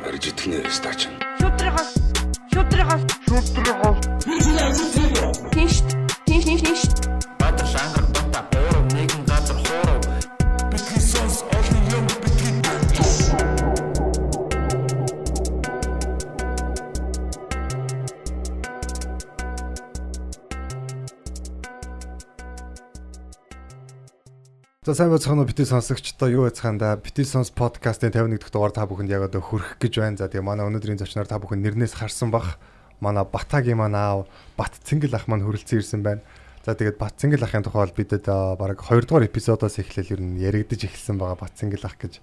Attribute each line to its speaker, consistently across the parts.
Speaker 1: Барж итгэнэ стач.
Speaker 2: Шүтрихос шүтрихос шүтрихос Тинш тинш тинш тинш
Speaker 3: За сайн бацхан бити сонсогчдоо юу яцхаанда бити сонс подкастын 51 дахь дугаар та бүхэнд яг одоо хүрэх гэж байна. За тэгээ манай өнөөдрийн зочноор та бүхэн нэрнээс харсан бах. Манай Батагийн манай аав Бат Цэнгэл ах маань хүрэлцэн ирсэн байна. За тэгээд Бат Цэнгэл ахын тухай бол бидэд баг 2 дугаар эпизодоос эхлээл ер нь яригдж эхэлсэн байгаа Бат Цэнгэл ах гэж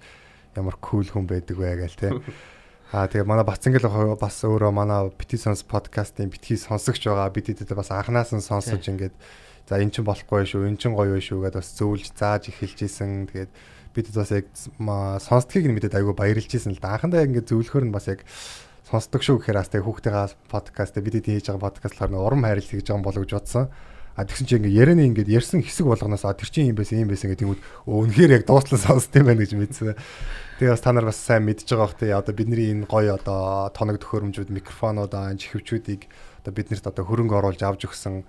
Speaker 3: ямар кул хүн байдаг вэ гээл те. Аа тэгээ манай Бат Цэнгэл ах бас өөрөө манай бити сонс подкастын битгий сонсогч байгаа. Бидэд бас анханаас нь сонсож ингээд за эн чин болохгүй шүү эн чин гоё шүү гэдээ бас зөвлж зааж эхэлж исэн. Тэгээд бид бас яг сонсдгийг нь мэдээд айгүй баярлж исэн л да. Анхандаа ингээд зөвлөхөр нь бас яг сонсдог шүү гэхээр бас тэгээд хүүхдтэйгээ подкаст бидэд хийж байгаа подкастлахаар нэг урам хайрлал хийж байгаа болов гэж бодсон. А тэгсэн чинь ингээд ярианы ингээд ярьсан хэсэг болгоноос а тэр чинь юм байсан юм байсан гэдэг уу үнэхээр яг дууслан сонсд юм байна гэж мэдсэн. Тэгээ бас та нар бас сайн мэдж байгаа бох тий. Одоо бидний энэ гоё одоо тоног төхөөрөмжүүд микрофонууд чихвчүүдийг одоо биднэрт одоо хөрөнгө оруулж авч өгсөн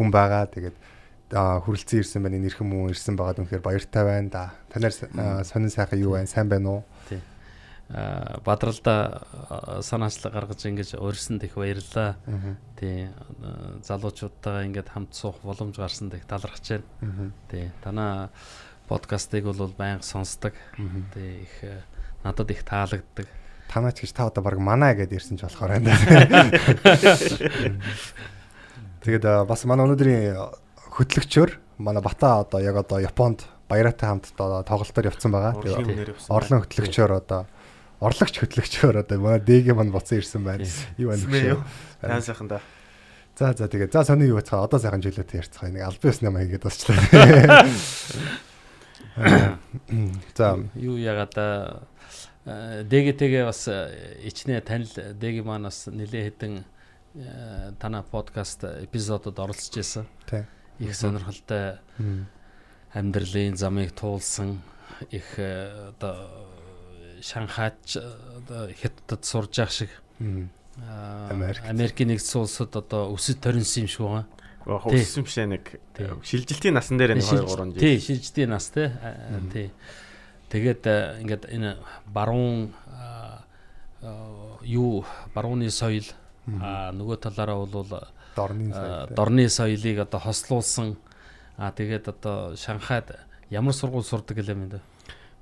Speaker 3: хүн байгаа. Тэгээд хүрэлцэн ирсэн байна. Нэрхэн мөн ирсэн байгаа дүнхээр баяртай байна да. Танаар сонин сайхан юу байна? Сайн байна уу?
Speaker 4: Тий. Аа бадралда санаачлаг гаргаж ингэж урьсан дэх баярлаа. Тий. Залуучуудтайгаа ингэж хамт суух боломж гарсан дэх талархаж байна. Тий. Танаа подкастыг бол байнга сонсдог. Тий их надад их таалагддаг.
Speaker 3: Танаач гэж та одоо баг манаа гэдээ ирсэн ч болохоор байна. Тэгээд бас манай өнөөдрийн хөтлөгчөөр манай Бата одоо яг одоо Японд баяраатай хамт одоо тоглолтоор явцсан байгаа. Тэгээд орлон хөтлөгчөөр одоо орлогч хөтлөгчөөр одоо манай дээг манд буцсан ирсэн байна. Юу байна вэ?
Speaker 5: Тань сайхан да.
Speaker 3: За за тэгээд за сони юу бацгаа одоо сайхан жилүүтэй ярьцгаа нэг албан ёсны маяг гэдээ басчлаа.
Speaker 4: За юу ягаад дэгэтэйгээ бас ичнэ танил дэги маань бас нэлээ хэдэн танаа подкаст эпизодод оролцож байсан.
Speaker 3: Тий.
Speaker 4: Их сонирхолтой амьдралын замыг туулсан их одоо Шанхайч одоо хятадд сурж явах шиг Америкийн нэгдсэн улсад одоо өсөд торинсон юм шиг байгаа.
Speaker 5: Яг өссөн бишээ нэг шилжилтийн насан дээр нэг 2 3 жил.
Speaker 4: Тий, шилжилтийн нас тий. Тий. Тэгээд ингээд энэ баруун юу барууны соёл а нөгөө талаараа бол
Speaker 3: дорны соёл
Speaker 4: дорны соёлыг одоо хослуулсан а тэгээд одоо Шанхайд ямар сургууль сурдаг гэлээ мэд.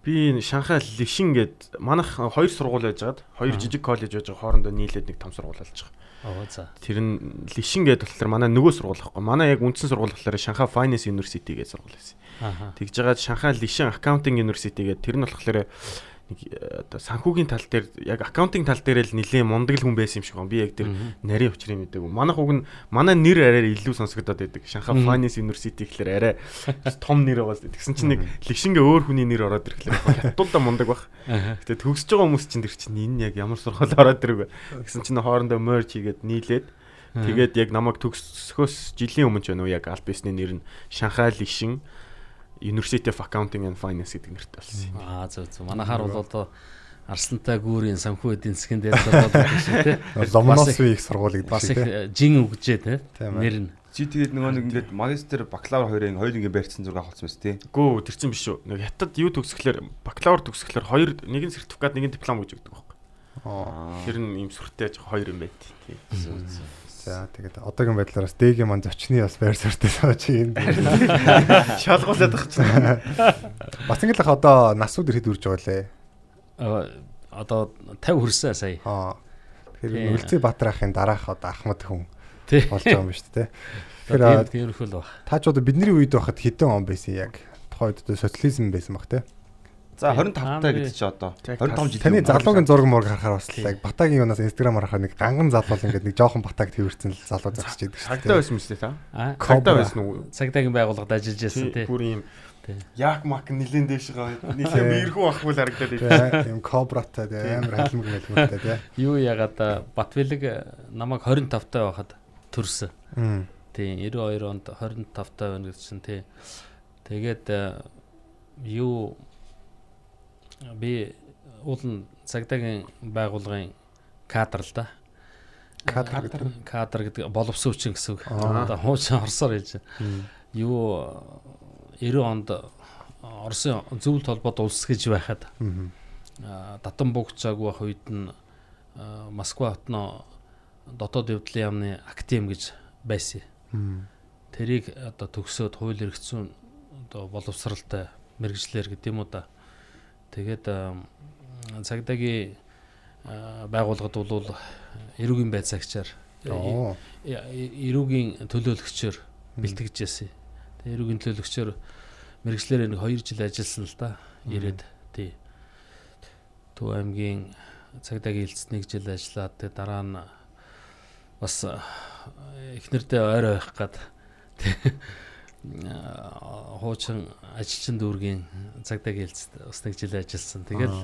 Speaker 5: Би Шанхай Лишин гээд манайх хоёр сургууль байж байгаад хоёр жижиг коллеж байж хоорондоо нийлээд нэг том сургууль болж байгаа.
Speaker 4: Аа за.
Speaker 5: Тэр нь Лишин гээд болохоор манай нөгөө сургууль байхгүй. Манай яг үндсэн сургууль болохоор Шанхай Finance University гэж сургууль байсан.
Speaker 4: Аа.
Speaker 5: Тэгж жагаад Шанхай Лишин Accounting University гээд тэр нь болохоор нэг оо санхүүгийн тал дээр яг аккаунтинг тал дээр л нэлийн мундаг хүн байсан юм шиг байна. Би яг тэр нарийн учрыг мэдээгүй. Манайх уг нь манай нэр арай илүү сонсогдоод байдаг. Шанхай Finance University гэхэлэр арай том нэр байгаа. Тэгсэн чинь нэг лигшингээ өөр хүний нэр ороод ирэхлээр хатуулда мундаг баг. Гэтэ төгсөж байгаа хүмүүс чинь тэр чинь энэ яг ямар сургууль ороод ирэх вэ? Тэгсэн чинь хоорондоо merge хийгээд нийлээд тэгээд яг намайг төгсөхөөс жилийн өмнө ч байна уу яг аль бисний нэр нь Шанхай Лишин University of Accounting and Finance гэдэг нэртэй болсон юм.
Speaker 4: Аа зөв зөв. Манайхаар бол одоо Арслантай гүүрийн санхүү эдийн засгийн дээр болоод байна шүү те.
Speaker 3: Ломноос их сургууль гэдэг
Speaker 4: Бас их
Speaker 3: те.
Speaker 4: жин өгжээ те. Нэр нь.
Speaker 6: Чи тэгээд нөгөө нэг ингээд магистр бакалавр хоёрын хоёр ингээ барьцсан зураг авахсан мэт тий.
Speaker 5: Гүү тэр чинь биш үү. Нэг хятад юу төгсөхлөөр бакалавр төгсөхлөөр хоёр нэгэн сертификат нэгэн диплом гэж өгдөг байхгүй. Тэр нь ийм сүртэй жоо хоёр юм байт. Тий.
Speaker 3: За тэгээд одоогийн байдлаар бас дэгийн ман зочны бас байр суурьтай сууж юм.
Speaker 5: Шалгуулаад байгаа чинь.
Speaker 3: Бас ингээл ах одоо насууд ирэхэд үрж байгаа лээ.
Speaker 4: Одоо 50 хүрсэн сая.
Speaker 3: Тэгэхээр Үлцээ Баатар ахын дараах одоо ахмад хүн болж байгаа юм ба шүү дээ.
Speaker 4: Тэр
Speaker 3: Тэгэхээр
Speaker 4: тиймэрхүү л баг.
Speaker 3: та ч одоо бидний үед байхад хэдэн он байсан яг? Тухайн үед одоо социализм байсан баг те.
Speaker 6: За
Speaker 4: Тийм.
Speaker 6: 25 таа гэдэг чи одоо
Speaker 5: Яг
Speaker 6: 25 жил.
Speaker 3: Таны залуугийн зураг мураг харахаар бас
Speaker 4: Тий.
Speaker 3: яг Батагийн юунаас инстаграмаар харахаар нэг ганган залуу ингээд нэг жоохон Батаг тэрвэрсэн л залуу зогсож идэг шүү
Speaker 5: Цагдаа байсан мэт та.
Speaker 4: Аа,
Speaker 3: Кобра.
Speaker 5: Цагдаа байсан уу?
Speaker 4: цагдаагийн байгууллагад ажиллаж байсан тий.
Speaker 5: Бүр
Speaker 4: Тий.
Speaker 5: яг мак нилэн дээш байгаа. Нийлээ мэрхүү ахгүй л харагдаад
Speaker 3: дээ.
Speaker 5: идэв.
Speaker 3: Тийм кобратай дээ амар халимг мэлмэлтэй дээ.
Speaker 4: Юу ягаад а, Батбэлэг намайг 25 таа байхад төрсөн. Тий 92 онд 25 таа байна гэсэн тий. Тэгээд а, юу би уул нь цагдаагийн байгууллагын кадр л да.
Speaker 3: Кадр.
Speaker 4: Кадр гэдэг боловсон хүчин гэсэн үг. Одоо хуучин орсоор хэлж байна. Юу 90 онд Оросын зөвлөлт холбоод улс гэж байхад аа, татан буугчаагүй байх үед нь Москва хотно дотоод явдлын яамны актем гэж байсан. Тэрийг одоо төгсөөд хууль эрх зүйн одоо боловсралтай мэрэгжлэр гэдэг юм уу да. Тэгээд аа, цагдаагийн аа, байгууллагад бол эрүүгийн байцаагчаар
Speaker 3: Оо.
Speaker 4: эрүүгийн төлөөлөгчөөр бэлтгэж яасан. Тэгээ эрүүгийн төлөөлөгчөөр мэрэгчлэр нэг 2 жил ажилласан л да. Ирээд тий. Төв аймгийн цагдаагийн хилцс нэг жил ажиллаад тэгээ дараа нь бас эхнэрдээ ойроо байх гад хуучин ажилчин дүүргийн цагдаагийн хилцс бас нэг жил ажилласан. Тэгэл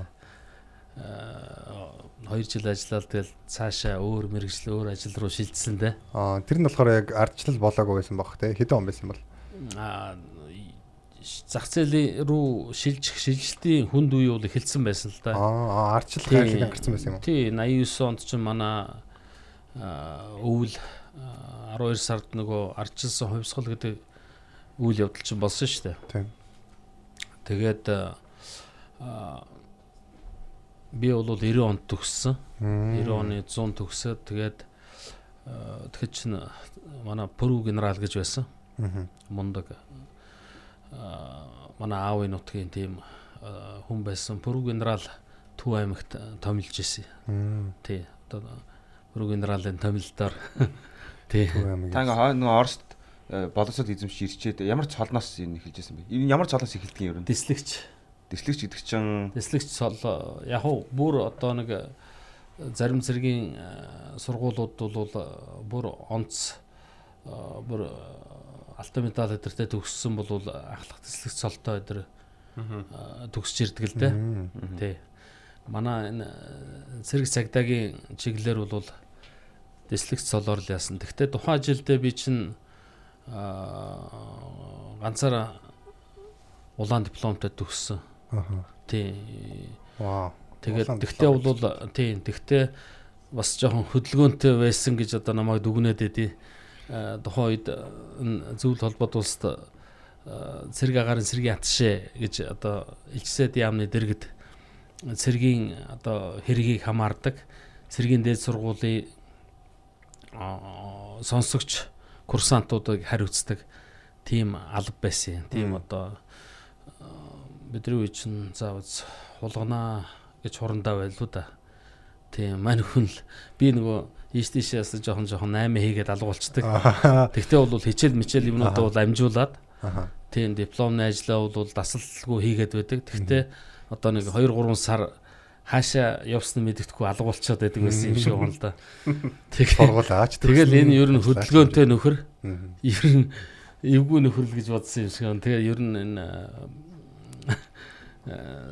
Speaker 4: 2 жил ажиллаад тэгэл цаашаа өөр мэрэгжил өөр ажил руу шилжсэн дээ.
Speaker 3: Аа тэр нь болохоор яг ардчлал болоогүй байсан баг те. Хэдэн он байсан бол.
Speaker 4: Аа зах зээлийн рүү шилжих шилжилтийн хүнд үе бол эхэлсэн байсан л да.
Speaker 3: Аа ардчлал
Speaker 4: Тий.
Speaker 3: хайрлан гарсан байсан юм уу?
Speaker 4: Тий 89 онд ч манай өвөл аа, 12 сард нөгөө ардчилсан хувьсгал гэдэг үйл явдал чинь болсон шүү дээ.
Speaker 3: Тийм.
Speaker 4: Тэгээд аа, би бол 90 онд төгссөн. 90 оны 100 төгсөөд тэгээд аа, тэгэхэд чинь манай Пүрүү генерал гэж байсан.
Speaker 3: Аа.
Speaker 4: мундаг аа, манай аавын нутгийн тийм хүн байсан. Пүрүү генерал Төв аймагт томилж ирсэн. Тий. Одоо Пүрүү генералын томилдоор тий.
Speaker 6: Та ингээ нөгөө Оросд э, боловсрол эзэмшиж ирчээд ямар ч холноос энэ эхэлж байсан бэ? Энэ ямар ч холноос эхэлдэг юм ер нь?
Speaker 4: Дислэгч.
Speaker 6: Дэслэгч гэдэг чинь
Speaker 4: Дислэгч сол яг уу бүр одоо нэг аа, зарим зэргийн сургуулиуд бол бүр онц аа, бүр алтан медаль өдөртөө төгссөн бол ахлах дислэгч солтой өдөр төгсж ирдэг л дээ. Тий. Манай энэ э, цэрэг цагдаагийн чиглэлээр бол дэслэгч цолоор л яасан. Гэхдээ тухайн жилдээ би чинь ганцаараа улаан дипломтой төгссөн.
Speaker 3: Аа.
Speaker 4: Тий.
Speaker 3: Вау.
Speaker 4: Тэгээд тэгтээ бол тий тэгтээ бас жоохон хөдөлгөөнтэй байсан гэж одоо намайг дүгнээд байдیں۔ Аа, Тухайн үед э, энэ зөвлөлт холбоод улсад э, цэрэг агарын цэргийн атшээ гэж одоо элчсэд яамны дэргэд цэргийн одоо хэргийг хамаардаг цэргийн дээд сургуулийн аа, сонсогч курсантуудыг хариуцдаг тийм алба байсан. Тийм одоо аа, бидний үе чинь заавал хулганаа гэж хурандаа байлуу да. Тийм мань хүн л би нөгөө ийш тийшээс жоохон жоохон 8 хийгээд алгуулцдаг. Тэгтээ бол хичээл мичээл юмнуудаа бол амжуулаад
Speaker 3: Аа.
Speaker 4: тийм дипломны ажлаа бол дасалгүй хийгээд байдаг. Тэгтээ одоо нэг 2 3 сар хаашаа явснаа мэддэхгүй алгуулчаад байдаг байсан юм шиг байна л да. Тэгээ
Speaker 3: Сургуулаач.
Speaker 4: тэгэл энэ ер нь хөдөлгөөнтэй нөхөр ер нь эвгүй нөхөр л гэж бодсон юм шиг байна. Тэгээ ер нь энэ аа,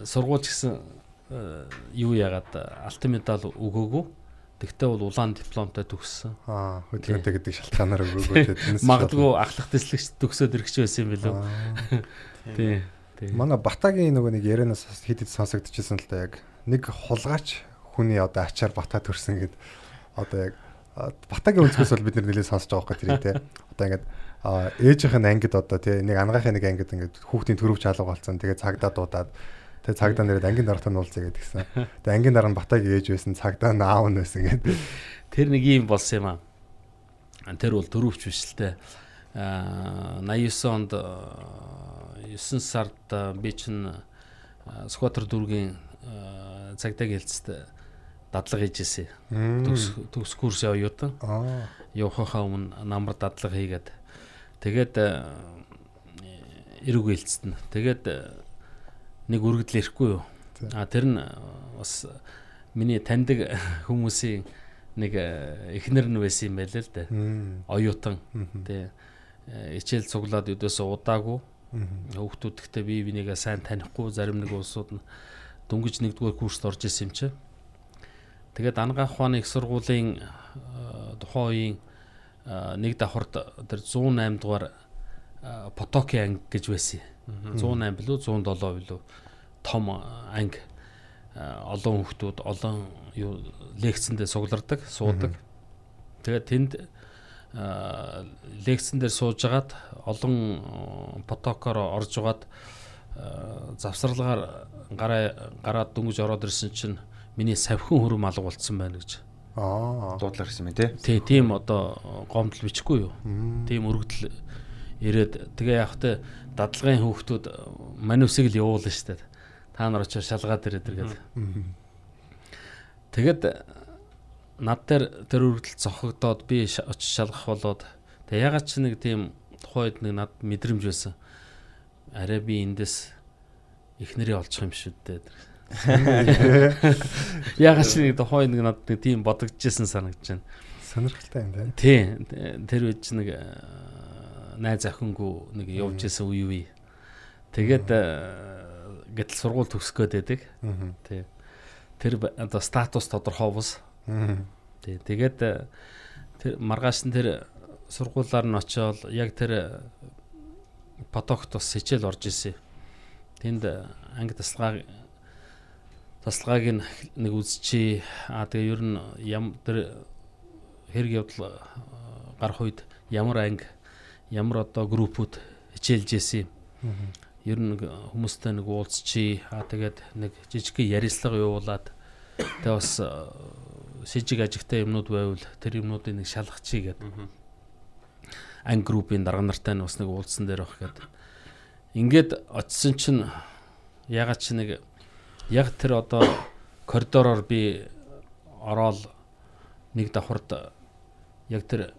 Speaker 4: сургууль гэсэн аа, юу яагаад алтан медаль өгөөгүй. Тэгтээ бол улаан дипломтой төгссөн.
Speaker 3: Аа, хөдөлгөөнтэй гэдэг шалтгаанаар өгөөгөө тэднээс
Speaker 4: Магадгүй ахлах төслөгч төгсөөд ирэх ч байсан юм билүү. Тий. Тий.
Speaker 3: Манай Батагийн нөгөө нэг ярианаас хэд хэд сонсогдчихсэн л да яг нэг хулгаач хүний одоо ачаар бата төрсөн гэд одоо яг Батагийн өнцгөөс бол бид нэлээд сонсож байгаа байхгүй тэрийг те. Одоо ингээд ээжийнх нь ангид одоо те нэг ангаахын нэг ангид ингээд хүүхдийн төрөвч хаалга болсон. Тэгээ цагдаа дуудаад тэгээ цагдаа нэрээд ангийн дараатай нь уулзъя гэдгсэн. Тэгээ ангийн дараа нь Батагийн ээж байсан, цагдаа нь аав нь байсан гэдэг.
Speaker 4: Тэр нэг юм болсон юм аа. Тэр бол дөрөвч биш л те. Аа 89 онд аа, 9 сард би чинь Скватер дүүргийн аа, цагдаагийн хэлцэд дадлага хийжсэн. Төгс төгс курс явуулсан.
Speaker 3: Аа.
Speaker 4: Явахаа өмнө намар дадлага хийгээд тэгээд аа, эрүүг хэлцэд нь. Тэгээд аа, нэг үргэлжлэл ирэхгүй юу. А тэр нь аа, бас миний таньдаг хүмүүсийн нэг эхнэр нь байсан юм байл л да. Оюутан. Тэ э, хичээл цуглаад өдөөсөө удаагүй
Speaker 3: Мгм.
Speaker 4: хүүхдүүд гэхдээ бие бинийгээ сайн танихгүй зарим нэг улсууд нь дөнгөж нэгдүгээр курст орж исэн юм чи. Тэгээд ангаах ухааны их сургуулийн э, тухайн үеийн э, нэг давхарт тэр 108 дугаар э, Потоки анги гэж байсан. 108 билүү 107 билүү том анги олон хүүхдүүд олон юу лекцэндээ суглардаг, суудаг. Тэгээд тэнд лекцэн дээр суужгаад олон потокоор орж угаад завсралгаар гараа гараад дөнгөж ороод ирсэн чинь миний савхин хөрөм алга болцсон байна гэж.
Speaker 3: Аа.
Speaker 6: дуудлаар гэсэн юм тий.
Speaker 4: Тий, тийм одоо гомдол бичихгүй юу? Тийм өргөдөл ирээд тэгээ яг тэ дадлагын хүүхдүүд манивсыг л явуулна штэ. Та нар очиж шалгаад ирээд иргээд. Тэгэд над дээр тэр өргөдөл зохигдоод би очиж шалгах болоод тэгээ ягаад ч нэг тийм тухайд нэг над мэдрэмж байсан. Арай би эндээс эхнэрээ олчих юм шүү дээ. Ягаад ч нэг тухайд нэг над нэг тийм бодогдчихсэн санагдаж байна.
Speaker 3: Сонирхолтой юм байна.
Speaker 4: Тий. Тэр үед чи нэг э, найз охингүй нэг явж исэн үе үе. Тэгээд э, гэтэл сургууль төгсөх гээд байдаг.
Speaker 3: Аа.
Speaker 4: Тий. Тэр одоо статус тодорхой бус.
Speaker 3: Аа.
Speaker 4: Тий. Тэгээд э, тэр маргааш нь тэр сургуулаар нь очиод яг тэр потокт бас хичээл орж исэн. Тэнд анги тасалгаа тасалгааг нь нэг үзчихээ. Аа тэгээ ер нь ям тэр хэрэг явдал э, гарах үед ямар анги ямар одоо группүүд хичээлж исэн юм. Ер нь хүмүүстэй нэг уулзчихъя. Аа тэгээд нэг жижиг ярилцлага явуулаад тэгээ бас э, сэжиг ажигтай юмнууд байвал тэр юмнуудыг нэг шалгачихъя гэдэг. Анги группийн дарга нартай нь бас нэг уулзсан дээр байх гэдэг. Ингээд очисон чинь ягаад чи нэг яг тэр одоо коридороор би ороод нэг давхард яг тэр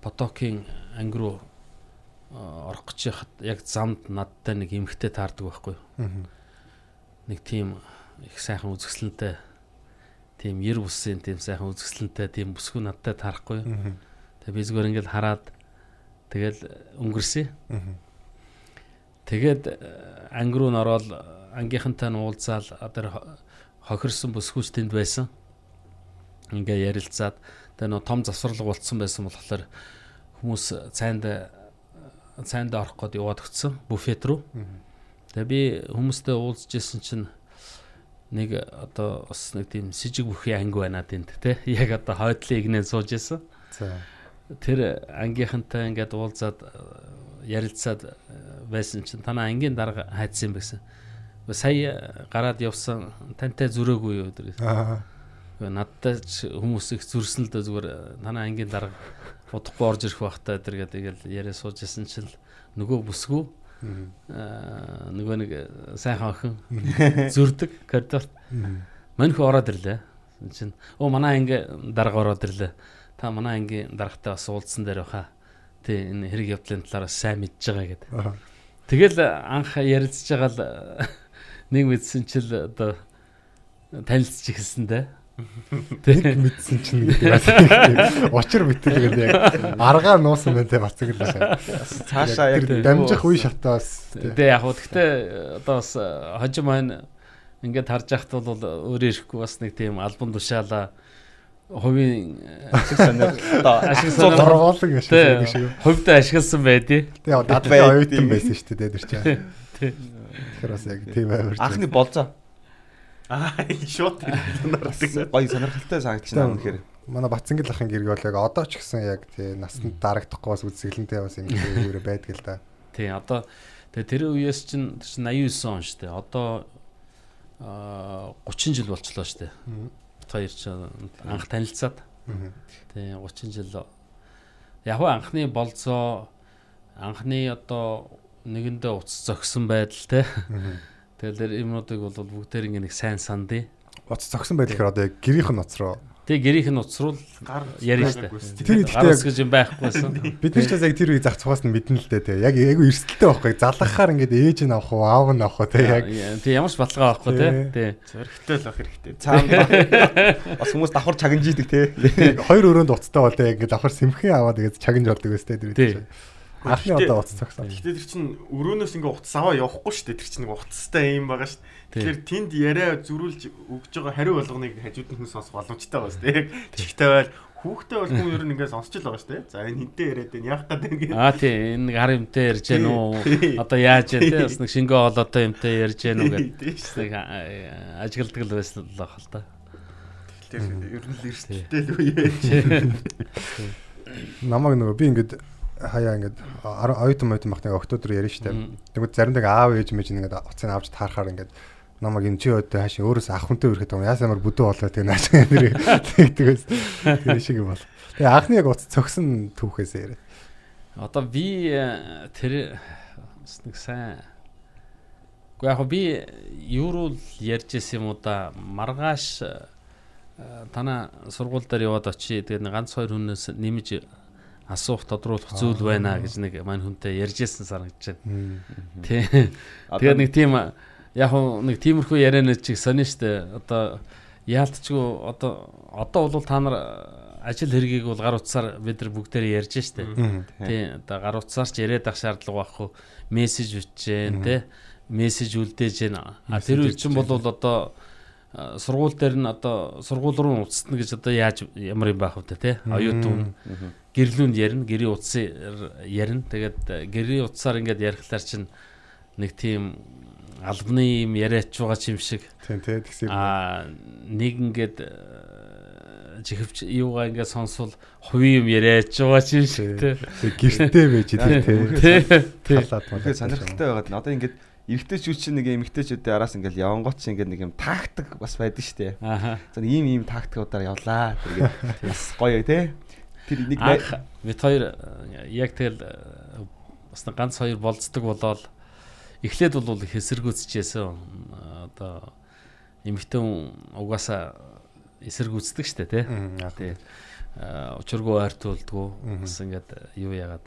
Speaker 4: потокийн анги руу орох гэж яхад яг замд надтай нэг эмхтэй таардаг байхгүй нэг тийм их сайхан үзэсгэлэнтэй тийм ер бусын тийм сайхан үзэсгэлэнтэй тийм бүсгүй надтай таарахгүй. Тэгээ би зүгээр ингээд хараад тэгэл өнгөрсөн. Тэгээд э, анги руу н ороод ангийнхантай нь уулзаал одоо хохирсон бүсгүйч тэнд байсан. Ингээ ярилцаад тэгээ нөө том завсралга болцсон байсан болохоор хүмүүс цайнд цайнд орох гээд яваад өгсөн буфет руу. Тэгээ би хүмүүстэй уулзж исэн чинь нэг одоо бас нэг тийм сэжиг бүхий анги байна тэнд те яг одоо хойдлын игнээ сууж исэн.
Speaker 3: За.
Speaker 4: Тэр ангийнхантай ингээд уулзаад э, ярилцаад э, байсан чинь танаа ангийн дарга хайцсан юм. Гэхдээ Сая э, гараад явсан тантай зүрээгүй юу гэдэг.
Speaker 3: Аа.
Speaker 4: Надтай ч хүмүүс их зүрсэн л дээ зүгээр танаа ангийн дарга удахгүй орж ирэх байхтай тэр гэдэг тэгэл яриа сууж исэн чинь нөгөө бүсгүй аа нөгөө нэг сайхан охин зүрдэг коридорт Маньх ороод ирлээ. Энд чинь оо манай анги дарга ороод ирлээ. Та манай ангийн даргатай бас уулзсан дээр баха. Тэ энэ хэрэг явдлын талаар сайн мэдж байгаа гэдэг. Тэгэл анх ярилцж байгаа л нэг мэдсэн чил одоо танилцж ихсэн дээ.
Speaker 3: Нэг мэдсэн чинь гэдэг. Учир битэлгээд яг аргаа нуусан байна те бацаг л шаа.
Speaker 6: Цаашаа яг
Speaker 3: дамжих үе шатаас.
Speaker 4: Тэгээ яг хөө гэхдээ одоо бас хожим маань ингээд харж яхад бол өөрөө ирэхгүй бас нэг тийм албан тушаалаа хувийн
Speaker 6: ашиг одоо
Speaker 4: ашиг
Speaker 6: асуулт
Speaker 4: сонир-
Speaker 3: Дорвоолог ашиг
Speaker 4: Тэ
Speaker 3: шиг.
Speaker 4: хувьд ашигласан байдий.
Speaker 3: Тэгээ
Speaker 6: Дад
Speaker 3: дадлагын
Speaker 6: байд.
Speaker 3: оюутан байсан шүү дээ тэр чинь.
Speaker 4: Тэ.
Speaker 3: Тэгэхээр бас яг тийм авирч.
Speaker 6: анхны болзоо
Speaker 5: Аа шууд
Speaker 6: бас гоё сонирхолтой санагдчихна үнэхээр.
Speaker 3: Манай Бацангил ахын гэрэг бол яг одоо ч гэсэн яг тий насанд дарагдахгүй бас үзэсгэлэнтэй бас ингэ үүрэ байдаг л да.
Speaker 4: Тий одоо тэгээ тэр үеэс чинь тэр чинь 89 он шүү дээ. Одоо аа 30 жил болчлоо шүү дээ. Хоёр ч анх танилцаад. Тий 30 жил. Яг анхны болцоо анхны одоо нэгэндээ уц зогсон байдал те. Тэгэл тэр юмнуудыг бол бүгдээр ингэ нэг сайн сандъя.
Speaker 3: Уц зогсон байл гэхээр одоо яг гэрийнх нь уц
Speaker 4: Тэгээ гэрийнх нь уцруул ярина шүү дээ.
Speaker 3: Тэр яг
Speaker 4: гэж юм байхгүйсэн.
Speaker 3: бид нар ч бас яг тэр үеийг зах цугаас нь мэднэ л дээ тий. Яг айгу эрсдэлтэй байхгүй. Залгахаар ингээд ээж нь авах уу, аав нь авах уу тий яг
Speaker 4: Тэг ямар ч баталгаа байхгүй те.
Speaker 5: Зөрөгтэй л ах хэрэгтэй.
Speaker 6: Цаанд бас хүмүүс давхар чагнаж идэг те.
Speaker 3: хоёр өрөөнд уцтай бол тий ингээд давхар сэмхэн аваад тэгээд чагнж ордог өстэй тэр. Анхны
Speaker 5: Гэхдээ-
Speaker 3: удаа уц цогсон.
Speaker 5: Гэхдээ тэр чинь өрөөнөөс ингээ утас аваа явахгүй шүү дээ. Тэр чинь нэг утастай юм байгаа шүү дээ. Тэгэхээр тэнд яриа зөрүүлж өгж байгаа хариу болгоныг хажууд нь хүн сонсох боломжтой байна шүү дээ. Яг чихтэй байл хүүхдээ бол хүн ер нь ингээ сонсч л байгаа шүү дээ. За энэ хинтээ яриад байна. Яах гээд байна гэх.
Speaker 4: Аа тий энэ нэг хар юмтай ярьж гэнэ үү? Одоо яаж вэ тий? Бас нэг шингөө олоотой юмтай ярьж гэнэ үү гэдэг. Ажигладаг л байсан л байх л та.
Speaker 5: дээ. Ер нь л эрсдэлтэй л үе яаж.
Speaker 3: Намайг нөгөө би ингээд хаяа ингээд оюутан оюутан бахнаа октодор ярьж штэ.
Speaker 4: Мгм.
Speaker 3: Тэгвэл заримдаг аав ээж мэж ингээд уцыг авч таарахаар ингээд намайг энэ чи өдөө хаашаа өөрөөс ах хүнтэй өрхөд байгаа. Яасан амар бүдүү болоо тэгээ нааш нэр тэгдэгээс тэр шиг юм бол. Тэгээ анхны яг уц цогсон түүхээс яриа.
Speaker 4: Одоо би э, тэр нэг сайн Гэхдээ яг би юу руу ярьж исэн юм уу да маргааш э, танаа сургууль дээр яваад очие тэгээд нэг ганц хоёр хүнээс нэмж асуух тодруулах зүйл байна гэж нэг мань хүнтэй ярьж исэн санагдаж байна. Тий. Тэгээд нэг тийм яг нэг тиймэрхүү ярианы чиг сонин штэ. Одоо яалтчгүй одоо одоо бол та нар ажил хэргийг бол гар утсаар бид нар бүгдээрээ ярьж штэ. Тий одоо гар утсаар ч яриад ах шаардлага байхгүй мессеж бичээн тий. Мессеж үлдээж гэн. Тэр үл чинь бол одоо сургууль дээр нь одоо сургууль руу уцсна гэж одоо яаж ямар юм байх вэ те оюутан гэрлүүнд ярина гэрийн утсаар ярина. Тэгээд гэрийн утсаар ингээд ярихлаар чинь нэг тийм албаны юм яриач байгаа ч юм шиг
Speaker 3: Тийм тий тэгсээ.
Speaker 4: а нэг ингээд э, чихвч юугаа ингээд сонсвол хувийн юм яриач байгаа ч юм шиг те
Speaker 3: гэртээ байж тий тий.
Speaker 4: тий
Speaker 3: Талаад мөн.
Speaker 6: Тэгэхээр сонирхолтой байгаад одоо ингээд эрэгтэйчүүд чинь нэг эмэгтэйчүүдийн араас ингээд явангууд чинь ингээд нэг юм тактик бас байдаг шүү дээ.
Speaker 4: аха
Speaker 6: За ийм ийм тактикуудаар явлаа. Тэгээд бас гоё тий. Тэр нэг
Speaker 4: бид хоёр э, яг тэгэл э, бас ганц хоёр болцдог болоод эхлээд бол их эсэргүүцчихсэн одоо эмхтэн угаасаа эсэргүүцдэг штэ тий тий. Э, учиргүй ойртуулдгүү бас ингээд юу яагаад.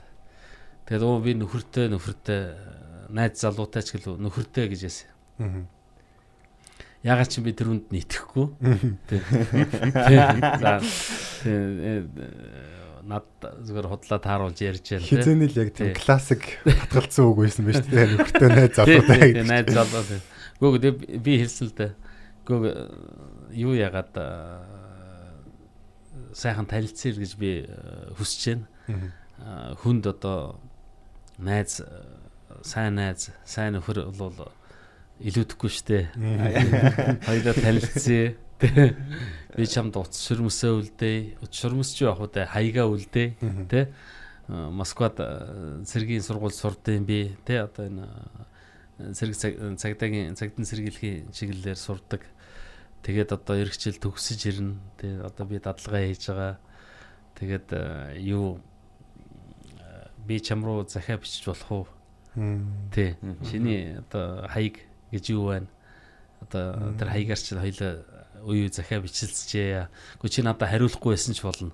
Speaker 4: Тэгээд өө би нөхөртэй нөхөртэй э, найз залуутай ч гэлөө нөхөртэй гэж яасан. Ягаад ч би тэр үнд нийтгэхгүй. Тий. За над зүгээр худлаа тааруулж ярьж байна тий.
Speaker 3: Хизээний л яг тийм
Speaker 4: Тий.
Speaker 3: классик татгалцсан үг байсан байж тээ нөхөртэй найз
Speaker 4: Тий,
Speaker 3: залуутай
Speaker 4: тий,
Speaker 3: гэдэг.
Speaker 4: найз залуу тий. Гүг тий, би хэлсэн л дээ. Гүг э, юу ягаад э, сайхан танилцъя гэж би э, хүсэж байна. Хүнд одоо найз сайн найз, сайн нөхөр бол илүүдэхгүй штэ. Хоёулаа танилцъя. Тэ. Би чамд утас шөрмөсөө үлдээ. Утас шөрмөс ч яах вэ? Хаягаа үлдээ. Тэ. А, Москвад э, цэргийн сургууль сурдсан би. Тэ одоо энэ э, цэрэг цаг- цагдаагийн цагдын сэргийлэхийн чиглэлээр сурдаг. Тэгээд одоо эх жил төгсөж ирнэ. Тэ одоо би дадлагаа хийж байгаа. Тэгээд э, юу э, би чам руу захиа бичиж болох уу? Тий. Чиний одоо хаяг гэж юу байна? Одоо тэр хаягаар чинь хоёлаа уу захиа бичилцжээ. Гэхдээ чи надад хариулахгүй байсан ч болно.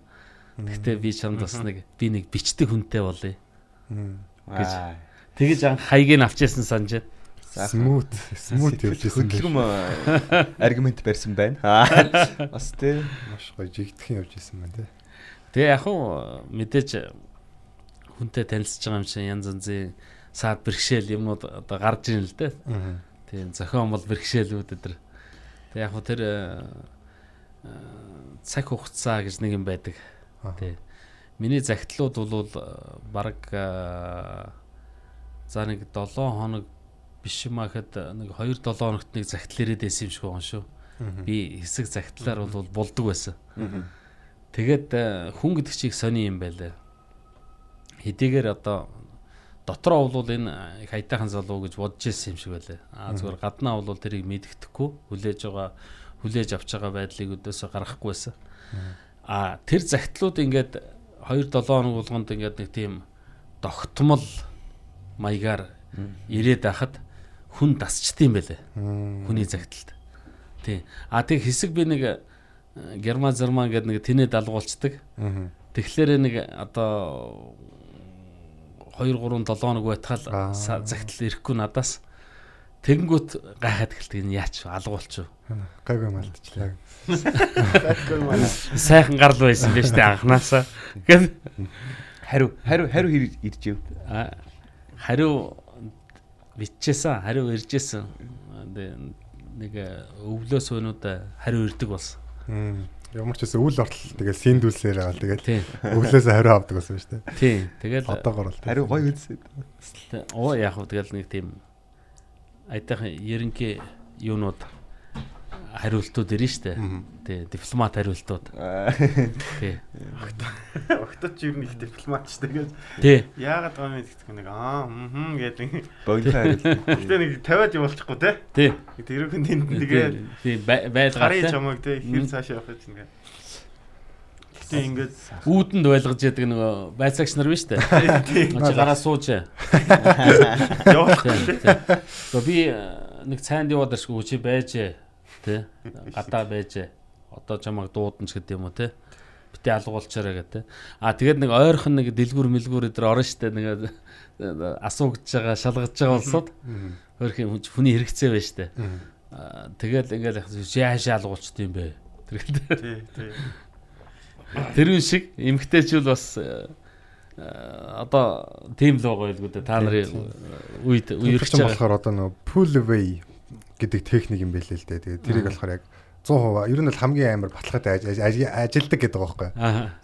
Speaker 4: Гэхдээ би чамд бас нэг би нэг бичдэг хүнтэй болъё. Гэж. Тэгэж анх хаягийг авчижсэн санаж байна.
Speaker 3: Смут смут явж исэн байх.
Speaker 6: хөдөлгөм аргумент барьсан байна. Аа. Бас тий.
Speaker 3: Маш гоё жигдхэн явж исэн байна тий.
Speaker 4: Тэгээ яг хуу мэдээж хүнтэй танилцж байгаа юм чинь янз янзын саад бэрхшээл юмнууд одоо гарч ийн л дээ. Тийм зохион бол бэрхшээлүүд өдр. Тэг яг хөө тэр э, э, цаг хугацаа гэж нэг юм байдаг. Тий. Миний загтлууд бол баг за нэг 7 хоног биш юм ахэд нэг 2 7 хоногт нэг загтал ирээд байсан юм шиг байгаа шүү. Би хэсэг загтлаар бол булдаг байсан. Тэгээд э, хүн гэдэг чиг сони юм байлаа. Хэдийгээр одоо дотроо бол энэ их хайтайхан залуу гэж бодож ирсэн юм шиг байлаа. Аа зүгээр гаднаа бол тэрийг мэддэхгүй хүлээж байгаа хүлээж авч байгаа байдлыг өдөөсөө гаргахгүй байсан. Аа тэр загтлууд ингээд 2 7 хоног болгонд ингээд нэг тийм тогтмол маягаар ирээд байхад хүн дасчт юм байлаа.
Speaker 3: Мм.
Speaker 4: Хүний загталд. Тий. А тэг хэсэг би нэг э, герман зерман гэдэг нэг тэнэ далгуулцдаг. Тэгэхээр нэг одоо 2 3 7 хоног байтхал
Speaker 3: Аа.
Speaker 4: са- загтал ирэхгүй надаас тэгэнгүүт гайхаад эхэлдэг энэ яач алгуулч юу.
Speaker 3: Гайгүй малтчлаа.
Speaker 4: Сайхан гарал байсан биз дээ анханасаа. Гэт
Speaker 6: Хариу хариу хариу хэр ирж ив.
Speaker 4: А, хариу биччихсэн, хариу иржсэн. Тэгээ нэг өвлөөс өнүүд хариу ирдэг болсон.
Speaker 3: Ямар ч гэсэн үйл ортол тэгэл синдүүлсээр л тэгэл
Speaker 4: Тийм.
Speaker 3: өглөөсөө хариу авдаг байсан шүү дээ.
Speaker 4: Тийм. Тэгэл
Speaker 3: Одоогор л.
Speaker 6: Хариу гоё.
Speaker 4: Тэ- Оо яг хөө тэгэл нэг тийм айтайхан ерөнхий юунууд хариултууд ирнэ штэ. Тий, дипломат хариултууд. Тий.
Speaker 5: Огточ ер нь их дипломат ч тэгээд
Speaker 4: Тий.
Speaker 5: яагаад байгаа юм гэдэгт нэг аа хм гэдэг.
Speaker 6: Богино хариу.
Speaker 5: Гэтэ нэг 50-аад явуулчихгүй те.
Speaker 4: Тий.
Speaker 5: Тэрүүхэн тэнд тэгээд
Speaker 4: тий байлгаа
Speaker 5: гарын
Speaker 4: тий.
Speaker 5: чамаг те хэр цаашаа явах гэж ингээд. Гэтэ ингээд
Speaker 4: Үүдэнд байлгаж яадаг нөгөө байцаагч нар биш үү?
Speaker 5: тийм
Speaker 4: Чи гараа сууж.
Speaker 5: явах
Speaker 4: Тий. тий. Би э, нэг цайнд яваад ирсгүй чи байж тий. Гадаа байж. Одоо чамаг дуудан ч гэдэг юм уу тий. Бити алгуулчаарэ гэдэг. А тэгээд нэг ойрхон нэг дэлгүр мэлгүр өдр орно штэ нэг асуугдж байгаа шалгаж байгаа болсод өөрхийн хүн- хүний хэрэгцээ байна штэ. Тэгэл ингээл яашаа алгуулчт юм бэ.
Speaker 5: Тий.
Speaker 4: тэр үн шиг эмгтээчүүл бас э, э, одоо тийм л байгаа байлгүй дээ. Та нарын үед
Speaker 3: Үерч
Speaker 4: үерч байгаа.
Speaker 3: болохоор одоо нөгөө pull away гэдэг техник юм байлээ л дээ. Тэгээд тэрийг болохоор яг 100% ер нь бол хамгийн амар аж- ажилдаг гэдэг байгаа байхгүй.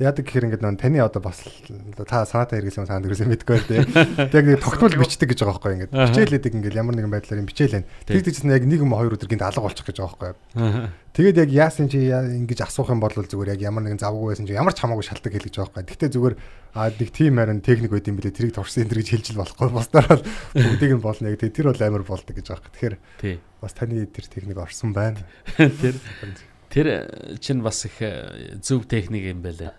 Speaker 3: Яадаг гэхээр ингээд нөгөө таны одоо бас л- та санаатай хэрэглэсэн санаанд хэрэглэсэн мэдгүй байх тийм. Тэг яг тогтмол бичдэг гэж байгаа байхгүй ингээд.
Speaker 4: Аха.
Speaker 3: Бичээлээдэг ингээд ямар нэгэн байдлаар юм бичээлэн.
Speaker 4: Тийм.
Speaker 3: Тэг тэгсэн яг нэг юм хоёр өдөр гинт алга болчих гэж байгаа байхгүй. Тэгээд яг яасан чи ингэж асуух юм бол зүгээр яг ямар нэгэн завгүй байсан чи ямар ч хамаагүй шалтгаан хэлж байгаа байхгүй. Гэхдээ зүгээр а нэг тим харин техник байд юм билээ тэрийг торсон энэ гэж хэлж л болохгүй. Бусдаар бол бүгдийг нь болно яг тэр бол амар болдог гэж байгаа байхгүй. Тэгэхээр
Speaker 4: Тий.
Speaker 3: бас таны тэр техник орсон байна.
Speaker 4: Тэр тэр чинь бас их э, зөв техник юм байлаа.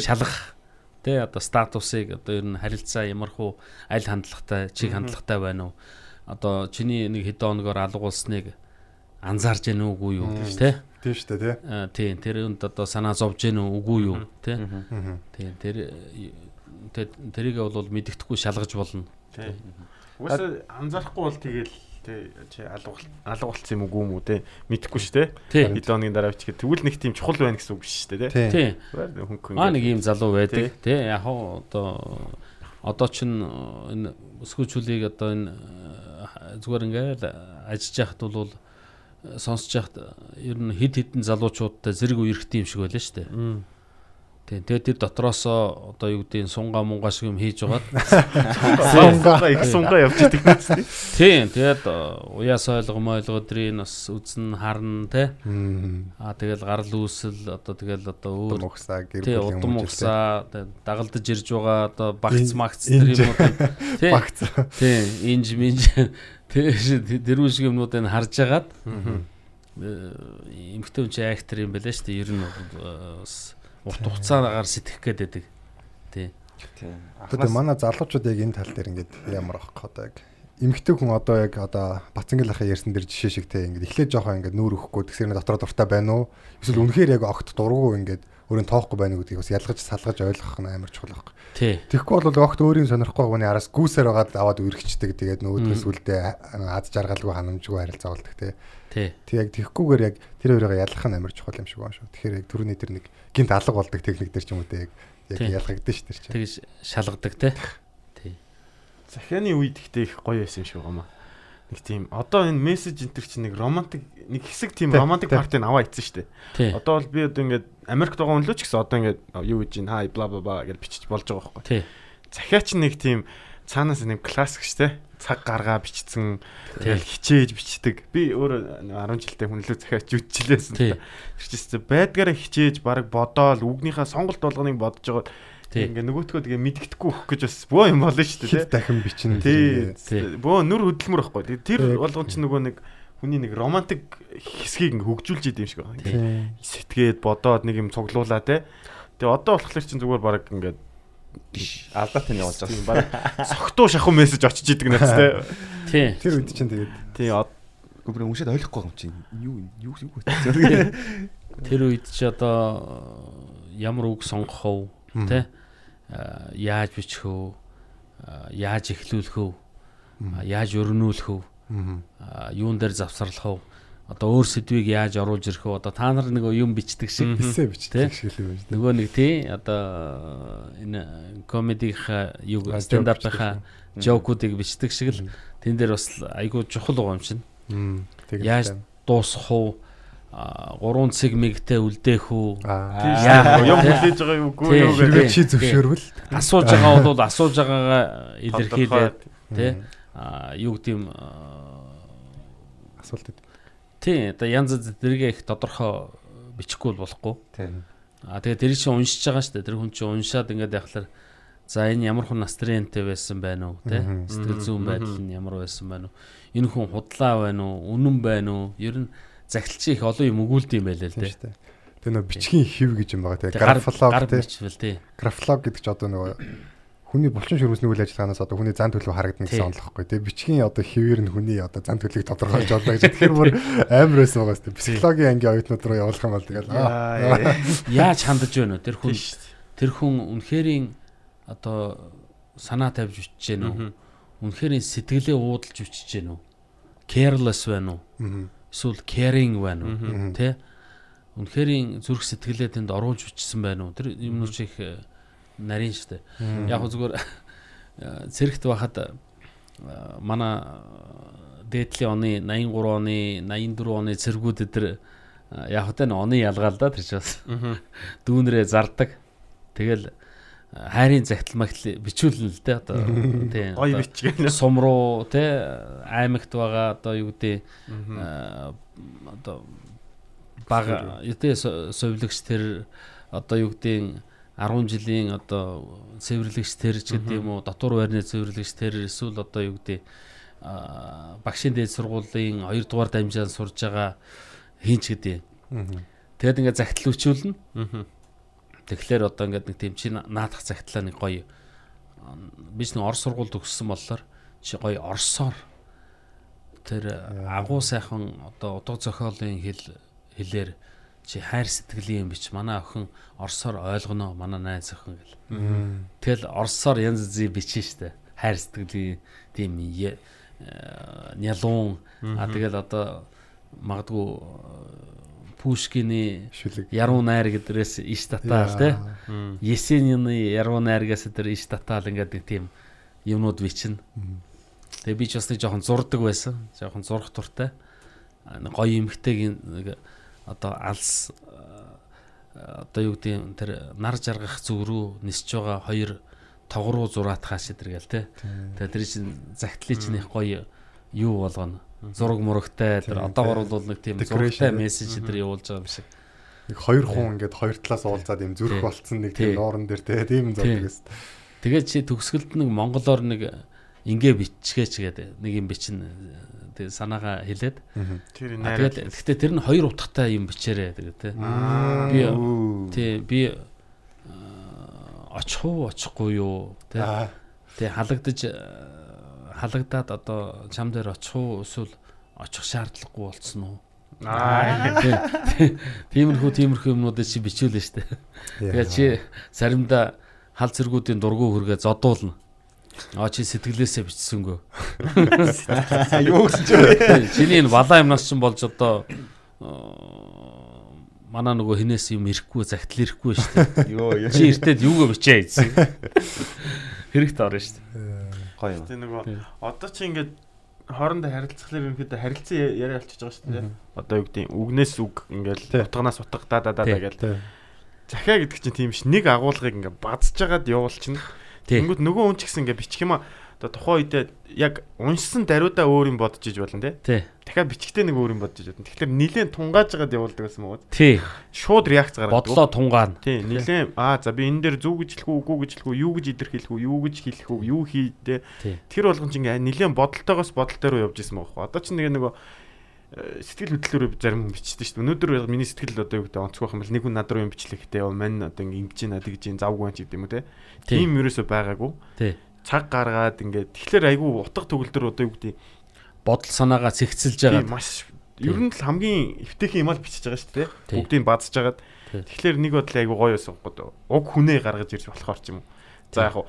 Speaker 4: Шалгах тэ одоо статусыг одоо ер нь харилцаа ямархуу аль хандлагатай, чиг хандлагатай байна уу? Одоо чиний нэг хэдэн хоногор алгуулсныг анзаарж гэнэ үгүй юу тэ?
Speaker 3: Тийм шүү дээ тий.
Speaker 4: Аа, Тийм тэр үнд одоо санаа зовж гэнэ үгүй юу тэ? Тийм тэр э, тэр- тэрийг бол мэддэхгүй шалгаж болно.
Speaker 5: Тий. Угаасаа анзаарахгүй бол тэгэл тий чи алгуул алгуулсан юм уу юм уу те мэдхгүй шүү.
Speaker 4: Тий.
Speaker 5: Хэдэн хоногийн дараа бичих. Тэгвэл нэг тийм чухал байна гэсэн үг биш шүү дээ те.
Speaker 3: Тийм.
Speaker 4: Тийм.
Speaker 5: Хөнгө
Speaker 4: Аа нэг ийм залуу байдаг тий яг хоо одоо одоо чин э, энэ өсгөөчүүлийг одоо энэ э, зүгээр ингээл ажиллаж яхад бол э, сонсож яхад ер нь хид хідэн залуучуудтай зэрэг үерхтэй юм шиг байлаа шүү дээ. Тийм тэгээд тэр дотроосоо одоо юу гэдэг нь сунга мунга шиг юм хийж байгаад
Speaker 5: Сунга их сунга явж идэг юм тийм.
Speaker 4: тийм тэгээд э, уяас ойлгом ойлгоо өдрийн бас үзэн харна
Speaker 3: Мм.
Speaker 4: аа тэгэл гарал үүсэл одоо тэгэл одоо өөр
Speaker 3: Удам ухсаа гэр бүлийн
Speaker 4: удам
Speaker 3: хүмүүст
Speaker 4: ухсаа тэ- дагалдаж ирж байгаа одоо багц магц тэр
Speaker 3: инж-
Speaker 4: юмуд тий.
Speaker 3: багц.
Speaker 4: тий инж минж. Тэр шиг юмнуудыг харж агаад эмхтэн чи актер юм байлаа шүү дээ ер нь э, бас урт хугацаагаар сэтгэх гээд байдаг. Тий.
Speaker 3: Одоо манай залуучууд яг энэ тал дээр ингээд ямар авах одоо яг эмгтэй хүн одоо яг одоо бацангил ахаа ярьсан дэр жишээ шиг те ингээд эхлээд жоохон ингээд нүүр өгөхгүй тэгсэр дотор дуртай байна уу? Эсвэл үнэхээр яг огт дургу ингээд өөрийн тоохгүй байна уу гэдгийг бас ялгаж салгаж ойлгох нь амар чухал байхгүй.
Speaker 4: тий.
Speaker 3: Тэгэхгүй бол огт өөрийн сонирхгүй хүний араас гүүсээр байгаад аваад үргэлждэг тэгээд нөөдрөөс үлдээ аз жаргалгүй ханамжгүй харилцаалдаг те.
Speaker 4: тий.
Speaker 3: Тэг яг тэгхгүйгээр яг тэр хоёроо ялгах нь амар чухал юм шиг байна шүү. Тэгэхээр яг түрүүний тэр нэг гинт алга болдог техник дээр ч юм уу те яг яг ялгагдсан шүү дээ.
Speaker 4: тэгж шалгадаг тий тий
Speaker 5: Захианы үед ихтэй их гоё байсан шиг байна. Нэг тийм одоо энэ мессеж энтер чинь нэг романтик нэг хэсэг тийм
Speaker 3: Тий,
Speaker 5: романтик
Speaker 3: тий.
Speaker 5: партийг аваа ицсэн шүү дээ.
Speaker 4: тий
Speaker 5: Одоо бол би одоо ингээд Америкт байгаа хүн л ч гэсэн одоо ингээд юу гэж ин хай бла бла бла гэж бичиж болж байгаа байхгүй.
Speaker 4: тий
Speaker 5: Захиа ч нэг тийм цаанаас нэг классик шүү дээ. Цаг гаргаа бичсэн тэгэл хичээж бичдэг. Би өөр 10 жилдээ хүнлээ захиач үтчихлээсэн.
Speaker 4: тий
Speaker 5: Тэр чинь байдгаараа хичээж баг бодоол үгнийхээ сонголт болгоныг бодож байгаа. Ингээ нөгөөтгөө тэгээ мэдгэдэггүй өгөх гэж бас бөө юм болно шүү дээ.
Speaker 3: дахин бичнэ.
Speaker 5: Тий. Бөө нүр хөдөлмөр байхгүй. Тэр болгон ч нөгөө нэг хүний нэг романтик хэсгийг ингээ хөгжүүлж идэв юм шиг байна. Сэтгээд бодоод нэг юм цуглуулаа те. Тэгээ одоо болохоор чинь зүгээр баг ингээ
Speaker 6: Алдаатай нь явуулж байгаа.
Speaker 5: тийм баг согтуу шахуу мессеж очиж идэг надад те.
Speaker 4: тий.
Speaker 3: Тэр үед чинь тэгээд.
Speaker 5: Тий
Speaker 6: Гүбрэ уншаад ойлгохгүй юм чинь. Юу юу юу вэ?
Speaker 4: тэр үед чи одоо ямар үг сонгох вэ? Тий А, яаж бичих вэ? А, яаж эхлүүлэх вэ? А, яаж өрнүүлэх вэ? Юун дээр завсарлах вэ одоо өөр сэдвийг яаж оруулж ирэх вэ? Одоо та нар нөгөө юм бичдэг шиг Тэ?
Speaker 3: бичдэг шиг л юм байна.
Speaker 4: нөгөө нэг тий одоо энэ комедийнхаа юу
Speaker 3: А,
Speaker 4: стендапынхаа жокуудыг бичдэг шиг л тэн дээр бас айгүй чухал байгаа юм чинь.
Speaker 3: Мм.
Speaker 4: Яаж дуусах уу? а, гурван цэг мэгтэй үлдээх үү?
Speaker 3: Аа.
Speaker 4: Яа,
Speaker 5: юм хүлээж байгаа юу үгүй юу.
Speaker 3: Хэрвээ чи зөвшөөрвөл
Speaker 4: Асууж байгаа бол асууж байгаагаа илэрхийлээд тий юу гэдэг юм
Speaker 3: асуулт өгд.
Speaker 4: Тий одоо янз зэрэг их тодорхой бичихгүй бол болохгүй.
Speaker 6: Тийм.
Speaker 4: А тэгээ тэр чинь уншиж байгаа шүү дээ. Тэр хүн чинь уншаад ингээд яхахлаар за энэ ямар хүн настрынтэй байсан байна уу
Speaker 3: Мгм.
Speaker 4: сэтгэл зүйн байдал нь ямар байсан байна уу энэ хүн худлаа байна уу үнэн байна уу ер нь загталчин их олон юм өгүүлд юм байлаа л
Speaker 3: Тийм
Speaker 4: дээ.
Speaker 3: Тэр нөө бичгийн хев гэж юм байгаа тийм. Тийм.
Speaker 4: бичвэл тий.
Speaker 3: Графолог гэдэг чи одоо нөгөө хүний булчин шүрмэсний үйл ажиллагаанаас одоо хүний зан төлөв харагдана гэсэн онол واخгүй тий. Бичгийн одоо хэвээр нь хүний одоо зан төлөвийг тодорхойлж олно гэж тэгэхээр бүр амар байсан байгаа шүү дээ. Психологийн ангийн оюутнууд руу явуулах юм бол тэгэл
Speaker 4: яаж хандж байна вэ? Тэр хүн тэр хүн үнэхэрийн одоо санаа тавьж бичиж гэнэ үү? Үнэхэрийн сэтгэлээ уудалж бичиж гэнэ үү? Careless байна уу? Эсвэл caring байна уу? Тий үнэхэрийн зүрх сэтгэлээ тэнд оруулж бичсэн байна уу? Тэр юмнууд их нарийн штэ. Яг зүгээр э, цэрэгт байхад э, манай дээдлийн оны 83 оны 84 оны цэргүүд өдр яг хөтэ н оны ялгаал да тэр ч бас дүүнрээ зардаг. Тэгэл э, хайрын загтал магтал бичүүлнэ л дээ одоо тийм одоо
Speaker 5: бичгэн.
Speaker 4: сум руу те аймагт байгаа одоо юу гэдэг э, одоо бага юутэй совилогч тэр одоо юу гэдэг 10 жилийн одоо цэвэрлэгч тэр ч гэдэг юм уу дотор байрны цэвэрлэгч тэр эсвэл одоо юу гэдэг багшийн дээд сургуулийн 2 дугаар дамжаанд сурж байгаа хинч гэдэг. Тэгэд ингээд.
Speaker 5: Мгм.
Speaker 4: Тэгэхээр одоо ингээд нэг тийм чи наадах загтлаа нэг гоё а, би ч нэг орос сургуульд өгсөн болохоор чи гоё орсоор тэр агуу сайхан одоо утга зохиолын хэл хэлээр чи хайр сэтгэлийн юм бич манай охин орсоор ойлгоно манай найз охин гэл. Тэгэл орсоор янз янзыг бичнэ штэ. Хайр сэтгэлийн тийм э, нялуун а тэгэл одоо магадгүй э, Пушкины яруу найр гэдрээс иш татаал те. Есенины яруу найргаас тэр иш татаал ингээд тийм юмнууд бичнэ. Тэгээ би ч бас нэг жоохон зурдаг байсан. Жоохон зурх туртай. Гоё эмхтэйг нэг одоо алс а, одоо юу гэдэг тэр нар жаргах зүг рүү нисэж байгаа хоёр тогруу зураатхаа шидэргээл те. Тэгээ тэр чинь загтлын чинь их гоё юу болгоно. Зураг мурагтай тэр одоогор бол нэг тийм зурагтай мессеж тэр явуулж байгаа юм шиг.
Speaker 3: Нэг хоёр хүн ингээд хоёр талаас уулзаад юм зүрх болцсон нэг
Speaker 4: Тий.
Speaker 3: тийм нууран дээр те. Тийм зодог гэсэн.
Speaker 4: Тэгээд чи төгсгөлд нэг монголоор нэг ингээ бичгээч гэдэг. Нэг юм бичин тэг санаагаа хэлээд
Speaker 5: Тэр найраад.
Speaker 4: тэгээд гэхдээ тэр нь хоёр утгатай юм бичээрэй тэгээд те. Би тий би очих уу очихгүй юу те.
Speaker 3: Аа.
Speaker 4: Тэг халагдаж халагдаад одоо чам дээр очих уу эсвэл очих шаардлагагүй болцсон уу?
Speaker 5: Аа.
Speaker 4: Тий. Тиймэрхүү тиймэрхүү юмнуудыг чи бичүүлнэ штэ. Тэгээд чи заримдаа хал зэргүүдийн дургу хүргээ зодуулна. Аа чи сэтгэлээсээ бичсэнгөө.
Speaker 6: Юу гэсэн ч вэ?
Speaker 4: Чиний энэ балаа юмнаас чинь болж одоо э, манай нөгөө хинээс юм ирэхгүй загтал ирэхгүй шүү дээ.
Speaker 6: Йоо ёо.
Speaker 4: Чи эртээд юугаа бичээ гэсэн. Хэрэгтэй орно шүү дээ.
Speaker 6: Гоё юм.
Speaker 5: Тэ нөгөө одоо чи ингээд хоорондоо харилцахлаар ерөнхийдөө харилцан я- яриа болчихж байгаа шүү дээ. Одоо юу гэдэг үгнээс үг ингээл утганаас утга да да да гээл. Захиа гэдэг чинь тийм ш нэг агуулгыг ингээд базж жагаад явуулчихна.
Speaker 4: Тий.
Speaker 5: Тэнгүүд нөгөө хүн ч гэсэн ингээд бичих юм а одоо тухайн үедээ яг уншсан даруйдаа өөр юм бодож иж болно.
Speaker 4: Тий.
Speaker 5: Дахиад бичгтээ нэг өөр юм бодож иж болно. Тэгэхээр нилээн тунгааж жагаад явуулдаг гэсэн мөн.
Speaker 4: Тий.
Speaker 5: Шууд реакц гаргадаг.
Speaker 4: Бодлоо тунгаана.
Speaker 5: Тий, нилээн аа за би энэ дээр зүг үү, үгүй үү, юу гэж илэрхийлэх үү, юу гэж хэлэх үү, юу хийдэ.
Speaker 4: Тий.
Speaker 5: Тэр болгон чинь ингээ нилээн бодолтойгоос бодолтой руу явж исэн байгаа хөө. Одоо чинь нэг нөгөө сэтгэл хөдлөлөөр зарим хүн бичдэг шүү дээ. Өнөөдөр миний сэтгэл одоо юу гэдэг онцгой юм бол нэг хүн над руу юм бичлэх гэдэг юм мань одоо ингэж байна тэгж байна завгүй байна ч гэдэг юм уу те.
Speaker 4: Тий.
Speaker 5: Тийм ерөөсөө байгаагүй. Цаг гаргаад ингээ тэгэхээр айгүй утга төгөлдөр одоо юу гэдэг
Speaker 4: Бодол санаагаа цэгцэлж байгаа.
Speaker 5: маш ер нь л хамгийн эвтэйхэн юм аа бичиж байгаа шүү дээ. Бүгдийг базж жагаад. Тэгэхээр нэг бодлоо айгүй гоё байсан гоо. Уг хүнээ гаргаж ирж болохоор ч юм уу. За яг хуу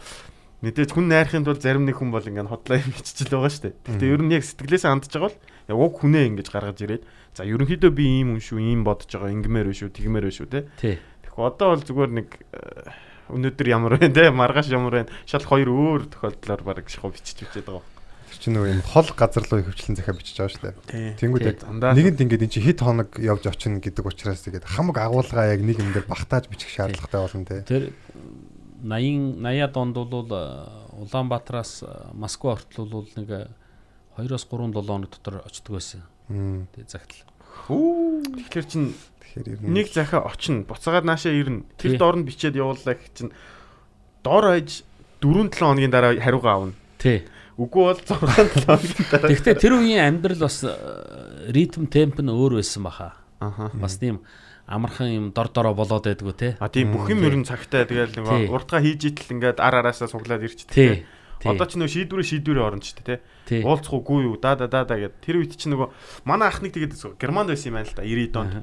Speaker 5: Мэдээж хүн найрахын тулд зарим нэг хүн бол ингээд хотлоо юм хиччихэл байгаа шүү дээ. Гэхдээ ер нь яг сэтгэлээсээ хандж байгаа бол яг уг хүнээ ингэж гаргаж ирээд за ерөнхийдөө би ийм хүн шүү, ийм бодож байгаа, ингэмээр биш шүү, тэгмээр биш шүү те. Тэгэхээр одоо бол зүгээр нэг э, өнөөдөр ямар байна те, маргааш ямар байна. Шал хоёр өөр тохиолдлоор баг шахуу бичиж бичээд байгаа.
Speaker 3: Тэр чинь нөгөө юм хол газар руу хөвчлэн захиа бичиж байгаа шүү дээ. Тэнгүүд яг нэгэнд ингээд эн чинь хэд хоног явж очино гэдэг учраас тэгээд хамаг агуулга яг нэг юм дээр багтааж бичих шаардлагатай болно те.
Speaker 4: Тэр 80 80-аад онд бол э, Улаанбаатараас э, Москва хүртэл бол нэг э, 2-оос 3 7 хоног дотор очдөг байсан. Тэгээ загтал.
Speaker 5: Тэгэхээр чин
Speaker 3: Тэгэхээр ер нь
Speaker 5: нэг захиа очно. Буцаагаад наашаа ирнэ. Тэр
Speaker 4: Тий.
Speaker 5: доорнд бичээд явууллаа гэх чинь доор хаяж 4 7 хоногийн дараа хариугаа авна.
Speaker 4: Тий.
Speaker 5: Үгүй бол 6 7 хоногийн дараа.
Speaker 4: Гэхдээ тэр үеийн амьдрал бас э, ритм темп нь өөр байсан баха.
Speaker 5: Аха.
Speaker 4: Бас тийм амархан юм дор дороо болоод байдгүй те.
Speaker 5: А тийм бүх юм ер нь цагтай тэгэл нөгөө уртгаа хийж итэл ингээд ар араасаа суглаад.
Speaker 4: Тий. Тий.
Speaker 5: Одоо ч нөө шийдвэрээ шийдвэрээ орно ч тий.
Speaker 4: Тий.
Speaker 5: Уулзахгүй юу да да да да гэд тэр үед чи нөгөө манай ахныг тэгээд Германд байсан юм байна л да 90 донд.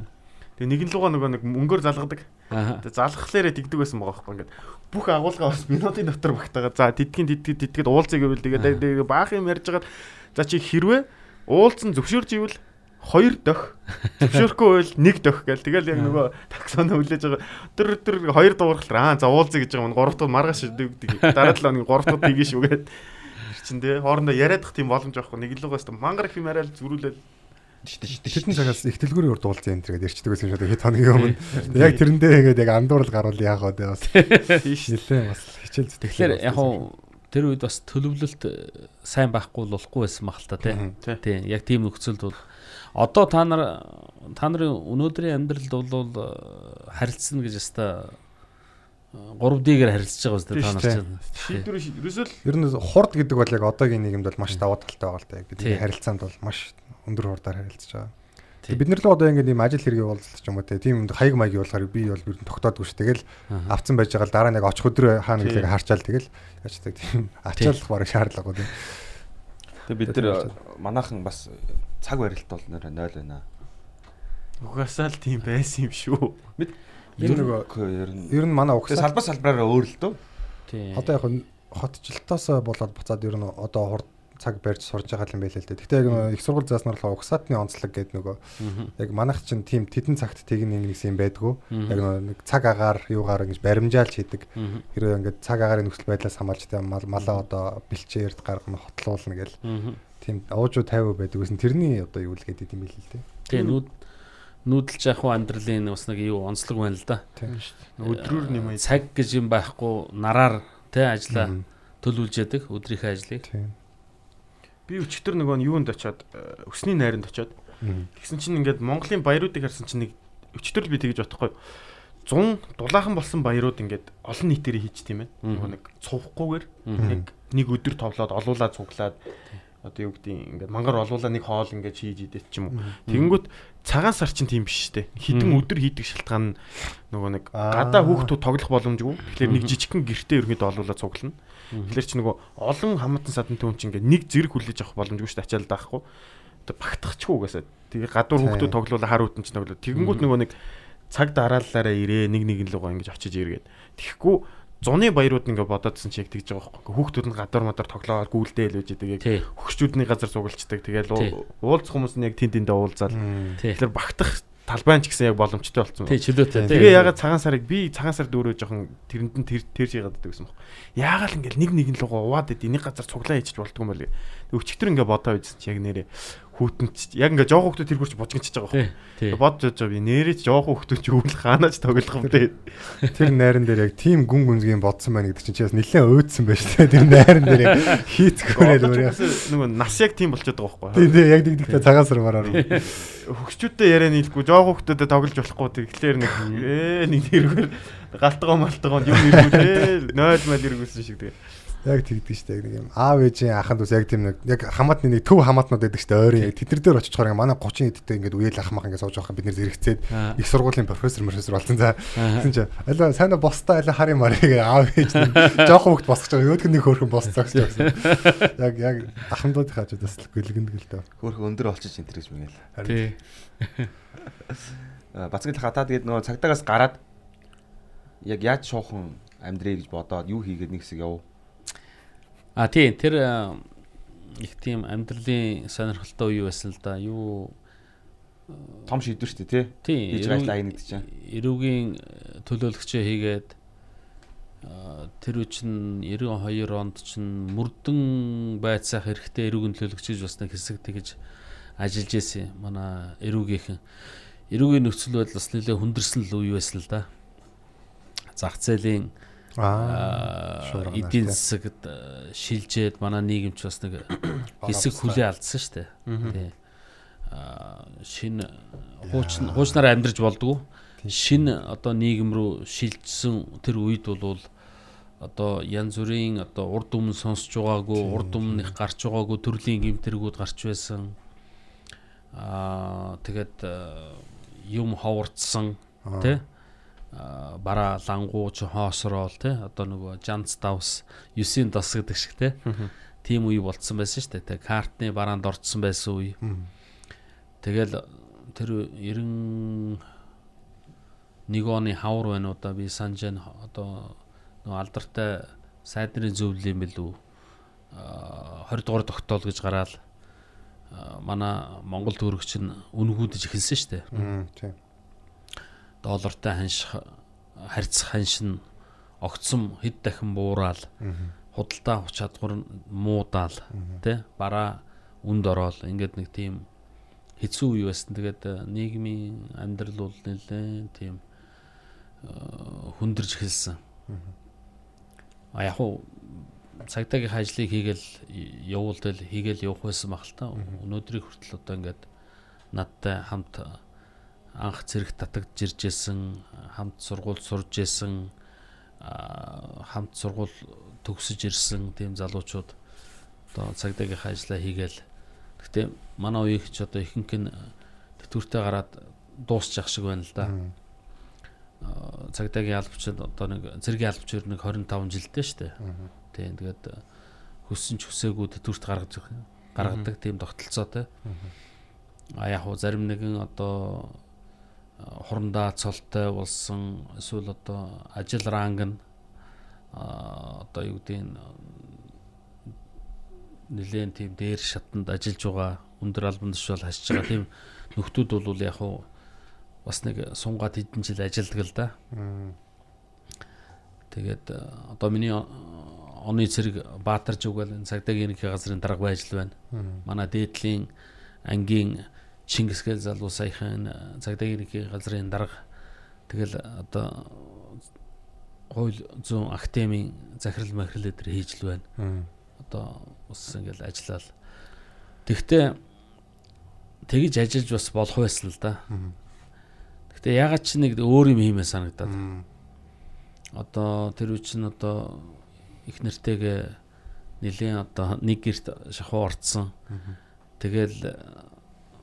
Speaker 5: Тэгээ нэгэн лугаа нөгөө нэг мөнгөөр залгадаг. Тэгээ залхахлаарэ тэгдэг байсан байгаа байхгүй ингээд бүх агуулга бас минутын дотор багтагаа. За тэдгийн тэдгэд тэдгэд уулзъя гэвэл тэгээд тэгээд баах юм ярьж хагаад за чи хэрвээ уулзсан зөвшөөрж ивэл хоёр дох зөвшөөрөхгүй байвал нэг дох гэл тэгэл яг нөгөө таксоно хүлээж байгаа тэр тэр хоёр дуурхал аа за уулзъя гэж байгаа мань гурав дахь маргааш дараа 7 хоногийн гурав дахь тгий шүү гэд чин тэ хоорондоо яриадах тийм боломж байхгүй нэг лугаас мангар их юм яриад зүрүүлэл
Speaker 3: Тэрний цагаас их дэлгүүрийн урд уулзсан энэ төргээд ярьчдаг байсан шүү дээ. Хэд хоногийн өмнө. Яг тэрэндээ ингээд яг андуурал гарвал яах вэ бас.
Speaker 5: тийш
Speaker 3: Нилээ бас хичээл зүтгэл.
Speaker 4: Тэгэхээр яг хуу тэр үед бас төлөвлөлт сайн байхгүй бол болохгүй байсан баг л та тий.
Speaker 5: Тий.
Speaker 4: Тий. Яг тийм нөхцөлд бол одоо та нар та нарын өнөөдрийн амьдралд бол э, харилцсан гэж яста 3D-гээр харилцаж байгаа үстэй та нар чинь.
Speaker 5: шийдвэр ерөөсөл
Speaker 3: Ер нь хурд гэдэг бол яг одоогийн нийгэмд бол маш даваа талтай байгаа л да. Бидний харилцаанд бол маш өндөр хурдаар харилцаж байгаа. Бид нар л одоо ингээд ийм ажил хэргийг уулзалт ч юм уу те тийм хаяг маяг явуулахаар би бол ер нь тогтоодгүй ш. Тэгэл авцсан байж байгаа л дараа нэг очих өдрөө хаана
Speaker 5: Тий.
Speaker 3: гэхийг харчаал тэгэл яачдаг тийм ачаалах бараг шаардлагагүй.
Speaker 6: Тэгээ бид нар манайхан бас цаг барилт бол нөр 0 байна.
Speaker 5: угаасаа л тийм байсан юм шүү.
Speaker 3: Энэ нөгөө
Speaker 6: Ер нь
Speaker 3: ер нь манай угсаа
Speaker 6: салбар салбараараа өөр л дөө.
Speaker 4: Тий.
Speaker 3: одоо яг нь хотчлолтоос болоод буцаад ер нь одоо хурд цаг барьж сурж байгаа юм байл л дээ. Гэхдээ яг нөгөө их сургууль зааснаар л угсаатны онцлог гэдэг нөгөө яг манайх чинь тийм тедэн цагт тэгнэ нэг юм байдгүй. Яг нэг цаг агаар юугаар ингэж баримжаалж хийдэг. Хэрвээ ингээд цаг агаарын нөхцөл байдлаас хамаарч тийм мал малаа одоо бэлчээрд гаргана хотлуулна гэл. Тийм уужуу 50 байдаг гэсэн тэрний одоо юу л гэдэг юм бэл л дээ.
Speaker 4: Тий нүүд нүүдэлж явах уу амьдралын бас нэг юу онцлог байна л да.
Speaker 3: Тийм.
Speaker 5: Өдрөөр нэмээ.
Speaker 4: Цаг гэж юм байхгүй нараар тий ажиллаа
Speaker 3: Мгм.
Speaker 4: төлөвлөж яадаг өдрийнхөө ажлыг.
Speaker 3: Тийм.
Speaker 5: Би өчтөр нөгөө нь юунд очиод э, өсний найранд очиод. Тэгсэн чинь ингээд Монголын баяруудыг харсан чинь нэг өчтөр л би тэгж бодохгүй. 100 дулаахан болсон баярууд ингээд олон нийтээр хийж тийм ээ. Нэг цувхгүйгээр яг нэг өдөр товлоод олуулаад цуглаад одоо юу гэдэг ингээд мангар олуулаа нэг хоол ингээд хийж идэх ч юм уу. Тэгэнгүүт цагаан сар чинь тийм биш штэ. Хитэн өдөр хийдэг шалтгаан нь нөгөө нэг
Speaker 3: Аа.
Speaker 5: гадаа хүүхдүүд тоглох боломжгүй. Тэгэхээр нэг жижигхэн гэртээ ерөөдөө олуулаад цуглана. Тэгэхээр чи нөгөө олон хамаатан садан түн чинь ингээд нэг зэрэг хүлээж авах боломжгүй штэ ачаал даахгүй. Одоо багтахчгүй угаасаа. Тэгээ гадуур хүүхдүүд тоглуулаа хар үтэн чинь тоглоо. Тэгэнгүүт нөгөө нэг цаг дараалалаараа ирээ нэг нэгэн лугаа ингэж очиж иргээд. Тэгэхгүй зуны баярууд ингээ бодоодсэн чи яг тэгж байгаа байхгүй. Хүүхдүүд нь гадуур мадар тоглоод гүйлдээ л үж идэг яг хөгшчүүдний газар
Speaker 4: Тий.
Speaker 5: уу- уулзах хүмүүс нь яг тэн тэндээ уулзаал. Тэгэхээр багтах талбайн ч гэсэн яг боломжтой болсон.
Speaker 4: Тий чөлөөтэй.
Speaker 5: Тэгээ ягаад цагаан сарыг би цагаан сар дөрөө жоохон тэрэнд нь тэр тэрж яагаад гэдэг юм бэ? Яагаад ингээл нэг нэгэн лугаа уваад идэв нэг газар цуглаа хийчих болдгоо юм байна. Тэг өчтөр ингээ бодоо үзсэн чи яг нэрээ хүүтэнч яг ингээ жоох хүүхдүүд тэр хурч бужигч байгаа байхгүй. Бодож байгаа би нэрээ ч жоох хүүхдүүд ч өвөл хаанаач тоглох юм бэ?
Speaker 3: Тэр найран дээр яг тийм гүн гүнзгий бодсон байна гэдэг чинь чи бас нэлээд өөдсөн байж тээ. Тэр найран дээр яг хийцгүүрээ л өөрөө.
Speaker 5: Нөгөө нас яг тийм болчиход байгаа байхгүй.
Speaker 3: Тийм тийм яг дигдэгтэй цагаан сар мараар.
Speaker 5: Хөгчүүдтэй яриа нийлэхгүй жоох хүүхдүүдэд тоглож болохгүй тэгэхээр нэг ээ нэг нэргээр галтгоо малтгоо юм иргүүлээ 0 мал иргүүлсэн шиг тэгээ.
Speaker 3: Яг тэгдэг штэ яг нэг юм. Аав ээжийн аханд ус яг тийм нэг яг хамаатны нэг төв хамаатнууд байдаг штэ ойрын яг тэднэр дээр очиж чухаар манай 30 эдтэй ингээд үеэл ах мах ингээд сууж байгаа бид нэр зэрэгцээд их сургуулийн профессор профессор болсон за гэсэн чи алаа сайн бостой алаа харин марыг аав ээж нь жоохон хөвгт босгож байгаа өөдгөн нэг хөөрхөн босцоо гэсэн. Яг яг ахмадуудын хажуудаас л гэлгэнд гэлдөө.
Speaker 6: Хөөх өндөр олчиж энэ гэж мэгэл.
Speaker 4: Тий.
Speaker 6: Бацгал хатаа тэгээд нөгөө цагдаагаас гараад яг яаж шуухан амьдрээ гэж бодоод юу хийгээд нэг хэсэг яв.
Speaker 4: А тийм тэр э, их тийм амьдралын сонирхолтой үе байсан л да. Юу
Speaker 6: Том шийдвэр шүү дээ тий. Хийж гайлаа хийнэ гэж чинь.
Speaker 4: эрүүгийн э, төлөөлөгчөө хийгээд тэр үе чинь 92 онд чинь мөрдөн байцаах хэрэгтэй эрүүгийн төлөөлөгч гэж бас нэг хэсэг тэгж ажиллаж юм. манай эрүүгийнхэн эрүүгийн нөхцөл байдал бас нэлээд хүндэрсэн л үе байсан л да. Зах зээлийн
Speaker 3: Аа.
Speaker 4: аа, эдийн засагт аа, шилжээд манай нийгэмч бас нэг хэсэг хүлээ алдсан шүү дээ. Тий. Аа шинэ хуучин хуучнараа амьдарч болдгоо. Шинэ одоо нийгэм рүү шилжсэн тэр үед бол одоо янз бүрийн одоо урд өмнө сонсож байгаагүй, урд өмнөх гарч байгаагүй төрлийн гимтэргүүд гарч байсан. Аа тэгээд аа, юм ховорцсон тий а, бара лангуу ч хоосрол те одоо нөгөө жанц давс 9-ийн дос гэдэг шиг те тийм үе болцсон байсан шүү дээ те картны бараанд орцсон байсан үе. Тэгэл тэр 90 нэг оны хавар байна уу да би санаж байна одоо нөгөө алдартай сайдны зөвлөлийн билүү. А, 20 дугаар тогтоол гэж гараад манай Монгол төгрөгч нь үнгүүдэж эхэлсэн шүү дээ
Speaker 3: Тийм.
Speaker 4: Доллартай ханших харьцах ханш нь огцом хэд дахин буураад худалдаа хүч чадвар муудаал тий бараа үнд ороод ингээд нэг тийм хэцүү үе байсан. Тэгээд э, нийгмийн амьдрал бол нэлээд тийм э, хүндэрж эхэлсэн. А яг уу цагдаагийн ажлыг хийгээл явуулдал хийгээл явах байсан баг л та. Өнөөдрийг хүртэл одоо ингээд надтай хамт анх зэрэг татагдж иржсэн хамт сургууль сурж исэн хамт сургууль төгсөж ирсэн тийм залуучууд одоо цагдаагийн ажлаа хийгээл гэхдээ манай үеийг ч одоо ихэнх нь тэтгэвртэй гараад дуусчих шиг байна л да. Цагдаагийн албачид одоо нэг зэргийн албачир нэг 25 жилдээ дээ. Тийм тэгээд хүссэн ч хүсээгүй тэтгэврт гаргаж гаргадаг тийм тогтолцоотой. А яг хуу зарим нэгэн одоо хурандаа цолтой болсон эсвэл одоо ажил ранг нь одоо юу гэдэг нь нэлээд тийм дээр шатанд ажиллаж байгаа өндөр албан тушаал хасж байгаа тийм нөхдүүд бол яг хуу бас нэг сунгаад хэдэн жил ажилладаг л да. Тэгээд одоо миний оны цэрэг Баатарж угаал энэ цагдаагийн ерөнхий газрын дарга байж л байна. Манай дээдлийн ангийн Чингисхэл залуу саяхан энэ цагдаагийн газрын дарга тэгэл э, одоо хууль зүүн академийн захирал махирал дээр хийж л байна. Одоо ус ингээл ажиллаад. Тэгвэл тэгж ажиллаж бас болох байсан л да. Гэтэ ягаад ч нэг өөр юм хиймээ санагдаад. Одоо тэр үе чинь одоо их нэртэйгээ нэлийн одоо нэг герт шахуу орцсон. Тэгэл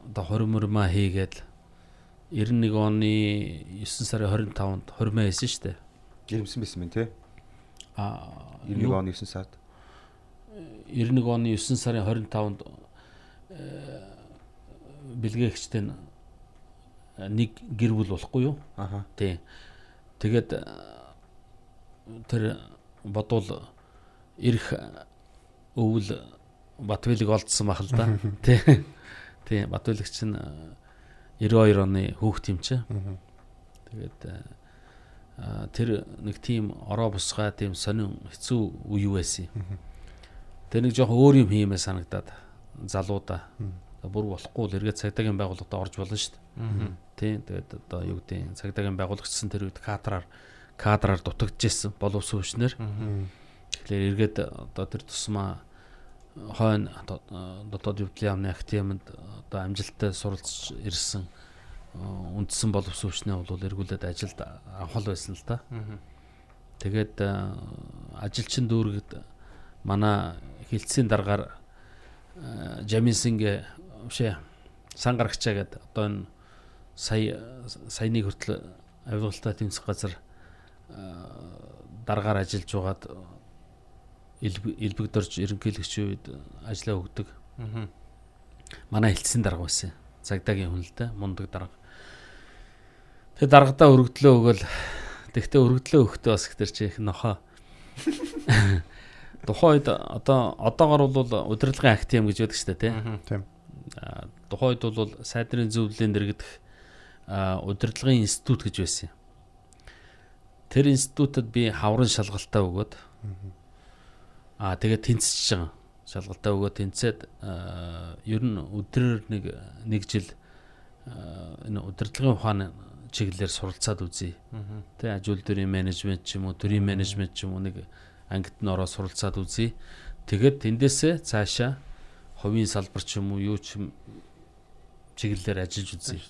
Speaker 4: одоо 20 мөрмаа хийгээд 91 оны 9 сарын 25-нд 20 маа хийсэн шүү дээ.
Speaker 6: Жирэмсэн байсан юм тий.
Speaker 4: А
Speaker 6: 91 оны 9 сард.
Speaker 4: 91 оны 9 сарын 25-нд э, бэлгээгчтэй нэг гэр бүл болохгүй юу?
Speaker 6: Аха.
Speaker 4: Тий. Тэгээд э, тэр бодвол ирэх өвөл Батбэлэг олдсон байх л да. Тий. Тий, Батбэлэг чинь э, 92 оны хүүхд юм чи. Тэгээд э, тэр нэг тийм ороо бусгай тийм сонин хэцүү үе байсан юм. Тэр нэг жоохон өөр юм хиймээ санагдаад залуудаа бүр болохгүй л эргээд цагдаагийн байгууллагад орж болно шүү дээ. Тийм тэгээд одоо юу гэдэг нь цагдаагийн байгуулагчсан тэр үед кадраар кадраар дутагдчихсэн боловсон хүчнэр. Тэгэхээр эргээд одоо тэр тусмаа хойно дотоод явдлын яамны академид одоо амжилттай суралцж ирсэн үндсэн боловсон хүчнээ бол эргүүлээд ажилд авах байсан л да. Тэгээд ажилчин дүүргэд манай хилцээний дараагаар Жаминсинг бишээ сан гарагчаа гэдэг одоо энэ сая саяны хүртэл авилгалтай тэмцэх газар дараагаар ажиллаж байгаад элбэгдэрж ерөнхийлөгчийн үед ажиллаа өгдөг. Манай хилцээний дарга байсан. Цагдаагийн хүн л дээ, мундаг дарга. Тэгээ даргадаа өргөдлөө өгөөл тэгтээ өргөдлөө өгөхдөө бас ихтер чи их нохоо. тухайн үед одоо одоогор бол удирдлагын актив гэж байдаг шүү дээ тий.
Speaker 3: Тийм.
Speaker 4: Тухайн үед бол сайдрын зөвлөлийн дэргэдэх удирдлагын институт гэж байсан юм. Тэр институтэд би хаврын шалгалтаа өгөөд аа тэгээд тэнцэж байгаа. Шалгалтаа өгөөд тэнцээд ер нь өдрөөр нэг нэг жил энэ удирдлагын ухааны чиглэлээр суралцаад үзье. Тэ ажил төрийн менежмент ч юм уу, төрийн менежмент ч юм уу нэг ангид нь ороо суралцаад үзье. Тэгээд тэндээсээ цаашаа хувийн салбар ч юм уу юу ч чиглэлээр ажиллаж үзье.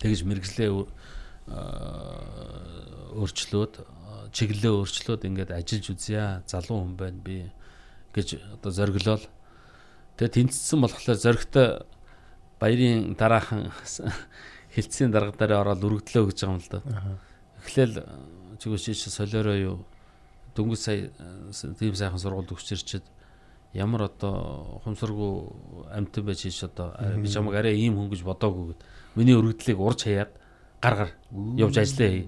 Speaker 4: Тэгэж мэрэгжлээ өөрчлөөд аа, чиглэлээ өөрчлөөд ингээд ажиллаж үзье. Залуу хүн байна би гэж одоо зориглол. Тэгээд тэнцсэн болохоор зоригтой баярын дараахан хилцээний дарга дараа ороод үргэлдлээ өгж байгаа юм л да. Эхлээл чигөөс чи солиороо юу дөнгөж сая э, тийм сайхан сургуульд өгчөрчөд ямар одоо хумсаргу амтан байж хийж одоо би чамаг арай ийм хүн гэж бодоогүй гэд миний өргөдлийг урж хаяад гар гар явж ажиллая.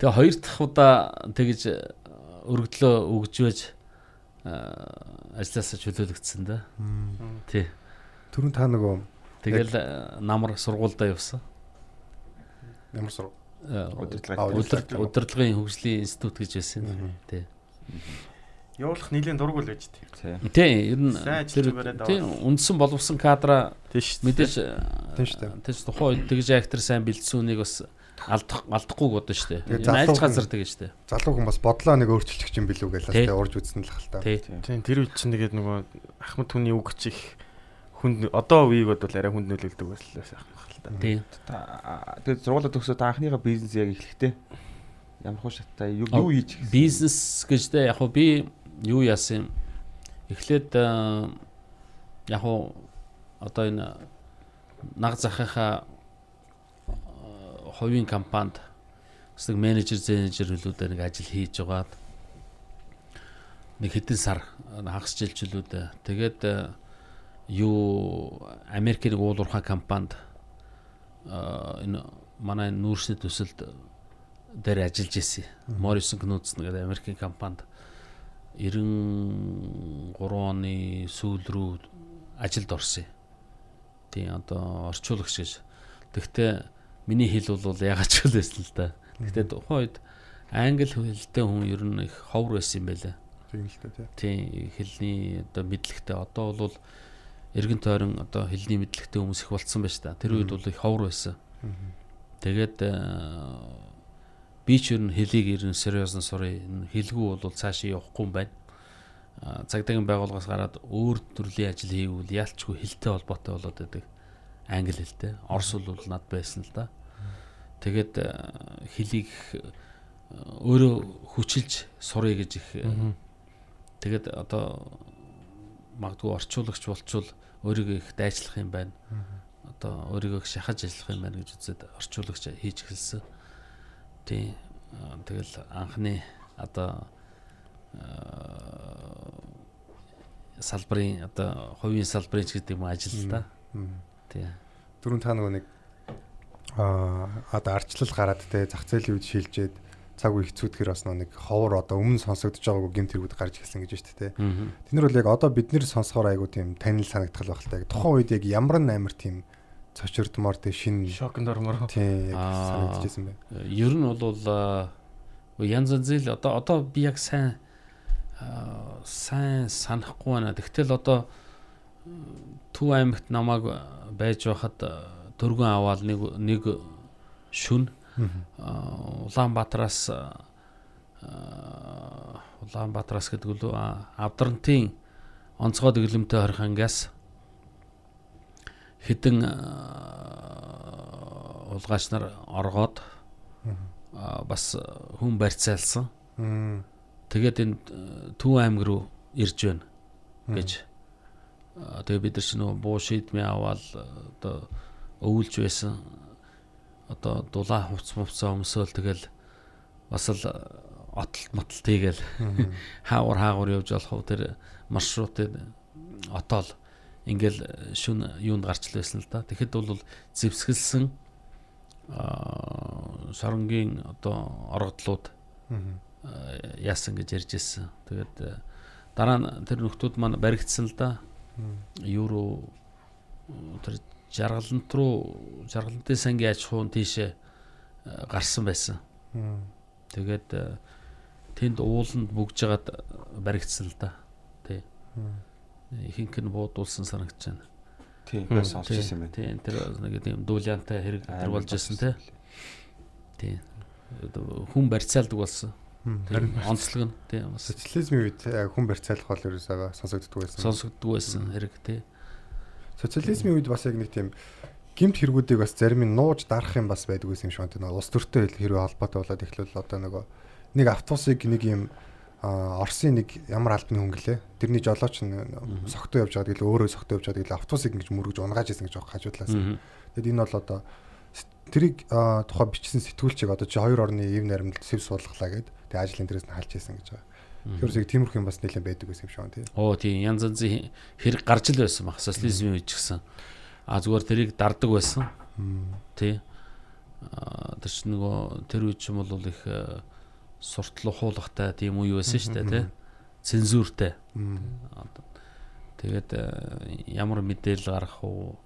Speaker 4: Тэгээ хоёр дахь удаа тэгж э, өргөдлөө өгж байж ажилласаа чөлөөлөгдсөн да. Тий.
Speaker 3: Түрүүн та нөгөө
Speaker 4: Тэгэл э, намар сургуульдаа явсан.
Speaker 3: ямар сургууль
Speaker 4: Э, удирдлагын хөгжлийн институт гэж байсан. Тий.
Speaker 5: Явуулах нэлийн дургуул байж тээ.
Speaker 6: Тий.
Speaker 4: Ер нь тий үндсэн боловсон кадра
Speaker 5: Тийш.
Speaker 4: мэдээж
Speaker 3: Тийм шүү дээ.
Speaker 4: Тэгэж тухайн үед тэгж актер сайн бэлдсүүнийг бас алдах алдахгүй бодсон шүү дээ.
Speaker 3: Тэгээ залуу
Speaker 4: газар тэгэж шүү дээ.
Speaker 3: залуу хүн бас бодлоо нэг өөрчилчих чинь билүү гэлээ
Speaker 4: Тий.
Speaker 3: тэ урж үзсэн л хальтаа.
Speaker 4: Тий.
Speaker 5: Тийм тэр үед чинь тэгээд нөгөө Ахмад түүний үг чих хүнд одоо үеийг бол арай хүнд нөлөөлдөг байсан та.
Speaker 4: Тий.
Speaker 6: Тэгээд сургуулаа төгсөөд та анхныхаа бизнес яг эхлэхдээ ямар хөө шаттай юу юу хийж?
Speaker 4: Бизнес гэж дээ яг хуу би юу яасан юм. Эхлээд э, яг хуу одоо энэ наг захынхаа э, хувийн компанид бас нэг менежер зэнежер хөлүүдээр нэг ажил хийж байгаад нэг хэдэн сар э, хагас жилчлүүдээ тэгээд юу Америкийн нэг уул уурхай компанид энэ манай нүүрсний төсөлд дээр ажиллаж исэн. Morrison Knudsen гэдэг Америкийн компанид 93 оны сүүл рүү ажилд орсон. юм. Тийм одоо орчуулагч гэж. Тэгвэл миний хэл бол ягаад ч байсан л да. Тэгвэл тухайн үед англи хэлтэй хүн ер нь их ховор байсан юм байлаа.
Speaker 3: Тийм л дээ тий.
Speaker 4: Тийм хэлний одоо мэдлэгтэй одоо бол эргэн тойрон одоо хэлний мэдлэгтэй хүмүүс их болцсон байна шүү дээ. Тэр үед бол их ховор байсан. Тэгээд э, би ч ер нь хэлийг ер нь сериозн сурыг хэлгүй бол цаашаа явахгүй юм байна. Цагдаагийн байгууллагаас гараад өөр төрлийн ажил хийвэл яалчгүй хэлтэй холбоотой болоод байдаг. Англи хэлтэй. Орос бол над байсан л да. Тэгээд э, хэлийг өөрөө хүчилж сурыг гэж их тэгээд одоо магадгүй орчуулагч болчвол өөрийгөө их дайчлах юм байна. Одоо өөрийгөө шахаж ажиллах юм байна гэж үзээд орчуулагч хийж эхэлсэн. Тийм. Тэгэл анхны одоо салбарын одоо хувийн салбарын ч гэдэг юм ажил л да. Тийм.
Speaker 3: Түрүүн та нөгөө нэг аа одоо арчлал гараад те зах зээлийн үед шилжээд цаг үе хэцүүдгээр бас нэг ховор одоо өмнө сонсогдож байгаагүй гэмт хэрэгүүд гарч ирсэн гэж байна шүү дээ.
Speaker 4: Аа.
Speaker 3: Тэнд бол яг одоо бид нэр сонсохоор айгу тийм танил санагдах л байх л та. Тухайн үед яг ямар н амар тийм цочирдмор тийм шин
Speaker 5: Шокнд ормоор.
Speaker 3: тийм яг санагдчихсэн байна.
Speaker 4: Ер нь бол аа, янз янзын л одоо одоо би яг сайн аа, сайн санахгүй байна. Тэгтэл одоо м, Төв аймагт намайг байж байхад аа, дөрвөн аваад нэг нэг шүн аа, Улаанбаатараас аа, Улаанбаатараас гэдэг үлээ Авдрантын онцгой дэглэмтэй хорих ангиас хідэн аа, улгаач нар оргоод бас хүн барьцаалсан. Тэгээд энэ Төв аймаг руу ирж байна гэж. Тэгээ бид нар ч нөгөө буу шийдмээ аваад одоо өвлж байсан. Одоо дулаан хувц мувцаа өмсөөл тэгэл бас л отолт мотолт хийгээл хаагур хаагур явж болох уу тэр маршрутыг отоол ингээл э, шүн юунд гарч л байсан л да. Тэгэхэд бол зэвсгэлсэн аа шарангийн одоо оргодлууд э, яасан гэж ярьж ирсэн. Тэгээд э, дараа нь тэр нөхдүүд маань баригдсан л да. Евро тэр жаргалант руу жаргалантын сангийн аж ахуйн тийшээ гарсан байсан. Тэгээд тэнд ууланд бүгж жагаад баригдсан л да. Тий. Ихэнх нь буудуулсан санагдаж байна.
Speaker 6: Тийм би сонсч ирсэн байна.
Speaker 4: Тийм тэр нэг тийм дүүлянтай хэрэг тэр болж ирсэн тий. Тийм. Хүн барьцаалдаг болсон. Тэр онцлог нь тийм бас
Speaker 3: Социализмын үед хүн барьцаалах бол ерөөсөө сонсогддог байсан.
Speaker 4: сонсогддог байсан хэрэг тий.
Speaker 3: Социализмын үед бас яг нэг тийм гимт хэрэгүүдийг бас зарим нь нууж дарах юм бас байдаг байсан юм шиг байна. Улс төртэй хэрвээ холбоотой болоод эхлүүл одоо нөгөө нэг автобусыг нэг юм Оросын нэг ямар албаны хүн гэлээ. Тэрний жолооч нь согтуу явж байгаад гэлээ өөрөө согтуу явж байгаад гэлээ автобусыг ингэж мөргөж унгааж исэн гэж хажуудлаас. Тэгэд энэ бол одоо тэрийг тухай бичсэн сэтгүүлчийг одоо чи хоёр орны ив наримд сэв суулгалаа гэд тэгээ ажлын дээрээс нь халж исэн гэж байгаа. Тэгэхээр тиймэрхүү юм бас нэлээд байдаг байсан юм шиг байна тий.
Speaker 4: Оо тийм янз янзын хэрэг гарч л байсан баг социализмын үед ч гэсэн. А зүгээр тэрийг дардаг байсан. Тий. Тэр чинь нөгөө тэр үед ч юм бол их суртал ухуулгатай тийм үе байсан шүү дээ тий. Цензуртэй. Тэгээд э, ямар мэдээлэл гаргах уу?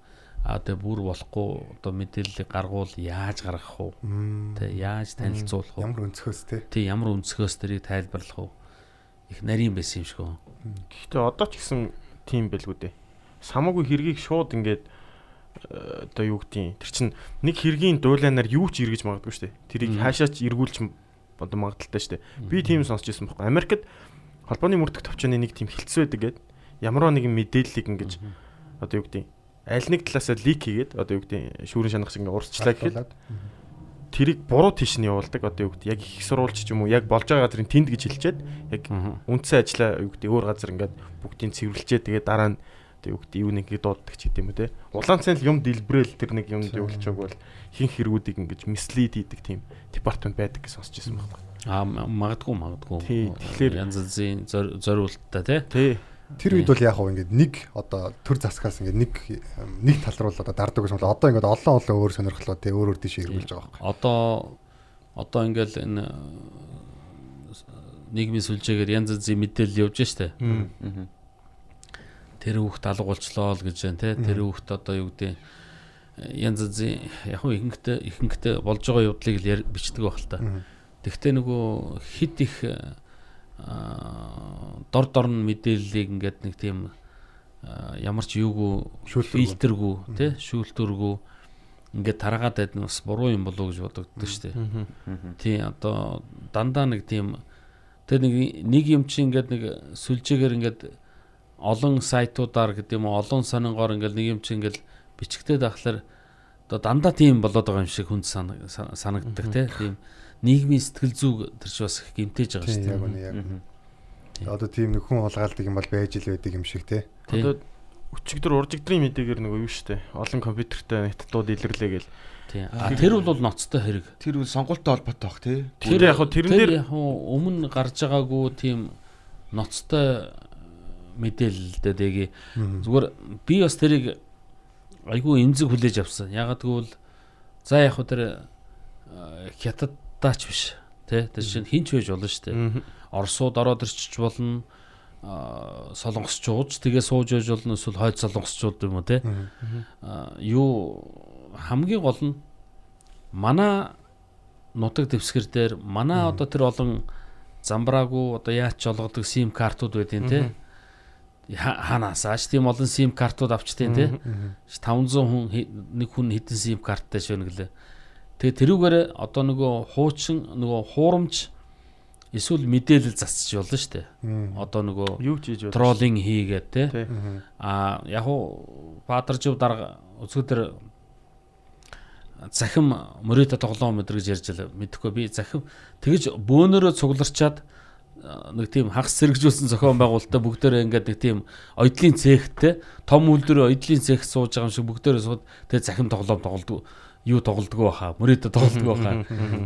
Speaker 4: А тэгээ бүр болохгүй одоо мэдээллийг гаргуул яаж гаргах уу? Тэг яаж танилцуулах уу?
Speaker 3: Ямар өнцгөөс тий.
Speaker 4: тий ямар өнцгөөс тэрийг тайлбарлах уу? Их нарийн байсан юм шиг үү
Speaker 5: Гэхдээ одоо ч гэсэн тийм байлгүй дээ. Самаагүй хэргийг шууд ингээд э, одоо юу гэдгийг тэр чин нэг хэргийн дуулаанаар юу ч эргэж магадгүй шүү дээ. Тэрийг хаашаач эргүүлж одоо магадaltaй шүү дээ. Би тийм сонсч ирсэн байхгүй. Америкт холбооны мөрдөх төвчөний нэг тийм хилцүү байдаг гээд ямар нэгэн мэдээллийг ингэж одоо юу гэдгийг аль нэг талаасаа лик хийгээд одоо юу гэдгийг шүүрэн шанах шиг ингээ урсчлаа гэхэд тэрийг буруу тийш нь явуулдаг одоо юу гэдэг яг их сурвалж ч юм уу яг болж байгаа газрын тэнд гэж хэлчихэд яг үндсэн ажлаа юу гэдэг өөр газар ингээд бүгдийг цэвэрлжээ тэгээ дараа нь юу гэдэг юу нэг дууддаг ч гэдэм үү те. Улаан цай л юм дэлбрээл тэр нэг юмд явуулчааг бол хин хэрэгүүдийг ингэж мислид хийдэг тийм департамент байдаг гэж сонсч ирсэн байна.
Speaker 4: а м- магадгүй магадгүй.
Speaker 5: Тий, тэгэхээр-
Speaker 4: янз янзын зор- зориулттай тий
Speaker 5: Тий.
Speaker 3: Тэр үед бол яг хөө ингээд нэг одоо төр засгаас ингээд нэг нэг тал руу л одоо дардаг гэсэн бол одоо ингээд олон олон өөр сонирхлоо тий өөр өөр тийш эргүүлж байгаа байхгүй.
Speaker 4: одоо одоо ингээл энэ нийгмийн сүлжээгээр янз янзын мэдээлэл явж штэ тэр хүүхд алга болчлоо л гэж байна те тэр хүүхд одоо юу гэдэг янз янзын яг хөө ихэнхдээ ихэнхдээ болж байгаа явдлыг л бичдэг байх л та. Тэгвэл нөгөө хит их аа, дор дор нь мэдээллийг ингээд нэг тийм аа, ямар ч юугүй
Speaker 3: Шүүлтэргүй.
Speaker 4: тий шүүлтүргүй ингээд тараагаад байд нь бас буруу юм болов уу гэж бодогддог шүү дээ. Тий одоо дандаа нэг тийм тэр нэг нэг юм чи ингээд нэг сүлжээгээр ингээд олон сайтуудаар гэдэг юм уу олон сонингоор ингээд нэг юм чи ингээд бичгтээ дахлаар одоо дандаа тийм болоод байгаа юм шиг хүнд санаг- са- санагддаг тий тийм нийгмийн сэтгэл зүйг тэр чи бас их гэмтээж байгаа шүү
Speaker 3: Тийм яг
Speaker 4: дээ.
Speaker 3: үнэ яг. Одоо тийм нэг хүн хулгайлдаг юм бол байж л байдаг юм шиг тий.
Speaker 5: Одоо өчигдөр уржигдрын мэдээгээр нөгөө юу штэ олон компьютертэй нэттууд илэрлээ гэл.
Speaker 4: Тий. А тэр бол ноцтой хэрэг.
Speaker 6: Тэр үл сонголттой холбоотой бах тий.
Speaker 5: Тэр яг хөө тэрэн
Speaker 4: Тэр
Speaker 5: дээр
Speaker 4: яг өмнө гарч байгаагүй тийм ноцтой мэдээлэлдээ дэги. Зүгээр би бас тэрийг айгүй эмзэг хүлээж авсан. Ягаад гэвэл за яг хуу тэр э, хятадтаач биш. Тэ тэр чинь хинч байж болно шүү дээ. Оросууд ороод ирчих болно. солонгосчууд тэгээ сууж яж болно эсвэл хойд солонгосчууд юм уу те юу хамгийн гол нь манай нутаг дэвсгэр дээр манай одоо тэр олон замбраагүй одоо яаж ч олгодог сим картууд байдیں۔ те Ха- ханаасаач тийм олон сим картууд авчтیں۔ те 500 хүн нэг хүн хэдэн сим карттай ш байна гэлээ. Тэгээ тэрүүгээр одоо нөгөө хуучин нөгөө хуурамч эсвэл мэдээлэл засчих болно шүү дээ. Одоо нөгөө
Speaker 5: юу хийж байна.
Speaker 4: троллинг хийгээд те.
Speaker 5: Тий.
Speaker 4: А яг уу Баатаржив дарга өсгөдөр захим мөрөдө тоглоом өдр гэж ярьж байлаа. Мэдхгүй би захим тэгэж бөөнөрөө цугларчаад нэг тийм хагас сэргжүүлсэн зохион байгуулалтаа бүгдээрээ ингээд нэг тийм ойдлын цехтэй том үйлдвэр ойдлын цех сууж байгаа юм шиг бүгдээрээ сууд тэгээ захим тоглоом тоглодог юу тоглодог байхаа мөрөдө тоглодог байхаа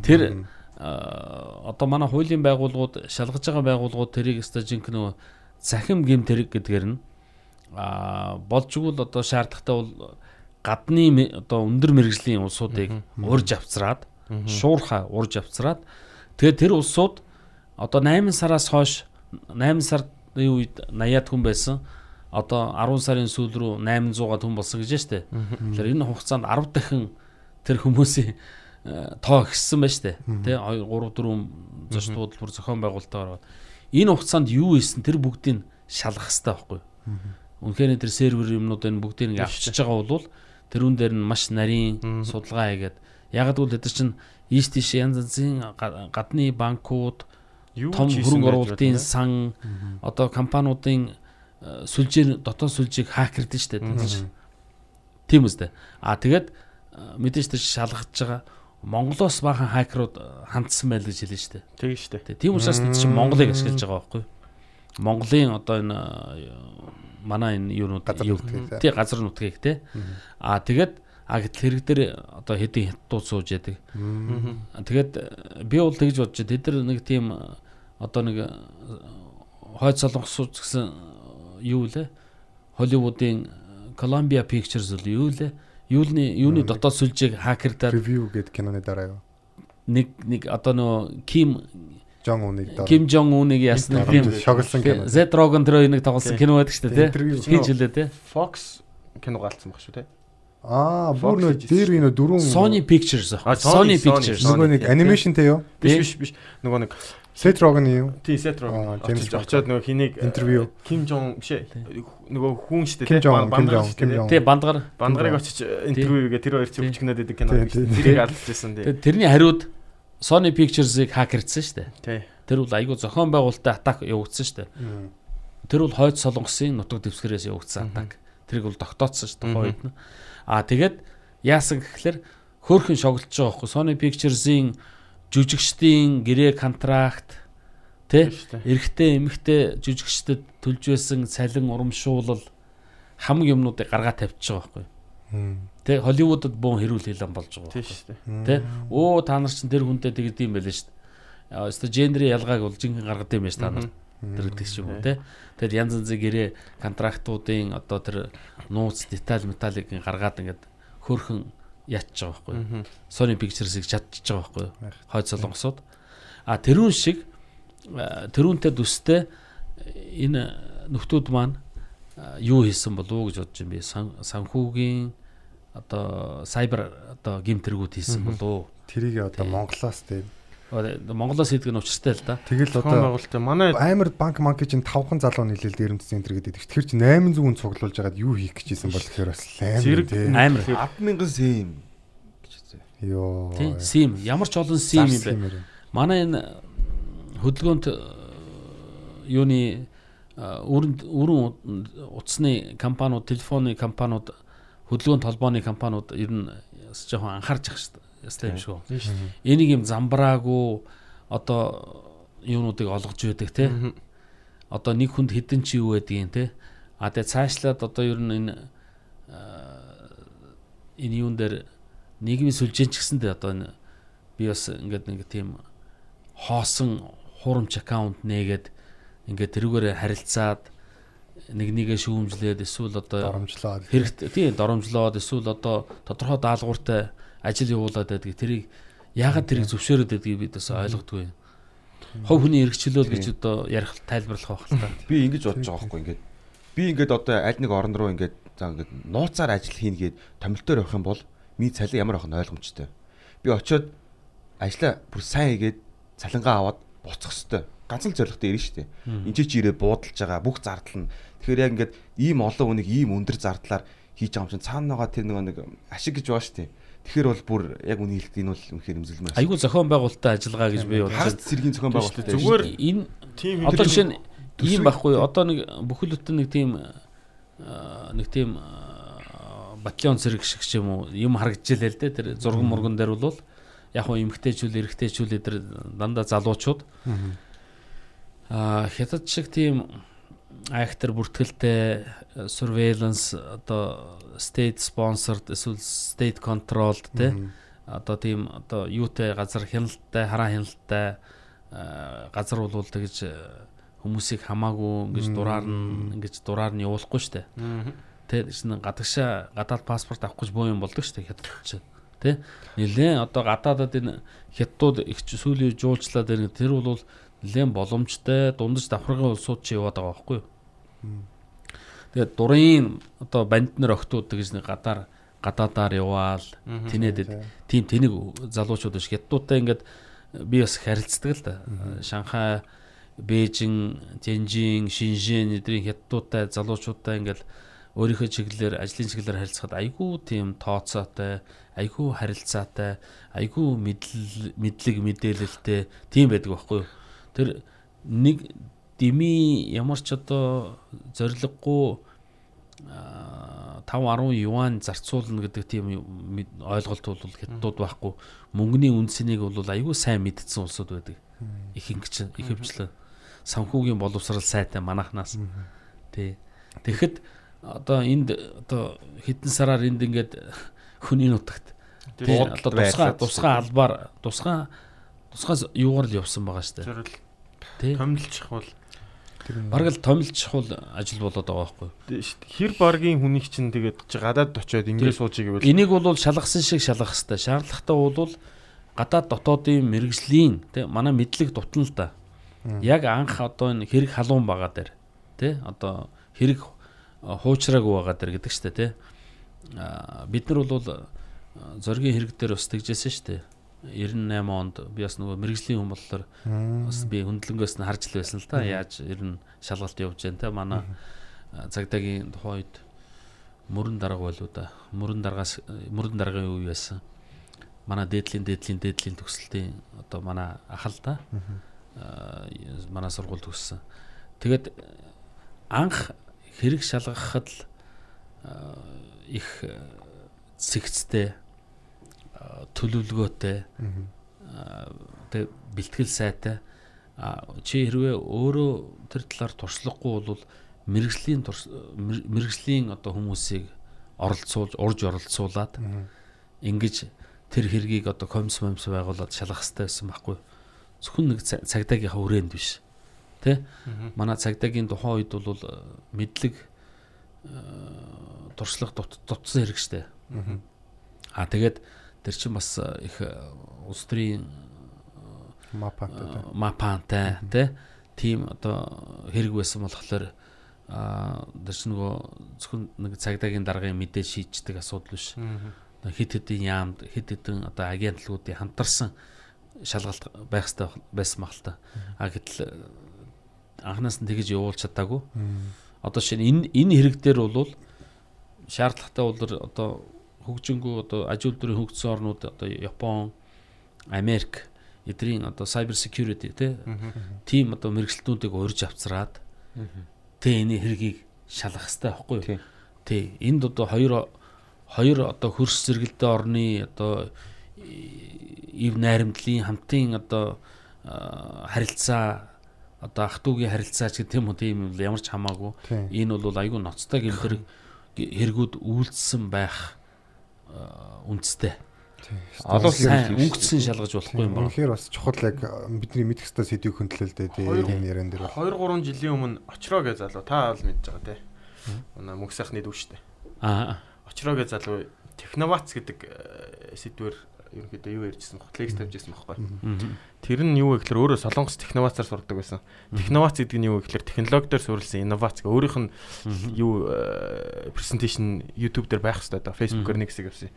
Speaker 4: тэр одоо манай хуулийн байгууллагууд шалгаж байгаа байгууллагууд тэрийг өстой жинхэнэ нөгөө захим гим тэрэг гэдгээр нь а болж игэл одоо шаардлагатай бол гадны одоо өндөр мэрэгжлийн улсуудыг урьж авцраад шуурхаа урьж авцраад тэгээд тэр улсууд одоо 8 сараас хойш 8 сард үед 80-аад хүн байсан. Одоо 10 сарын сүүл рүү 800-аад хүн болсон гэж штэ. Тэгэхээр энэ хугацаанд 10 дахин тэр хүмүүсийн э, тоо ихссэн байна штэ. Тэ 2 3 4 зочдууд бүр зохион байгуулалтаар энэ хугацаанд юу ийсэн тэр бүгдийг шалгах хэрэгтэй байхгүй. Үнэхээр тэр сервер юмнуудыг бүгдийг ингээ авчиж байгаа бол тэрүүн дээр нь маш нарийн судалгаа хийгээд. Яг л эдгээр чинь ийш тийш янз янзын га- гадны банкуд
Speaker 5: Юу
Speaker 4: том хөрөнгө оруулалтын сан одоо компаниудын э, сүлжээ дотоод сүлжээг хакердэн штэ тийм үстэй. А тэгээд э, мэдээж тэр шалгаж байгаа. Монголоос баахан хакерууд э, хандсан байл гэж хэлнэ штэ.
Speaker 5: Тэг штэ.
Speaker 4: Тэ, тийм учраас бид чинь Монголыг ашиглаж байгаа байхгүй Монголын одоо энэ манай энэ юунууд
Speaker 3: Газар
Speaker 4: юу-
Speaker 3: тэ.
Speaker 4: тий газар нутгийг те. А тэгээд а гэтэл хэрэг дээр одоо хэдийн хятадууд сууж яадаг? Тэгээд би бол тэгж бодож. Тэд нар нэг тийм одоо нэг э, хойд солонгосууд гэсэн э, юу лээ? Холливуудын э, Columbia Pictures л юу лээ? Юуны юуны дотоод сүлжээг хакердаад
Speaker 3: Review гэдэг киноны дараа юу?
Speaker 4: нэг нэг одоо нөө Ким
Speaker 3: Жон Унийг дараа.
Speaker 4: Ким Жон Уныг ясна тийм
Speaker 3: шоглосон кино.
Speaker 4: Z Rogan тэр нэг тоглосон кино байдаг шүү дээ
Speaker 3: Интервью.
Speaker 4: тий. Хинч үлээ тий.
Speaker 5: Fox кино галцсан баг шүү те.
Speaker 3: Аа, бүр нөө
Speaker 5: хийж
Speaker 3: дээр энэ дөрөв
Speaker 4: Sony Pictures.
Speaker 5: Sony,
Speaker 4: Pictures.
Speaker 3: Нөгөө нэг анимашнтэй юу?
Speaker 5: Биш биш биш. Нөгөө нэг
Speaker 3: Seth Rogen юу?
Speaker 5: тий сет
Speaker 3: Bond.
Speaker 5: очиод нөгөө хэнийг
Speaker 3: Интервью.
Speaker 5: Ким Жон биш ээ. Нөгөө хүн
Speaker 3: Ким Жон, Ким Жон, Ким Жон.
Speaker 4: Тий бандгаар.
Speaker 5: Бандарыг очиж интервью хийгээ тэр хоёр чинь өчгнөд идэг кино
Speaker 3: Тий, тий.
Speaker 5: Тэрийг алжчихсан тий.
Speaker 4: Тэгээд тэрний хариуд Sony Pictures-ыг хакердсан шүү дээ.
Speaker 5: Тий.
Speaker 4: Тэр бол айгүй зохион байгуулалттай атак явагдсан шүү дээ. Тэр бол хойд солонгосын нутаг дэвсгэрээс явагдсан атак. Тэрийг бол тогтооцсон шүү дээ үед нь. Аа тэгээд яасан гэхэлэр хөөхөн шоглож байгаа байхгүй Sony Pictures-ийн жүжигчдийн гэрээ контракт тэ
Speaker 5: Тий,
Speaker 4: эрэгтэй эмэгтэй жүжигчдэд төлж байсан цалин урамшуулал хамаг юмнуудыг гаргаад тавьчих байгаа байхгүй. Тэ Холливуудад бөөн хэрүүл хийлэн болж байгаа.
Speaker 5: Тий
Speaker 4: байхгүй.
Speaker 5: штэ.
Speaker 4: Тэ оо та нар чинь тэр хүнтэй тэгд юм байлээ шүү дээ. Аа өстө гендрийн ялгааг бол жинхэнэ гаргад юм байна та нар. Тэр гэдэг юм уу те. Тэгэд янз янзын гэрээ контрактуудын одоо тэр нууц деталь металлыг гаргаад ингээд хөөрхөн ятж байгаа байхгүй. Sony Pictures-ыг чадчих байгаа байхгүй. Хойд солонгосууд. А тэрүүн шиг тэрүүнтэй төстэй энэ нөхдүүд маань юу хийсэн болов уу гэж бодож юм би Сан- санхүүгийн одоо сайбер одоо гимтэргүүд хийсэн болов уу
Speaker 3: Тэрийг одоо. Монголоос тийм.
Speaker 4: Одоо Монголоос хийдэг нь учиртай л да.
Speaker 3: Тэгэл одоо
Speaker 5: байгуулалтаа манай
Speaker 3: амар банк манк чинь 5хан залуу нийлэл дээрэмдсэн энэ гэдэг. Тэгэхээр чи 800 хүн цуглуулж байгаад юу хийх гэж исэн бол тэгэхээр бас амар
Speaker 5: Зэрэг
Speaker 3: тий.
Speaker 4: Амар.
Speaker 6: 100000 сэм гэж хэлсэн.
Speaker 3: Йоо.
Speaker 4: Тий, сим ямар ч олон сим юм бэ. Манай энэ хөдөлгөөнт э, юуны э, өрөнд өрөн утасны компаниуд, телефоны компаниуд, хөдөлгөөнт холбооны компаниуд ер нь бас жоохон анхаарч ах шүү дээ. Юм шиг. үү.
Speaker 5: Тий штэ.
Speaker 4: Энийг юм замбраагүй одоо юунуудыг олгож байдаг те. Одоо нэг хүнд хідэн чи юу байдгийг те. А тэгээ цаашлаад одоо ер нь энэ аа, энэ юун дээр нийгмийн сүлжээн ч гэсэндээ одоо энэ би бас ингээд нэг тийм хоосон хурамч аккаунт нээгээд ингээд тэрүүгээр харилцаад нэг нэгэ шүүмжлээд эсвэл одоо
Speaker 3: Доромжлоод.
Speaker 4: хэрэгтэй тийм доромжлоод эсвэл одоо тодорхой даалгавартай ажил явуулаад байдгийг тэрийг яагаад тэрийг зөвшөөрöd байдгийг бид бас ойлгодгүй. Хов хүний эргчлөөл гэж одоо ярих тайлбарлах байх л та.
Speaker 6: Би ингэж бодож байгаа байхгүй ингээд. Би ингээд одоо аль нэг орон руу ингээд за ингээд нууцаар ажил хийнэ гээд томилтоор явах юм бол миний цалин ямар нь ойлгомжтой. Би очиод ажлаа бүр сайн хийгээд цалингаа аваад буцах хэвээр. Ганц л зоригтой ирнэ шүү дээ. Энд чи чи ирээд буудалж байгаа бүх зардал нь. Тэгэхээр яг ингээд ийм олон хүнийг ийм өндөр зардлаар хийж байгаа юм чинь цаана байгаа тэр нэг ашиг гэж байгаа шүү дээ. Тэгэхээр бол бүр яг үний хэлэхэд энэ бол үнэхээр эмзэлмээр.
Speaker 4: Айгүй зохион байгуулалттай ажиллагаа гэж би
Speaker 6: Хагас
Speaker 4: бодож
Speaker 6: цэргийн зохион байгуулалт.
Speaker 5: Зүгээр
Speaker 4: энэ
Speaker 5: тийм
Speaker 4: одоо жишээ нь ийм байхгүй юу? одоо нэг бүхэл бүтэн нэг тийм аа, нэг тийм аа, батальон зэрэг шиг ч юм уу юм харагдчихлээ л дээ тэр зурган мурган дээр бол яг хуу эмгтээчүүл эрэгтэйчүүл тэр дандаа залуучууд аа хятад шиг тийм актер бүртгэлтэй э, surveillance одоо state sponsored эсвэл state controlled те одоо тийм одоо юутай газар хяналттай хараа хяналттай э, газар болвол тэгж э, хүмүүсийг хамаагүй ингэж дураар нь ингэж дураар нь явуулахгүй штэ. Тэ чинь гадагшаа гадаад паспорт авах гэж боо юм болдог штэ хятад чинь. Тэ нилээ одоо гадаадад энэ хятадууд их сүүлийн жуулчлаад байна. Тэр бол нэлээд боломжтой дундаж давхаргын улсууд чи яваад байгаа байхгүй юу? Тэгээд дурын одоо банд нар охтууд гэж нэг гадаар гадаадаар яваал тинэдэд тийм тэнэг залуучууд биш хятадтай ингээд би бас харилцдаг л да. Шанхай, Бээжин, Тянжин, Шинжэн эдний хятадтай залуучуудтай ингээд өөрийнхөө чиглэлээр ажлын чиглэлээр харилцахад айгүй тийм тооцоотой, айгүй харилцаатай, айгүй мэдл мэдлэг мэдээлэлтэй тийм байдаг байхгүй юу? Тэр нэг дими ямар ч одоо зориггүй 5 10 юан зарцуулна гэдэг тийм ойлголт бол хятадууд байхгүй мөнгөний үндсэнийг бол айгүй сайн мэдсэн улсууд байдаг. Ихэнх ихэвчлэн санхүүгийн боловсрал сайтай манахнаас. Тий. Тэгэхэд одоо энд одоо хэдэн сараар энд ингээд хүний нутагт тий одоо тусгай тусгай албаар тусгай тусгай юугаар л явсан байгаа шүү дээ.
Speaker 5: Томилчих бол
Speaker 4: Бараг л томилж чухал ажил болоод байгаа байхгүй.
Speaker 5: хэр баргийн хүнийг чинь тэгээд гадаад очиод ингээд сууж игэвэл
Speaker 4: Энийг бол шалгасан шиг шалгах хэрэгтэй. Шаардлагатай бол гадаад дотоодын мэрэгжлийн тий манай мэдлэг дутна л да. Яг анх одоо энэ хэрэг халуун байгаа дээр тий одоо хэрэг хуучраагүй байгаа дээр гэдэг штэ тий. Бид нар бол зоргийн хэрэг дээр бас тэгжсэн штэ. 98 онд би бас нөгөө мэрэгжлийн хүн болохоор бас би хөндлөнгөөс нь харж л байсан л да. Яаж ер нь шалгалт явж जैन те манай цагдаагийн тухайн үед мөрөн дарга болоо да. Мөрөн даргаас мөрөн даргын үе байсан. Манай дээдлийн дээдлийн дээдлийн төгсөлтийн одоо манай ах л да. манай сургууль төгссөн. Тэгээд анх хэрэг шалгахад л их цэгцтэй төлөвлөгөөтэй тэг бэлтгэл сайтай. Чи хэрвээ өөрөө тэр талаар туршлагагүй бол мэрэгжлийн мэрэгжлийн одоо хүмүүсийг оролцуулж урж оролцуулаад ингэж тэр хэргийг одоо комисс момс байгуулад шалгах хэрэгтэй байсан байхгүй зөвхөн нэг цагдаагийнхаа хүрээнд биш тэ? Манай цагдаагийн тухайн үед бол мэдлэг туршлага дутсан хэрэг штэ. А тэгээд Тэр чинь бас их улс төрийн
Speaker 3: мапантай
Speaker 4: мапантай тий тийм одоо хэрэг байсан болохоор а тэр чинь нөгөө зөвхөн нэг цагдаагийн даргын мэдээ шийддэг асуудал биш. Хит хитийн яамд хит хитэн одоо агентлагуудын хамтарсан шалгалт байх хэрэгтэй байсан мал та. А гэтэл анханаас нь тэгэж явуулж чадаагүй. Одоо шинэ энэ энэ хэрэг дээр бол шаардлагатай бол одоо хөгжингүү одоо аж үйлдвэрийн хөгжсөн орнууд одоо Япон, Америк эдрийн одоо cyber security тийм одоо мэрэгчлэтүүдийг урьж авцраад тэ энэ хэргийг шалгах хэрэгтэй байхгүй юу? Тий. Энд одоо хоёр хоёр одоо хөрс зэрэгэлдээ орны одоо ив найрамдлын хамтын одоо харилцаа одоо ах トゥ угийн харилцаа ч юм уу тийм ямар ч хамаагүй энэ бол айгүй ноцтой гэмтэр хэрэгүүд үйлдэлсэн байх үндэстэй.
Speaker 6: Олон
Speaker 4: сайн өнгөцсөн шалгаж болохгүй юм байна.
Speaker 3: Тэгэхээр бас чухал яг бидний мэдэх хэвээр сэдвийг хөндлөлтэй тийм яран дээр.
Speaker 5: 2 3 жилийн өмнө очроо гэж залуу та бол мэдж байгаа те. Манай мөнх сайхны дүү штэ.
Speaker 4: Аа.
Speaker 5: Очроо гэж залуу техновац гэдэг сэдвэр ерөнхийдөө юу ярьжсэн бохоо лекс тавьжсэн бохоо. Тэр нь юу вэ гэхээр өөрөө солонгос техновацаар сурдаг байсан. Техновац гэдэг нь юу вэ гэхээр технологи дээр суурилсан инновац гэх өөрийнх нь юу презентацийн YouTube дээр байх хэрэгтэй да Facebook-оор нэг хэсэг авсан.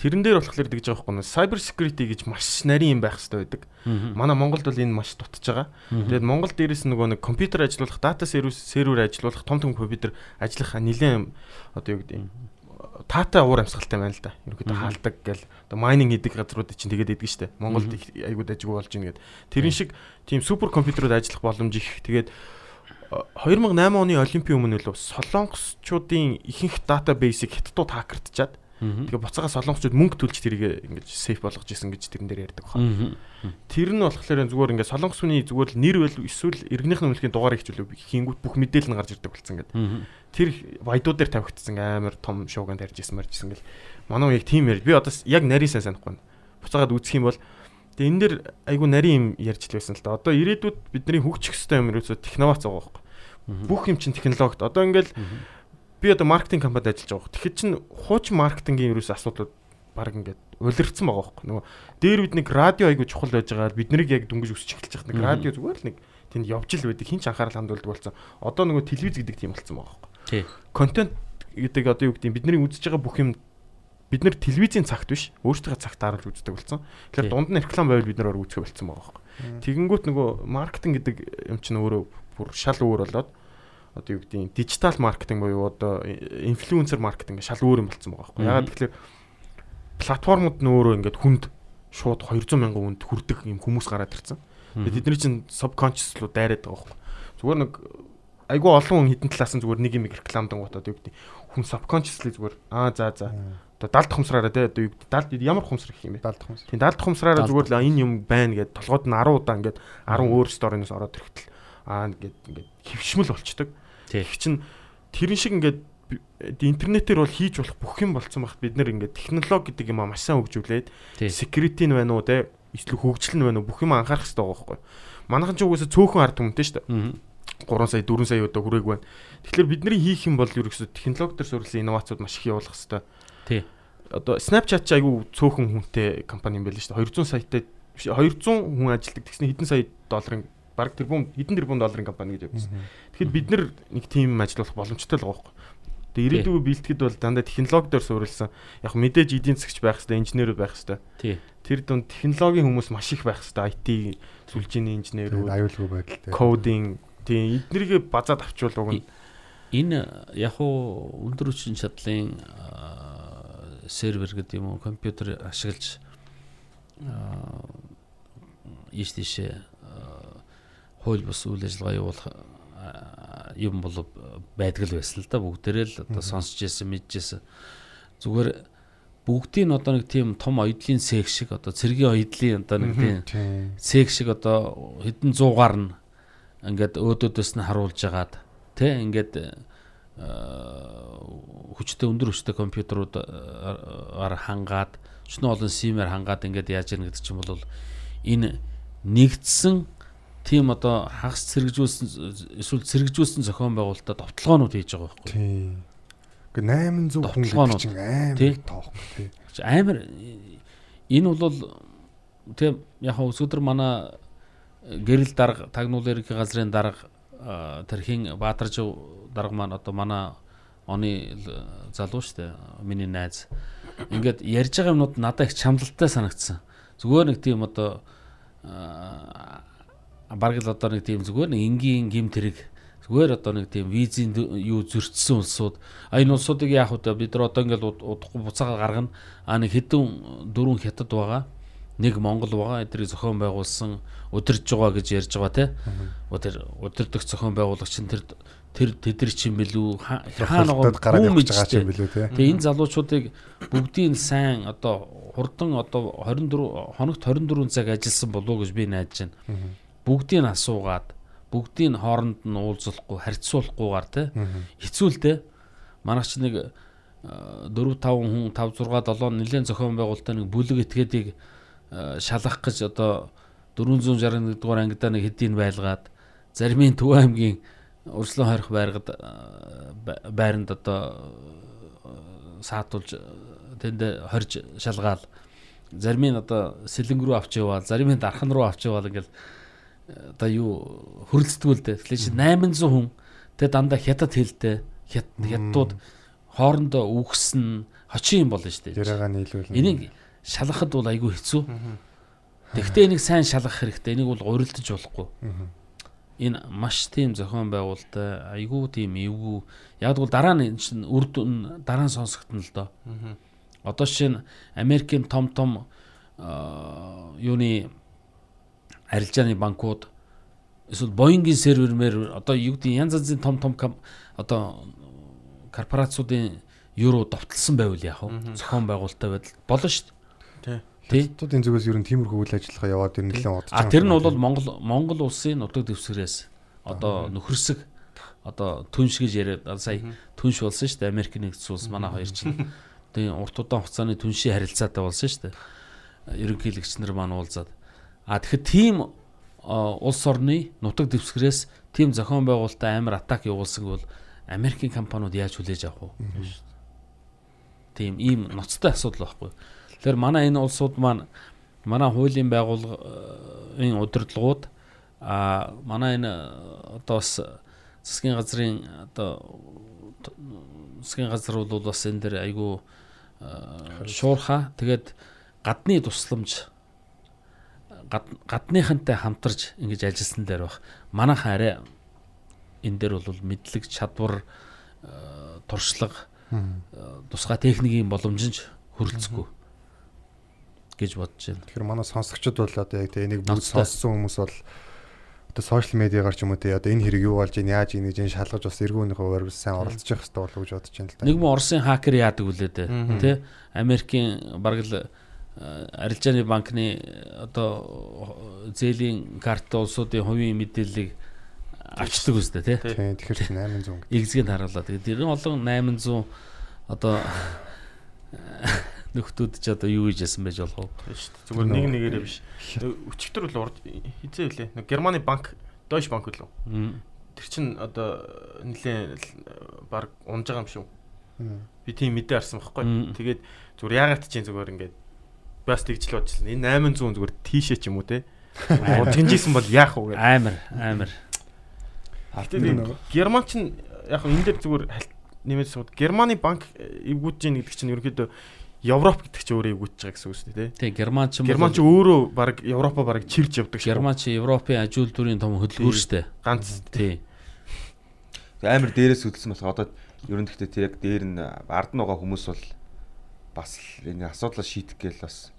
Speaker 5: Тэрэн дээр болохоор тэгж байгаа байхгүй нь cyber security гэж маш нарийн юм байх хэрэгтэй байдаг. Манай Монголд бол энэ маш дутж байгаа. Тэгээд Монгол дээрээс нөгөө нэг компьютер ажиллуулах, дата сервис сервер ажиллуулах, том том компьютер ажиллах нэлээд одоо юу гэдэг юм таатай уур амьсгалтай байна л да. Ерөнхийдөө хаалдаг гэл одоо майнинг хийдэг газрууд чинь тэгээд идэг штэ. Монголд айгуу дажгүй болж ийн гэд. Тэрэн шиг тийм супер компьютерууд ажиллах боломж их. Тэгээд 2008 оны Олимпийн өмнө л солонгосчуудын ихэнх датабейсийг хятадууд хакердчаад Тэгээ буцаага солонгосчууд мөнгө төлж тэрийг ингэж сейф болгож исэн гэж тэрэн дээр ярьдаг баха. Тэр нь болохоор зүгээр ингээд солонгос хүний зүгээр нэр байл эсвэл иргэнийх нь өмнөхийн дугаар ихжүүлэг хийнгүүт бүх мэдээлэл нь гарч ирдэг болсон гэдэг. Тэр баядууд дээр тавигдсан амар том шууган тарьж исэн марж исэн гэл. Манай яг тийм яар. Би одоо яг нарийн сайн санахгүй. Буцаагаад үзэх юм бол Тэгээ энэ дэр айгу нарийн юм ярьж л байсан л да. Одоо ирээдүйд бидний хөгжих хэвээр юм ерөөсө техновац байгаа байхгүй. Бүх юм чинь технологид. Одоо ингээл би одоо маркетинг компанид ажиллаж байгаа. Тэгэхээр чин хуучин маркетингийн ерөөсө асуудал баг ингээд улирцсан байгаа байхгүй нөгөө дээр бид нэг радио айгу чухал байж байгаа бид нарыг яг дөнгөж өсч эхэлж байгаа нэг радио зүгээр л нэг тэнд явж л байдаг хинч анхаарал хандуулдаг болсон одоо нөгөө телевиз гэдэг тийм болсон байгаа байхгүй
Speaker 4: Тий.
Speaker 5: контент гэдэг одоо юу гэдэг бидний үзэж байгаа бүх юм бид нар телевизийн цагт биш өөрсдийнхөө цагт харуулж үздэг болсон. Тэгэхээр дунд нь реклам байвал бид нар үзэх болсон байгаа байхгүй. Тэгэнгүүт нөгөө маркетинг гэдэг юм чинь өөрөө бүр шал өөр болоод одоо юу гэдэг дижитал маркетинг буюу одоо инфлюенсер маркетинг шал өөр юм болсон байгаа байхгүй. Ягаад тэгэхээр платформуд нь өөрөө ингээд хүнд шууд 200 мянган хүнд хүрдэг юм хүмүүс гараад ирсэн. Тэгээд тэдний чинь subconscious руу дайраад байгаа байхгүй. Зүгээр нэг айгүй олон хүн хитэн талаас нь зүгээр нэг юм рекламдан гутаад юу гэдэг хүн subconsciously зүгээр аа за за одоо далд хумсраараа те одоо юу далд ямар хумсар гэх юм бэ?
Speaker 3: Далд хүмүүс.
Speaker 5: Тийм далд хумсраараа зүгээр л энэ юм байна гэд толгойд нь 10 удаа ингээд 10 өөр сторинаас ороод ирэхтэл аа ингээд ингээд хөвшмөл болчдөг. Тэг чин тэрэн шиг ингээд би- интернетээр бол хийж болох бүх юм болцсон багт бид нэр ингээд технологи гэдэг юм аа маш сайн хөгжүүлээд security нь байна уу те эсвэл хөгжил нь байна уу бүх юм анхаарах хэрэгтэй байгаа байхгүй. Манайхан ч угаасаа цөөхөн ард түмэнтэй шүү дээ.
Speaker 4: Мгм.
Speaker 5: 3 сая 4 сая удаа хүрээг байна. Тэгэхээр бидний хийх юм бол ерөөсөө технологи төр суурилсан инновацууд маш их явуулах хэрэгтэй.
Speaker 4: Тий.
Speaker 5: Одоо Snapchat ч айгүй цөөхөн хүнтэй компани юм байл шүү дээ. 200 саятай биш 200 хүн ажилтдаг тэгснэ хэдэн сая долларын баг тэрбум хэдэн тэрбум долларын компани гэж явуулсан. Тэгэхээр бид нар нэг тим ажиллах боломжтой л байгаа байхгүй. Тэгээ ирээдүйн бэлтгэд бол дандаа технологи дээр суурилсан. Яг мэдээж эдийн засгч байх хэрэгтэй, инженер байх хэрэгтэй.
Speaker 4: Тий.
Speaker 5: Тэр дунд технологийн хүмүүс маш их байх хэрэгтэй. IT сүлжээний инженерүүд,
Speaker 3: аюулгүй байдалтай.
Speaker 5: кодинг тийм эднэрийг базаад авчвал уг нь
Speaker 4: Энэ яг уу өндөр хүчин чадлын сервер гэдэг юм уу компьютер ашиглаж ийш тийшээ хууль бус үйл ажиллагаа явуулах юм бол байдаг л байсан л да. Бүгдээрээ л одоо сонсч ирсэн мэдж ирсэн зүгээр бүгдийн одоо нэг тийм том оёдлын цех шиг одоо цэргийн оёдлын одоо нэг тийм цех шиг одоо хэдэн зуугаар нь ингээд өөдөөдөөс нь харуулж агаад тий ингээд э, хүчтэй өндөр хүчтэй компьютеруудаар хангаад өчнө олон симээр хангаад ингээд яаж яах гэдэг чинь бол энэ нэгдсэн тийм одоо хагас цэрэгжүүлсэн эсвэл цэрэгжүүлсэн зохион байгуулалтад товтлогоонууд хийж байгаа байхгүй
Speaker 3: Тийм. Гэхдээ 800 хүн гэдэг чинь амар тоохгүй тий.
Speaker 4: амар энэ бол тийм яг өсөдөр манай гэрэл дарга тагнуул ерөнхий газрын дарга тэрхийн Баатаржив дарга маань одоо манай оны л залуу штэ миний найз. Ингээд ярьж байгаа юмнууд надад их чамлалтай санагдсан. Зүгээр нэг тийм одоо а, бараг л одоо нэг тийм зүгээр нэг энгийн гим тэрэг. Зүгээр одоо нэг тийм визийн юу зөрчсөн улсууд. А энэ улсуудыг яах вэ? Бид нар одоо ингээд уд- удахгүй буцаагаа гаргана. А нэг хэдэн дөрвөн хятад байгаа. Нэг Монгол байгаа. Эдрийг зохион байгуулсан удирж байгаа гэж ярьж байгаа те. Өдөр удирдах зохион байгуулагч нь тэр тэр тэдэр чинь билүү? Хаа хаана
Speaker 3: гараад явж байгаа юм билүү тий.
Speaker 4: Тэгээ энэ залуучуудыг бүгдийг сайн одоо хурдан одоо 24 хоногт 24 цаг ажилласан болов уу гэж би найдаж байна. Бүгдийг нь асуугаад бүгдийг нь хооронд нь уулзахгүй харьцуулахгүйгээр те хэцүү л те. Манайх чи нэг 4 5 хүн 5 6 7 нэлээд зохион байгуулалтаа нэг бүлэг этгээдийг э, шалгах гэж одоо 461 дугаар ангидаа нэг хэдийн байлгаад заримын Төв аймгийн урьдчилан хорих байргад э, ба- байранд одоо э, саатуулж э, тэнд хорж шалгаал зарим нь одоо сэлэнг рүү авч яваа зарим нь дархан руу авч яваа ингээл э, одоо юу дээ. Тэгэхээр чи 800 хүн тэ дандаа хятад хэлтэй хят хятадууд хоорондоо үгсэн хочин юм болно шүү дээ.
Speaker 3: Яриагаа нийлүүл.
Speaker 4: Энийг шалгахад бол айгүй хэцүү. Тэгвэл энийг сайн шалгах хэрэгтэй. Энийг бол урилдаж болохгүй. Энэ маш тийм зохион байгуулалттай айгүй тийм эвгүй. Яг бол дараа нь чинь үр дүн дараа нь сонсогдно л доо. Одоо нь Америкийн том том юуны арилжааны банкуд эсвэл Боингийн сервермээр одоо юу гэдэг янз янзын том том одоо корпорациудын евро довтлсон байвал яах вэ? Зохион байгуулалттай байдал болно шүү дээ. Тий.
Speaker 3: Хятадуудын зүгээс ер нь тиймэрхүү үйл ажиллагаа яваад ер нь нэлээд удаж
Speaker 4: А тэр нь бол Монгол Монгол улсын нутаг дэвсгэрээс одоо нөхөрсөг одоо түнш гэж яриад сая түнш болсон шүү дээ Америк нэгдсэн улс манай хоёр чинь. Тэгээ урт удаан хугацааны түншийн харилцаатай болсон шүү дээ. Ерөнхийлөгч нар маань уулзаад. А тэгэхээр тийм улс орны нутаг дэвсгэрээс тийм зохион байгуулалтаа амар атак явуулсан бол Америкийн компаниуд яаж хүлээж авах вэ? Тийм ийм ноцтой асуудал байхгүй. Тэгэхээр манай энэ улсууд маань манай хуулийн байгууллагын удирдлагууд а манай энэ одоо бас засгийн газрын одоо засгийн газар бол бас энэ дэр айгүй шуурхаа тэгээд гадны тусламж гадныхантай хамтарч ингэж ажилласан дээр баг манайхан арай энэ дээр бол мэдлэг чадвар туршлага тусгай техникийн боломжинч хөрөлцөхгүй гэж бодож байна.
Speaker 3: Тэгэхээр манай сонсогчид бол одоо яг тэ энийг бүгд сонссон хүмүүс бол одоо сошиал медиагаар ч юм уу тэ одоо энэ хэрэг юу болж ийн яаж ийн гэж шалгаж бас эргүүнийхөө өрөөр сайн оролцож явах хэрэгтэй болов уу гэж бодож байна л да.
Speaker 4: Нэг мөн Оросын хакер яадаг үлээ дээ. Тэ Америкийн бараг л арилжааны банкны одоо зээлийн карт улсуудын хувийн мэдээллийг авчдаг үстэй тий.
Speaker 3: Тэгэхээр 800.
Speaker 4: Игзгийг харуулаад тэгээд ер нь олон 800 одоо нөхдүүд ч одоо юу хийж ясан байж болох вэ?
Speaker 5: шүү дээ. Зүгээр нэг нэгээрээ биш. Өчигдөр бол урд хизээ үлээ. Нэг Германы банк, Deutsche Bank үлээ. Тэр чин одоо нэлээ баг унж байгаа юм шүү. Би тийм мэдээ арсан байхгүй. Тэгээд зүгээр яагаад чинь зүгээр ингээд бас тэгжл бодчихлаа. Энэ 800 зүгээр тийшээ ч юм уу те. Удгинжсэн бол яах вэ?
Speaker 4: Амар, амар.
Speaker 5: Герман ч яг энэ дээр зүгээр нэмээд сууд Германы банк эвгүүж гин гэдэг чинь ерөнхийдөө Европ гэдэг чинь өөрөө эвгүүж байгаа гэсэн үг шүү дээ
Speaker 4: тий. Герман ч
Speaker 5: Герман ч өөрөө баг Европо баг чирж явдаг
Speaker 4: шүү. Герман ч Европын ажил дүрийн том хөдөлгөөр шүү дээ.
Speaker 5: Ганц
Speaker 4: тий.
Speaker 6: Амар дээрээс хөдөлсөн болох одоо ерөн гэхдээ тэр яг дээр нь ард нь байгаа хүмүүс бол бас энэ асуудлаа шийдэх гээл бас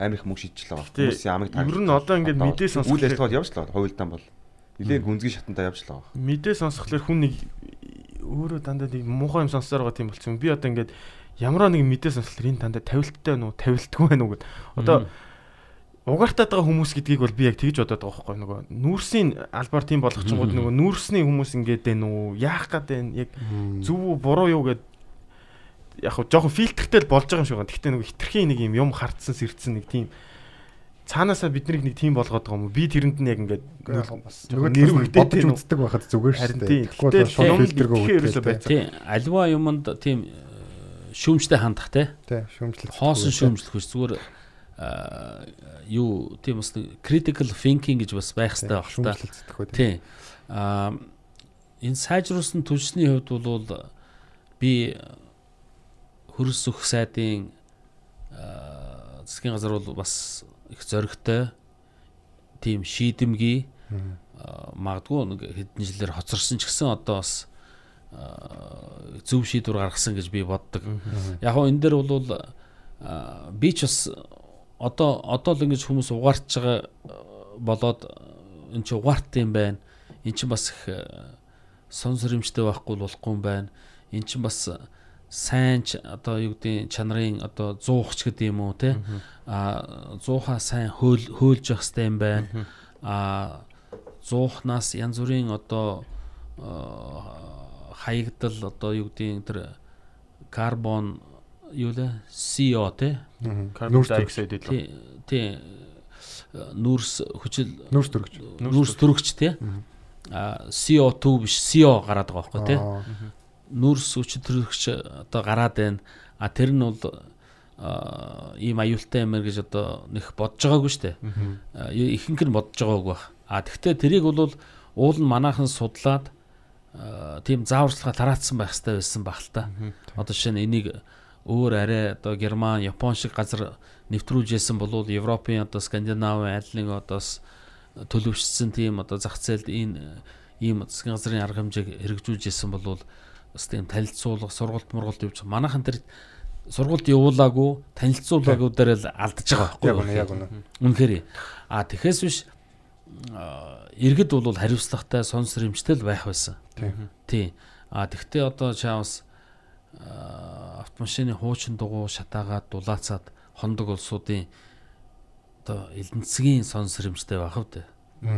Speaker 6: амар их мөнгө байгаа.
Speaker 5: Хүмүүсийн амыг таг. Ер нь одоо ингээд мэдээ сонсох
Speaker 6: үйл ажиллагаа явж л байгаа. Хуйлдаан бол нэлээд гүнзгий шатандаа явж л байгаа.
Speaker 5: Мэдээ сонсхолоор хүн нэг өөрөө дандаа нэг муухай юм сонсоор байгаа тийм болчихсон. Би одоо ингээд ямар нэг мэдээ сонсхолоор энэ дандаа тавилттай байна уу, тавилтгүй байна уу гэд. Одоо угаартаад байгаа хүмүүс гэдгийг бол би яг тэгж бодоод байгаа байхгүй нөгөө нүүрсийн албаар тийм болгочингууд нөгөө нүүрсний хүмүүс ингээд байна уу яах гээд байна яг зөв үү буруу юу гэд яг хөө жоохон фильтртэй л болж байгаа юм шиг байна. Гэхдээ нөгөө хитрхийн нэг юм юм хартсан сэрдсэн нэг тийм цаанаасаа биднийг нэг тийм болгоод байгаа юм. Би тэрэнд нь яг ингээд
Speaker 3: нэр бодож үздэг байхад зүгээр шүү дээ.
Speaker 5: Тэгэхгүй бол шууд фильтргөө
Speaker 4: үүдэг. Тийм. Альва юмд тийм шүүмжтэй хандах те.
Speaker 3: Тийм, шүүмжлэх.
Speaker 4: Хоосон шүүмжлэх биш зүгээр юу тийм бас critical thinking гэж бас байх хэрэгтэй баг та. Тийм. Аа энэ сайжруулсан түлшний хувьд бол би хөрс өх сайдын засгийн газар бол бас их зөрөгтэй тийм шийдэмгий магадгүй нэг хэдэн жилээр хоцорсон ч гэсэн одоо бас зөв шийдвэр гаргасан гэж би боддог. Яг нь энэ дээр бол би ч бас одоо одоо л ингэж хүмүүс угаарч байгаа болоод эн чи угаарт юм байна. Эн чи бас их сонсоримжтэй байхгүй болохгүй юм байна. Эн чи бас сайн ч одоо юу гэдэг чанарын одоо 100 ч гэдэг юм уу те а 100-аа сайн хөөл хөөлж явах хэрэгтэй юм байна. А 100-наас янз бүрийн одоо хаягдал одоо юу гэдэг тэр карбон юу лээ? CO те
Speaker 5: карбон диоксид
Speaker 4: тий тий. Нүүрс хүчил
Speaker 3: нүүрс төрөгч.
Speaker 4: нүүрс төрөгч те а CO2 биш CO гараад байгаа байхгүй те нүүрс өчтөрөгч одоо гараад байна. А тэр нь бол ийм аюултай юмэр гэж одоо нэх бодож байгаагүй шүү дээ. Ихэнх нь бодож байгаагүй баг. А тэгвэл тэрийг бол уул нь манайхан судлаад тийм зааварчилгаа тараацсан байх хэрэгтэй байсан баг л та. Одоо жишээ нь энийг өөр арай одоо Герман, Япон шиг газар нэвтрүүлж ясан бол Европын одоо Скандинавын аль нэг одоос төлөвшсөн тийм одоо зах зээлд энэ ийм засгийн газрын арга хэмжээг хэрэгжүүлж ясан бол бас тийм танилцуулга сургалт мургалт байгаа. Манайхан тэр сургалт явуулаагүй танилцуулаагүй дээр л алдаж байгаа байхгүй
Speaker 3: юу? Яг үнэ.
Speaker 4: Үнэхээр. А тэгэхээс биш иргэд бол хариуцлагатай сонсор юмчтэй л байх байсан. Тийм. А тэгвэл одоо чаавс автомашины хуучин дугуй шатаагаад дулаацаад хондог улсуудын одоо элдэнцгийн сонсор юмчтэй байх вэ?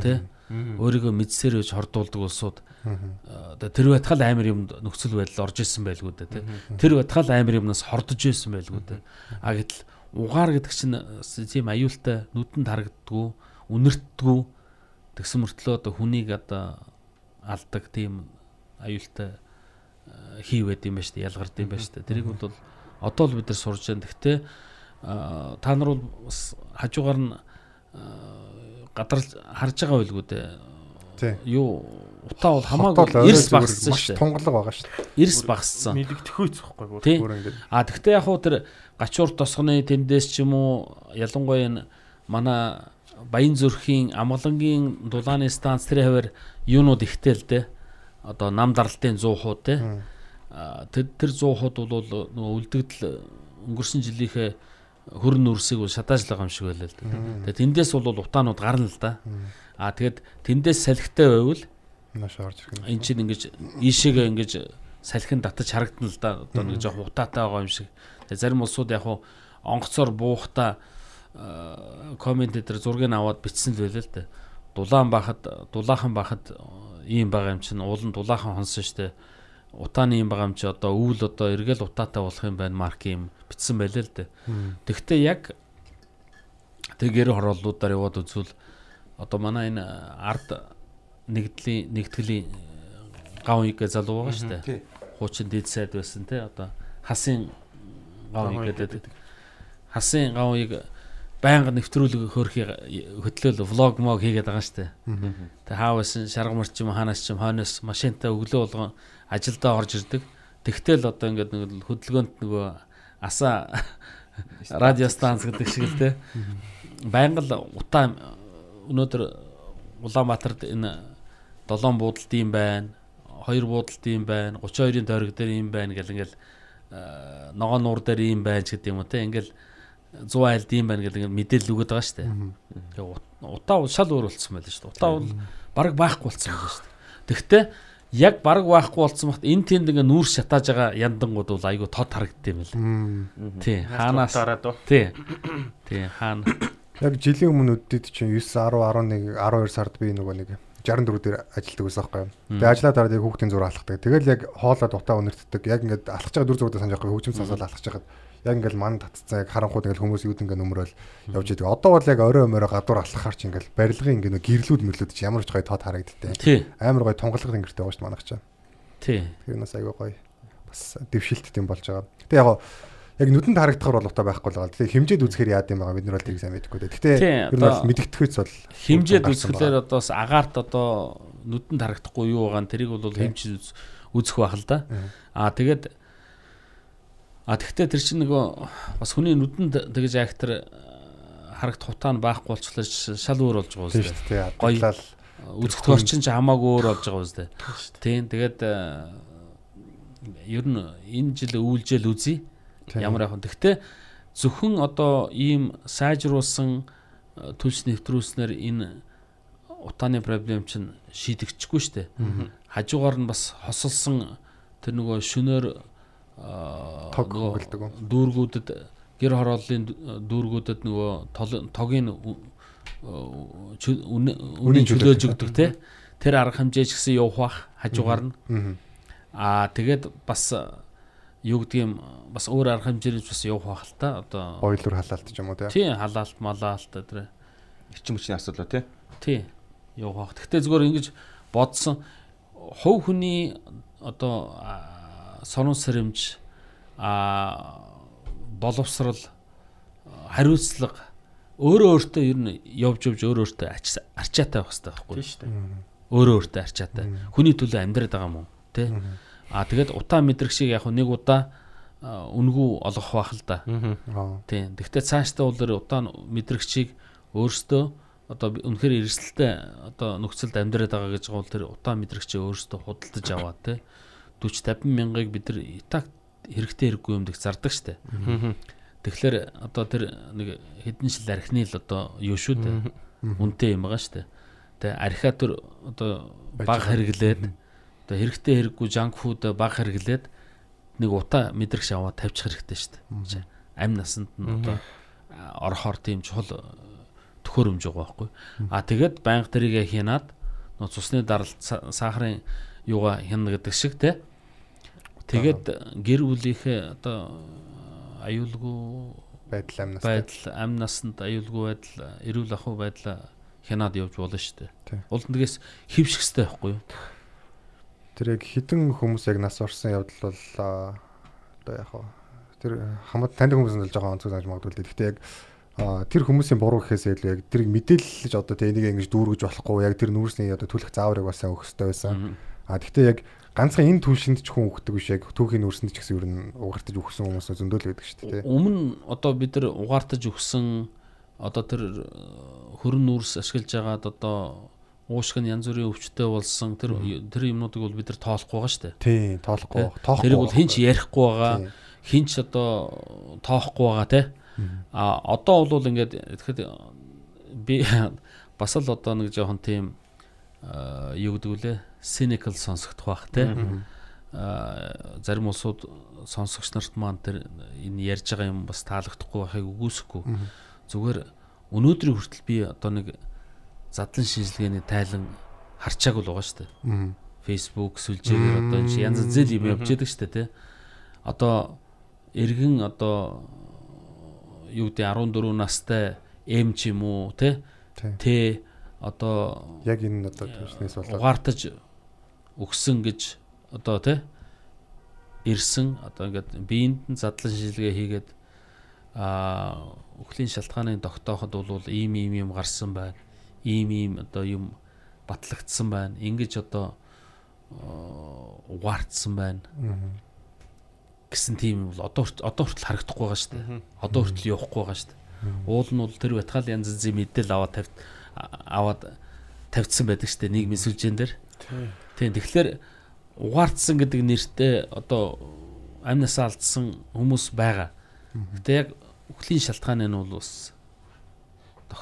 Speaker 4: Тэ? Өөрийгөө мэдсээр үж хордуулдаг улсууд. Одоо тэр байтхал амар юм нөхцөл байдал орж исэн байлгүй дээ тий. Тэр байтхал амар юмнаас хордож исэн байлгүй дээ. А гэтэл угаар гэдэг чинь тийм аюултай нүдэнд харагддгүй, үнэртдгүй тэгсэн мөртлөө одоо хүнийг одоо алдаг тийм аюултай хийвэд юм ба штэ ялгард юм ба штэ. Тэрийг бол одоо л бид нар сурж байна. Гэхдээ та нар бол бас хажуугаар нь аа, гадарч харж байгаа байлгүй дээ.
Speaker 3: Тий.
Speaker 4: Юу утаа бол
Speaker 3: Хамаагүй
Speaker 4: эрс багассан
Speaker 3: маш
Speaker 4: шүү дээ.
Speaker 3: тунгалаг байгаа шүү дээ.
Speaker 4: Эрс багассан.
Speaker 5: Мэдэгдэхүйц байхгүй бүр.
Speaker 3: Ингээд
Speaker 4: А тэгтээ яг хуу тэр гачуур тосгоны тэндээс ч юм уу ялангуяа энэ манай Баян зүрхийн амгалангийн дулааны станц тэр хавар юунууд ихтэй л дээ. Одоо нам даралтын 100 хуу те. А тэр тэр 100 хууд бол нөгөө үлдэгдэл өнгөрсөн жилийнхээ хөрн нүрсийг бол шатааж байгаа юм шиг байлаа л дээ. Тэгээд тэндээс бол утаанууд гарна л да. А тэгээд тэндээс салхитай байвал
Speaker 3: маш орж ирэх юм.
Speaker 4: эн чинь ингэж ийшээгээ ингэж салхин татаж харагдана л да. Одоо нэг жоох утаатай байгаа юм шиг. Тэгээ зарим улсууд яг хуу онгоцоор буухта комент дээр зургийг аваад бичсэн л байлаа л да. Дулаан бахад дулаахан бахад ийм байгаа юм чинь уулын дулаахан хонсон штэ. Утааны юм байгаа юм чи одоо өвөл одоо эргэл утаатай болох юм байна марк юм бичсэн байлаа л да. Тэгвэл яг тэг гэр хорооллуудаар яваад үзвэл одоо манай энэ ард нэгдлийн нэгтгэлийн гав иг залуу байгаа шүү дээ. Хуучин дид сайд байсан те одоо хасын гав иг гэдэг. Хасын гав иг байнга нэвтрүүлэг хөрхий хөтлөөл влог мог хийгээд байгаа дээ. Тэг хаавсан шаргамар ч юм хаанаас ч юм хойноос машинтай өглөө болгон ажилдаа орж ирдэг. Тэгтэл одоо ингээд нэг хөдөлгөөнт нөгөө асаа радио станц гэдэг шиг л те. Байнга л утаа өнөөдөр Улаанбаатарт энэ долоон буудалд юм байна. Хоёр буудалд юм байна. 32-ын тойрог дээр юм байна гэл ингээл э, ногоо нуур дээр юм байна ч гэдэг юм уу те. Ингээл 100 айлд юм байна гэл ингээл мэдээлэл өгöd байгаа шүү дээ. Тэгээ ут- утаа шал өөр болцсон байл шүү дээ. Утаа бол баг байхгүй болцсон байл шүү дээ. Тэгвэл яг баг байхгүй болцсон бахт энэ тэнд ингээ нүүр шатааж байгаа яндангууд бол айгүй тод харагддаг юм байл. Тий. Хаанаас тий. Тий хаана
Speaker 3: Яг жилийн өмнө үддид чинь 9 10 11 12 сард би нөгөө нэг 64 дээр ажилладаг байсан байхгүй. Тэгээ ажлаа дараад яг хүүхдийн зур алхдаг. Тэгэл яг хоолоод утаа өнөртдөг. Яг ингээд алхаж байгаа дүр зургуудаа санаж байгаа хөгжим сасаал алхаж байхад яг ингээд ман татцсан яг харанхууд ингээд хүмүүс юуд ингээд нөмрөөл явж идэг. Одоо бол яг орой морой гадуур алхахаар чи ингээд барилгын нөгөө гэрлүүд мэрлүүд чи ямар ч гоё тод харагдтыг.
Speaker 4: тий.
Speaker 3: Амар гоё тунгалаг тэнгэртэй байгаа шүү манайх чаа.
Speaker 4: Тий.
Speaker 3: Тэр нас аягүй гоё. Бас дэвшилтт юм болж байгаа. Гэтэ яг яг нүдэнд харагдахаар бол утаа байхгүй л байгаа. Тэгээ хэмжээд үзэхээр яад юм байгаа бид нар бол тийг сайн мэдэхгүй дээ. Гэтэ ер нь бол мэдгэтгэвч бол гарсан
Speaker 4: үзэхлээр одоо бас агаарт одоо нүдэнд харагдахгүй юу байгаа нь тэрийг бол хэмжиж үз- үзэх байх л да. Аа тэгээд а тэгвэл тэр чинь нөгөө бас хүний нүдэнд тэгж актер харагдах утаа нь байхгүй болчихлоо шал өөр болж байгаа
Speaker 3: тийм
Speaker 4: үстэй.
Speaker 3: шүү дээ.
Speaker 4: Гоё.
Speaker 3: Адлал
Speaker 4: Үзэх төрчин ч хамаагүй өөр болж байгаа үстэй. Тийм тэгээд э, ер нь энэ жил үүлжэл үзье.
Speaker 3: Тийм.
Speaker 4: Ямар яхан. Тэгтээ зөвхөн одоо ийм сайжруулсан э, төлс нэвтрүүлснээр энэ утааны проблем чинь шийдэгдэхгүй шүү дээ. Хажуугаар нь бас хосолсон тэр нөгөө шөнөөр э,
Speaker 3: Тог хөлдөг үү?
Speaker 4: дүүргүүдэд гэр хорооллын дүү- дүүргүүдэд нөгөө тогийн үнийн
Speaker 3: чөлөөж
Speaker 4: өгдөг те. Тэр арга хэмжээ ч гэсэн явах бах хажуугаар нь. Аа тэгээд бас юу гэдгийг бас өөр арга хэмжээнд бас явах бах л та. Одоо
Speaker 3: бойлор халаалт ч юм уу тий.
Speaker 4: тий халаалт малаалт тэр
Speaker 6: Эрчим хүчний асуудал тий.
Speaker 4: тий явах бах. Гэхдээ зүгээр ингэж бодсон хувь хүний одоо аа, сонон сэрэмж а боловсрал хариуцлага өөрөө өөртөө ер нь явж явж өөрөө өөртөө арчаатай байх хэрэгтэй байхгүй
Speaker 5: Тийм шүү дээ.
Speaker 4: өөрөө өөртөө арчаатай. Хүний төлөө амьдраад байгаа юм уу? Тий а тэгээд утаа мэдрэг шиг яг нэг удаа үнгүү олгох байх л да
Speaker 3: Аа.
Speaker 4: тий гэхдээ цаашдаа бол утаа мэдрэгчийг өөртөө одоо үнэхээр эрсдэлтэй одоо нөхцөлд амьдраад байгаа гэж бол тэр утаа мэдрэгчээ өөртөө худалдаж аваад тий 40 50 мянгаыг бид нар так хэрэгтэй хэрэггүй юм дэх зардаг штэ Тэгэхээр одоо тэр нэг хэдэн жил архины л одоо юу шүү дээ. Үнтэй юм байгаа дээ. Тэгээ архиа тэр одоо баг хэрэглээд одоо хэрэгтэй хэрэггүй junk food баг хэрэглээд нэг утаа мэдрэгч аваад тавьчих хэрэгтэй дээ. Амь насанд нь одоо орохоор тийм чухал э, төхөөрөмж байгаа байхгүй. А тэгээд байнга тэрийг хянаад нөө цусны даралт са- сахарын юугаа хянна гэдэг шиг те. Тэгээд гэр бүлийнхээ одоо аюулгүй
Speaker 3: байдал амнаас.
Speaker 4: байдал амь насанд аюулгүй байдал эрүүл ахуй байдал хянаад явж болно шүү дээ. Улд нэгээс хөвших хэрэгтэй байхгүй юу?
Speaker 3: Тэр яг хідэн хүмүүс яг нас орсон явдал бол одоо яг хаа Тэр хамт таньдаг хүмүүс нь л жоохон онцгой санаж магадгүй л дээ. Гэхдээ яг тэр хүмүүсийн буруу гэхээс илүү яг тэрийг мэдээлэлж одоо тэ энийг ингэж дүүргэж болохгүй яг тэр нүүрсний одоо түлх зааврыг бас өгөх хэрэгтэй байсан. А гэхдээ яг ганцхан энэ түвшинд ч хүн өгдөг биш яг түүхийн нүүрсэнд ч гэсэн ер нь угаартаж өгсөн хүмүүс зөндөл байдаг шүү дээ.
Speaker 4: Өмнө одоо бид нар угаартаж өгсөн одоо тэр э, хөрөн нүүрс ашиглаж байгаад одоо уушг нь янз бүрийн өвчтөй болсон тэр тэр юмнуудыг бол бид нар тоолохгүй байгаа шүү дээ.
Speaker 3: Тийм, тоолохгүй. Тоохгүй.
Speaker 4: Тэрийг бол хинч ярихгүй байгаа. Хинч одоо тоохгүй байгаа те. А одоо бол ингээд тэгэхэд би бас л одоо нэг жоохон тийм юу гэдэг үлээ cynical сонсогдох бах те. А зарим улсууд сонсогч нарт маань тэр энэ ярьж байгаа юм бас таалагдахгүй байхыг үгүйсэхгүй. Зүгээр өнөөдрийн хүртэл би одоо нэг задлан шинжилгээний тайлан харчааг л байгаа шүү дээ. Facebook сүлжээгээр одоо энэ янз янз юм явж байдаг шүү дээ тий. Одоо эргэн одоо юу гэдэг 14 настай эм ч юм уу тий. Тэ одоо
Speaker 3: яг энэ одоо төвснээс болоод
Speaker 4: угаартаж өгсөн гэж одоо тий ирсэн одоо ингээд биеинд нь задлан шинжилгээ хийгээд а өхлийн шалтгааны тогтооход бол ийм ийм юм гарсан байна. Ийм ийм одоо юм батлагдсан байна. Ингиж одоо угаартсан байна. гэсэн тийм бол одоо одоо хүртэл харагдахгүй байгаа шүү дээ. Одоо хүртэл явахгүй байгаа шүү дээ. Уул нь бол тэр байтгаал янз янзын мэдээлэл аваад тавьд аваад тавьдсан байдаг шүү дээ нийгмийн сүлжээн дээр. Тийм. Тэгэхээр угаартсан гэдэг нэртэй одоо амнасаа алдсан хүмүүс байгаа. Гэтэ яг үхлийн шалтгааны нь бол бас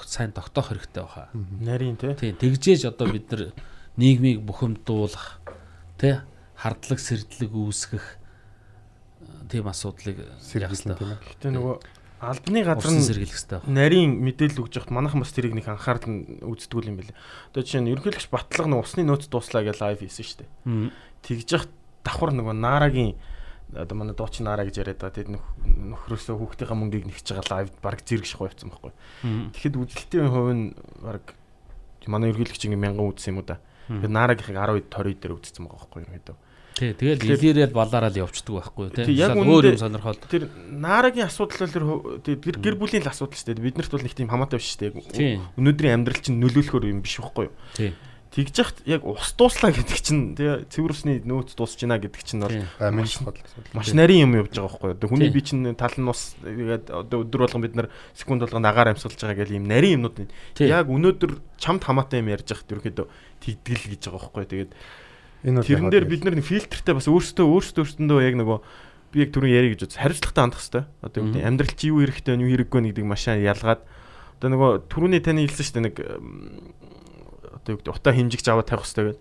Speaker 4: сайн тогтоох хэрэгтэй баха.
Speaker 5: Нарийн тий.
Speaker 4: Тийм. Тэгжээж одоо бид нар нийгмийг бухимдуулах тий хардлаг сэрдлэг үүсгэх тийм асуудлыг
Speaker 3: сэргийлнэ тийм.
Speaker 5: Гэтэ нөгөө албаны газар нь
Speaker 4: сэргийлэх хэрэгтэй байна.
Speaker 5: нарийн мэдээлэл өгж явахт манайхан бас тэрийг нэг анхаарал нь үздэггүй юм байна. Одоо жишээ нь ерөнхийлөгч батлага нэг усны нөөц дуслаа гэж лайв хийсэн шүү дээ. Тэгж явахт давхар нөгөө наарагийн одоо манай дуучин наараа гэж яриад байгаа. Тэд нөхрөөсөө хүүхдийнхээ мөнгийг нэгж байгаа лайв баг зэрэг шахуу явцсан байхгүй. Тэгэхэд үзэлтийн хувь нь баг манай ерөнхийлөгч ингэ мянган үзсэн юм уу да. Тэгээд наарагийнхыг 10 20 дээр үзсэн байгаа байхгүй юм хэвээр.
Speaker 4: Тий, тэгэл илэрэл балаараа л явцдаг байхгүй тий.
Speaker 5: Яг
Speaker 4: өөр юм сонирхол.
Speaker 5: Тэр наарагийн асуудал бол тэр гэр бүлийн л асуудал шүү дээ. Биднэрт бол нэг тийм хамаатай биш шүү дээ. Өнөөдрийн амьдрал чинь нөлөөлөхөр юм биш байхгүй юу?
Speaker 4: Тий.
Speaker 5: Тэгж яхад яг ус дууслаа гэдэг чинь тий цэвэр усны нөөц дуусч байна гэдэг чинь бол
Speaker 3: маш.
Speaker 5: Маш нарийн юм явж байгаа байхгүй юу? Хүний бие чинь тал нь ус тэгээд одоо өдөр болгон бид нар секунд болгон агаар амьсгалж байгаа гэл ийм нарийн юмнууд яг өнөөдөр чамд хамаатай юм ярьж яхад ерөөхдөө тэгдэл гэж байгаа байхгүй юу? Тэгээд
Speaker 3: Энэ бол
Speaker 5: Тэрэн дээр бид нэг фильтртэй бас өөрсдөө өөрсдөө өөрсдөө яг нөгөө би яг түрүүн ярих гэж бодсон. Хариуцлагатай хандах хэрэгтэй. Одоо юу гэдэг амьдрал чи юу хэрэгтэй юу хэрэггүй нэгдэг машаа ялгаад одоо нөгөө түрүүний таны хэлсэн шүү дээ нэг одоо юу гэдэг утаа хэмжигч аваад тавих хэрэгтэй гэдэг.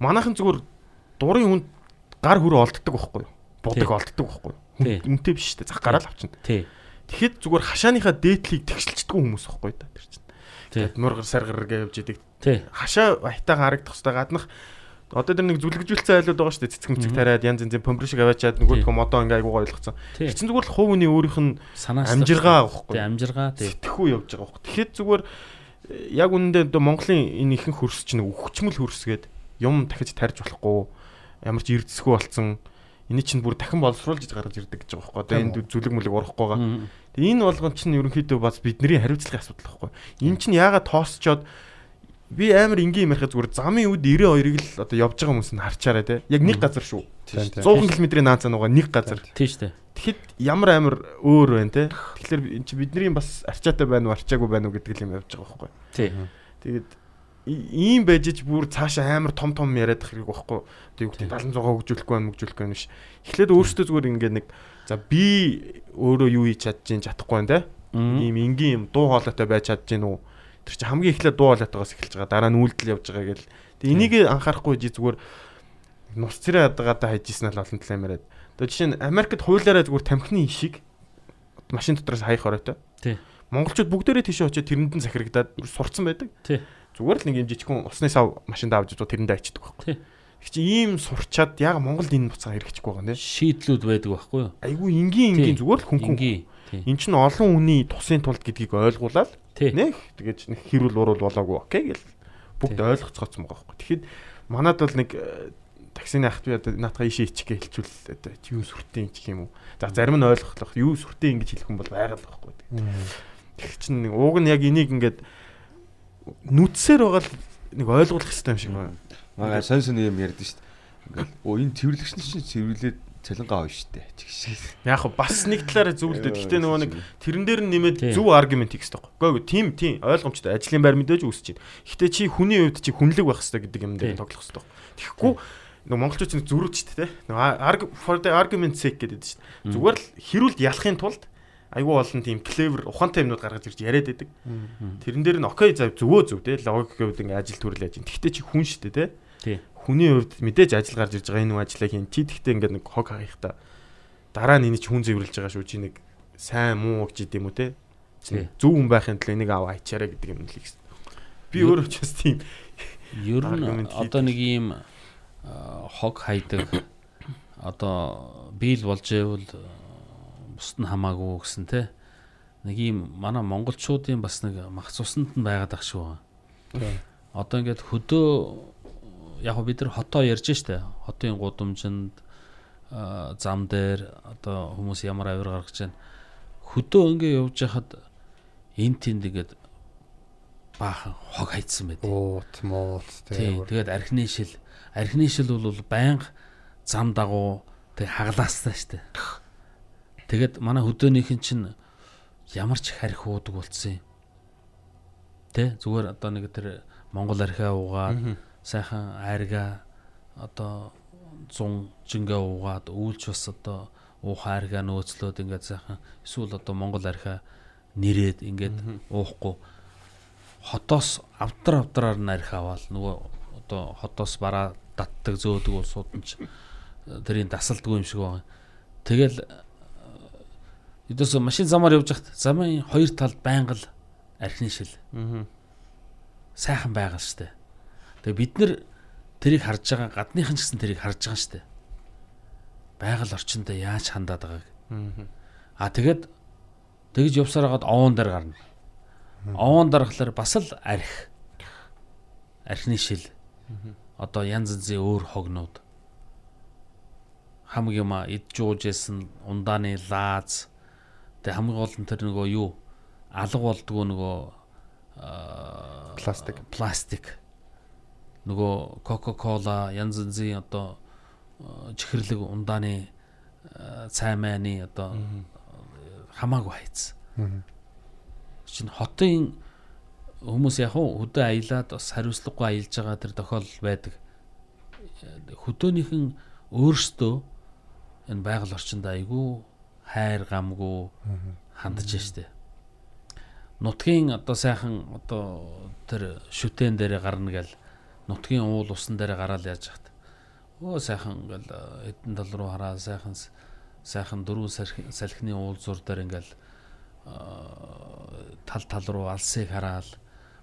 Speaker 5: Манайхан зүгээр дурын хүнд гар хүрээ олддог байхгүй юу? Будаг олддог байхгүй юу? Үнтэй биш шүү дээ. Зах гараал авчихна.
Speaker 4: Тий.
Speaker 5: Тэгэхэд зүгээр хашааныхаа дээдлийг тэгшилчдэггүй хүмүүс байхгүй да тэр чинь. Тэгээд мургар саргар гэж явж идэг. Хашаа баятаа харагдах хэвээр гаднах Одоо тэр нэг зүлгэжүүлсэн айлууд байгаа шүү дээ. Цэцэг мцэг тариад янз янзын помпер шиг аваачаад нөгөөдхөө модоо ингээ айгуугаа ойлгоцсон. Чинь зүгээр л хувь хүний өөрийнх нь амжиргаа авахгүй.
Speaker 4: Тий, амжиргаа тий.
Speaker 5: Сэтгэхүй явж байгаа байхгүй. Тэгэхэд зүгээр яг үнэндээ Монголын энэ ихэнх хөрс чинь өвчмөл хөрсгээд юм дахиж тарьж болохгүй ямар ч эрдэсгүй болцсон энэ чинь бүр дахин боловсруулж гаргаж ирдэг гэж байгаа байхгүй. Одоо энд зүлэг мүлэг урахгүй байгаа. Тэгээ энэ болгон чинь ерөнхийдөө бас бидний хариуцлагын асуудал байхгүй. Энэ чинь яагаад тоосчоод би амар энгийн юм ярихад зүгээр замын үд 92-ыг л одоо явж байгаа хүмүүс нь харчаарай те. Яг нэг газар шүү. 100 км-ийн наацаа нугаа нэг газар.
Speaker 4: Тийм шүү.
Speaker 5: Тэгэхэд ямар амар өөр байна те. Тэгэхээр эн чи бидний бас арчаатай байна уу, арчаагүй байна уу гэдэг юм явж байгаа байхгүй.
Speaker 4: Тий.
Speaker 5: Тэгээд ийм байж ч бүр цаашаа амар том том яриад хэрэг байхгүй. Одоо юу гэдэг 76 хөгжүүлэхгүй байна, хөгжүүлэхгүй байна биш. Эхлээд өөртөө зүгээр ингээд нэг за би өөрөө юу хийж чадчих, чадахгүй байна те. Ийм энгийн юм дуу хоолойтой байж чадчих нү Тэр чинь хамгийн эхлээд дуу хоолойтойгоос эхэлж байгаа. Дараа нь үйлдэл явж байгаа гэл. Тэгээ энийг анхаарахгүй жи зүгээр нус цэрэ ядгаадаа хайжсэн л олон талаа яриад. Тэгээ жишээ нь Америкт хуулиараа зүгээр тамхины ишиг машин дотроос хаях оройтой.
Speaker 4: Тий.
Speaker 5: Монголчууд бүгдээрээ тийшээ очиод тэрэнд нь захирагдаад сурцсан байдаг.
Speaker 4: Тий.
Speaker 5: Зүгээр л нэг юм жижигхэн усны сав машинд авч ижүү тэрэндээ ачдаг байхгүй. Тэг чи ийм сурчаад яг Монголд энэ буцаа хэрэгжихгүй байгаа нэ.
Speaker 4: Шийдлүүд байдаг байхгүй юу?
Speaker 5: Айгүй энгийн энгийн зүгээр л хүн хүн. Эн чинь олон хүний тусын тулд гэдгийг ойлгуулаад Нэг тэгэж нэг хэрүүл уруул болоогүй окей гэл бүгд ойлгоцгооцсон байгаа байхгүй. Тэгэхэд манад бол нэг таксины ахт би одоо наатаха ийшээ ичих гэж хэлчихвэл одоо юу сүртэй ч юм уу. За зарим нь ойлгох юу сүртэй ингэж хэлэх хүн бол байгаа л байхгүй. Тэг чинь нэг ууг нь яг энийг ингээд нүцсээр байгаа л нэг ойлгуулах хэрэгтэй юм шиг байна.
Speaker 6: Мага сонь сонь юм ярьдэн шүү дээ. Ингээл оо энэ цэвэрлэгч нь чинь цэвэрлээд цалингаа авна шүү дээ. Чигшээ.
Speaker 5: Яг бас нэг талаараа зөвлөдөд. Гэхдээ нөгөө нэг тэрэн дээр нь нэмээд зөв аргумент хийх хэрэгтэй байхгүй. Гэхдээ тийм тийм ойлгомжтой. Ажлын байр мэдээж үүсэж байна. Гэхдээ чи хүний хувьд чи хүнлэг байх хэрэгтэй гэдэг юм дээр тоглох хэрэгтэй. Тэгэхгүй нөгөө монголчууд чинь зөрүүд шүү дээ. Нөгөө for the argument sake гэдэг шүү дээ. Зүгээр л хэрүүлд ялахын тулд айгүй олон тийм клевер ухаантай юмнууд гаргаж ирж яриад байдаг. Тэрэн дээр нь окей за зөвөө зөв те логикийн хувьд ингээ ажил төрөл яаж. Тэгтээ чи хүн шүү дээ те. Хүний хувьд мэдээж ажил гарч ирж байгаа энэ ажлаа хийн. Чи тэгтээ ингээ нэг хог хаах та. Дараа нь энийг хүн зэвэрлж байгаа шүү. Чи нэг сайн муу гэж идэм үү те. Зөв хүн байхын тулд энийг аваа ичаарэ гэдэг юм л их. Би өөрөө ч бас тийм
Speaker 4: ер нь одоо нэг ийм хог хайдаг одоо биел болж ивэл бусд нь хамаагүй гэсэн те нэг ийм манай монголчуудын бас нэг мах цуснд нь байгаад ах шүү. Одоо ингээд хөдөө яг бид нар хотоо ярьж штэ хотын гудамжинд зам дээр одоо хүмүүс ямар авир гаргаж байна. Хөдөө ингээ явж хахад эн тэнд ингээд баахан хог хайцсан байт.
Speaker 3: Уут моот
Speaker 4: тийм. Тэгээд архины шил архины шил бол байнга зам дагуу тэг хаглаастай штэ. Тэгээд манай хөдөөнийхэн чинь ямар ч харих уудаг болцсон юм. Тэ зүгээр одоо нэг тэр Монгол архиа уугаад сайхан айрга одоо 100 жингээ уугаад үүлж бас одоо уухаа архиа нөөцлөөд ингээд сайхан эсвэл одоо Монгол архиа нэрээд ингээд уухгүй хотоос авдар авдраар нь архи аваад нөгөө одоо хотоос бараа татдаг зөөдөг улсууд нь ч тэрийн дасалдгүй юм шиг байна. Тэгэл Эдээс машин замаар явж хат замын хоёр талд байнга л архины шил. Аа. Сайхан байгаа штэ. Тэгээ бид нар тэрийг харж байгаа гадныхан ч гэсэн тэрийг харж байгаа штэ. Байгаль орчиндөө яаж хандаад байгааг. Аа. А тэгэд тэгж явсаар хагаад овоон дээр гарна. Овоон дарахлаар бас л арх. Архины шил. Одоо янз янзын өөр хогнууд хамаг юм идж уужсэн ундааны лааз Тэгээ хамгийн гол нь тэр нөгөө юу алга болдгоо нөгөө
Speaker 3: пластик
Speaker 4: пластик нөгөө кока-кола янз янзын одоо чихэрлэг ундааны цаймааны одоо хамаагүй хайц. Чин хотын хүмүүс яг хөдөө аялаад бас хариуцлагагүй аялж байгаа тэр тохиолдол байдаг. Хөдөөнийхэн өөрсдөө энэ байгаль орчинд айгүй хайр гамгүй хандж штэ. Нутгийн одоо сайхан одоо тэр шүтэн дээр гарна гэл нутгийн уул усан дээр гараал яаж хат. Өө сайхан ингээл хэдэн тал руу хараа сайхан сайхан дөрвөн салхины уул зур дээр ингээл тал тал руу алсыг хараал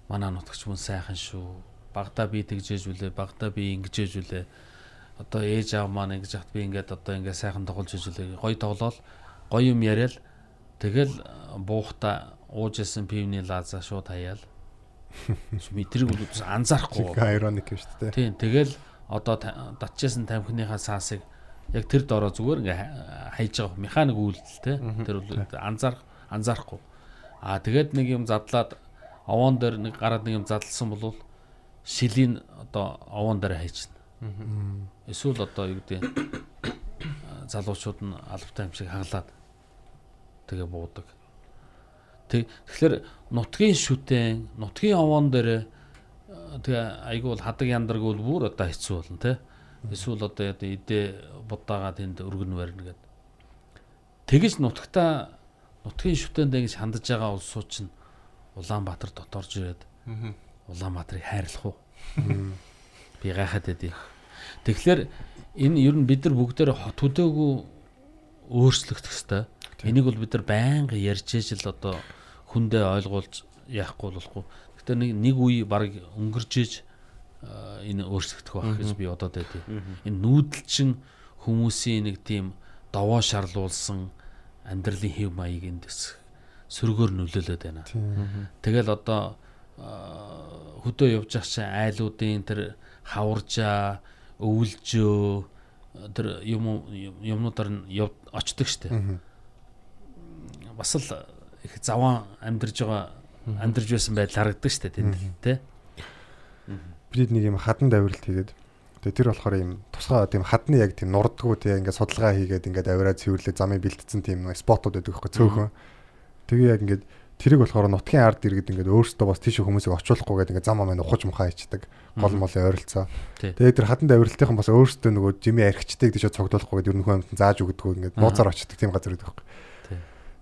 Speaker 4: манай нутагч мөн сайхан шүү. Багада би тэгжээж үлээ, багада би ингэжээж үлээ. Одоо ээж аав маань ингэж хат би ингээд одоо ингээд сайхан тоглож иж үлээ. Гой тоглоол гоё юм яриад тэгэл буухта уужсэн пивний лаза шууд хаяал. Мэдрэг бол анзаарахгүй.
Speaker 3: Ироник юм шүү дээ.
Speaker 4: Тийм тэгэл одоо татчихсан тамхиныхаа саасыг яг тэр дороо зүгээр ингээ хайж байгаа механик үйлдэл те тэр бол анзаар анзаарахгүй. Аа тэгээд нэг юм задлаад овоон дээр нэг гараад нэг юм задлсан бол шилийн одоо овоон дээр хайчна. Эсвэл одоо юу гэдэг залуучууд нь албатай юм шиг хаглаад тэгээ буудаг. Тэг тэгэхээр нутгийн шүтэн, нутгийн овоон дээр тэгээ айгүй бол хадаг яндарг бол бүр одоо хэцүү болно те. Эсвэл одоо идэ будаага тэнд өргөн барьна гэд. Тэгэж нутагта нутгийн шүтэн дээр гэж хандж байгаа улсууд чинь Улаанбаатар доторж ирээд Улаанбаатарыг хайрлах уу? Би гайхаад байдیں۔ Тэгэхээр энэ ер нь бид нар бүгдээр хот хөдөөгүй өөрчлөгдөх хэвээр Энийг бол бид нар байнга ярьж ижил одоо хүндээ ойлгуулж яахгүй болохгүй. Гэтэ нэг нэг үе баг өнгөрж иж энэ өөрчлөгдөх байх гэж би бодоод байдیں۔ Энэ нүүдэлчин хүмүүсийн нэг тийм довоо шарлуулсан амьдралын хэв маяг эндээс сөргөөр нөлөөлөд байна. Тэгэл одоо хөдөө явж ах чинь айлуудын тэр хаваржаа өвөлжөө тэр юм юмнуудаар очдөг штэ. Бас л их заван амьдарж байгаа амьдарж байсан байдал харагддаг штэ тэнд тэ.
Speaker 3: бид нэг юм хадан давиралт хийгээд тэгээ тэр болохоор юм тусгай тийм хадны яг тийм нурдггүй тийм ингээд судалгаа хийгээд ингээд авираа цэвэрлээ замыг бэлтцсэн тийм спотууд байдаг байхгүй цөөхөн. Тэгээ яг ингээд тэрийг болохоор нутгийн ард иргэд ингээд өөрсдөө бас тийш хүмүүсийг очуулахгүйгээд ингээд зам амаа ухаж мухаа ичдэг гол молын ойролцоо.
Speaker 4: Тий.
Speaker 3: Тэгээ тэр хадан давиралтынхан бас өөрсдөө нөгөө жими архичдаг тийш цогдуулахгүйгээд ер нь хүн амьтан зааж өгдөггүй ингээд нууцаар очдог тийм газар байдаг байхгүй.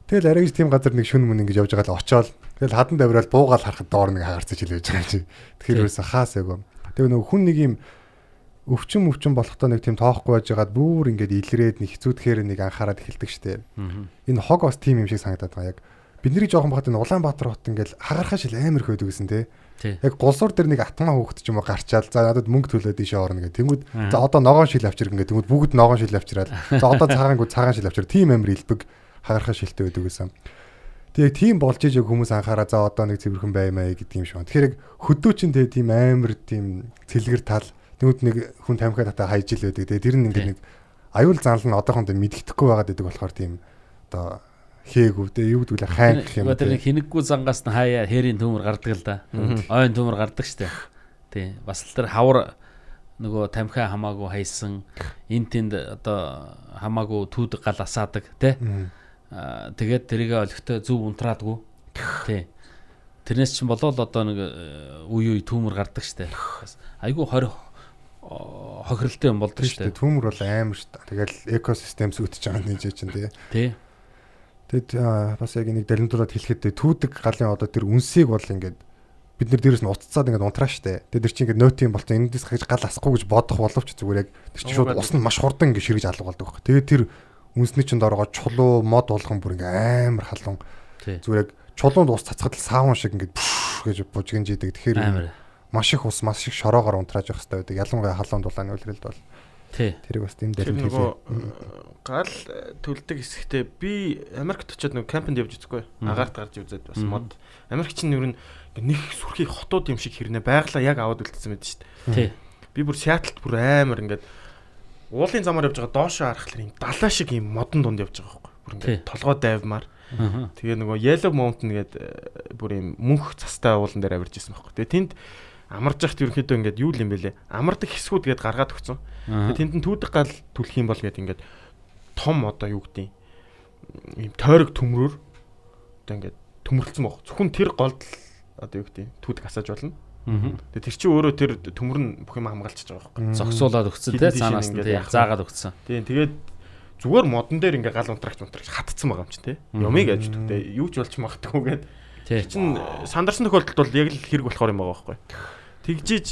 Speaker 3: Тэгэл арайж тийм газар нэг шүн мөн ингэж явж байгаа л очоод тэгэл хадан давирал буугаал харахад доор нэг хагаарцаж хэлж байгаа чи. Тэгэхээр ерөөсө хаас айгу. Тэгээ нөгөө хүн нэг юм өвчин өвчин болохтой нэг тийм тоохгүй байжгаад бүр ингээд илрээд нэг хэцүүдхээр нэг анхаарал эхэлдэг штеп. Энэ хог бас тийм юм шиг санагдаад байгаа яг. Бидний жоохон бахад энэ Улаанбаатар хот ингээл хагархаа шил амар байдаг гэсэн те. Яг голсуур дээр нэг атмаа хөөхт ч юм уу гарчаал. За надад мөнгө төлөөд ийшээ орно гэх. Тэнгүүд за одоо ногоон шил авчир ингээд тэнгүүд бүгд ногоон шил авчираад. За одоо цагаангууд цагаан шил авчир. Тийм амар илбэг хагархаа шилтэй байдаг гэсэн. Тэг яг тийм болж ижиг хүмүүс анхаараа за одоо нэг цэвэрхэн баймаа гэдэг юм шиг. Тэгэхээр хөдөө чин тэ тийм амар тийм цэлгэр тал нүд нэг хүн тамхиа татаа хайж ил байдаг. Тэгээ тэр нь ингээд нэг аюул занал нь одоохондоо мэддэхгүй байгаад байдаг болохоор тийм одоо хээгүү тэ юу гэдэг вэ хайн гэх юм.
Speaker 4: Тэр хинэггүй зангаас нь хаяа хээрийн төмөр гардаг л да. Ойн төмөр гардаг штэ. Тий. Бас л тэр хавар нөгөө тамхиа хамаагүй хайсан эн тэнд одоо хамаагүй түүдэг гал асаадаг тий. Тэгээд тэрийгэ олигтой зөв унтраадгүй. Тий. Тэрнээс чинь болоод одоо нэг э, үе үе түүмэр гардаг штэ. Айгүй 20 о, хохиролтой юм болдог штэ.
Speaker 3: Түүмэр бол амар дээ. Тэгэл экосистем сүйтж байгаа нэг чинь тий.
Speaker 4: Тий.
Speaker 3: Тэгэд бас яг нэг далимдуулаад хэлэхэд түүдэг галын одоо тэр үнсийг бол ингээд бид нар дээрээс нь уццаад ингээд унтраа штэ. Тэгээд тэр чинь ингээд нөтийн болцсон эндээс хаж гал асахгүй гэж бодох боловч зүгээр яг тэр чинь шууд ус нь маш хурдан ингээд ширгэж алга болдог байхгүй. Тэгээд тэр үнсний чинь доорогоо чулуу мод болгон бүр ингээд амар халуун зүгээр яг чулуунд ус цацхад л саавн шиг ингээд пф гэж бужигнжидэг. Тэгэхээр
Speaker 4: Амар.
Speaker 3: маш их ус маш их шороогоор унтрааж явах хэрэгтэй байдаг. Ялангуяа халуун дулааны үлрэлд бол тэрийг бас
Speaker 5: Тэр
Speaker 3: далимд
Speaker 5: нөгөө
Speaker 3: хэлээ.
Speaker 5: гал э, төлдөг хэсэгтээ би Америкт очиод нөгөө кампинд явж үзэхгүй. Агаарт гарч үзээд бас мод. Америк чинь ер нь нэг сүрхий хотууд юм шиг хэрнээ байглаа яг аваад үлдсэн байдаг шүү дээ.
Speaker 4: Тий.
Speaker 5: Би бүр Сиэтлд бүр амар ингээд уулын замаар явж байгаа доошоо харахад юм далаа шиг юм модон дунд явж байгаа байхгүй. Бүр ингээд толгой дайвмаар. Тэгээ нөгөө Yellow Mountain гэдэг э, бүр юм мөнх цастай уулан дээр авирж исэн байхгүй. Тэгээ тэнд амарж яхад ерөнхийдөө ингээд юу юм бэлээ. Амардаг хэсгүүд гээд гаргаад өгсөн. Тэгээ тэнд нь түүдэг гал түлэх юм бол гээд ингээд том одоо юу гэдэг юм тойрог төмрөөр одоо ингээд төмөрлцөн баг. Зөвхөн тэр голд одоо юу гэдэг түүдэг асааж болно. Тэгээ тэр чинь өөрөө тэр төмөр нь бүх юм хамгаалчихж байгаа байхгүй.
Speaker 4: Зогсуулаад өгсөн тий цаанаас нь тий заагаад өгсөн.
Speaker 5: Тийм тэгээд зүгээр модон дээр ингээ гал унтрагч унтрагч хатцсан байгаа юм чи тий. Юмыг ажиж төгтэй юу ч болж магадгүй гээд
Speaker 4: Тий.
Speaker 5: чин сандарсан тохиолдолд бол яг л хэрэг болохоор юм байгаа байхгүй. Тэгжиж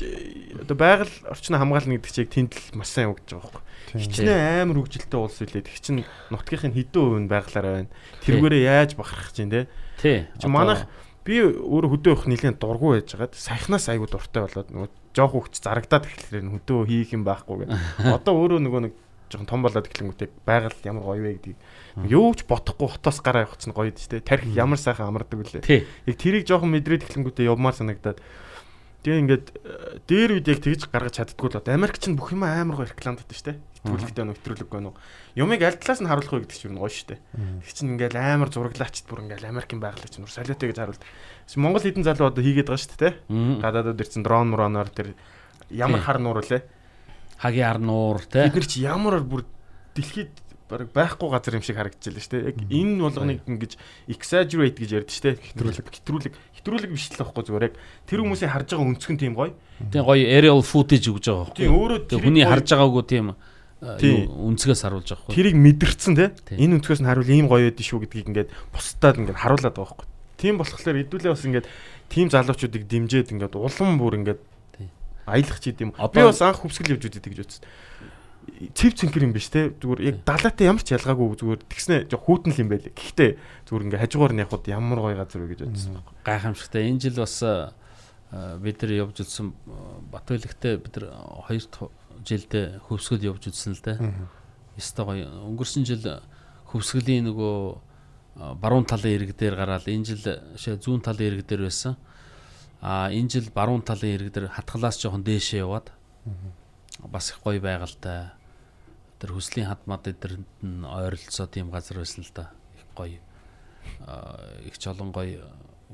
Speaker 5: одоо байгаль орчноо хамгаална гэдэг чиг тэнд л маш сайн өгч байгаа байхгүй. Хичнээн амар хөгжилтэй улс үлээ. Тэг чин нутгийнхын хэдэн хувь нь байгалаараа байна. Тэргээрээ яаж бахарах чинь тий.
Speaker 4: Тий.
Speaker 5: Чи манайх би өөрөө хөдөө явах нэлээд дургу байжгаад саяхнаас айгу дуртай болоод нөгөө жоох хөвч зарагдаад эхлэхээр хөдөө хийх юм байхгүй гэдэг. Одоо өөрөө нөгөө нэг жоохон том болоод эхлэнгүүтээ байгаль ямар гоё вэ гэдгийг юу ч бодохгүй хотоос гараа явах чинь гоё дээ. Тарих ямар сайхан амардаг үлээ. Яг тэрийг жоохон мэдрээд эхлэнгүүтээ явмаар санагдаад Тэгээ ингээд э, дээр үед яг тэгж гаргаж чаддгүй л одоо Америк чинь бүх юм амар гоё рекламддаг шүү дээ. Хэтрүүлэгтэй нөө хэтрүүлэггүй нөө. Юмыг аль талаас нь харуулах вэ гэдэг чинь гоё шүү дээ. Тэг чинь ингээд амар зураглаач бүр ингээд Америкийн байгалыг чинь солиотой гэж харуулдаг. Монгол хэдэн залуу одоо хийгээд байгаа шүү дээ.
Speaker 4: Мгм.
Speaker 5: Гадаадад ирсэн дрон мроноор тэр ямар хар нуур лээ.
Speaker 4: хагийн ар нуур тий.
Speaker 5: Бид нар чи ямар бүр дэлхийд баг байхгүй газар юм шиг харагдчихлаа шүү дээ. Яг энэ болгоныг ингэж exaggerate гэж ярьдэн шүү дээ. Хэтрүүлэг, хэтрүүлэг, хэтрүүлэг биш л байхгүй зүгээр яг тэр хүмүүсийн харж байгаа өнцг нь тийм гоё.
Speaker 4: Тийм гоё aerial footage өгж байгаа
Speaker 5: Тийм
Speaker 4: байхгүй.
Speaker 5: өөрөө
Speaker 4: Тэгээ
Speaker 5: тэрийг
Speaker 4: хүний харж байгаагүй тийм
Speaker 5: Тийм.
Speaker 4: Үнцгээс харуулж байгаа байхгүй.
Speaker 5: тэрийг мэдэрсэн
Speaker 4: Тий.
Speaker 5: энэ өнцгөөс нь харуул ийм гоё байдэн шүү гэдгийг ингээд бусдад ингээд харуулад байгаа байхгүй. Тийм болохоор хэдүүлээ бас ингээд тийм залуучуудыг дэмжиж ингээд улам бүр ингээд аялах ч гэдэм. Би бас анх хөвсгөл явж үздэг гэж үзсэн. Цэв цэнхэр юм биш те зүгээр яг далаатай ямар ч ялгаагүй зүгээр тэгснэ жоо хүүтэн л юм байлээ. Гэхдээ зүгээр ингээд хажуугаар нь явхад ямар гоё газар вэ гэж бодсон байхгүй.
Speaker 4: Гайхамшигтай. Энэ жил бас бид нар явж үзсэн э, Батбайлэгтээ бид нар хоёр жилдээ хөвсгөл явж үзсэн л дээ. Яста гоё. Өнгөрсөн жил хөвсгөлийн нөгөө э, баруун талын ирэг дээр гараад энэ жил шээ зүүн талын ирэг дээр байсан. А энэ жил баруун талын ирэг дээр хатгалаас жоохон дээшээ яваад бас их гоё байгальтай. Тэр хүслийн хадмад эдэрт нь ойролцоо тийм газар байсан л да. Их гоё. Их ч олон гоё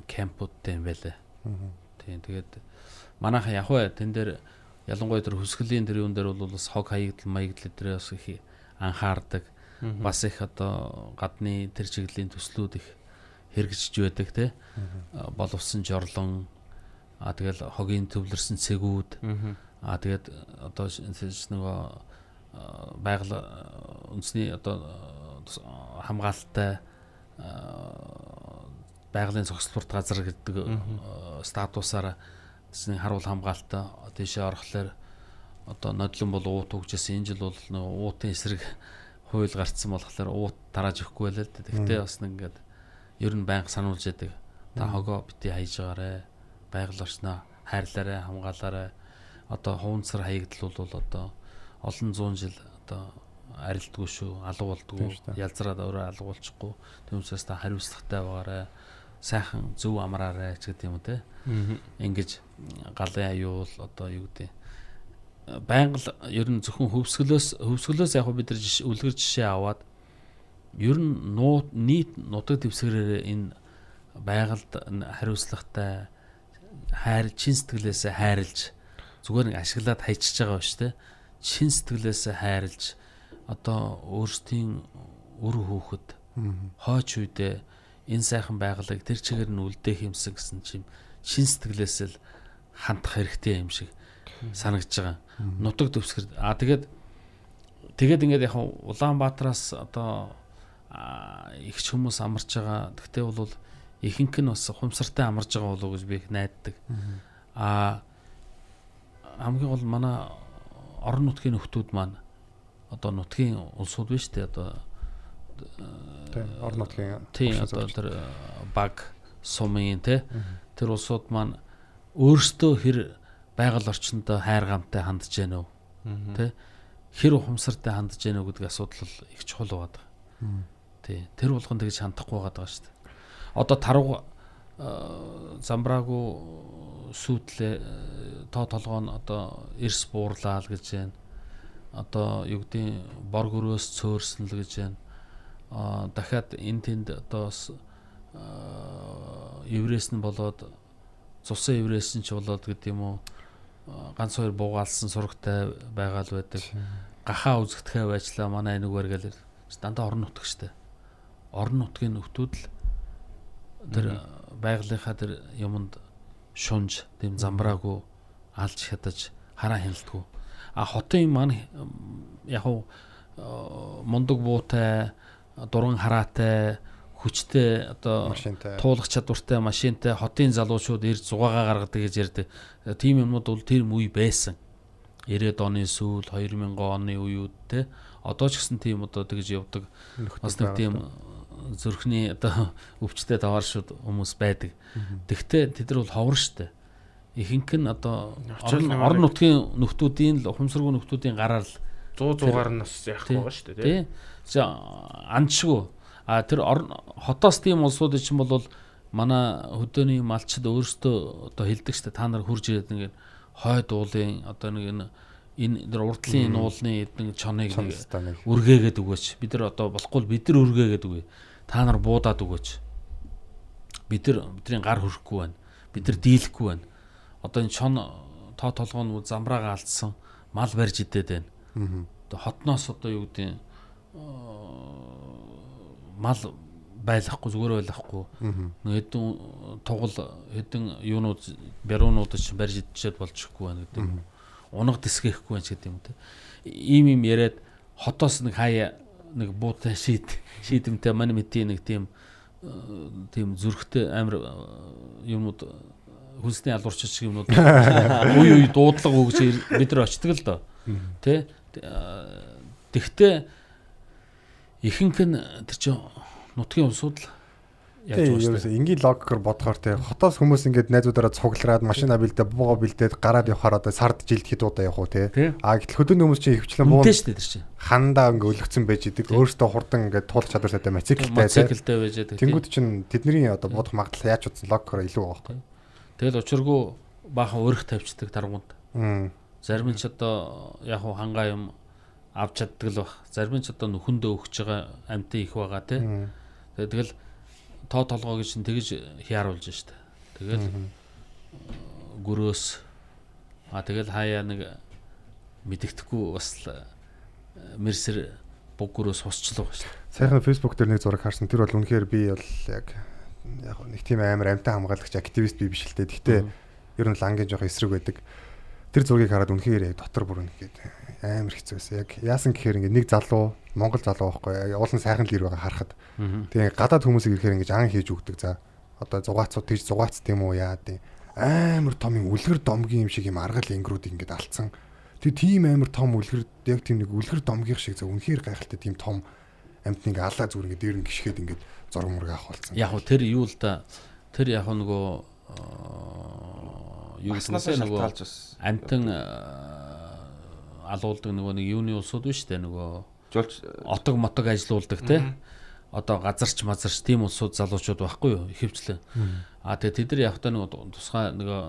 Speaker 4: кемпүүдтэй юм байлаа. Тийм тэгээд манайхан яг вэ тэн дээр ялангуяа тэр хүсгэлийн тэр юун дээр бол бас хог хаягдл маягдл дээр бас их анхаардаг. Бас их одоо гадны тэр чиглэлийн төслүүд их хэрэгжиж байдаг те. Боловсон жорлон а тэгэл хогийн төвлөрсөн цэгүүд. А тэгээд одоо нөгөө байгаль үндэсний одоо хамгаалалттай байгалийн зохицлолт газар гэдэг статусаараа тэсний харуул хамгаалалтаа тийшээ орохлоор одоо нодлон бол уут өгчээс энэ жил бол нөгөө уутын эсрэг хууль гарцсан болохоор уут тарааж өгөхгүй байлаа л да. Тэгтээ бас нэг ингээд ер нь байнга сануулж яадаг. Та хогоо бити хайж байгаарэ. Байгаль орчноо хайрлаарай, хамгаалаарай. Одоо хуунцар хаягдл бол одоо олон зуун жил одоо арилдгүй шүү, алга болдгоо, ялзраад өөрөө алга болчихгүй. Түүнээс та хариуцлагатай байгаарай. Сайхан зөв амраарай ч гэдэг юм те. Ингиж галын аюул одоо юу гэдэг байнга л ер нь зөвхөн хөвсгөлөөс хөвсгөлөөс яг бид нар үлгэр жишээ аваад ер нь нуу нийт нутаг дэвсгэрээр энэ байгальд хариуцлагатай хайр чин сэтгэлээсээ хайрлж зүгээр нэг ашиглаад хайчиж байгаа ба дээ. Чин сэтгэлээсээ хайрлж одоо өөрсдийн үр хөөхөд хойч үедээ энэ сайхан байгалыг тэр чигээр нь үлдээх юмсан гэсэн чим чин сэтгэлээс л хандах хэрэгтэй юм шиг санагдж байгаа. Нутаг төвсгэр аа тэгээд тэгээд ингээд яг Улаанбаатараас одоо их ч хүмүүс амарч байгаа. Тэгтээ бол ихэнх нь бас хумсартай амарж байгаа болов уу гэж би их найддаг. Аа хамгийн гол манай орон нутгийн нөхдүүд маань одоо нутгийн улсууд биш үү одоо
Speaker 3: орон нутгийн
Speaker 4: тийм одоо тэр баг сумын те тэр улсууд маань өөрсдөө хэр байгаль орчиндөө хайр гамтай хандж гэнэ үү те хэр ухамсартай хандж гэнэ үү гэдэг асуудал их чухал байгаа. Тий. Тэр болгон тэгж хандахгүй байгаа шүү дээ. Одоо таруу замбраагүй сүйтлээ тоо толгоо нь одоо эрс буурлаа л гэж байна. Одоо юу гэдгийг бор гөрөөс цөөрсөн л гэж байна. Дахиад эн тэнд одоо еврейс нь болоод цусан еврейс нь ч болоод гэдэг юм уу ганц хоёр буугаалсан сурагтай байгаа л байдаг. Гахаа үзэгдэхээ байжлаа манай энэг баргээл дандаа орон нутг штэ. Орон нутгийн нөхдүүд л тэр байгалийнхаа тэр юмд шунж тийм замбраагүй алж хядаж хараа хяналтгүй. А хотын маань яг мундаг буутай дуран хараатай хүчтэй одоо туулах чадвартай машинтай хотын залуучууд ирж зугаагаа гаргадаг гэж ярьдаг. Тийм юмнууд бол тэр үе байсан. 90-ад оны сүүл 2000 оны үеуд те одоо ч гэсэн тийм одоо тэгж явдаг. Бас нэг тийм зүрхний одоо өвчтэй товаршууд хүмүүс байдаг. Тэгвэл тэд нар бол ховор штэ. Ихэнх нь одоо орон нутгийн нөхдүүдийн л ухамсаргүй нөхдүүдийн гараар л
Speaker 5: 100 100-аар нь бас яахгүй байгаа штэ тий.
Speaker 4: Андшгүй А тэр хотоос тийм улсууд чинь бол манай хөдөөний малчид өөрсдөө одоо хилдэг штэ та нар хурж ирээд нэг хойд уулын одоо нэг энэ энэ тэр урдлын энэ уулны нэг чоныг үргээгээд өгөөч. Бид нар одоо болохгүй бид нар үргээгээд өгье. Та нар буудаад өгөөч. Бид нар бидний гар хөрөхгүй байна. Бид нар дийлэхгүй байна. Одоо энэ чон тоо толгоо нь замбраага алдсан мал барьж идээд байна. Одоо хотноос одоо юу гэдэг мал байлахгүй зүгээр байлахгүй. Хэдэн тугал хэдэн юунууд баруунууд ч барьж идчихэд болчихгүй байна гэдэг юм. Унаг дэсгэхгүй байна ч гэдэг юм те. Ийм юм яриад хотоос нэг хаяа нэг буутай шийд шийдэмтэй мань мэдээ нэг тийм тийм зүрхтэй амир юмуд хүнсний алуурч шиг юмнууд үй үй дуудлага өгч бид нар очдөг л доо. Тэ? Тэгтээ ихэнх нь тэр чинь нутгийн улсууд л
Speaker 3: яаж дээ. Энгийн логикоор бодохоор те хотоос хүмүүс ингээд найзуудаараа цуглараад машина бэлдээ бууга бэлдээд гараад явахаар одоо сард жилд хэд удаа явах уу те. А гэтэл хөдөөний хүмүүс чинь ихвчлэн буу.
Speaker 4: Үнтэй шүү дээ чинь.
Speaker 3: Хандаа ингээд өлгцэн байж идэг. Өөрөөсөө хурдан ингээд туулах чадвартай мотоциклтай те.
Speaker 4: Мотоциклтай байж идэг.
Speaker 3: Тэнгүүд чинь тэдний одоо бодох магадлал яаж утсан логикоор илүү байгаа байхгүй.
Speaker 4: Тэгэл учиргүй баахан өрх тавьчихдаг таргуунд. Зарим нь ч одоо яг хангаа юм авч чаддаг л бах. Зарим ч одоо нөхөндөө өгч байгаа амтын их байгаа тий. Тэгэл тоо толгойг чинь тэгж хяаруулж штэ. Тэгэл гөрөөс а тэгэл хаяа нэг мэддэхгүй бас э, мерсер буг гөрөөс хусчлаа штэ.
Speaker 3: Сайхан Facebook дээр нэг зураг харсан. Тэр бол үнэхээр би бол яг яг нэг тийм амар амтан хамгаалагч активист би биш л дээ. Гэхдээ ер нь лангийн жоох эсрэг байдаг. Тэр зургийг хараад үнэхээр дотор бүр ингээд амар хэцүү байсан. Яг яасан гэхээр ингээд нэг залуу Монгол залуу байхгүй уулын сайхан л ир байгаа харахад. Тэгээ гадаад хүмүүсийг ирэхээр ингэж ан хийж өгдөг. За одоо зугаацууд тийж зугаац тийм үү яа тийм амар том юм үлгэр домгийн юм шиг юм аргал ингрүүд ингэж алдсан. Тэг тийм амар том үлгэр яг тийм нэг үлгэр домгийн шиг за үнэхээр гайхалтай тийм том амт нэг алаа зүгээр ингэ дээр нь гიშгээд ингэ зураг мураг авах болсон.
Speaker 4: Яг тэр юу л да тэр яг нөгөө юу
Speaker 6: Баснаас
Speaker 4: гэсэн нөгөө
Speaker 6: шалтгаалж бас
Speaker 4: амтан алуулдаг нөгөө нэг юуны улсууд биш үү нөгөө
Speaker 6: жуулч
Speaker 4: отог мотог ажилуулдаг те. Одоо газарч мазарч тийм улсууд залуучууд байхгүй юу? Ихэвчлэн. А тэгээ тэд нар явахтаа нөгөө тусгай нөгөө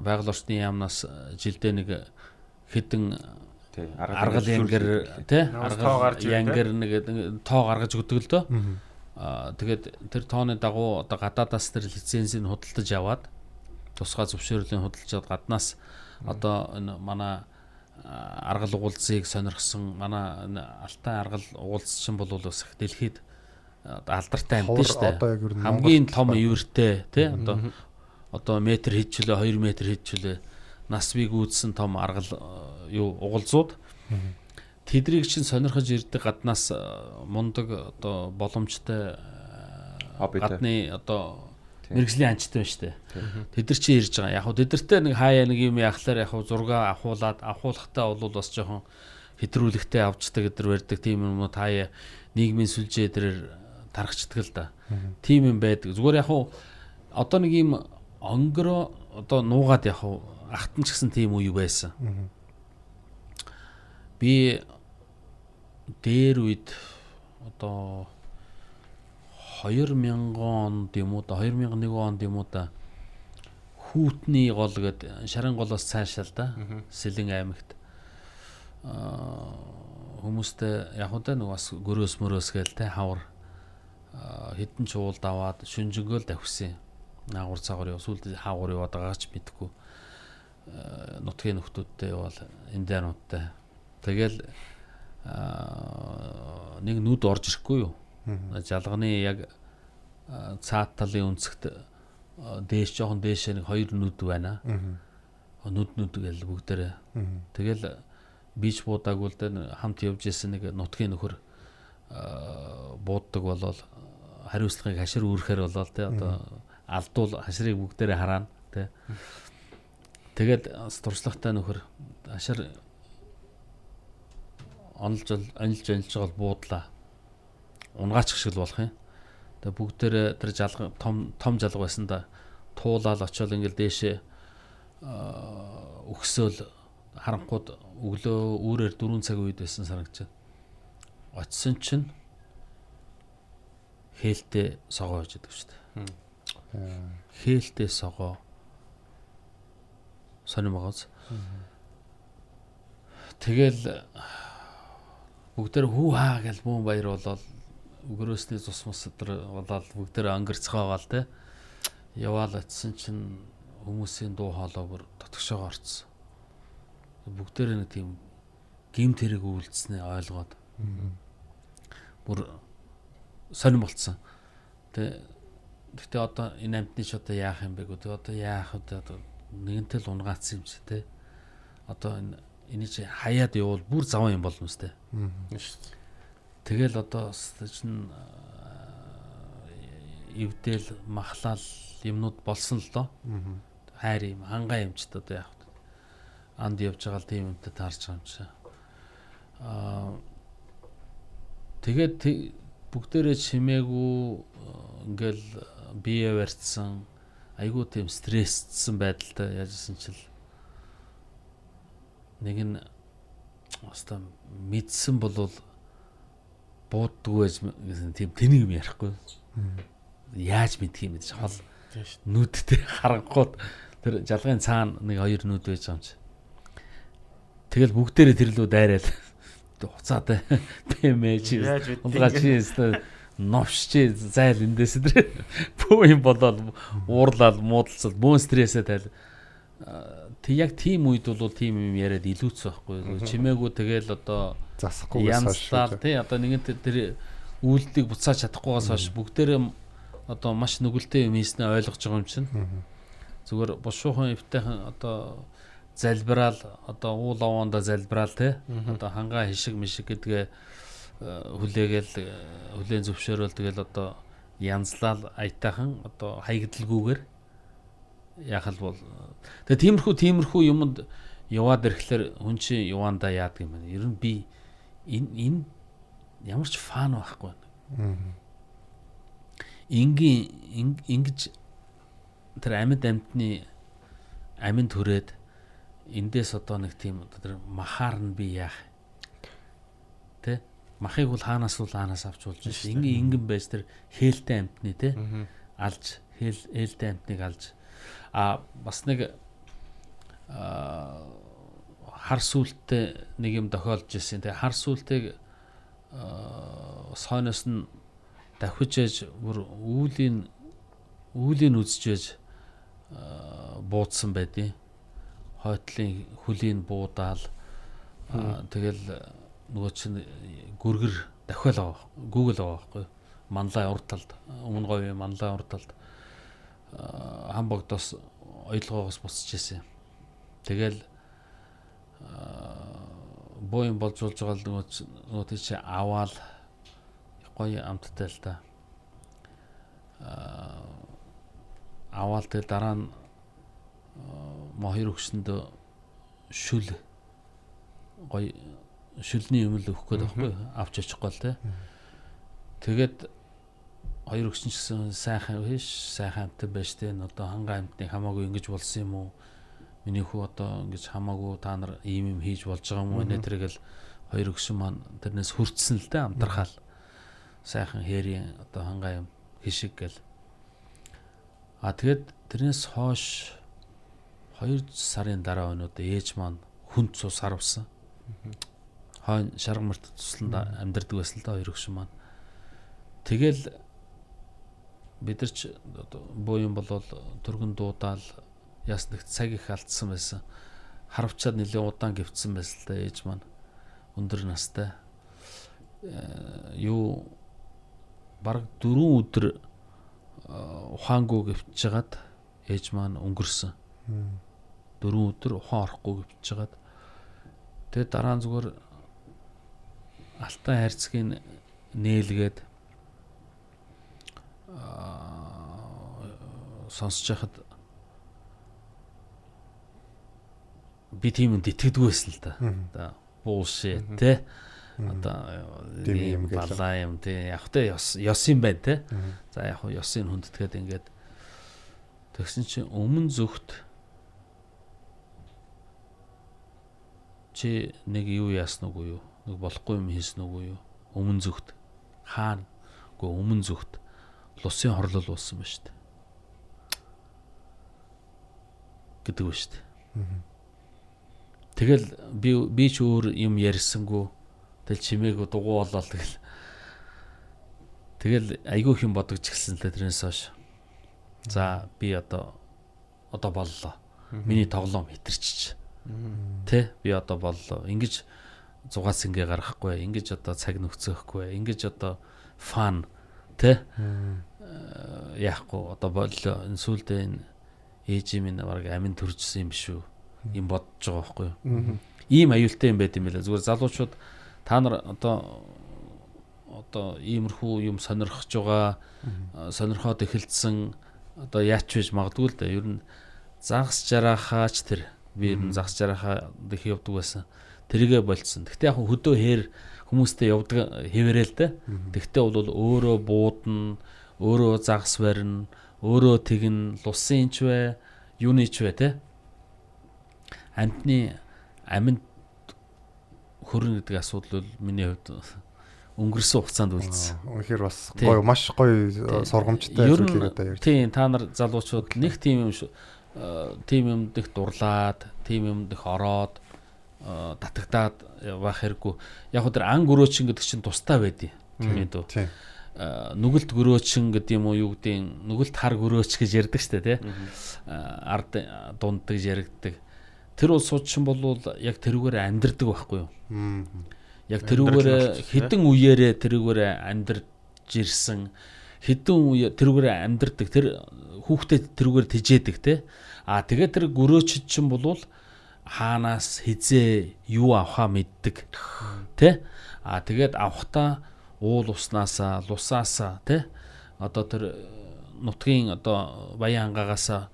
Speaker 4: байгаль орчны яамнаас жилдээ нэг хідэн
Speaker 6: тий
Speaker 4: аргал янгэр
Speaker 5: тоо
Speaker 4: аргал янгэр нэг тоо гаргаж өгдөг л дөө аа тэгээд тэр тооны дагуу одоо гадаадаас тэр лицензийг худалдаж аваад тусгай зөвшөөрлийн худалдаж аваад гаднаас одоо энэ манай аргал уулзыг сонирхсон манай энэ алтай аргал уулзчин бол бас их дэлхийд алдартай
Speaker 3: Ховор
Speaker 4: шүү дээ хамгийн том ивэртэй тий одоо. одоо метр хийчихлээ 2 метр хийчихлээ нас бий гүйдсэн том аргал юу угалзууд тэдрийг чинь сонирхож ирдэг гаднаас мундаг одоо боломжтой гадны одоо мэрэгжлийн анчтай байна штэ. Тэд нар чи ирж байгаа. Яг хуу тэдэртэй нэг хаяа нэг юм яхахлаар яг хуу зурга авахуулаад авахуулахтаа бол бас жоохон хэтрүүлэгтэй авчдаг гэдэр барьдаг тийм юмнууд хаяа нийгмийн сүлжээ дээр тархачдаг л да. Тийм юм байдаг. Зүгээр яг хуу одоо нэг юм онгоро одоо нуугаад яг хуу ахтан ч гэсэн тийм үе байсан. Би дээр үед одоо 2000 онд юм уу да 2001 онд юм уу да хүүтний гол гээд шарын голоос цаашаа л да Сэлэн аймагт. Хүмүүстэй яг удаа нэг бас гөрөөс мөрөөс гээл те хавар хідэн чуулд аваад шүнжэнгөөл давхсан наагур цагаар яв сүлд хаагур яваад байгаач мэдгүй. Нутгийн нөхдүүдтэй бол индиануудтай тэгэл нэг нүд орж ирэхгүй юу жалганы яг аа, цаат талын өнцгт аа, дээш жоохон дээшээ нэг хоёр нүд байна. Нүд нүд гэл бүгдээрээ. Тэгэл бич буудаагүй л дээ хамт явж исэн нэг нутгийн нөхөр бууддаг болол хариуцлагыг хашир үүрэхээр болол те одоо алдуул хаширыг бүгдээрээ хараана те тэгээд туршлагатай нөхөр хашир онилж онилж байгаа бол буудлаа унгаач шиг л болох юм тэгээ бүгдээрээ тэр жалга том том жалга байсан да туулаад очиод ингээл дээшээ өгсөөл харанхууд өглөө үүрээр 4 цаг үед байсан санагчаа. Очсон чинь хээлтэй согоо гэж яддаг шүү дээ. Хээлтэй согоо сонирм байгаас. Тэгэл бүгдээр хүү хаа гэж бүүн баяр болоод өгөрөөсний цус мус өдр болоод бүгдээр өнгөрцгөөгаал те. Яваал очсон чинь хүмүүсийн дуу хоолой бүр дотгошоо орцсон. Бүгдээр нэг тийм гимт хэрэг үйлдснээ ойлгоод бүр сонирм болцсон. Тэ Гэтэ одоо энэ амтны ч одоо яах юм бэ гэх одоо яах вэ одоо нэгэнтэй л унгаацсан юм чи тэ. Одоо энэ энийг чи хаяад явуул бүр заван юм болно үстэй. Тэгэл одоо чинь аа, эвдэл махлал юмнууд болсон л доо. Хайр юм хангаа юм ч одоо вэ? Анд явж байгаа л тийм юмтай таарч байгаа юм чи. Аа тэгээд тэ- бүгдээрээ чимээгүй аа, ингээл бие барьцсан айгүй тийм стрессцсэн байдалтай яажсэн чил нэг нь оста мэдсэн болвол бууддгүй гэсэн тийм тэнийг юм ярихгүй. Яаж мэдх юм гэж хол нүдтэй харанхууд тэр жалгын цаана нэг хоёр нүд байж байгаа юм чи. Тэгэл бүгдээрээ тэр лүү дайраад хуцаатай
Speaker 5: вэ?
Speaker 4: улгаач юм новшчи зайл эндээс тэр бөө юм болоод уурлал муудалцал бөөн стрессээ тайл тэг яг тийм үед бол тийм юм яриад илүүц байхгүй чимээгүй тэгэл одоо
Speaker 3: засахгүй
Speaker 4: янзлал тий одоо нэгэн тэр үйлдэлийг буцааж чадахгүйгаас хойш бүгдээрээ одоо маш нүгэлтэй юм хийснэ ойлгож байгаа юм чинь. Зүгээр бушуухан эвтэйхэн одоо залбираал одоо уул овоондо залбираал те одоо хангаа хишиг мишиг гэдгээ хүлээгээл э, хүлээн зөвшөөрөл тэгэл одоо янзлал аятайхан одоо хаягдлгүйгээр яхал бол тэгээ тиймэрхүү тиймэрхүү юмд яваад ирэхлээр хүн чинь явандаа яадаг юм байна. Ер нь би энэ энэ ямар ч фан байхгүй байна. Ингийн ингэж тэр амьд амьтны амин төрөөд эндээс одоо нэг тийм тэр махаар нь би яах тэ махыг бол хаанаас бол хаанаас авч болж байна. Ингийн ингэн байж тэр хээлтэй амтны тэ алж хээл ээлтэй амтныг алж а бас нэг хар сүулттэй нэг юм тохиолж ирсэн. Тэгээ хар сүултийг сойноос нь давхиж ээж бүр үүлийн үүлийн үзэж ээж буудсан байдیں۔ Хойтлын хүлийн буудаал тэгэл нөгөө чинь гүргэр дахиад аваа. Google аваа байхгүй. Манлай урд талд өмнө говийн манлай урд талд хамбогдоос оёлгоогоос буцаж исэн. Тэгэл бooин болжуулж байгаа л нөгөө тийч аваал гоё амттай л да. аваал тэгэл дараа нь мо хоёр өгсөнд шүл гоё шүлний юм л өгөх гээд байхгүй авч очихгүй л те. Тэгээд хоёр өгсөн ч гэсэн сайхан биш сайхан амттай байж тээ. Одоо ханга амтны хамаагүй ингэж болсон юм уу? Миний хүү одоо ингэж хамаагүй та нар ийм юм хийж болж байгаа юм уу? Нэ тэргээл хоёр өгсөн маань тэрнээс хүртсэн л дээ амтрахаал сайхан хээрийн одоо ханга юм хишиг гэл. А тэгээд тэрнээс хойш 2 сарын дараа өнөөд ээж маань хүнд цус харавсан хойно шаргамарт тусланд амьдардаг байсан л да хоёр өгшин маань. Тэгэл бид нар ч боо юм болол түргэн дуудаал яснагт цаг их алдсан байсан. Харавчаад нэлээд удаан гівцсэн байсан л да ээж маань. Өндөр настай. Юу бараг 4 өдөр ухаангүй гівчж жагаад ээж маань өнгөрсөн. 4 өдөр ухаан орохгүй гівчж жагаад тэгээд дараа нь зүгээр алтай хайрцгийг нээлгээд сонсож байхад би тийм юм итгэдэггүй байсан л да. Одоо буушээ те. Одоо тийм балаа юм те. Яг тэ ёс ёс юм байна те. За яг ёсыг хүндэтгээд ингээд тэгсэн чинь өмнө зүгт чи нэг юу яасан уу юу? нэг болохгүй юм хийсэн үгүй юу? Өмнө зүгт хаана? Гэхдээ өмнө зүгт лусын хорлол болсон ба штэ. гэдэг ба штэ. Тэгэл би би ч өөр юм ярьсангүй. Тэгэл чимээг дугуй болоо тэгэл. Тэгэл айгүй их юм бодогч гисэн л тэрнээс хойш. За би одоо одоо боллоо. Миний тоглоом хитэрчиж. Тэ би одоо боллоо. Ингиж зугаас ингээ гаргахгүй ингэж одоо цаг нөхцөхгүй ингэж одоо фан тэ яахгүй одоо боллоо энэ сүулдэ энэ ээж минь баг амин төржсэн юм биш үү? Юм бодож байгаа байхгүй юу? Ийм аюултай юм байт юм байлаа. Зүгээр залуучууд та нар одоо одоо иймэрхүү юм сонирхож байгаа сонирхоод эхэлсэн одоо яач вэж магадгүй л да. Ер нь загас жарахаач тэр. Би ер нь загас жарахаа дэх явдаг байсан. Тэргээ болцсон. Гэхдээ яг хөдөө хээр хүмүүстэй явдаг хэвээрэл дээ. Тэгтээ бол өөрөө буудна, өөрөө загас барина, өөрөө тэгн лусын ч вэ, юуны ч вэ те. Амтны аминд хөрнө гэдэг асуудал бол миний хувьд өнгөрсөн хугацаанд үлдсэн.
Speaker 3: Үнэхээр бас гоё маш гоё сургамжтай зүйл яриад
Speaker 4: байна. Тийм та нар залуучууд нэг тийм юм тийм юм дэх дурлаад, тийм юм дэх ороод татагдаад байх хэрэггүй. Яг хөө тэр ан гөрөөчин гэдэг чинь тустай байдیں۔ Тийм ээ дөө.
Speaker 3: Тийм.
Speaker 4: Э, нүгэлт гөрөөчин гэдэг юм уу юу гэдэг нь нүгэлт хар гөрөөч гэж ярьдаг штэ тий. Э, Ард дунддаг яригддаг. Тэр улс суудчин бол яг тэрүүгээр амьдрдаг байхгүй юу? Яг тэрүүгээр хідэн үеэрээ тэрүүгээр амьдарч ирсэн хідэн үе тэрүүгээр амьдардаг тэр хүүхдэд тэрүүгээр тижээдэг те а тэгээд тэр гөрөөчд чинь болвол хаанаас хизээ юу авахаа мэддэг те а тэгээд авахтаа уул уснасаа лусаасаа те одоо тэр э, нутгийн одоо баян ангаагаасаа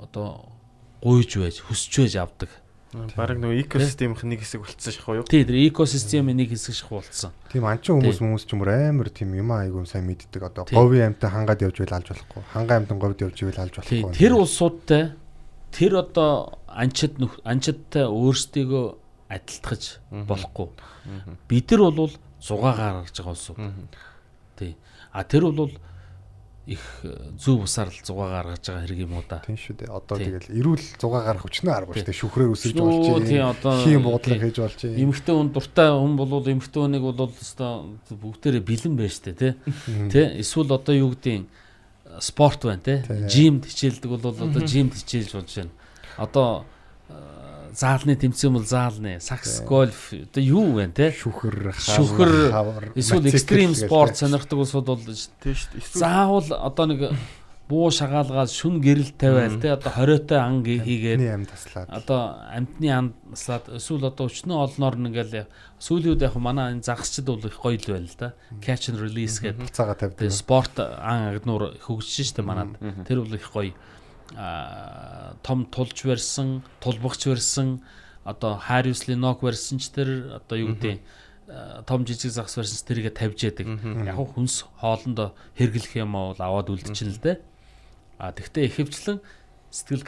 Speaker 4: одоо гуйж байж хөсч байж авдаг
Speaker 5: Бараг нөгөө экосистемийнх нэг хэсэг болцсон шахав юу?
Speaker 4: тий тэр экосистемийн нэг хэсэг шиг болцсон
Speaker 3: Тийм анчин хүмүүс хүмүүс ч юм уу амар тийм юм айгүй сайн мэддэг одоо
Speaker 4: Тийм.
Speaker 3: говийн амьтаа хангаад явж байл алж болохгүй. Хангаа амьтан говьд явж байл алж
Speaker 4: Тий,
Speaker 3: болохгүй.
Speaker 4: тэр улсуудтай тэр одоо анчид анчидтай өөрсдийгөө адилтгаж болохгүй. Бид нар бол зугаагаар гарч байгаа улсууд. Тий. А тэр бол их э, зөв усаар л зугаагаар гарч байгаа хэрэг юм уу да.
Speaker 3: Тийм шүү дээ. Одоо тэгэл эрүүл зугаа гарах хүчнээ арга шүү дээ. Шүхрээ өсөж болж
Speaker 4: одоо
Speaker 3: Хийм
Speaker 4: тий.
Speaker 3: хийж болж чинь.
Speaker 4: Эмэгтэй хүн дуртай хүн болвол эмэгтэй хүнийг бол өстой бүгдээрээ бэлэн байж тээ тий. Тэ эсвэл одоо юу гэдэг спорт байна
Speaker 3: Тий.
Speaker 4: жимд хичээлдэг бол одоо жимд хичээлж болж байна. Одоо э, заалны тэмцээн бол заалны, сакс гольф одоо юу вэ те?
Speaker 3: шүхэр,
Speaker 4: Шүхэр, Эсвэл экстрим спорт сонирхдаг улсууд бол ш-
Speaker 5: Тийм шүү дээ. Эсвэл
Speaker 4: заавал одоо нэг буу шагаалгаад шүн гэрэл тавиал те одоо хориотой ан гээ- хийгээд
Speaker 3: Бидний амь таслаад.
Speaker 4: одоо амтны амслаад эсвэл одоо өчнөө олноор нэгэл сүүлийн үед яг манай энэ загасчд бол их гоё л байл л да. Catch and release гэдэг
Speaker 3: буцаага тавьдаг.
Speaker 4: Спорт ан агнуур хөгжиж штэ манад. Тэр бол их гоё том тулж барьсан, тулбагч барьсан, одоо Harris Linok барьсан ч тэр одоо юу гэдэг том жижиг загас барьсан ч тэрийгэ тавьж яадаг. Яг хүнс хоолндоо хэрглэх юм бол аваад үлдчихэн л дээ. А тэгвэл ихэвчлэн сэтгэл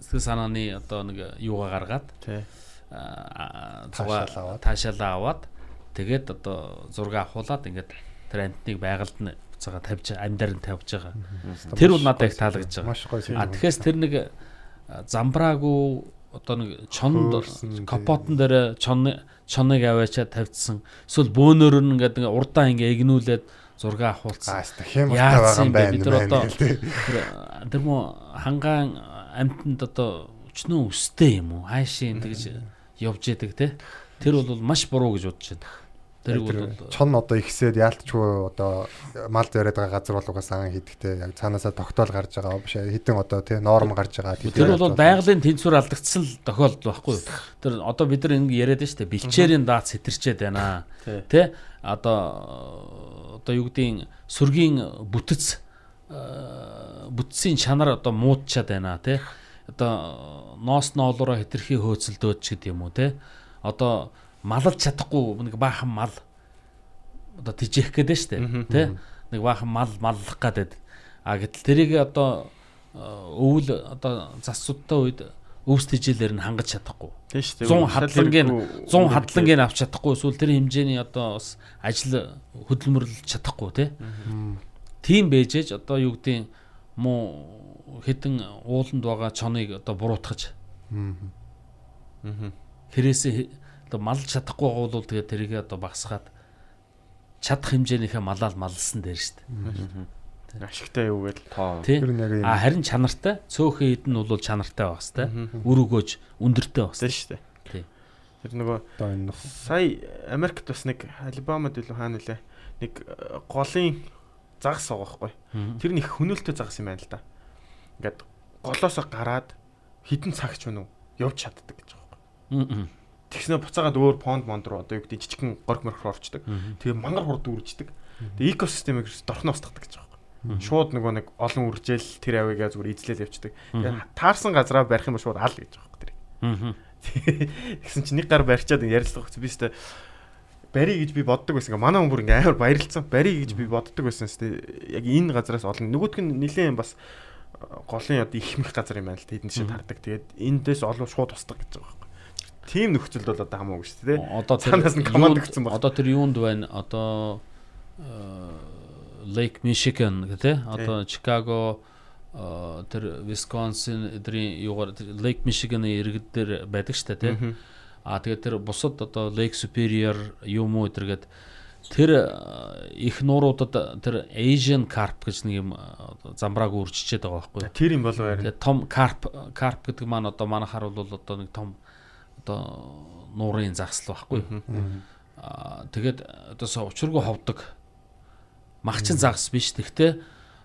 Speaker 4: сэтгэл санааны одоо нэг юугаа гаргаад
Speaker 5: тий.
Speaker 4: а, таашаалаа аваад тэгээд одоо зураг авахуулаад ингээд тэр амтныг байгальд нь буцаага тавьж амьдаар нь тавьж байгаа. Тэр бол надад их таалагдж байгаа. А тэгэхээр тэр нэг замбраагүй одоо нэг чонд капотон дээр чон чоныг аваачаад тавьдсан. Эсвэл бөөнөр нь ингээд ингээ урдаа ингээ игнүүлээд зураг авахулсан. Яасан
Speaker 3: байгаа
Speaker 4: бэ? Бид нар одоо тэр тэр мө хангаан амтнд одоо өчнөө өстэй юм уу? Хаашийн тэгж явж яадаг те. Тэр бол маш буруу гэж бодож байна. Тэр бол
Speaker 3: чон одоо ихсээд яалтчгүй одоо мал зориад байгаа газар бол угаасаа хийдэгтэй яг цаанаасаа тогтоол гарч байгаа биш хитэн одоо тий норм гарч байгаа
Speaker 4: Тэр бол байгалийн тэнцвэр алдагдсан тохиолдол байхгүй юу? Тэр одоо бид нар ингэ яриад дээ. Бэлчээрийн даад сэтэрчээд байна.
Speaker 5: Тий.
Speaker 4: Одоо одоо юу гэдгийг сүргийн бүтэц э, бүтцийн чанар одоо муудчаад байна тий. Одоо ноос ноолороо хэтэрхий хөөцөлдөөд ч гэдэм юм уу тий. Одоо малж чадахгүй нэг баахан мал одоо тижээх гээд дээ тий. Нэг баахан мал маллах гээд. А гэтэл тэрийг одоо э, өвөл одоо засуудтай үед өвс тижээлэр нь хангаж чадахгүй.
Speaker 5: Тийм шүү дээ.
Speaker 4: 100 хадлагын
Speaker 5: Шалгааргүй
Speaker 4: 100 хадлагын авч чадахгүй эсвэл тэр хэмжээний одоо бас ажил хөдөлмөрлөж чадахгүй тий. Тийм бэжэж одоо юу гэдгийг муу хідэн ууланд байгаа чоныг одоо буруутгаж хэрээсээ одоо малж чадахгүй байгаа бол тэгээ тэрийг одоо багсгаад чадах хэмжээнийхээ малаал малсан дээр шүү дээ.
Speaker 5: ашигтай юу гээл.
Speaker 6: тоо.
Speaker 4: А харин чанартай цөөхөн хэд нь бол чанартай байх хэвээр. Үр өгөөж өндөртэй байх
Speaker 5: шүү дээ.
Speaker 4: Тий.
Speaker 5: Тэр нөгөө сая Америкт бас нэг Алабамад илүү хаана үлээ нэг э, голын загас байгаа байхгүй. Тэр нэг хөнөөлтөй загас юм байна л да. Ингээд голоосоо гараад хідэн цагч үнэ явж чаддаг гэж байгаа байхгүй. Тэгснэ буцаагаад өөр понд монд руу одоо юу гэдэг жижигхэн горк морх руу орчдөг. Тэгээ мангар хурд үрждэг. Тэгээ экосистемийг дорхно устгадаг гэж байгаа байхгүй. Шууд нөгөө нэг олон үржээл тэр авигаа зүгээр эзлээл явцдаг. Тэгээ таарсан газараа барих юм бол шууд ал гэж байгаа байхгүй. Тэр. Тэгсэн чинь нэг гар барьчаад ярилцлага өгсөн. Би өстө бари гэж би боддог байсан. Манай хүн бүр ингээ амар баярлцсан. Бари гэж би боддог байсан. Яг энэ газараас олон нөгөөтг нь нилээн бас э, голын одоо их мэх газар юм байна л тэдэн шиг тардаг. Тэгээд эндээс олон шууд устдаг гэж байгаа Тим нөхцөлд бол одоо хамаагүй шүү дээ.
Speaker 4: Одоо
Speaker 5: Цаанаас нь команд өгсөн баг.
Speaker 4: Одоо тэр юунд байна? Одоо э, Lake Michigan гэдэг одоо Chicago э, тэр Wisconsin эдрийн юугаар Lake Michigan-ы иргэд дээр байдаг штэ тий. А тэгээд тэр бусад одоо Lake Superior юм уу гэдэргээд тэр э, их нууруудад тэр Asian carp гэж нэг юм замбрааг үржичээд байгаа байхгүй?
Speaker 5: Тэр юм болов.
Speaker 4: Тэгээд том carp carp гэдэг маань одоо манайхаар бол одоо нэг том одоо нуурын загсал байхгүй? Аа тэгээд одоо учиргүй ховдог магчин загас биш. Тэгтээ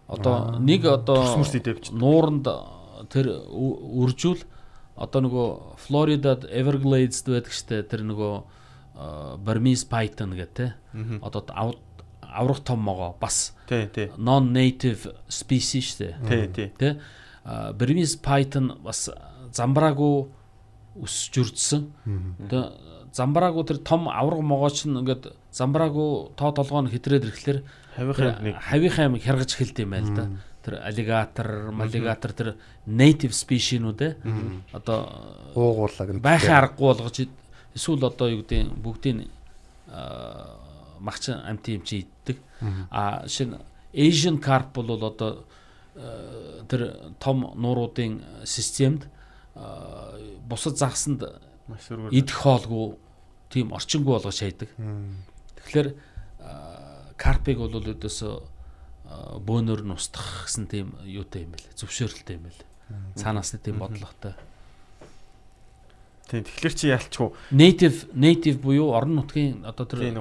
Speaker 4: одоо нэг одоо нууранд тэр үржүүл одоо нөгөө Флоридад Everglades байдаг штэ тэр нөгөө Burmese python гэдэг те. Одоо ав- аврах том могоо бас non native species штэ. Тэ Burmese python бас замбраагүй өсөж үрдсэн. Тэгээ замбраагүй тэр том авраг могооч нь ингээд замбраагүй тоо толгоо нь хэтрээд ирэхлээр
Speaker 5: Хавийнхаа
Speaker 4: хавийнхаа амиг хяргаж эхэлт юм байл да. Тэр аллигатор, маллигатор тэр native species-нүүд ээ. Одоо
Speaker 3: уугууллаг нь
Speaker 4: байхын аргагүй болгож эсвэл одоо юу гэдэг нь бүгдийн аа, магчин амтын юм чи иддэг. А шинэ Asian carp бол одоо тэр том нууруудын системд бусад загсанд идэх хоолгүй тийм орчингүй болгож шийдэг. Тэгэхээр карпиг бол өдөөсөө бөөнөр нь устгах гэсэн тийм юутай юм бэлээ. Зөвшөөрөлтэй юм бэлээ. Цаанаас нь тийм бодлоготой.
Speaker 5: Тий, тэгэхээр чи ялчгүй.
Speaker 4: Native native буюу орон нутгийн одоо тэр
Speaker 5: Тийм,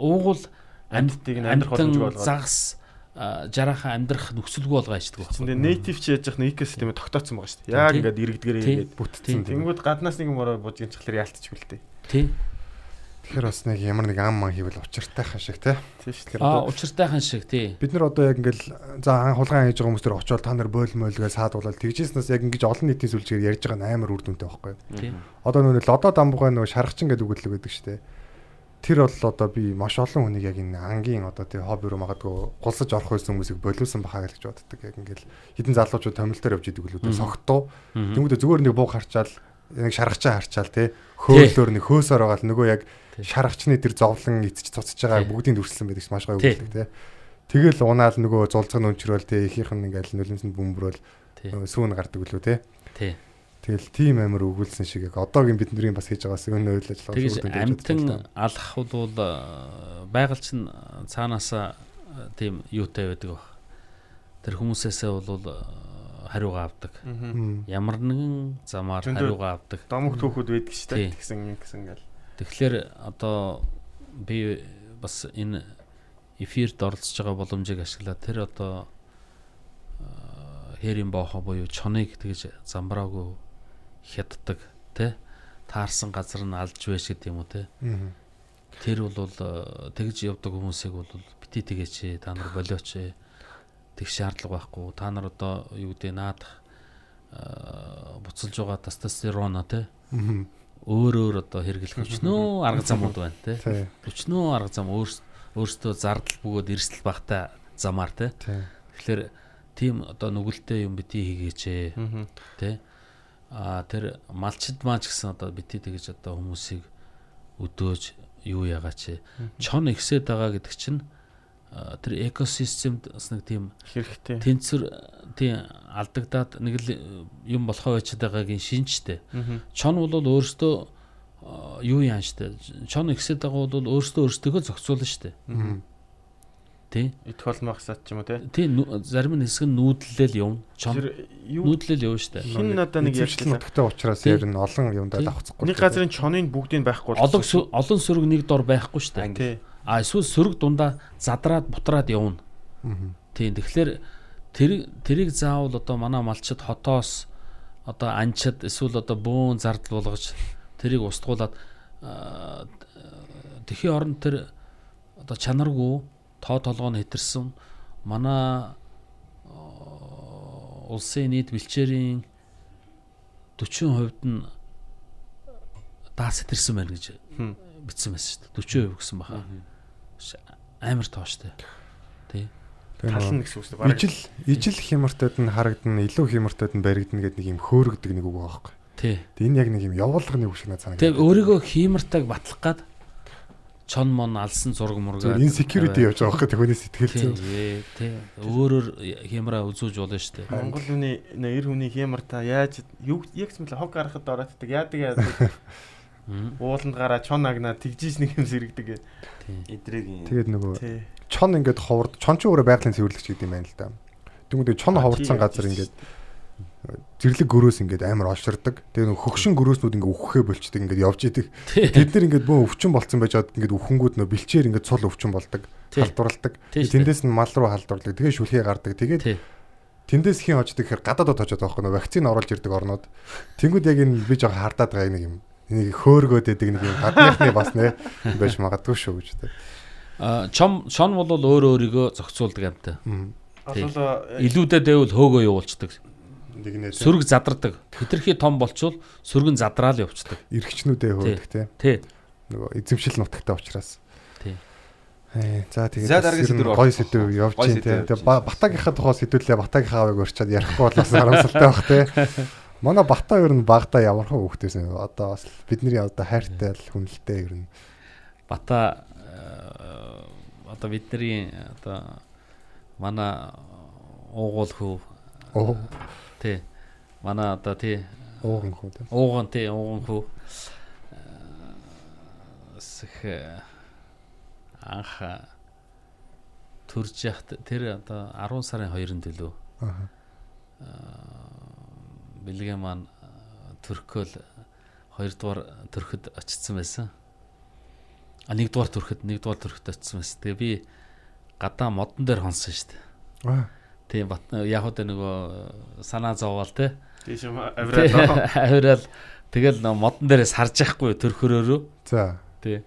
Speaker 5: уугуул- Амьдтыг амьдрах боломжгүй болгоод.
Speaker 4: загас жараахан амьдрах нөхцөлгүй болгоо ячдаг
Speaker 5: Тэндээ
Speaker 4: байхгүй.
Speaker 5: native чи яаж яах нь экосистемээ тогтооцсон байгаа шүү дээ. Яг ингээд иргэдгэрээ ингээд
Speaker 3: бүтцэн.
Speaker 5: Тэнгүүд гаднаас нэг юм ороо бужигч чахлаар яалтчихгүй л дээ.
Speaker 4: Тий.
Speaker 3: Тэгэхээр бас нэг ямар нэг ам ман хийвэл учиртай хаа шиг те.
Speaker 5: Тийм шүү дээ.
Speaker 4: Аа учиртайхан шиг тий.
Speaker 3: Бид нар одоо яг ингээл за ан хулгайн хийж байгаа хүмүүс төр очиод та нар бойл мойлгээ саадуулаад тэгжээснээс яг ингэж олон нийтийн сүлжээр ярьж байгаа нь амар үр дүнтэй байхгүй юу?
Speaker 4: Тий.
Speaker 3: Одоо нөгөө лодо дамбугай нөгөө шаргачин гэдэг үгэдлэг байдаг шүү дээ. Тэр бол одоо би маш олон хүнийг яг энэ ангийн одоо тий хобби руу магадгүй гулсаж орох байсан хүмүүсийг болиулсан бахаа гэж боддог. Яг ингээл хідэн залуучууд томилтоор явж идэг үлээ согтуу. Тэнгүүдээ зүгээр нэг бууг харчаал нэг шаргачаа харчаал тий хөөлөөр нэг хөөсөр байгаа л нөгөө яг шаргачны тэр зовлон эцэж цуцж байгаа
Speaker 4: Тий.
Speaker 3: бүгдийг дүрслэн байдаг маш гоё үгэлдэг тий. Тэгэл унаал нөгөө зулцгын өнчрөөл тий ихийнх нь ингээл нүлэмсэнд бөмбөрөөл сүүн гардаг үлээ тий.
Speaker 4: Тий.
Speaker 3: Тэгэл тийм амар өгүүлсэн шиг яг одоогийн бидний бас хийж байгаас өнөө үйл ажиллагаа дүнд явж
Speaker 4: амтан алах бол байгаль чинь цаанаасаа тийм юутай байдаг баг. Тэр хүмүүсээсээ бол хариугаа авдаг. Ямар нэгэн замаар хариугаа авдаг.
Speaker 5: Домог түүхүүд байдаг шүү дээ. Тэгсэн ингэсэн гэл.
Speaker 4: Тэгэхээр одоо би бас энэ эфирд оролцож байгаа боломжийг ашиглаад тэр одоо хээрийн боохо буюу чоныг тэгж замбраагүй хятдаг тэ таарсан газар нь алж байж гэдэг юм уу
Speaker 3: Мм.
Speaker 4: тэр бол э, тэгж явдаг хүмүүсийг бол бити тэгээч та нар болооч тэг шаардлага байхгүй та нар одоо юу гэдэг наадах э, буцалж байгаа тестостерон
Speaker 3: Мм.
Speaker 4: өөр өөр одоо хэрэглэх өчнөө арга замууд байна.
Speaker 3: Тий.
Speaker 4: Өчнөө арга зам өөрс- өөрсдөө зардал бөгөөд эрсдэл багтай замаар.
Speaker 3: Тий.
Speaker 4: Тэгэхээр тийм одоо нүгэлтэй юм бити хийгээч
Speaker 5: Аа.
Speaker 4: А тэр малчид маач гэсэн одоо бити тэгэж одоо хүмүүсийг өдөөж юу яагаач. Чон ихсээд байгаа гэдэг чинь тэр экосистемд бас нэг тийм
Speaker 5: Хэрэгтэй.
Speaker 4: тэнцвэр тийм алдагдаад нэг л юм болохоо байчаад байгаагийн шинжтэй. Чон бол өөрөөсөө юу яан штэ. Чон ихсээд байгаа бол өөрөөсөө өөрсдөө зохицуулна штэ. Тий.
Speaker 5: Идэх болмох сат ч юм уу те.
Speaker 4: Тий нүү- зарим нь хэсэг нь нүүдлэл явна. Чон нүүдлэл явна штэ.
Speaker 5: хин надаа нэг ярьсан.
Speaker 3: нутагтай учраас
Speaker 4: Тий.
Speaker 3: ер нь олон юмдаа
Speaker 4: Тий.
Speaker 3: давхцахгүй.
Speaker 5: Нэг газрын чоныг бүгдийг байхгүй
Speaker 4: Олон олон сөрөг нэг дор байхгүй штэ.
Speaker 5: Тий.
Speaker 4: А эсвэл сөрөг дундаа задраад бутраад явна.
Speaker 3: Мм.
Speaker 4: Тийм тэгэхээр тэр тэрийг заавал одоо манай малчид хотоос одоо анчид эсвэл одоо бөөн зардал болгож тэрийг устгуулад аа, тэхийн оронд тэр одоо чанаргүй тоо толгойн хэтэрсэн. Манай аа, улсын нийт бэлчээрийн 40% нь даас хэтэрсэн байна гэж бичсэн байсан шүү дээ. 40% гэсэн баха. Амар тооштой тий.
Speaker 5: Тална гэсэн үг шүү дээ.
Speaker 3: Ижил ижил хямртад нь харагдана, илүү хямртад нь баригдана гэдэг нэг юм хөөргөдөг нэг үг байгаа байхгүй.
Speaker 4: тий.
Speaker 3: Энэ яг нэг юм явуулганы үг шиг надад санагдав.
Speaker 4: Тэг өөрийгөө хиймартаг батлах гад чон мон алсан зураг мургаа
Speaker 3: Энэ security явж байгаа байхгүй түүний сэтгэл
Speaker 4: ээ, тий өөрөөр хямраа үзүүлж болно шүү дээ.
Speaker 5: Монгол хүний нэ эр хүний хямар та яаж юу яг юм л хог гарахад орооддаг яадаг яадаг. Ууланд гараа чон агнаа тэгжиж нэг юм сэрэгдэг.
Speaker 6: Эдрийн.
Speaker 3: Тэгээд нөгөө чон ингээд ховорд чон ч өөрөө байгалийн цэвэрлэгч гэдэг юм байна л да. Тэгмээ чон
Speaker 5: тий,
Speaker 3: газар ингээд зэрлэг гөрөөс ингээд амар олширдаг. Тэгээ нөгөө хөгшин гөрөөснүүд ингээд үххээ болчдөг ингээд явж идэг. Бид нар ингээд бөө өвчин болцсон байж чад ингээд үхэнгүүд нөө бэлчээр ингээд цул өвчин болдог. Халдварладаг. Тэндээс нь мал руу халдварладаг. Тэгээ шүлхий гардаг. Тэгээд тэндээс хин очдөг гэхээр гадаадд очоод байгаа байхгүй нөө вакцин оруулж ирдэг орнууд. Тэнгүүд яг энэ би жоо хардаад байгаа нэг юм. Энийг хөөргөөд идэг нэг юм гадныхны бас нэ байж магадгүй шүү гэж тэ.
Speaker 4: А чом шон бол өөр өөрийгөө зохицуулдаг.
Speaker 3: Мм.
Speaker 4: Тий.
Speaker 5: Асуулаа
Speaker 4: Илүүдээ дэвэл хөөгөө явуулцдаг.
Speaker 3: Нэг нэ
Speaker 4: Сүрэг задардаг. Хитрхи том болчвол сүргэн задраал явцдаг.
Speaker 3: эргчнүүдээ хөөдөг те.
Speaker 4: Тий.
Speaker 3: Нөгөө эзэмшил нутагтай учраас.
Speaker 4: Тий.
Speaker 3: Ээ за тэгээд
Speaker 6: За, дараагийн сэдвээр
Speaker 3: гой
Speaker 6: орох.
Speaker 3: сэдв явж чинь. Ба- батагийнхаа тухай сэдвүүлээ батагийнхаа авыг өрчөөд ярихгүй болоос харамсалтай байх те. Манай бата ер нь багада ямархан хөвгтэйсэн. Одоо бас бидний одоо хайртай л хүнэлтэй ер нь.
Speaker 4: Бата э, одоо бидний одоо манай уугуул хүү
Speaker 3: Оо
Speaker 4: тий. Манай одоо тий
Speaker 3: ууган хөө те.
Speaker 4: ууган тий ууган хүү сэх анх э, төрж яхад тэр одоо 10 сарын 2-нд төлөө
Speaker 3: Аа.
Speaker 4: бэлгээ маань төрхөөл 2 дугаар төрөхөд очсон байсан. А 1 дугаар төрөхөд 1 дугаар төрөхөд очсон байсан. Тэгээ би гадаа модон дээр хонсон шүү дээ.
Speaker 3: Аа.
Speaker 4: Тийм яг уу нөгөө санаа зовоол те.
Speaker 5: тийш юм авираад
Speaker 4: Авирал тэгэл нөгөө модон дээрээс харж яахгүй төрхөрөөрөө.
Speaker 3: За.
Speaker 4: Тий.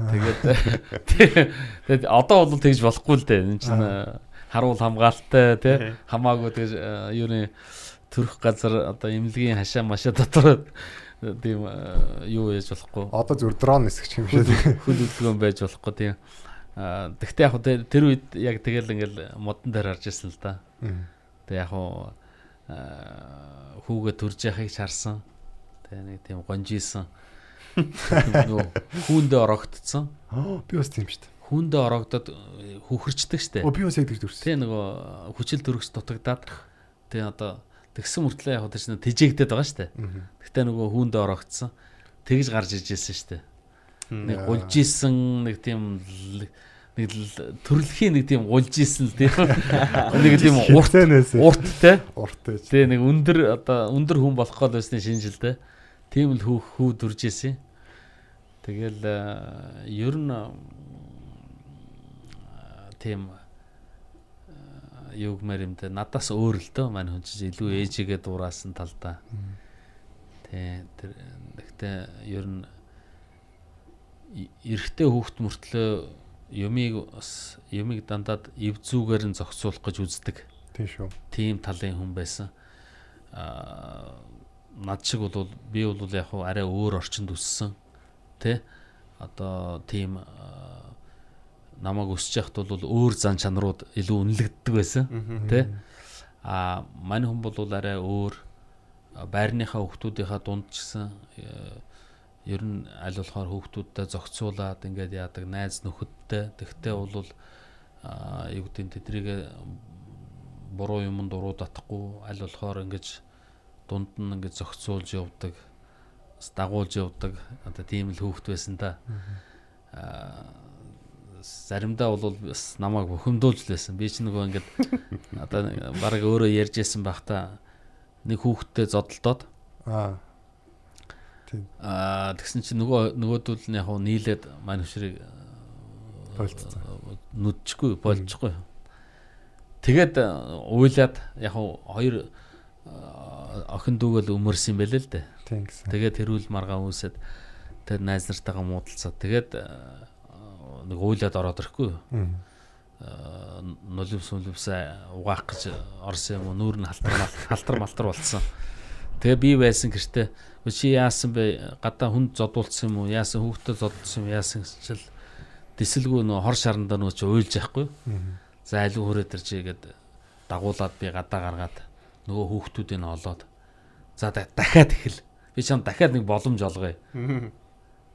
Speaker 4: Тэгээд тэгээд одоо бол тэгж болохгүй л дээ. Энэ чинь харуул хамгаалалтай тий хамаагүй тэгж юуны төрөх газар одоо имлэгийн хашаа машаа дотор тийм э, юу яаж болохгүй.
Speaker 3: Одоо зүр дрон нисгч юм шиг.
Speaker 4: Хөл хөдөлгөөн байж болохгүй тийм. Тэгтээ яг тэр- тэр үед яг тэгэл ингээл модон дээр харж ирсэн л да. Тэг яг хүүгээ төрж яхахыг чарсан. Тэг нэг тийм гонжисэн. Нөө хүүндээ орогдсон.
Speaker 3: Аа би бас тийм шүү дээ.
Speaker 4: Хүүндээ орогдоод э, хүүхэрчдэг штэ.
Speaker 3: Оо би бас яг тэгж дүрсэн.
Speaker 4: Тэ нөгөө хүчил төрөгч дутагдаад тэг одоо тэгсэн мөртлөө яг одоо чинь тэжээгдэд байгаа штэ.
Speaker 3: Мгм.
Speaker 4: Гэтэ нөгөө хүүндээ орогдсон. Тэгж гарч иж ирсэн штэ. Нэг гулж исэн нэг тийм нэг төрөлхийн нэг тийм гулж исэн л тийм. Нэг тийм урт
Speaker 3: Хурцэнээс
Speaker 4: урттай.
Speaker 3: урттай.
Speaker 4: Тэгээ нэг өндөр одоо өндөр хүн болох гол байсны шинжилтэй. Тийм л хүү хүү дүрж исэн. Тэгэл э, ер нь э, тийм э, юу гэмээр юм те надаас өөр л дөө маань хүн чинь илүү ээжигээ дураасан талдаа. Тэ тэр гэхдээ ер нь эрэгтэй хүүхд мөртлөө юмыг бас юмыг дандаад эв зүгээр нь зохицуулах гэж үздэг
Speaker 3: Тийм шүү.
Speaker 4: тийм талын хүн байсан. Аа над шиг бол би бол яг хуу арай өөр орчинд өссөн. Тэ? Одоо тийм аа, намайг өсөж яхад бол өөр зан чанарууд илүү үнэлэгддэг байсан. Тэ? А мань хүн бол арай өөр байрныхаа хүүхдүүдийнхаа дунд ч гэсэн э, ер нь аль болохоор хүүхдүүдтэй зохицуулаад ингээд яадаг найз нөхөдтэй. Тэгтээ бол а юу гэдэг нь тэдрийг буруу юмд уруу татахгүй. Аль болохоор ингэж дунд нь ингэж зохицуулж явдаг дагуулж явдаг. Одоо тийм л хүүхд байсан та. Аа заримдаа бол бас намайг бухимдуулж л байсан би ч нөгөө ингэж одоо бараг өөрөө ярьж байсан байх та. Нэг хүүхдтэй зодолдоод
Speaker 3: Аа.
Speaker 4: Аа тэгсэн чинь нөгөө нөгөөдөл нь яг хуу нийлээд маань хөшрийг
Speaker 3: Болцсон.
Speaker 4: нүдчихгүй болчихгүй. Тэгээд уйлаад яг хуу хоёр охин дүүгэл өмөрсөн байлээ л дээ.
Speaker 3: Тийм гэсэн.
Speaker 4: Тэгээд тэрүүл маргаа үүсээд тэр найз нартайгаа муудалцаад тэгээд нэг уйлаад ороод ирэхгүй. Нулимс нулимсаа угаах гэж орсон юм уу нүүр нь халтар мал- халтар малтар болцсон. Тэгээ би байсан гэртээ "Өө чи яасан бэ? Гадаа хүнд зодуулсан юм уу? Яасан хүүхдэд зодуулсан юм яасан гэж чил дисэлгүй нөө хор шарандаа нөө чи уйлж яахгүй. За алив хүрээд ирж игээд дагуулад би гадаа гаргаад нөгөө хүүхдүүдийг нь олоод за да- дахиад ихэл. Би чам дахиад нэг боломж олгоё.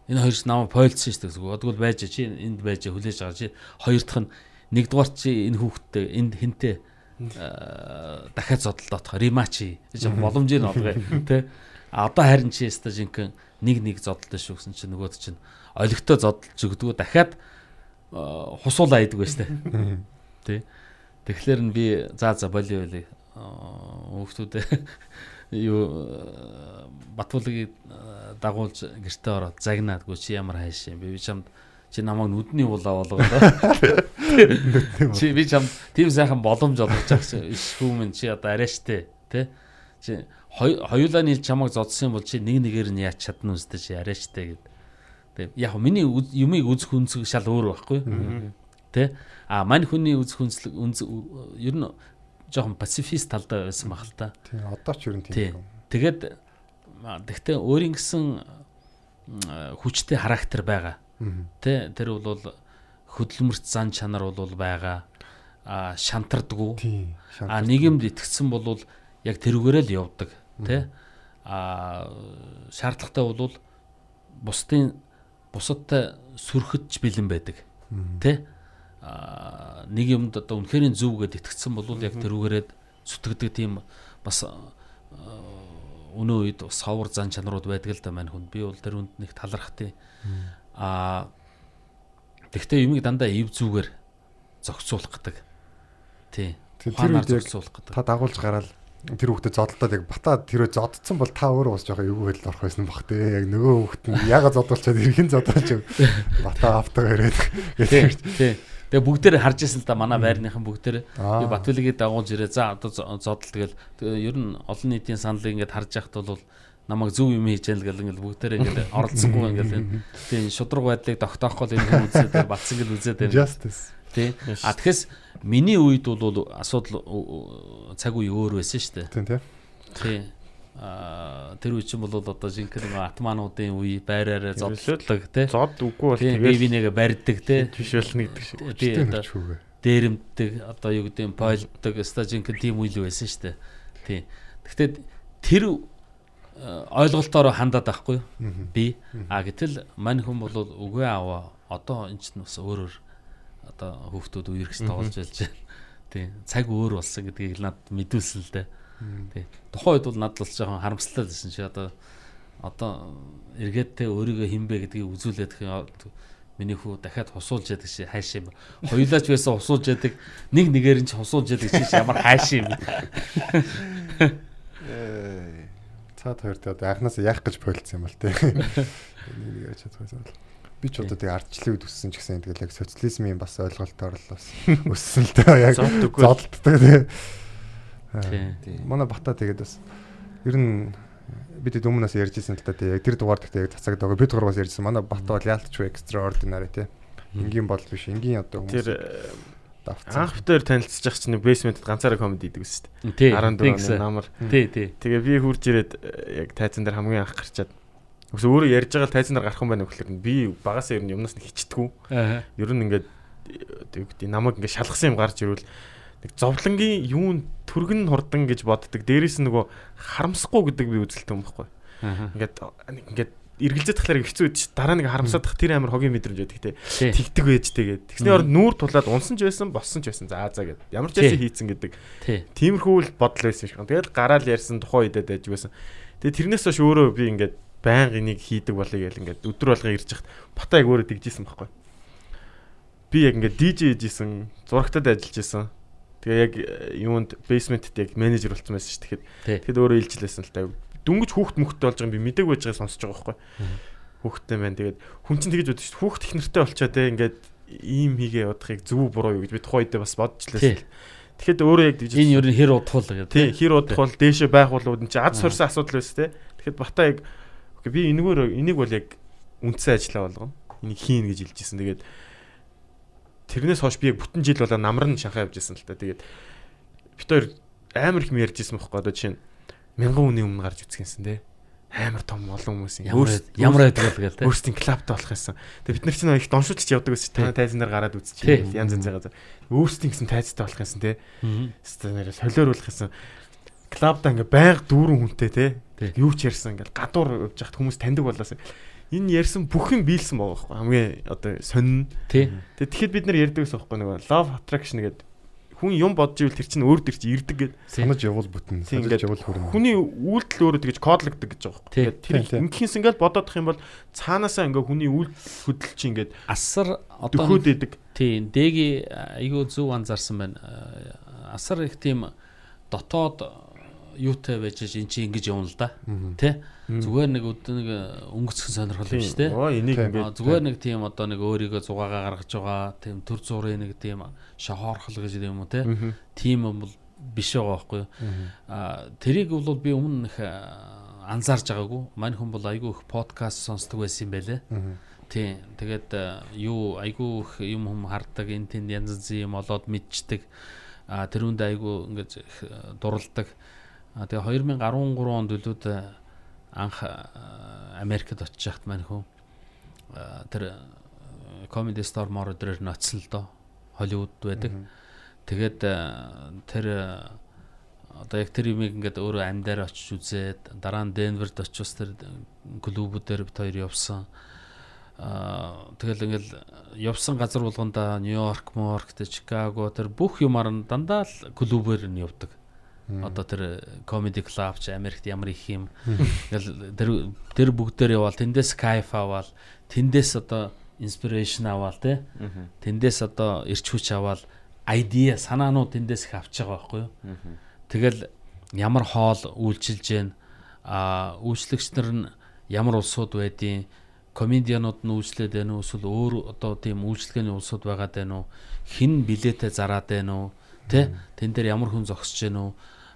Speaker 4: Энэ хоёр ч намайг пойлцсон шүү дээ. Одгол байж чи энд байж хүлээж байгаа чи хоёр дахь нь нэгдүгээр чи энэ хүүхдтэй энд хинтээ дахиад зодолдоотох ремачи гэж боломжийг нь олгоё тий. А одоо харин чи яста жинхэнэ нэг нэг зодолтой шүү гэсэн чинь нөгөөд чинь олигтой зодолж өгдгөө дахиад э, хусуулаа идэг байж тээ. Тий. Тэгэхээр нь би заа за болио болио хүүхдүүдээ юу Батбулгийг дагуулж гэртээ ороод загнаадгүй чи ямар хайш юм би чамд чи намайг нүдний улаа болгоод чи би чам тийм сайхан боломж олгож байгаа шүүмэн чи одоо арайштэй тий чи хоёулаа нийл чамайг зодсон бол чи нэг нэгээр нь яаж чадна үстэй чи арайштэй гэд. Тий яг миний юмыг үзэх үнцэг шал өөр байхгүй. Тий а мань хүний үзэх үнцлэг ер нь жоохон пацифист талдаа байсан баг л та.
Speaker 3: Тий, одоо ч ер нь тийм.
Speaker 4: Тэгээд тэгтээ өөрийн гэсэн хүчтэй характер байгаа. Тэ тэр бол хөдөлмөрт зан чанар бол байгаа. А шантардгүй. А нийгэмд итгэсэн бол яг тэрүүгээрээ л явдаг. Тэ а шаардлагатай бол бусдын бусадтай сүрхэдж бэлэн байдаг. Тэ нэг юмд одоо үнэхээр зөв гэдээ итгэцсэн бол яг тэрүүгээрээ зүтгэдэг тийм бас өнөө үед савар зан чанарууд байдаг л да мань хүн. Би бол тэр үнд нэг талархтыг. Аа тэгтээ юмыг дандаа ив зүгээр зохицуулах гэдэг. Тий.
Speaker 3: Тэр үед гэдэг. Та дагуулж гараад тэр хүүхдэд зодолдоод яг бата тэрөө зоддсон бол та өөрөө бас жоохон эвгүй байдал орох байсан бах те яг нөгөө хүүхд нь яга зодуулчаад иргэн зодуулж бата автаа ирээд
Speaker 4: гэдэг. Тий. Тэгээ бүгдээр харж ирсэн л да манай байрныхан бүгдээр би Батвилгийн дагуулж ирээ. За одоо зодол тэгэл ер нь олон нийтийн саналыг ингээд харж яхад бол намайг зөв юм хийж яана гэл ингээл бүгдээр ингээд оролцсонгүй ингээл тийм шудраг байдлыг тогтоохгүй энэ хүн үзээд батсан гэл үзээд байна.
Speaker 3: Justice.
Speaker 4: Тий. А тэгэхээр миний үед бол асуудал цаг үе өөр байсан шүү дээ.
Speaker 3: Тийм тий.
Speaker 4: Тий тэр үе чинь бол одоо жинхэнэ нэг атмануудын үе байраараа зодлог тий.
Speaker 5: Зод үгүй бол
Speaker 4: тэгээд бие бинийгээ барьдаг тий.
Speaker 5: Болно гэдэг шиг.
Speaker 4: Тий одоо дээрэмдэг одоо юу гэдэг нь пойлдог өстой жинхэнэ тийм үйл байсан шүү дээ. Тий. Гэхдээ тэр ойлголтоор хандаад байхгүй би а гэтэл мань хүн бол үгүй аваа одоо энэ ч бас өөрөөр одоо хүүхдүүд үерхс тоглож байлж байна. Тий. Цаг өөр болсон гэдгийг над мэдүүлсэн л дээ. Тий. Тухайн үед бол надад бол жоохон харамсалтай байсан чи одоо одоо эргээд те өөрийгөө хинбэ гэдгийг үзүүлээд миний хүү дахиад хусуулж яадаг чи хайш юм. Хоёулаач байсан хусуулж яадаг. Нэг нэгээр нь ч хусуулж яадаг чи ямар хайш юм.
Speaker 3: Цаад хоёр тэ одоо анханаас яах гэж болцсон юм бол те. Нэг нэгээр чадчихсан бол. Би ч одоо тэгээ ардчлалын үед өссөн ч гэсэн тэгэл яг социализмын бас ойлголтоор л бас өссөн л дээ яг зодтдаг тэгээ Тийм. Манай бата тэгээд бас ер нь бид өмнөөс ярьжсэн л та тийм яг тэр дугаар гэхдээ яг цацагд байгаа бид дугаараас ярьжсэн. Манай бата бол яалтч extraordinary тийм энгийн бол биш. Энгийн одоо хүмүүс
Speaker 5: тэр анх битээр танилцчих чинь basement ганцаараа комеди хийдэг шүү дээ 14 оны намар
Speaker 4: тий тий.
Speaker 5: Тэгээ би хурж ирээд яг тайзан дээр хамгийн анх гарчаад. Өсө өөрөө ярьж байгаа тайзан дээр гарах юм байна гэхэлэр би багасаа ер нь юмнаас нэг хичтгүү. Ер нь ингээд намайг ингээд шалгасан юм гарч ирвэл нэг зовлонгийн юун түргэн хурдан гэж боддог. Дээрээс нь нөгөө харамсахгүй гэдэг би үзэлтэй юм баггүй. Ингээд ингээд эргэлзээд тахлаар хэцүү чи дараа нэг харамсаад тах тэр амар хогийн мэдрэмж байдаг те тэгдэг байж тэгээд тэгсний орд нүүр тулаад унсан ч байсан боссон ч байсан заа заа гэд ямар ч байсан хийцэн гэдэг тиймэрхүү л бодол байсан шиг. Тэгээд гараал ярьсан тухайн үедээ байж байсан. Тэгээд тэрнээс хойш өөрөө би ингээд байнга энийг хийдэг болъё гэл ингээд өдөр болгон ирж хахад бата яг өөрөө тэгжсэн байхгүй. Би яг ингээд DJ хийжсэн, зурагтад ажиллаж исэн. Тэгээ яг юунд basement дээр яг менежер болсон байсан шүү тэгэхэд. Тэгэхэд өөрөө илжлээсэн л та. Дүнгэж хүүхд мөхтэй болж байгаа юм би мэдээг байж байгааг сонсож байгаа байхгүй. Хүүхдтэй байна. Тэгээд хүн чинь тэгэж бодож шүү. Хүүхд их нэртэй болчоо те ингээд ийм хийгээ явахыг зөв буруу юу гэж би тухайн үедээ бас лээсэн. Тэгэхэд өөрөө яг
Speaker 4: тэгж энэ юу хэр удахул гэдэг.
Speaker 5: Тийм хэр удахул дээшээ байх болоод энэ чи аз сурсан асуудал байсан те. Тэгэхэд бата яг би энэгээр энийг бол яг үндсэн ажиллаа болгоно. Энийг хийн гэж хэлжсэн. Тэгээд тэрнээс хойш би яг бүтэн жил болоо намар нь шанхаа явж исэн л та. Тэгээд бит хоёр амар их юм ярьж исэн байхгүй одоо чинь мянган хүний өмнө гарч үзгэнсэн те амар том олон хүмүүс
Speaker 4: юм. Ямар байдаг л гээл те.
Speaker 5: Өөрсдийн клаптай болох байсан. Тэгээ бид нар чинь их доншуулж явдаг гэсэн та тайзан дээр гараад үзчихээ. Янз янз газар. Өөрсдийн гэсэн тайзтай болох байсан те. Нэр солиоруулах байсан. Клабда ингээ байнга дүүрэн хүнтэй те. Юу ч ярьсан ингээл гадуур явж хахад хүмүүс таньдаг болоосаа энэ ярьсан бүх юм биелсэн байгаа байхгүй хамгийн одоо сонин.
Speaker 4: Тий.
Speaker 5: Тэгэхэд бид нар ярьдаг гэсэн байхгүй нөгөө love attraction гэдэг хүн юм бодж ивэл тэр чинь өөр төр чи ирдэг гэдэг.
Speaker 3: санаж явуул бүтэн санаж явуул хүрнэ
Speaker 5: Хүний үйлдэл өөрөө тэгж кодлогддог гэж байгаа байхгүй. Тэр ингэхээс ингээд бодоодох юм бол цаанаасаа ингээд хүний үйлдэл хөдөл чи ингээд
Speaker 4: асар одоо
Speaker 5: дөхөөд идэг.
Speaker 4: Тийм, дэги айгүй зөв анзаарсан байна. Асар их тийм дотоод юутай байж эн чи ингэж явна л да. Тэ? Зүгээр нэг нэг өнгөцгөн сонирхол биш тэ?
Speaker 5: Оо энийг
Speaker 3: Тийм.
Speaker 5: Ингээд
Speaker 4: Зүгээр нэг тийм одоо нэг өөрийгөө зугаагаа гаргаж байгаа тийм төр зургийн нэг тийм шохоорхол гэж юм уу те. Тийм юм бол биш байгаа байхгүй юу? А тэрийг бол би өмнө их а, анзаарж байгаагүй. Мань хүн бол айгүй их подкаст сонсдог байсан юм байлээ. Тий тэгээд юу айгүй их юм хүм хардаг энэ тэнд янз янзын юм олоод мэдчихдэг а тэр үндэ айгүй а, дурладаг а тэгээ 2013 онд үлүүд анх Америкт очиж хахт мань хүн а, тэр Comedy Store мор өдрөөр ноцсон л доо Холливуд байдаг. Тэгээд тэр одоо яг тэр юмыг ингээд өөрөө амьдаар очиж үзээд дараа нь Денверд очиж тэр клубүүдээр бит хоёр явсан. Аа тэгэл ингээл явсан газар болгонда Нью-Йорк, Морк, Чикаго тэр бүх юмар нь дандаа л клубээр нь явдаг. Одоо тэр comedy club ч Америкт ямар их юм. Ингээл тэр тэр бүгдээр яваал тэндээс кайф аваал тэндээс одоо inspiration аваал те. Тэндээс одоо ирч хүч аваал idea санаанууд тэндээс их авч байгаа байхгүй юу? Тэгэл ямар хоол үйлчилж гэн а үйлчлэгч нар нь ямар улсууд байдیں۔ Комедианууд нь үйлчлээд байна уу эсвэл өөр одоо тийм үйлчлэгээний улсууд байгаад байна уу? Хин билетээ зараад байна уу? Тэ? Тэн дээр ямар хүн зогсож байна уу?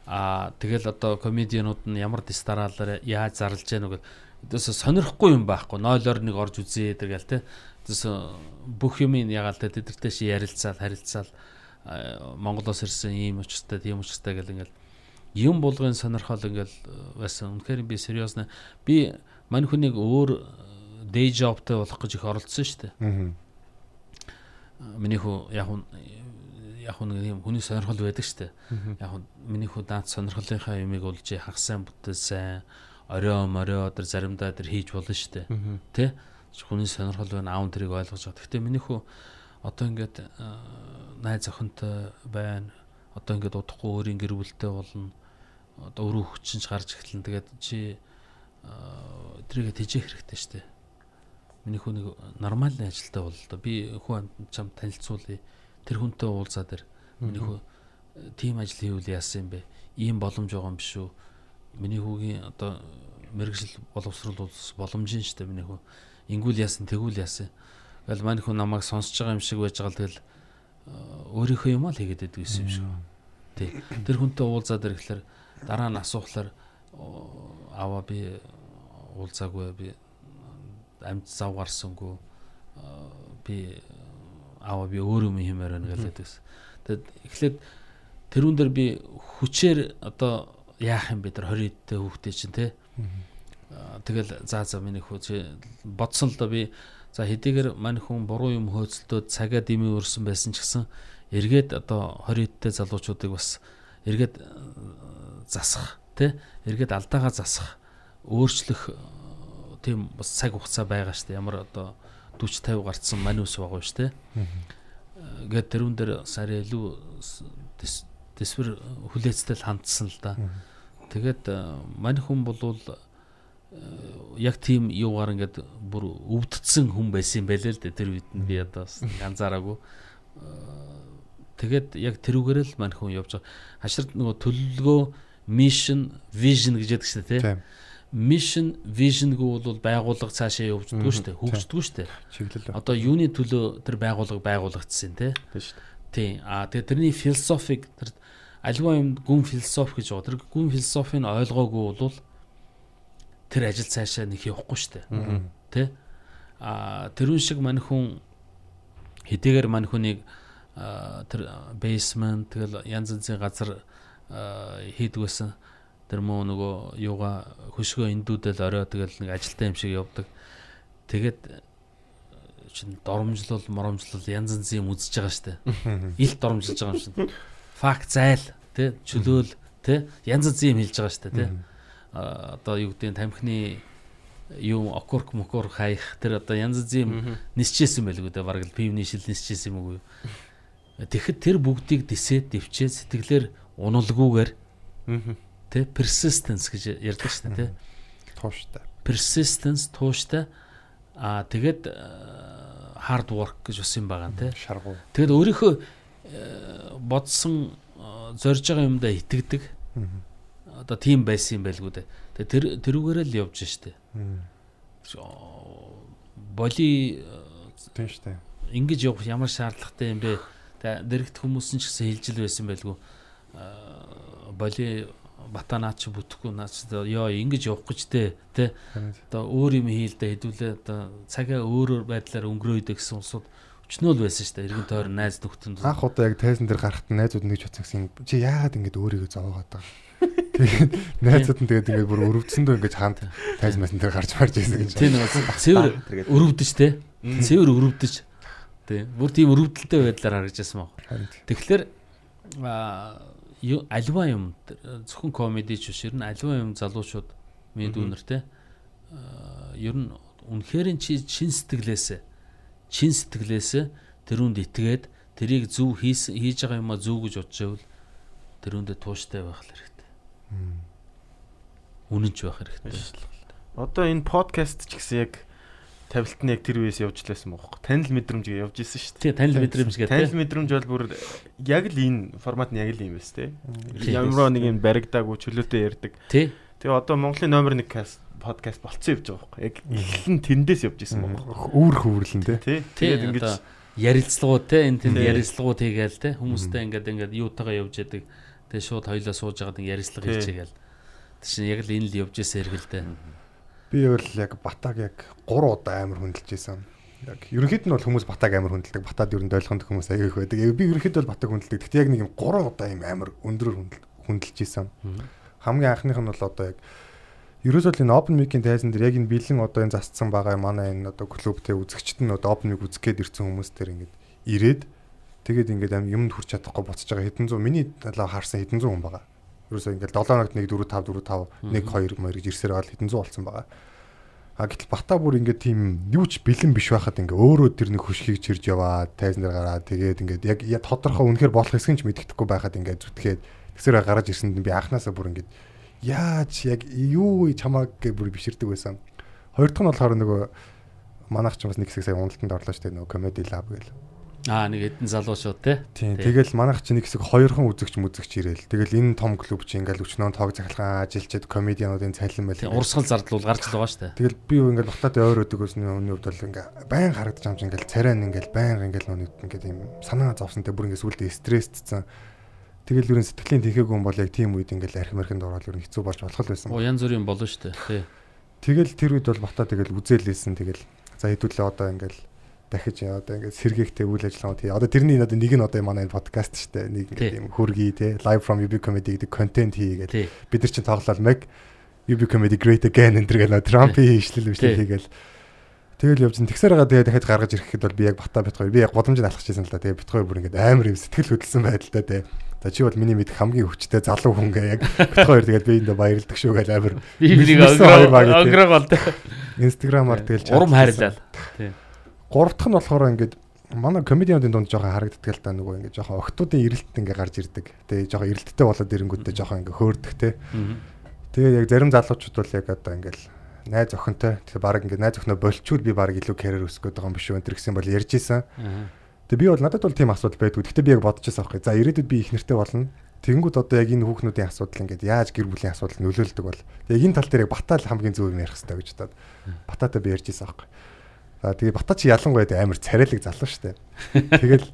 Speaker 4: А тэгэл одоо комедианууд нь ямар дистараалаар яаж зарлж уу гэдэг өдөөсө сонирхгүй юм байхгүй. Нойлоор нэг орж үзээ тэгэл тэ. Өдөөсө бүх юм ягаал тэ тэдэртэй ши ярилцаал харилцаал Монголоос ирсэн ийм учиртай тийм учиртай гэл ингээл юм болгын сонирхол ингээл э, байсан. Үнэхээр би сериосна би мань хүнийг өөр day jobтай болох гэж их оролцсон шүү дээ.
Speaker 3: Аа.
Speaker 4: Миний хүү яг яг нэг юм хүний сонирхол байдаг шүү дээ. Яг миний хүү даад сонирхлынхаа юмыг олж хагас сайн бүтэл сайн орой морой өдр заримдаа тэр хийж болно шүү дээ. Тэ? Хүний сонирхол байна аав тэрийг ойлгож байгаа. Гэхдээ миний хүү одоо ингээд э, найз охинтой байна. Одоо ингээд удахгүй өөрийн гэр бүлтэй болно. Одоо өрөө хүчин ч гарч эхэлнэ. Тэгээд чи э, тэрийг тэжээх хэрэгтэй шүү дээ. Миний хүн нэг нормалны ажилтай бол л доо. Би хүн чам танилцуулъя. Тэр хүнтэй уулзаад тэр миний хүү тим ажил хийвэл яасан юм бэ? Ийм боломж байгаа юм биш үү? Миний хүүгийн одоо мэрэгжил боловсрол улс боломжийн шүү дээ миний хүү. Ингүүл яасан, тэгүүл яасан. Тэгэл манай хүн намайг сонсож байгаа юм шиг байж байгаа л тэгэл э, өөрийнхөө юм аа л хийгээд байдаг юм шиг. Тий. Тэр хүнтэй уулзаад ирэхлээр дараа нь асуухлаар аваа би уулзаагүй би амьд зав гарсангүй аа, би аваа би өөр юм хиймээр байна гэлээд байсан. Тэгэд эхлээд тэрүүн дээр би хүчээр одоо яах юм бэ? Тэр 20 эдтэй хүүхдээ чинь те. Тэгэл за за миний хүү бодсон л доо би. За хэдийгээр мань хүн буруу юм хөөцөлдөөд цагаа дэмий өрсөн байсан ч гэсэн эргээд одоо 20 эдтэй залуучуудыг бас эргээд э, засах те. Эргээд алдаагаа засах өөрчлөх э, тийм бас цаг хугацаа байгаа штэ. Ямар одоо 40 50 гарцсан манус байгаа штэ гээд тэрүүн дээр сарай илүү с- дэс- дэсвэр хүлээцтэй л хандсан л да. Тэгээд э, мань хүн болвол э, яг тийм юугаар ингээд бүр өвдцсэн хүн байсан байлээ л дээ. Тэр үед нь би одоо бас анзаараагүй тэгээд яг тэрүүгээр л мань хүн явж байгаа. Хаширт нөгөө төлөвлөгөө mission vision гэж яддаг шүү дээ тий.
Speaker 3: Тийм.
Speaker 4: Mission vision-г бол байгууллага цаашаа явждггүй шүү дээ. Хөгждггүй шүү дээ.
Speaker 3: Чиглэл.
Speaker 4: Одоо юуны төлөө тэр байгууллага байгуулагдсан тий.
Speaker 5: Тийм шүү дээ.
Speaker 4: Тий. А тэгээ тэрний философик тэр альва юм гүн философи гэж байгаа. Тэр гүн философийг ойлгоогүй бол тэр ажил цаашаа нэг явахгүй шүү дээ. Тэ? А тэрүүн шиг мань хүн хэдийгээр мань хүнийг тэр basement тэгэл янз янзын газар хийдэг байсан. Тэр мөө нөгөө юугаа хөшгөө эндүүдэл орой тэгэл нэг ажилтаа юм шиг явдаг. Тэгээд чин доромжлол, моромжлол янз янзын юм үзэж байгаа штэ. Илт доромжилж байгаа юм шин. Факт зайл, тэ? Чөлөөл, тэ? Янз янзын юм хэлж байгаа штэ, тэ? А, одоо юу гэдэг нь тамхины юм окурк мокур хаях тэр одоо янз янзын нисчээсэн байлгүй дээ бараг л пивний шил нисчээсэн юм уу Тэгэхэд тэр бүгдийг дисээд дэвчээ сэтгэлээр уналгүйгээр
Speaker 5: Аа.
Speaker 4: Тэ persistence гэж ярьдаг шүү дээ.
Speaker 3: Тууштай.
Speaker 4: Persistence тууштай аа тэгээд э, hard work гэж бас юм байгаа тэ.
Speaker 3: Шаргуу.
Speaker 4: Тэгэд өөрийнхөө э, бодсон э, зорж байгаа юмдаа итгэдэг. Одоо тийм байсан юм байлгүй дээ. Тэгээ тэр тэрүүгээрээ л явж штэ. Боли
Speaker 3: Тийм штэ.
Speaker 4: ингэж явах ямар шаардлагатай юм бэ? Дэрэгт хүмүүс нь ч гэсэн хэлжил байсан байлгүй. Боли бата наач бүтэхгүй наач ёо ингэж явах гэж тэ тэ одоо өөр юм хийлдэ хэдүүлээ одоо цагаа өөрөөр байдлаар өнгөрөөйдэ гэсэн улсууд өчнөөл байсан шүү дээ. Иргэн тойр найз нөхдөнд.
Speaker 3: анх удаа яг тайзан дээр гарахт найзууд нэгж утсан гэсэн чи яагаад ингэж өөрийгөө зовоогоод байгаа. Тэгээд найзууд нь тэгээд ингэж бүр өрөвдсөндөө ингэж хаанд тайз масан дээр гарч марж ирсэн гэж.
Speaker 4: Тийм нэг цэвэр өрөвдөж тэ. Цэвэр өрөвдөж. Тэ. Бүр тийм өрөвдөлтэй байдлаар харагдаж байсан баг. Тэгэхээр аа альва юм зөвхөн комеди ч биш ер нь альва юм залуучууд миний дүүнэртэй аа, ер нь үнэхээр чи чин сэтгэлээсээ чин сэтгэлээсээ тэрүүнд итгээд тэрийг зөв хийж байгаа юмаа зөв гэж бодож байвал тэрүүндээ тууштай байх хэрэгтэй. Үнэнч байх хэрэгтэй.
Speaker 5: Одоо энэ подкаст ч гэсэн яг тавилт нь яг тэр үеэс явж лээсэн бохоо. Танил мэдрэмжгээ явж исэн шүү дээ.
Speaker 4: Тэгээ танил мэдрэмж
Speaker 5: Танил мэдрэмж бол бүр яг л энэ формат нь яг л юм байна те.
Speaker 4: Тийм.
Speaker 5: Ямар нэг юм баригдаагүй чөлөөтэй ярьдаг.
Speaker 4: Тий.
Speaker 5: Тэгээ одоо Монголын номер 1 каст подкаст болцсон явж байгаа байхгүй. Яг эхлэн тэндээс явж исэн бохоо.
Speaker 3: үүр хөвөрлөн те.
Speaker 5: Тий.
Speaker 4: Тий.
Speaker 5: Тэгээд ингэж
Speaker 4: ярилцлагууд те энэ тэнд
Speaker 5: Тий.
Speaker 4: ярилцлагууд хийгээл те хүмүүстэй ингээд ингээд юутайгаа явж яадаг. Тэгээ шууд хоёлоо сууж байгаад ярилцлага
Speaker 5: Тий.
Speaker 4: хийчихээл. Тэг чинь яг л энэ л явж ирсэн хэргэлдээ.
Speaker 3: Би бол яг батаг яг 3 удаа амар хүндэлж исэн. Яг ерөнхийд нь бол хүмүүс батаг амар хүндэлдэг. Батад ер нь дойлохонд хүмүүс аяг их байдаг. Яг би ерөнхийд бол батаг хүндэлдэг. Гэхдээ яг нэг юм 3 удаа юм амар өндрөр хүндэл хүндэлж исэн. Хамгийн анхных нь бол одоо яг ерөөсөө энэ open mic-ийн тайзан дээр яг энэ бэлэн одоо энэ засцсан байгаа манай энэ одоо клубтэй үзэгчд нь одоо open mic үзэх гээд ирсэн хүмүүс тэр ингээд ирээд тэгээд ингээд аим юмд хүрч чадахгүй буцаж байгаа хэдэн зуун миний талаа харсан хэдэн зуун хүн байгаа. Ерөөсөө ингээд 7 хоногт 1 4 5 4 5 1 2 морийг ирсээр байгаа л хэдэн зуун болсон байгаа. А гэтэл бата бүр ингээд тийм юу ч бэлэн биш байхад ингээ өөрөө тэр нэг хөшгийг чирж яваа тайзан дээр гараад тэгээд ингээд яг тодорхой үнэхээр болох хэсэг нь ч мэддэхгүй байхад ингээд зүтгээд тэгсээр гараж ирсэнд би анханасаа бүр ингээд яаж яг юу чамааг гэ бүр биширдэг байсан. Хоёр дахь нь болохоор нөгөө манайх ч бас нэг хэсэг сая уналтанд орлоо штэ нөгөө comedy lab гэл.
Speaker 4: Аа нэг хэдэн залуучууд те.
Speaker 3: Тийм.
Speaker 4: Тий.
Speaker 3: Тэгэл манайх чи нэг хэсэг хоёрхан үзэгч мүзэгч ирээл. Тэгэл энэ том клуб чи ингээл өчнөө тоог захилгаан ажиллаж комедиануудын цалин байл.
Speaker 4: Тийм урсгал зардал гарч л байгаа шүү дээ.
Speaker 3: Тэгэл би юу ингээл баттай ойр өдөг өсний өмнө хувьд бол ингээ байн харагдаж чи ингээл царай нь ингээл байн ингээл нүг ингээд юм санаа зовсонтэй бүр ингээ сүулдэ стрессцсэн. Тэгэл ерөн сэтгэлийн тэнхээгүй юм бол яг тийм үед ингээл архим архинд ороод ерөн хэцүү болж болох л байсан.
Speaker 4: Оо янз бүрийн болно шүү дээ. Тий.
Speaker 3: Тэгэл тэр үед бол бата тэгэл үзээлээсэн тэгэл за хэдүүлээ одоо ингээл дахиж одоо ингээд сэргээхтэй үйл ажиллагаа тий. Одоо тэрний одоо нэг нь одоо манай энэ подкаст штэ нэг юм хөргий тий. Live from UB comedy гэдэг контент хийгээд бид нар чинь тоглолол мэг UB comedy great again энэ гэл Трампын ишлэл бишлэл хийгээл тэгэл явж тэгсээр байгаа тэгээ дахиж гаргаж ирэхэд бол би яг бата бит хоёр би яг гудамжинд алхчихсан л да тэгээ бит хоёр бүр ингээд амар юм сэтгэл хөдлсөн байдалтай тий. За чи бол миний мэд хамгийн хүчтэй залуу хүн гээ яг бит хоёр тэгээд би эндээ баярлдаг шүү гэл амар
Speaker 4: Би бинийг
Speaker 3: тий.
Speaker 4: өнгөрөг бол те.
Speaker 3: инстаграмаар тэгэл
Speaker 4: Урам хайрлал. Тий.
Speaker 3: Гурав дахь нь болохоор ингээд манай комедиануудын дунд жоохон харагддаг л да нөгөө ингээд жоохон октоудын эрэлт ингээ гарч ирдэг. Тэгээ жоохон эрэлттэй болоод ирэнгүүтээ жоохон ингээ хөөрдөг те. Тэгээ яг зарим залуучууд бол яг одоо ингээл найз охинтой тэгээ баг ингээ найз охиноо болчвол би баг илүү карьер өсгөх байгаа юм биш үү энэ гэсэн бол ярьж исэн. Тэгээ би бол надад бол тийм асуудал байдгүй. Гэхдээ би яг бодож байсан байхгүй. За ирээдүйд би их нэртэй болно. Тэгэнгүүт одоо яг энэ хүүхнүүдийн асуудал ингээд яаж гэр бүлийн асуудал нөлөөлдөг бол. Тэгээ энэ тал дээр яг батал хамгийн зөв юм ярих хэрэгтэй гэж бодоод бататай би ярьж байсан байхгүй. За тэгээ бата чи ялангуяа амар царайлаг залуу штэ. Тэгэл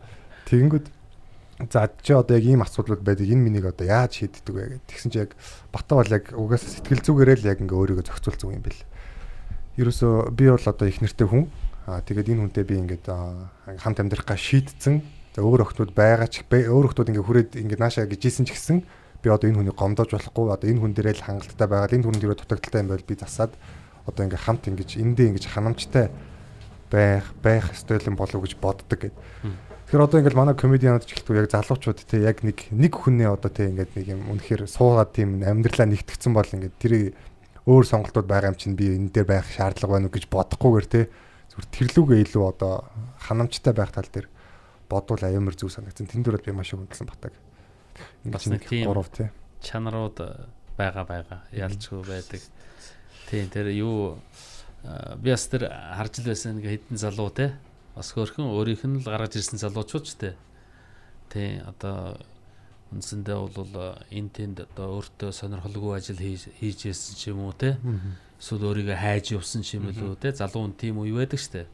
Speaker 3: тэгэнгүүт за чи одоо яг ийм асуудлууд байдаг энэ минийг одоо яаж шийддэг вэ гэдэг. Тэгсэн чи яг бата бол яг угаасаа сэтгэл зүгээрээ л яг ингээ өөрийгөө зохицуулсан юм бэл. Ерөөсөө би бол одоо их нэртэй хүн. Аа тэгээд энэ хүнтэй би ингээд хамт амьдрахгаа шийдсэн. За өөр охтууд байгаа ч өөр охтууд ингээ хүрээд ингээ наашаа гэжсэн ч гэсэн би одоо энэ хүнийг гомдоож болохгүй. Одоо энэ хүн дээрээ л хангалттай байгаа. Энэ хүн дээрээ дутагдaltaй юм бол би засаад одоо ингээ хамт ингэж эндээ ингэж ханамжтай байх байх юм болов гэж боддог гэд. Тэгэхээр одоо ингээл манай комедианууд ч гэлтгүй яг залуучууд те яг нэг нэг хүнээ одоо те ингээд нэг юм үнэхээр суугаад тийм амьдралаа нэгтгэцэн бол ингээд тэр өөр сонголтууд байгаа юм чинь би энэ дээр байх шаардлага байна уу гэж бодохгүйгээр те зүгээр тэрлүүгээ илүү одоо ханамжтай байх тал дээр бодвол аюумэр зүг санагдсан. Тэн дөрөд би маш их хөндлсөн батаг.
Speaker 4: Бас
Speaker 3: Ингэж
Speaker 4: нэг тийм-
Speaker 3: гурав тий.
Speaker 4: чанарууд э, байгаа байгаа ялчгүй байдаг. Тийм тэр юу би бас тэр харж л байсан нэг хэдэн залуу те бас хөрхөн өөрийнх нь л гаргаж ирсэн залуучууд ч те. Тий одоо үндсэндээ бол э, энэ тэнд одоо өөртөө сонирхолгүй ажил хийж хийж ирсэн ч юм уу те. Эсвэл өөрийгөө хайж явсан ч юм уу те. Залуу хүн тийм үе байдаг штэ.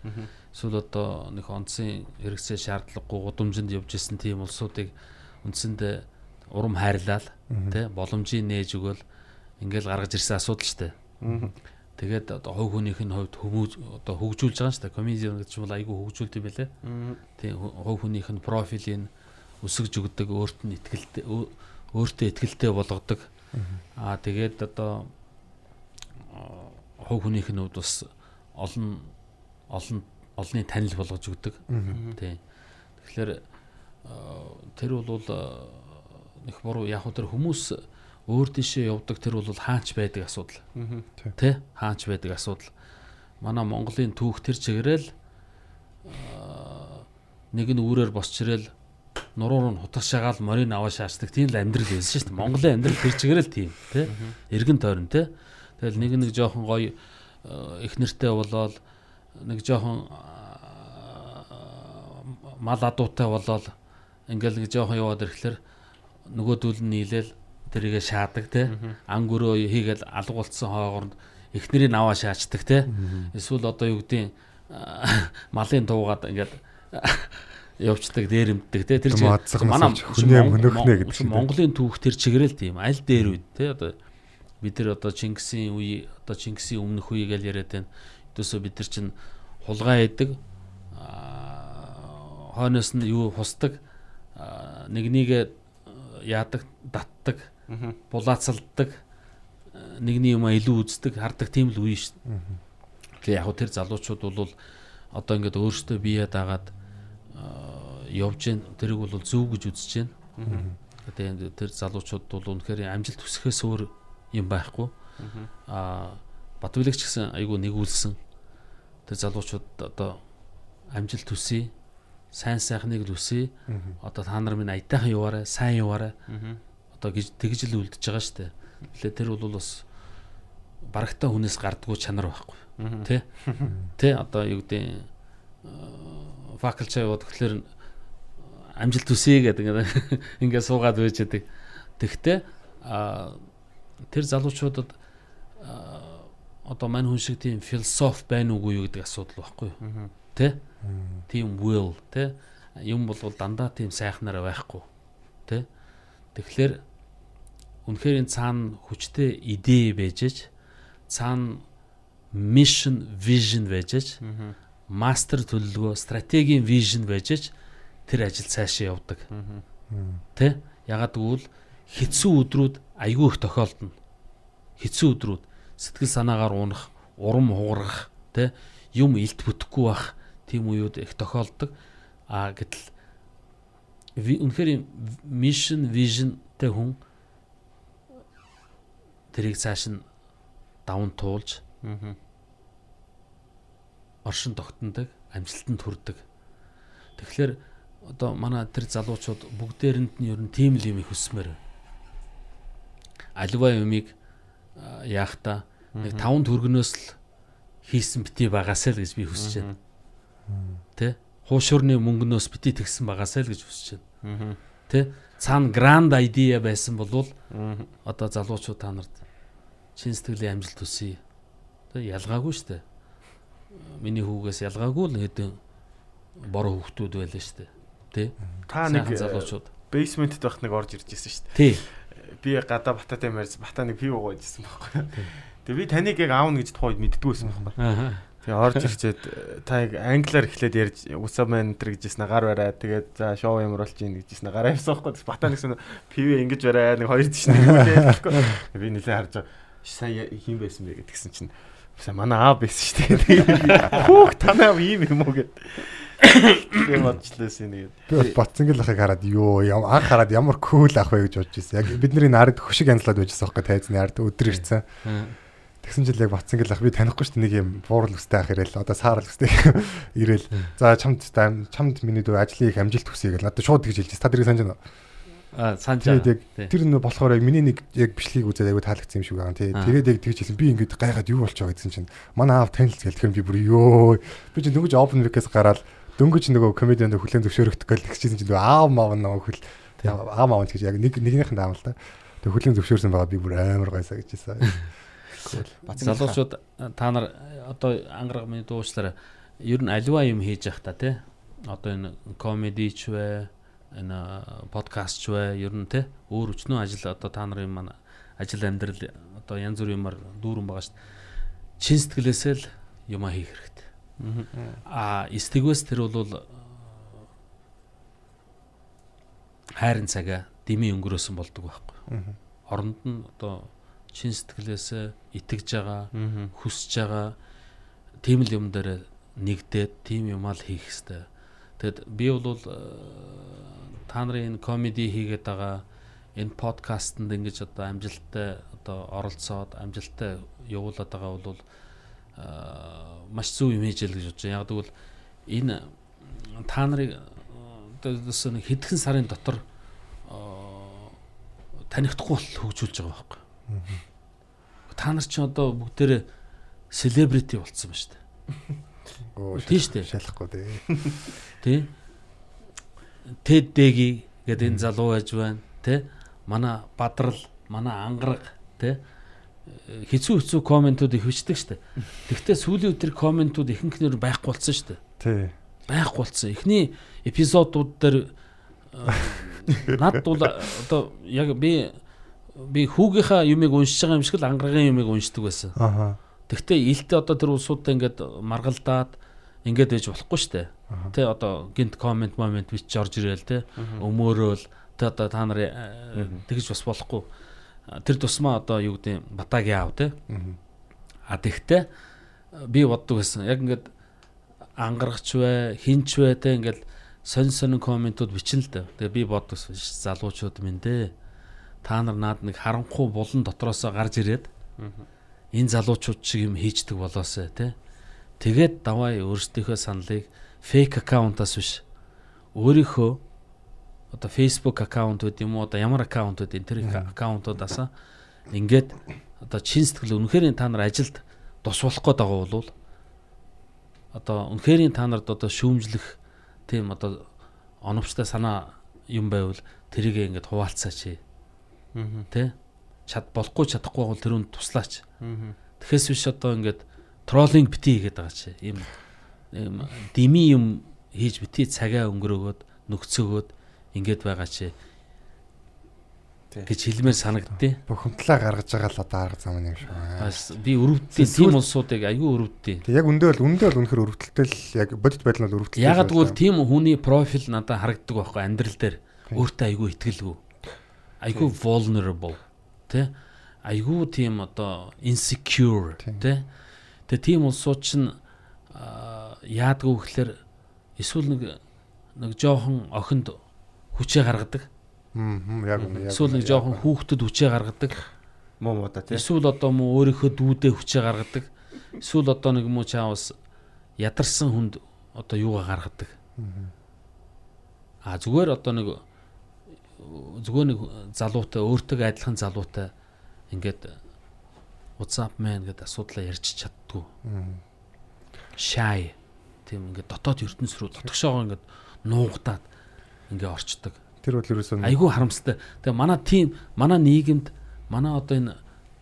Speaker 4: Эсвэл одоо нэг онцгийн хэрэгцээ шаардлагагүй гудамжинд явж исэн тийм улсуудыг үндсэндээ урам хайрлал тий боломжийг нээж өгөөл ингээл гаргаж ирсэн асуудал дээ. Тэгээд одоо хувь хүнийх нь хувьд хүмүүж одоо хөгжүүлж байгаа шүү дээ. Комедиан гэж бол айгүй хөгжүүлд юм байлээ. Тий ху- хувь хүнийх нь профилийн өсгөж өгдөг, өөрт нь ихтгэлтэй өө- өөртөө ихтгэлтэй болгодог. Аа тэгээд одоо хувь хүнийх нь хувьд бас олон олон олонний танил болгож өгдөг. Тий. Тэгэхээр тэр бол их буруу яг хөө тэр хүмүүс өөр дэшээ явдаг тэр бол хаач байдаг асуудал. Тэ хаач байдаг асуудал. Манай Монголын түүх тэр чигээрэл нэг нь үүрээр босч ирэл нуруур нь хутгаш шагаал морин аваа шаачдаг тийм л амьдрал байсан шүү дээ. Монголын амьдрал тэр чигээрэл тийм тэ. Иргэн тойрон тэ. Тэгэл нэг нэг жоохон гоё э, их нэртэй болоод нэг жоохон мал адуутай болоод ингээл нэг жоохон яваад ирэхлээр нөгөөдүүл нь нийлээл тэрийгэ шаадаг те. Ангөрөө хийгээл алгуулсан хоогоорнд эхнэрийг аваа шаачдаг те. Эсвэл одоо юу гэдгийг малын туугаад ингээд явцдаг дээрэмддэг те. Тэр
Speaker 3: хүний юм хөнөөхнэ гэдэг шиг.
Speaker 4: Монголын түүх тэр чигээрэл тийм. Аль дээр үед те одоо бид нар одоо Чингисийн үе одоо Чингисийн өмнөх үе гэж яриад байна. Өдөөсөө бид нар чинь хулгай аа, хойноос нь юу хусдаг аа, нэгнийгээ яадаг датдаг булаацалдаг аа, нэгний юм илүү үздэг хардаг тийм л үе шүү дээ. Тэгээ яг хөө тэр залуучууд бол одоо ингээд өөрсдөө бие дагаад аа, явж гин тэрийг бол зөв гэж үзэж байна. Тэгээ тэр залуучууд бол үнэхээр амжилт хүсэхээс өөр юм байхгүй. Аа Батбилагч гэсэн айгүй нэгүүлсэн. Тэр залуучууд одоо амжилт хүсье. Сайн сайхныг л хүсье. Одоо та нар минь аятайхан яваарай, сайн яваарай. Одоо тэгж л үлдэж байгаа шүү дээ. Тэгэхээр тэр бол бас барагтаа хүнээс гардггүй чанар байхгүй. Тэ? Тэ одоо юу гэдэг факулч яваад тэгэхээр амжилт хүсье гэдэг ингээд суугаад байж байдаг. Тэгтээ тэр залуучуудад одоо мань хүн шиг тийм философи байна уугүй юу гэдэг асуудал байхгүй юу? Тэ? Тийм will тэ? Юм болвол дандаа тийм сайхнараа байхгүй. Тэ? Тэгэхээр үнэхээр энэ цаана хүчтэй идэ байжж цаана mission vision байжж мастер төлөвлөгөө стратегийн vision байжж тэр ажил цаашаа явдаг. Тэ? Ягаад гэвэл хэцүү өдрүүд айгүй их тохиолдно. Хэцүү өдрүүд сэтгэл санаагаар унах, урам хугарах, тэ юм илт бүтэхгүй бах тийм үеуд их тохиолддог. А гэтэл үнэхээр mission visionтэй хүн тэрийг цааш нь даван туулж оршин тогтнодог, амжилтанд хүрдэг. Тэгэхээр одоо манай тэр залуучууд бүгдээрэнд нь ер нь тийм л юм их хүсмээр. Аливаа юмыг яахта нэг таван төгрөгнөөс л хийсэн бити багасаа л гэж би хүсэж байна. Тэ? Хуушурны мөнгнөөс бити тэгсэн багасаа л гэж хүсэж байна. Тэ? Цаана гранд идея байсан бол одоо залуучууд та нарт чин сэтгэлийн амжилт хүсье. Тэ ялгаагүй шүү дээ. Миний хүүгээс ялгаагүй л хэдэн бороо хүүхдүүд байлаа шүү дээ. Тэ?
Speaker 5: Та нэг
Speaker 4: Сайхан залуучууд.
Speaker 5: бейсментэд байх нэг орж ирж ирсэн шүү дээ.
Speaker 4: Тий.
Speaker 5: Би гадаа бататай мэрс бата нэг пив уугаад ирсэн байхгүй. Тэгээ би таныг яг аавна гэж тухайд мэддгүй байсан байхгүй.
Speaker 4: Аа.
Speaker 5: Тэгээ орж ирчээд та яг англиар эхлээд ярьж усаа мэн энэ гэжсэн гар барай. Тэгээд за шоу ямар болж ийн гэжсэн гараа явсан байхгүй. Бата нэгсэн пив ингэж барай нэг хоёр тийш нэг байхгүй. Би нэлээ харж байгаа. Сая хин байсан бэ гэдгсэн чинь Сая манай аа байсан шүү дээ. Хүүх танаа ийм юм уу гэд. Тийм бодлоос нэг.
Speaker 3: Би бол Батцангил ахыг хараад ёо анх хараад ямар кул ах вэ гэж бодож ирсэн. Яг бидний нард хөшиг янзлаад байжсан байхгүй тайзны ард өдөр ирсэн. Тэгсэн жил яг батсан гэл ах би танихгүй шүү дээ нэг юм буурал өстэй ах ирээл одоо саарал өстэй ирээл за чамд чамд миний дүү ажлын их амжилт хүсье гэл надад шууд гэж хэлж та тэрийг санаж байна уу?
Speaker 4: А санаж байгаа.
Speaker 3: тэр нь болохоор яг миний нэг яг бичлэгийг үзээд аягүй таалагдсан юм шиг байгаа. Тий.
Speaker 4: Аа.
Speaker 3: Тэгээд яг тэгж хэлсэн би ингээд гайхаад юу болчих вэ гэсэн чинь манай аав танил гэлтгэн би бүр ёо би чинь дөнгөж open mic-ээс гараад дөнгөж нөгөө комедианд хүлэн зөвшөөрөгдөх гэл тэгчихсэн чинь нөгөө аав маав нөгөө хөл аав маав гэж яг нэг нэгнийх нь даамал та. Тэг хүлэн зөвшөөрсөн байгаа би бүр амар гайсаа гэж хэлсэн.
Speaker 4: Залуучууд та нар одоо ангараг миний дуучлаараа ер нь аливаа юм хийж явах та тий. Одоо энэ комеди ч вэ, энэ подкаст ч вэ ер нь тий. Өөр өчнөө ажил одоо та нарын маань ажил амьдрал одоо янз бүрийн юмар дүүрэн байгаа шүү дээ. Чин сэтгэлээсээ л юм хийх хэрэгтэй. Аа стигвэс тэр бол э, хайрын цагаа дими өнгөрөөсөн болдог байхгүй. Оронд нь одоо чин сэтгэлээсээ итгэж байгаа, хүсэж байгаа тийм л юм дээр нэгдээд тийм юм аа л хийх хэрэгтэй. Тэгэд би бол э, та нарын энэ комеди хийгээд байгаа энэ подкастэнд ингэж одоо амжилттай одоо оролцоод амжилттай явуулаад байгаа бол э, маш зөв юм хийж л гэж бодож байна. Яг тэгвэл энэ та нарыг э, одоо хэдхэн сарын дотор танихдахгүй бол хөгжүүлж байгаа байхгүй. Та нар ч одоо бүгдээрээ селебрити болцсон ба шүү дээ. Тийм шүү дээ.
Speaker 3: Шалахгүй тий.
Speaker 4: Тэ? Тэд дэги гэдэг энэ залуу байж байна, тэ? Манай бадрал, манай ангараг, тэ? Хизүү хизүү комментууд их бичдэг штэ. Тэгвэл сүүлийн үеэр комментууд ихэнхнэр байхгүй болсон штэ.
Speaker 3: Тий.
Speaker 4: Байхгүй болсон. Эхний эпизодууд дээр э, над бол одоо яг би би хүүгийнхаа юмыг уншиж байгаа юм шиг л ангарагын юмыг уншдаг байсан.
Speaker 3: Аха.
Speaker 4: Тэгтээ илтээ одоо тэр улсуудаа ингээд маргалдаад ингээд байж болохгүй штэ. Тэ одоо гинт комент момент бич орж ирээл тэ өмөөрөөл тэ одоо та нар э, тэгж бас болохгүй. Тэр тусмаа одоо юу гэдэг батагийн аав тэ. А тэгтээ би боддог байсан. Яг ингээд ангаргач вэ, хинч вэ тэ ингээд сонь сонь комментууд бичэн л дээ. Тэгээ би боддог байсан. «Ш, Залуучууд минь дээ. Та нар наад нэг харанхуй булан дотроосоо гарч ирээд энэ залуучууд шиг юм хийждэг болоосай тий. Тэгээд давай өөрсдийнхөө саналыг фейк аккаунтаас биш өөрийнхөө одоо Facebook аккаунт үт юм уу одоо ямар аккаунт үт энэ тэр аккаунтуудаас ингээд одоо чин сэтгэл үнэхээр та нар ажилд тус болох гээд байгаа бол одоо үнэхээр та нарт одоо шүүмжлэх тийм одоо оновчтой санаа юм байвал тэрийг ингээд хуваалцаач. Тэ? Чад болохгүй чадахгүй бол тэр үнд туслаач. Тэгэхээс биш одоо ингээд троллинг бити хийгээд байгаа чи. Ийм ийм дими юм хийж бити цагаа өнгөрөөгөөд нөхцөөгөөд ингээд байгаа чи гэж хэлмээр санагдтыг.
Speaker 3: Бухимдлаа гаргаж байгаа л одоо арга зам юм шиг.
Speaker 4: Бас би өрөвддөг тийм улсуудыг аюу өрөвддөг.
Speaker 3: Тэг яг өндөө бол өндөө бол үнэхэр өрөвдөлтэй л яг бодит байдал нь бол өрөвдөлтэй.
Speaker 4: Ягаад гэвэл тийм хүний профил надад харагддаг байхгүй амьдрал дээр өөртөө айгүй итгэлгүй. Айгүй vulnerable тэ айгүй тийм одоо insecure тэ Тэгээ тийм улсууд чинь аа, яадгүй гэхээр эсвэл нэг нэг жоохон охинд хүчээ гаргадаг.
Speaker 3: Аа яг үнэ яг.
Speaker 4: Эсвэл нэг жоохон хүүхдэд хүчээ гаргадаг.
Speaker 6: Муу муу да тий.
Speaker 4: Эсвэл одоо муу өөрийнхөө дүүдээ хүчээ гаргадаг. Эсвэл одоо нэг муу чаавас ядарсан хүнд одоо юугаа гаргадаг. А зүгээр одоо нэг зүгээр нэг залуутай өөртөө адилхан залуутай ингээд WhatsApp man гэдэг асуудлаа ярьж чаддгүй. Shy тийм ингээд дотоод ертөнц рүү дотгошоогоо ингээд нуугдаад ингээ орчдөг.
Speaker 3: Тэр бол ерөөсөө
Speaker 4: Айгүй харамсалтай. Тэгээ манай тим манай нийгэмд манай одоо энэ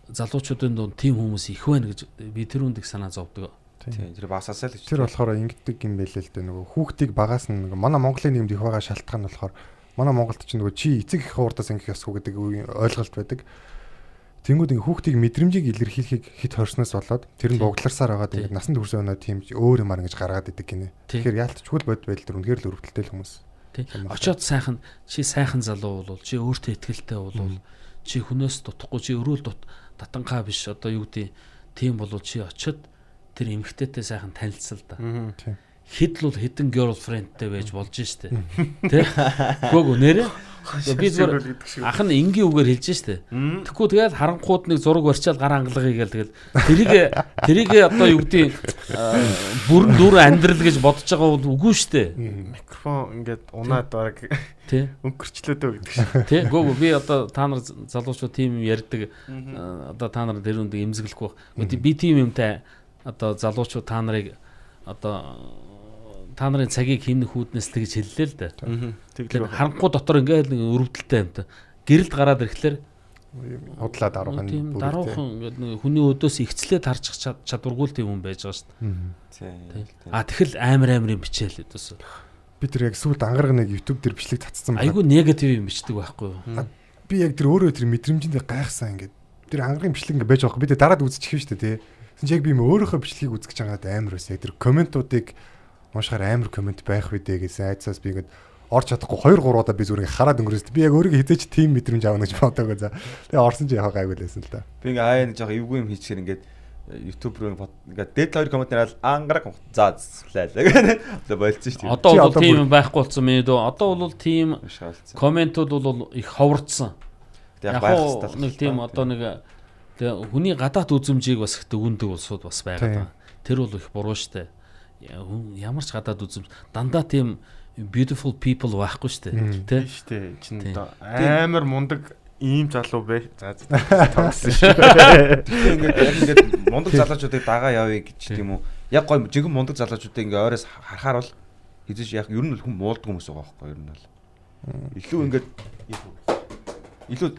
Speaker 4: залуучуудын дунд тим хүмүүс их байна гэж би тэр үндийг санаа зовдөг.
Speaker 6: Тийм тэр басаасаа л гэж.
Speaker 3: тэр болохоор ингэдэг юм байлээ л дээ нөгөө хүүхдийг багаас нь нөгөө манай Монголын нийгэмд их байгаа шалтгаан нь болохоор манай Монголд ч нөгөө чи эцэг их хуурдаас ингэх ёсгүй гэдэг ойлголт байдаг. Тэнгүүд ингээ хүүхдийг мэдрэмжийг илэрхийлэхийг хит хорсноос болоод тэр нь
Speaker 4: Тийм.
Speaker 3: бугдларсаар байгаад ингээ насанд хүрсэн өнөө тийм өөр юмар ингэж гаргаад идэг гинэ. Тэгэхээр яалтчгүй бод байдал төр үнэхээр л өрөвдөлтэй л хүмүүс.
Speaker 4: Очоод сайхан чи сайхан залуу бол чи өөртөө ихтэй бол чи хүнээс дутхгүй чи өрөөл дут татангаа биш одоо юу гэдэг тийм бол чи очоод тэр эмгтээтэй сайхан танилцсал да.
Speaker 3: Тийм.
Speaker 4: Хэд л хэдэн girlfriendтэй байж болж штэ. Тэ? Гүг нэрэ. Би зүгээр ах нь энгийн үгээр хэлж штэ. Тэгэхгүй тэгэл харанхууд нэг зураг барьчаал гар ангалгыг гээл тэгэл тэрийг тэрийг одоо юу гэдэг бүрэн дүр амьдрал гэж бодож байгаа бол үгүй штэ.
Speaker 5: Микрофон ингээд унаад баг
Speaker 4: Тэ?
Speaker 5: өнгөрчлөөдөө гэдэг шиг.
Speaker 4: Тэ? Гүг би одоо та нар залуучууд тим юм ярьдаг одоо та нар дэр үндэ эмзэглэхгүй. Би тим юмтай одоо залуучууд та нарыг одоо та нарын цагийг химнэх хүүднээс тэгж хэллээ л дээ.
Speaker 5: Тэглээ.
Speaker 4: Тэгэхээр харанхуу дотор ингээд нэг өрөвдөлтэй юмтай. Гэрэлд гараад ирэхлээр
Speaker 3: Удлаа даруухан
Speaker 4: тийм даруухан ингээд нэг хүний өдөөс ихцлээд харчих чад- чадваргүй л тийм хүн байж байгаа шүү дээ. А тэгэл амар амар юм бичээл өдөөс.
Speaker 3: Би тэр яг сүүлд ангараг нэг YouTube дээр бичлэг татсан байна.
Speaker 4: Айгу негатив юм бичдэг байхгүй юу?
Speaker 3: би яг тэр өөрөө тэр мэдрэмжиндээ гайхсан ингээд тэр ангаргийн бичлэг ингээд байж байгаа би тэр дараад үзчих юм шүү дээ тий. Тэгсэн чи яг би юм өөрийнхөө бичлэгийг үзэж байгаа надад амар байсан. Тэр комментуудыг уншихаар амар коммент байх үедээ гэсэн айцаас би ингээд орч чадахгүй 2 3 удаа би зүгээр хараад өнгөрөөс. Би яг өөрийгөө хизээч тим мэдрэмж авах гэж бодоагүй за. Тэгээ орсон чи яхаа гайгүй лээсэн л да.
Speaker 6: Би ингээ аа нэг жоох эвгүй юм хийчихэр ингээд YouTube руу ингээд дээд хоёр коммент нараад ангараг за гэнэ. Тэгээ болцсон шүү дээ.
Speaker 4: Одоо бол юм байхгүй болсон мэд үү? Одоо бол
Speaker 6: Шаалцсан.
Speaker 4: комментууд бол их ховорцсон.
Speaker 6: Яг байх
Speaker 4: нэг тийм одоо нэг тэгээ хүний гадаад үзмжийг бас их дүгндэг улсууд бас байгаа. Тэр бол их буруу. Я- хүн Ямар ч гадаад үзмж дандаа тийм beautiful people байхгүй штэ.
Speaker 3: Мм.
Speaker 4: Тэ?
Speaker 5: Штэ чин
Speaker 4: Тийм.
Speaker 5: одоо амар мундаг ийм залуу бай. За. Тогсон шүү.
Speaker 6: Ингээд яг ингээд мундаг залуучуудыг дагаа явъя гэж тийм үү. Яг гой жигэн мундаг залуучуудыг ингээ ойроос харахаар бол хэзээ яг ер нь хүн муулдаг хүмүүс байгаа байхгүй ер нь бол. Илүү ингээд илүү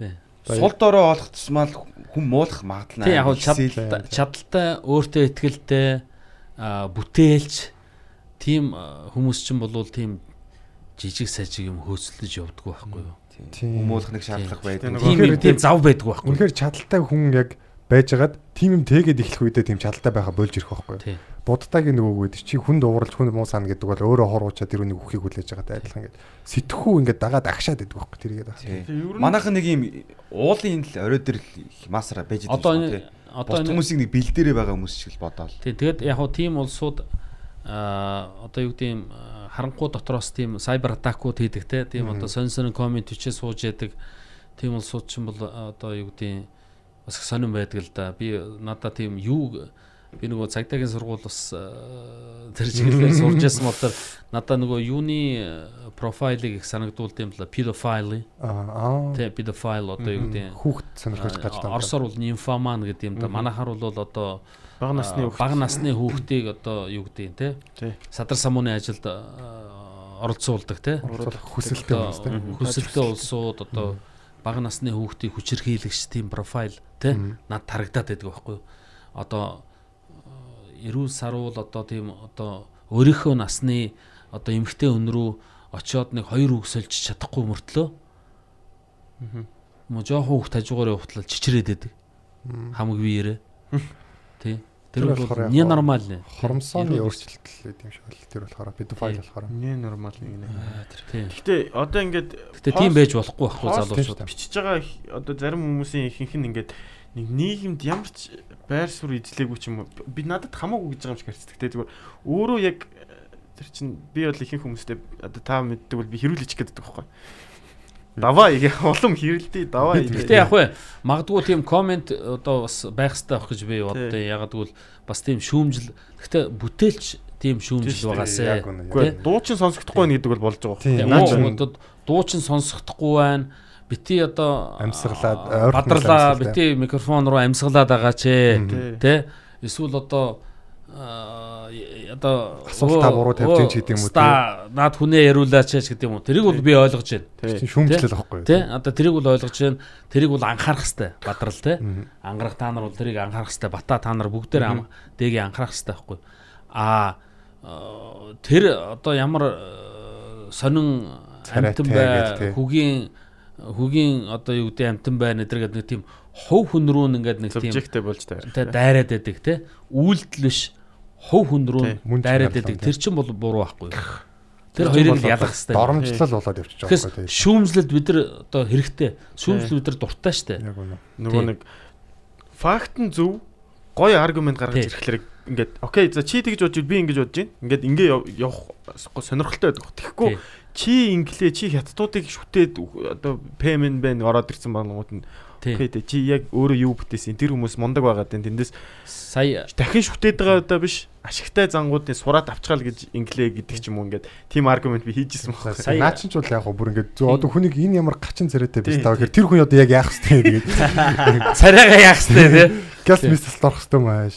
Speaker 6: сул дорой олох тусмал хүн муулах магадлал
Speaker 4: Тийм яг чадaltaй өөртөө аа, бүтээлч тийм хүмүүс чинь болвол тийм жижиг сажиг юм хөөцөлдөж явдггүй байхгүй юу?
Speaker 3: Тийм.
Speaker 6: Хүмүүлх нэг шаардлага байдаг.
Speaker 5: Тийм,
Speaker 4: Тийм юм тийм зав байдгүй байхгүй юу?
Speaker 3: Үнэхээр чадaltaй хүн яг байжгаад тим юм тэгээд эхлэх үедээ тийм чадaltaй байха болж ирэх байхгүй юу?
Speaker 4: Тийм.
Speaker 3: Будтаагийн нөгөө үед чи хүн дууралж хүн муу сана гэдэг бол өөрөө хоруучаад тэр үнийг үхийг хүлээж байгаатай адилхан ингээд сэтгхүү ингээд дагаад агшаад байдаг байхгүй тэргээд байна.
Speaker 6: Манайхан нэг юм уулын л орой дээр л масра байж идэв
Speaker 4: Одоо. Одоо
Speaker 6: хүмүүсийг нэг бэлдээрээ байгаа хүмүүс шиг л бодоол.
Speaker 4: Тийм тэгээд яг хуу тийм улсууд аа одоо юу аа, харанхуй дотроос тийм сайбер атакууд хийдэг те. Тийм одоо сонин сонин коммент бичээ сууж яадаг. Тийм улсууд ч юм бол одоо юу гэдэг юм бас сонирн байдаг л да. Би надаа тийм юу би нөгөө цагдаагийн сургууль бас аа, тэр чиглэлээр сурж ясан бол тэр надаа нөгөө юуны аа, профайлыг их санагдуулд юм л pedophile
Speaker 3: Аа.
Speaker 4: те pedophile одоо юу гэдэг юм
Speaker 3: Хүүхд сонирхож таа.
Speaker 4: Оросоор бол нимфоман гэдэг юм да. Манайхаар бол одоо
Speaker 5: Бага насны
Speaker 4: аа, бага насны хүүхдийг одоо юу гэдэг те. Садар самууны ажилд аа, оролцуулдаг те.
Speaker 3: Хүсэлтэй.
Speaker 4: Хүсэлтэй улсууд одоо бага насны хүүхдийг хүчирхийлэгч тийм профайл те над тарагдаад байдаг байхгүй. Одоо эрүүл сарвал одоо тийм одоо өөрийнхөө насны одоо эмгтэй өн рүү очиод нэг хоёр үг сольж чадахгүй мөртлөө Мо жоохон хүүхд хажуугаар явахтлаа чичрээд байдаг. Хамаг биеэрээ. Тий. Тэр
Speaker 3: Тэр
Speaker 4: бол не нормальны.
Speaker 3: Хормсооны
Speaker 4: Эрүүл-
Speaker 3: өөрчлөлт л гэдэг юм шиг бол тэр болохоор педофайл болохоор.
Speaker 5: Не нормал нэг нэ. Гэтэ одоо ингээд
Speaker 4: Гэтэ тийм байж болохгүй байхгүй залуучууд.
Speaker 5: бичиж байгаа одоо зарим хүмүүсийн ихэнх нь ингээд нэг нийгэмд ямар ч байр суурь эзлээгүй ч юм уу би надад хамаагүй гэж байгаа юм шиг харцдаг те зүгээр өөрөө яг э, тэр чин би бол ихэнх хүмүүстэй одоо та мэддэг бол би хэрүүлж гэдэг байхгүй даваа яг улам хэрэлдээ даваа
Speaker 4: Гэтэ яг вэ магадгүй тийм комент одоо бас байх хэрэгтэй байх гэж би боддоо. Ягаад гэвэл бас тийм шүүмжил. Гэтэ бүтээлч тийм шүүмжил Тэ?
Speaker 5: дуучин сонсогдохгүй байна гэдэг бол болж байгаа.
Speaker 3: Тийм.
Speaker 4: Тийм,
Speaker 3: Наа
Speaker 4: уу,
Speaker 3: чинь-
Speaker 4: одоо дуучин сонсохдохгүй байна. Бити одоо
Speaker 3: Амьсгалаад,
Speaker 4: аа,
Speaker 3: ойрхон
Speaker 4: бадралаа
Speaker 3: амьсгалтай.
Speaker 4: бити микрофон руу амьсгалаад байгаа ч
Speaker 5: Тий.
Speaker 4: эсвэл одоо одоо
Speaker 3: Асуултаа буруу тавьж ийн ч гэдэг юм уу,
Speaker 4: Ста наад хүнээ яриулаач ч гэдэг юм уу. Тэрийг бол би ойлгож байна.
Speaker 5: Тий.
Speaker 3: шүүмжлэл юу?
Speaker 4: Тэ одоо тэрийг бол ойлгож байна. Тэрийг бол анхаарах хэвээр бадрал тэ. Ангарах та нар бол тэрийг анхаарах хэвээр бата та нар бүгдээр ам дэгийг анхаарах хэвээр байхгүй. Аа э, тэр одоо ямар э, сонин амтан бай
Speaker 3: тий.
Speaker 4: Хүүгийн одоо юу гэдэг амтан байна эдэргээд нэг тийм хов хүн рүү ингээд нэг тийм
Speaker 5: Субжекттэй болж таар.
Speaker 4: тэ дайраад байдаг тэ үйлдэл биш хов хүн рүү дайраад байдаг тэр чинь бол буруу байхгүй юу? Тэр хоёрыг л ялах хэвээр
Speaker 3: Доромжлол болоод явчих жоохгүй тийм.
Speaker 4: шүүмжлэлд бид нар одоо хэрэгтэй. Шүүмжлэл бид нар дуртай штэ.
Speaker 5: Нөгөө нэг факт нь зөв гоё аргумент гаргаж ирэхлээр ингээд окей за чи тэгж бодож би ингэж бодож байна. Ингээд ингээ яв- явах сонирхолтой байдаг. Тэгэхгүй. Чи инглээ чи хятадуудыг шүтээд одоо пэмен бэн ороод ирсэн болгонгууд нь
Speaker 4: Тий.
Speaker 5: окей тэ чи яг өөрөө юу бүтээсэн тэр хүмүүс мундаг байгаа дээ тэндээс
Speaker 4: Сая
Speaker 5: дахин шүтээд байгаа даа биш ашигтай зангуудын сураат авчгаал гэж инглээ гэдэг ч юм уу ингээд тим аргумент би хийжсэн байна.
Speaker 4: Сая-
Speaker 3: Наа чинь ч бол яг гоо бүр ингээд зөө одоо хүнийг энэ ямар гачин царайтай биш
Speaker 5: Тий,
Speaker 3: таа
Speaker 5: тий.
Speaker 3: гэхээр тэр хүн одоо яг яах вэ тэгээд
Speaker 4: царайгаа яах вэ те.
Speaker 3: газ
Speaker 4: Тий.
Speaker 3: мисс орох хэвээр мааш.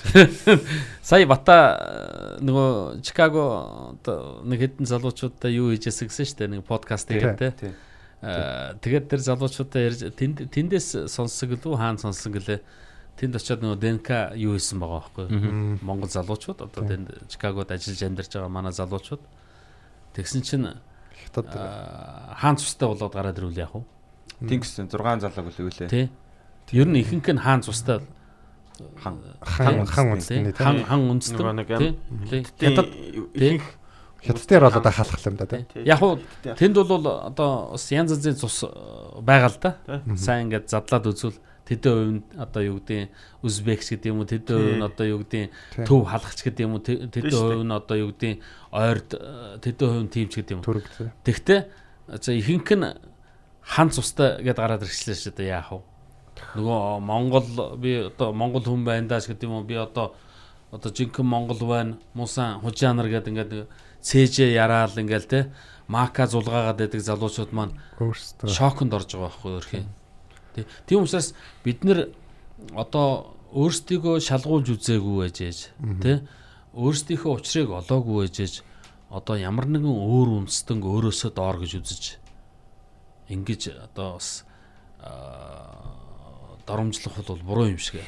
Speaker 4: Сая бата э, нөгөө Чикаго нэг хэдэн залуучуудаа юу хийжсэн гэсэн шүү дээ нэг подкаст тэгээд те.
Speaker 6: Тий.
Speaker 4: Э, Тэгээд тэр залуучуудаа ярьж тэнд тэндээс сонссон гэлөө хаана сонссон гэлээ. Тэнд очиод нөгөө ДНК юу хийсэн байгаа байхгүй юу? Монгол залуучууд одоо тэнд Чикагод ажиллаж амьдарч байгаа манай залуучууд тэгсэн чинь
Speaker 3: Хятад
Speaker 4: э, хаан цустай болоод гараад ирвэл яах вэ?
Speaker 6: Тэнгис 6 залаг үл үлээ.
Speaker 4: Тэ. Ер нь ихэнх нь хаан цустай
Speaker 6: Хан.
Speaker 3: хан хан
Speaker 4: тий.
Speaker 3: үндэсний тий.
Speaker 4: хан хан үндэстэн
Speaker 5: Нөгөө нэг
Speaker 4: тий. Тий.
Speaker 5: Хятад
Speaker 4: Хятад
Speaker 3: Хятадээр бол одоо халах юм да тий.
Speaker 4: яг уу тэнд бол одоо бас янз янзын цус э, байгаа л да. Сайн ингээд задлаад үзвэл тэдэн хувь нь одоо юу гэдэг Узбекс гэдэг юм уу тэдэн хувь нь одоо юу гэдэг төв халагч гэдэг юм уу тэ- тэдэн хувь нь одоо юу гэдэг ойрд э, тэдэн хувь нь тимч гэдэг юм. Тэгтээ за ихэнх нь хан цустай гэдээ гараад ирчихлээ шүү дээ яах вэ? Нөгөө Монгол би одоо Монгол хүн байна даа гэдэг юм уу би одоо одоо жинхэнэ Монгол байна муусан хужаанар гэдэг ингээд цээжээ яраал ингээл те мака зулгаагаад байдаг залуучууд маань
Speaker 3: Өөрсдөө.
Speaker 4: шоконд орж байгаа байхгүй өөрхий. Тий. Тийм учраас бид нэр одоо өөрсдийгөө шалгуулж үзээгүй байж ээж тий. Өөрсдийнхөө учрыг олоогүй байж ээж одоо ямар нэгэн өөр үндэстэн өөрөөсөө доор гэж үзэж ингэж одоо бас доромжлох бол буруу юм шиг.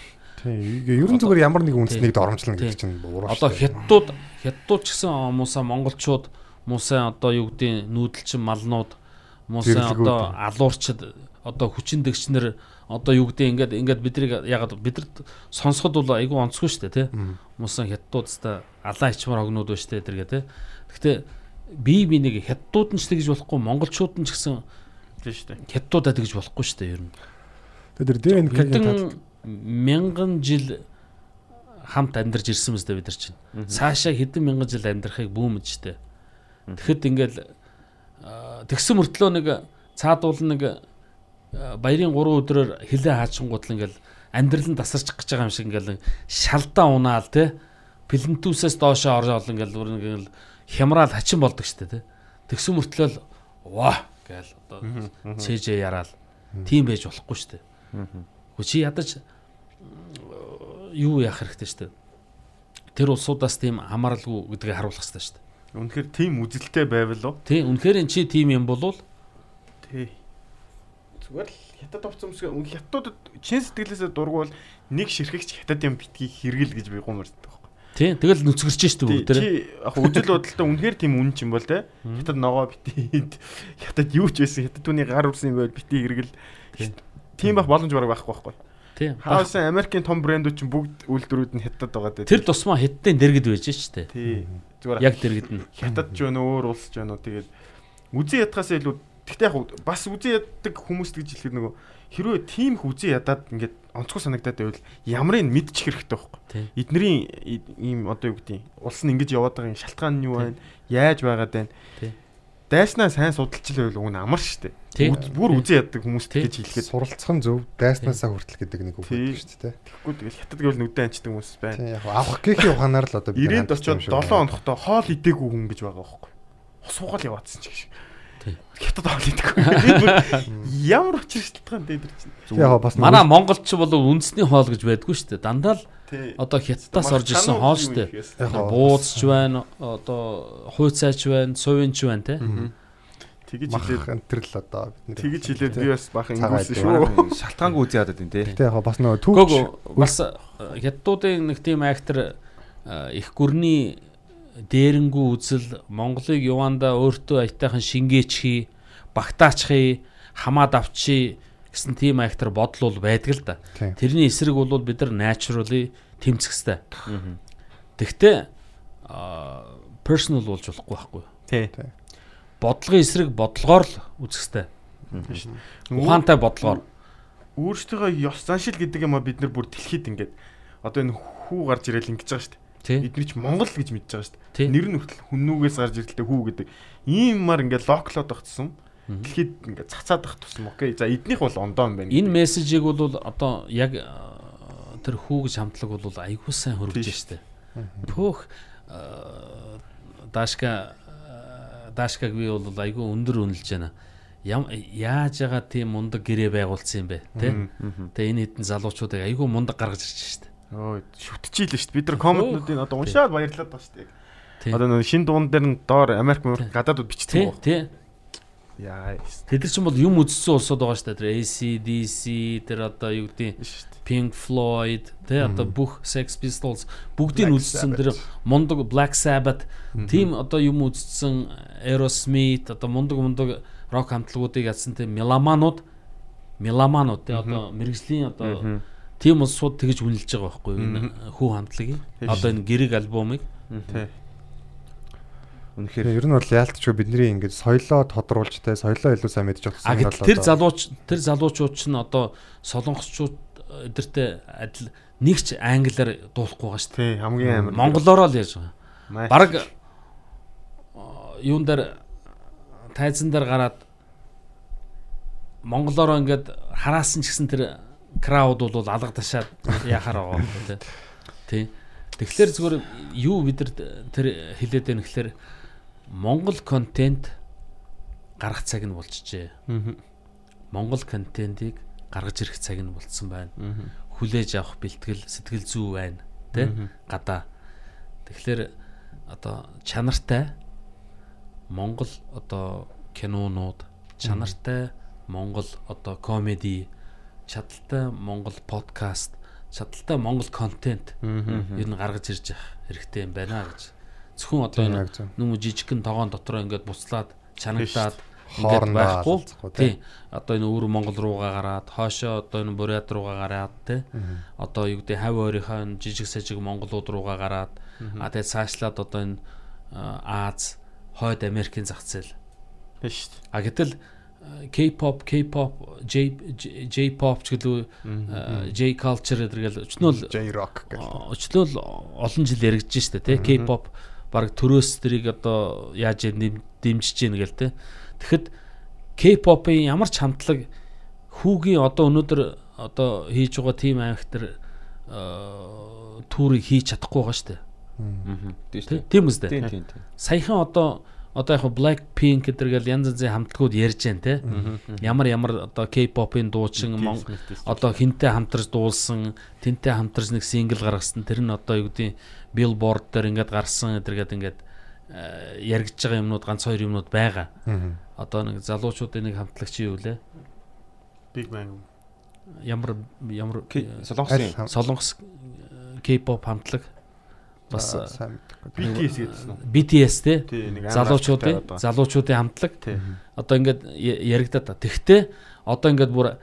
Speaker 3: Тий. Ерөн зүгээр ямар нэг үндэснийг доромжлно
Speaker 4: Тий.
Speaker 3: гэдэг чинь буруу.
Speaker 4: Одоо хятадууд хятадууд ч гэсэн муусаа монголчууд муусаа одоо юу гэдэг нүүдэлчин малнууд муусаа одоо алуурчд одоо хүчин дэгчнэр одоо юу гэдэг ингээд ингээд бидрийг ягаад бидэд сонсоход бол айгүй онцгүй шүү дээ тий. Муусаа хятадууд та алаа ичмар хогнууд ба шүү дээ тэргээ тий. Гэхдээ би би нэг хятадууд нь ч тэгж болохгүй монголчууд нь ч гэсэн
Speaker 5: тийм шүү дээ.
Speaker 4: хятадуудаа тэгж болохгүй шүү дээ ер нь.
Speaker 3: Тэр ДНК-гийн
Speaker 4: мянган жил хамт амьдарч ирсэн мэт бид нар чинь. Цаашаа хэдэн мянган жил амьдрахыг бүүмэж штэ. Тэгэхэд ингээл тэгсэн мөртлөө нэг цаадуул нэг баярын 3 өдрөөр хилээ хаачингууд л ингээл амьдрал нь тасарч гэж байгаа юм шиг ингээл шалдаа унаал те плентүүсээс доошоо ороод ингээл бүр ингээл хямраал хачин болдог штэ те. Тэгсэн мөртлөө л ваа гээл одоо цээжээ яраал тийм байж болохгүй штэ. Хөө чи ядаж юу яах хэрэгтэй штэ. Тэр улсуудаас тийм хамааралгүй гэдгийг харуулах хэрэгтэй штэ.
Speaker 5: Үнэхээр тийм үзэлтэй байвал уу?
Speaker 4: Тий, үнэхээр эн чи тийм юм болвол
Speaker 5: Тий. Зүгээр л хятад овц өмсгөө үн хятадууд чин сэтгэлээсээ дургуул нэг ширхэгч хятад юм битгий хэрэгэл гэж би гомордог байхгүй.
Speaker 4: тий, тэгэл нүцгэрч штэ
Speaker 5: Тий,
Speaker 4: бүгд.
Speaker 5: Чи яг үжил бодолтой үнэхээр тийм үн чинь бол те. Хятад ногоо битий. Хятад юу ч байсан хятад түүний гар үрсэн юм байл битий хэрэгэл. Тийм байх боломж бараг байхгүй байхгүй.
Speaker 4: Тий.
Speaker 5: Хаасан Америкийн том брэндүүд чинь бүгд үйлдвэрүүд нь хятад байгаа дээ.
Speaker 4: Тэр тусмаа хэдтэн дэргэд байж штэ.
Speaker 5: тий. Зүгээр
Speaker 4: Яг дэргэд нь.
Speaker 5: хятад ч өнөө өөр улс ч өнөө тэгээд үзэн ядхаас илүү тэгтээ яг бас үзэн яддаг хүмүүс гэж хэлэхэд нөгөө хэрвээ тийм их үзэн ядаад ингээд онцгой санагдаад байвал ямрыг мэдчих хэрэгтэй байхгүй. Эднэрийн ийм одоо юу гэдэг улс нь ингэж яваад байгаа шалтгаан нь юу байна? Яаж байгаад байна?
Speaker 4: Тий.
Speaker 5: Дайснаа сайн судалж байвал уг нь амар.
Speaker 4: Тий.
Speaker 5: Үз- Бүр үзэн яддаг хүмүүс
Speaker 4: Тий.
Speaker 5: гэж хэлэхэд
Speaker 3: суралцах нь зөв дайснаасаа хүртэл гэдэг нэг үг байдаг шүү дээ.
Speaker 5: тэгэхгүй тэгэл хятад гэвэл нүдэн анчдаг хүмүүс байна.
Speaker 3: Яг авах гэхийн ухаанаар л одоо бид
Speaker 5: 90-д
Speaker 3: хандсан
Speaker 5: очоод
Speaker 3: юм шиг
Speaker 5: 7
Speaker 3: байна.
Speaker 5: хоногтой хоол идээгүй хүн гэж байгаа байхгүй. Суугаал яваадсан ч гэж. Хятад хоол идээгүй. Ямар учир шалтгаан дээр чинь.
Speaker 3: Яг бас
Speaker 4: Манай монголч бол үндэсний хоол гэж байдгүй штэ. Дандаа л. Одоо хятадаас орж ирсэн хоол штэ.
Speaker 3: Яг хоо-
Speaker 4: Бууцч байна, одоо хуйцаач байна, сувинч байна те.
Speaker 5: Тэгэж
Speaker 3: мах
Speaker 5: хэлээд
Speaker 3: энтер л одоо бид
Speaker 5: тэгэж хэлээд би бас бахан
Speaker 3: байна.
Speaker 5: шүү.
Speaker 6: Шалтгаангүй үзээ ядаад байна те.
Speaker 3: Тий яг бас нөгөө түүх
Speaker 4: бас э, хятадуудын нэг тийм актер э, их гүрний дээрэнгүү үзэл Монголыг Юванда өөртөө аятайхан шингээчхий, багтаачхий, хамаад авчи гэсэн тийм актер бодол бол байдаг л да. Тэрний эсрэг бол бид нар naturally тэмцэх хэвээр. Тэгтээ personal болж болохгүй байхгүй.
Speaker 5: Тий.
Speaker 4: Бодлогын эсрэг бодлогоор л үзэх хэвээр. Ухаантай бодлогоор.
Speaker 5: Өөрсдөө ёс заншил гэдэг юм а бид нар бүр дэлхийд ингээд одоо энэ хүү гарч ирээл ингэж байгаа шүү дээ.
Speaker 4: Тий.
Speaker 5: Эдний ч Монгол гэж мэдж байгаа шүү дээ. Нэр нь хүртэл хүннүүгээс гарч ирэлтэй хүү гэдэг. Иймар ингээд локлоод тусам. Дэлхийд ингээд цацаад байх тусам. Окей. За эднийх бол ондоо юм байна.
Speaker 4: Энэ мессежийг бол одоо яг тэр хүүгж хамтлаг бол айгүй сайн
Speaker 5: Тий.
Speaker 4: штэ. Пөөх э, дашка дашкаг би бол айгүй өндөр үнэлж байна. Яаж яга тийм мундаг гэрээ байгуулсан юм бэ, тэ? Тэгээ энэ хэдэн залуучуудыг айгүй мундаг гаргаж ирж штэ.
Speaker 5: Өө шүтчихийлээ дээ. Бид нар комментнуудыг одоо уншаад баярлаад дээ.
Speaker 4: Тий.
Speaker 5: Одоо нэг шин дуун дээр нь доор Америк
Speaker 4: Тий. Тэ,
Speaker 5: бичсэн байна.
Speaker 4: тэ.
Speaker 5: Яа.
Speaker 4: Тэд нар ч бол юм үзсэн улсууд байгаа штэ. Тэр ACDC, тэр одоо юу гэдэг
Speaker 5: шүү дээ.
Speaker 4: Pink Floyd, тэ одоо бүх Sex Pistols бүгдийг үзсэн тэр мундаг Black Sabbath. Тийм одоо юм үзсэн Aerosmith одоо мундаг мундаг рок хамтлагуудыг ядсан тийм меломанууд. Меломанууд тэ одоо мэрэгжлийн одоо тийм улсууд тэгж үнэлж байгаа байхгүй юу? Хүү хамтлагийг. Одоо энэ гэрэг альбомыг.
Speaker 5: Тий.
Speaker 6: Үнэхээр
Speaker 3: ер нь бол яалтчгүй бидний ингээд соёлоо тодруулж те соёлоо илүү сайн мэдж
Speaker 4: а
Speaker 3: олсон
Speaker 4: гэтэл тэр залууч тэр залуучууд ч нь одоо солонгосчууд эдэртэй адил нэг ч англиар дуулахгүй байгаа шүү дээ.
Speaker 5: Хамгийн амар.
Speaker 4: монголоор л яаж байгаа Бараг э, юун дээр тайзан дээр гараад монголоор ингээд хараасан ч гэсэн тэр крауд бол алга ташаад яхаар байгаа тий. Тэгэхээр зүгээр юу бид нар тэр хэлээд байна гэхээр монгол контент гаргах цаг нь болчихжээ.
Speaker 5: Мгм.
Speaker 4: Монгол контентийг гаргаж ирэх цаг нь болцсон байна. Хүлээж авах бэлтгэл сэтгэл зүй байна. Тэ? Гадаа. Тэгэхээр одоо чанартай Монгол одоо кинонууд, чанартай Монгол одоо комеди, чадaltaй Монгол подкаст, чадaltaй Монгол контент ер нь гаргаж ирж явах хэрэгтэй юм байна гэж. Зөвхөн одоо энэ нүм жижигхэн тогоон дотроо ингээд буцлаад чанагдаад ингээд байхгүй. Тий. Одоо энэ өвөр Монгол руугаа гараад, хоошоо одоо энэ Бурят руугаа гараад тий. Одоо юу гэдэг хав өөрийнхөө энэ жижиг сажиг монголууд руугаа гараад а тэгээд цаашлаад одоо энэ Аз, Хойд Америкийн зах зээл.
Speaker 5: Дээ.
Speaker 4: А гэтэл э, K-pop, K-pop, J J- J-pop ч гэлөө э, J culture гэдэргээл өчнөл
Speaker 3: J-rock гэх.
Speaker 4: өчнөл олон жил яригдж штэ тий K-pop баг төрөөс тэрийг одоо яаж дэмжиж гин гээл тий Тэгэхэд K-pop-ын ямар ч хамтлаг хүүгийн одоо өнөөдөр одоо хийж байгаа team амхтар түүрийг хийж чадахгүй байгаа
Speaker 6: шүү дээ.
Speaker 4: тийм үстэй
Speaker 6: Тийм тийм тийм.
Speaker 4: саяхан одоо одоо яг Blackpink гэдэргээл янз янзын хамтлагууд ярьж байна те. Ямар ямар одоо K-pop-ын дуучин одоо хинтээ хамтарч дуулсан, тэнтэй хамтарч нэг сингл гаргасан. Тэр нь одоо юу гэдэг Billboard дээр ингээд гарсан эдэргээд ингээд э, яригдж байгаа юмнууд ганц хоёр юмнууд байгаа. Одоо нэг залуучуудын нэг хамтлагч юу вэ?
Speaker 5: Big Bang.
Speaker 4: Ямар ямар э,
Speaker 6: Солонгосын
Speaker 4: солонгос э, K-pop хамтлаг бас.
Speaker 5: BTS гэдсэн үү?
Speaker 4: BTS те залуучуудын залуучуудын хамтлаг одоо ингээд яригадаад та. Тэгтээ одоо ингээд бүр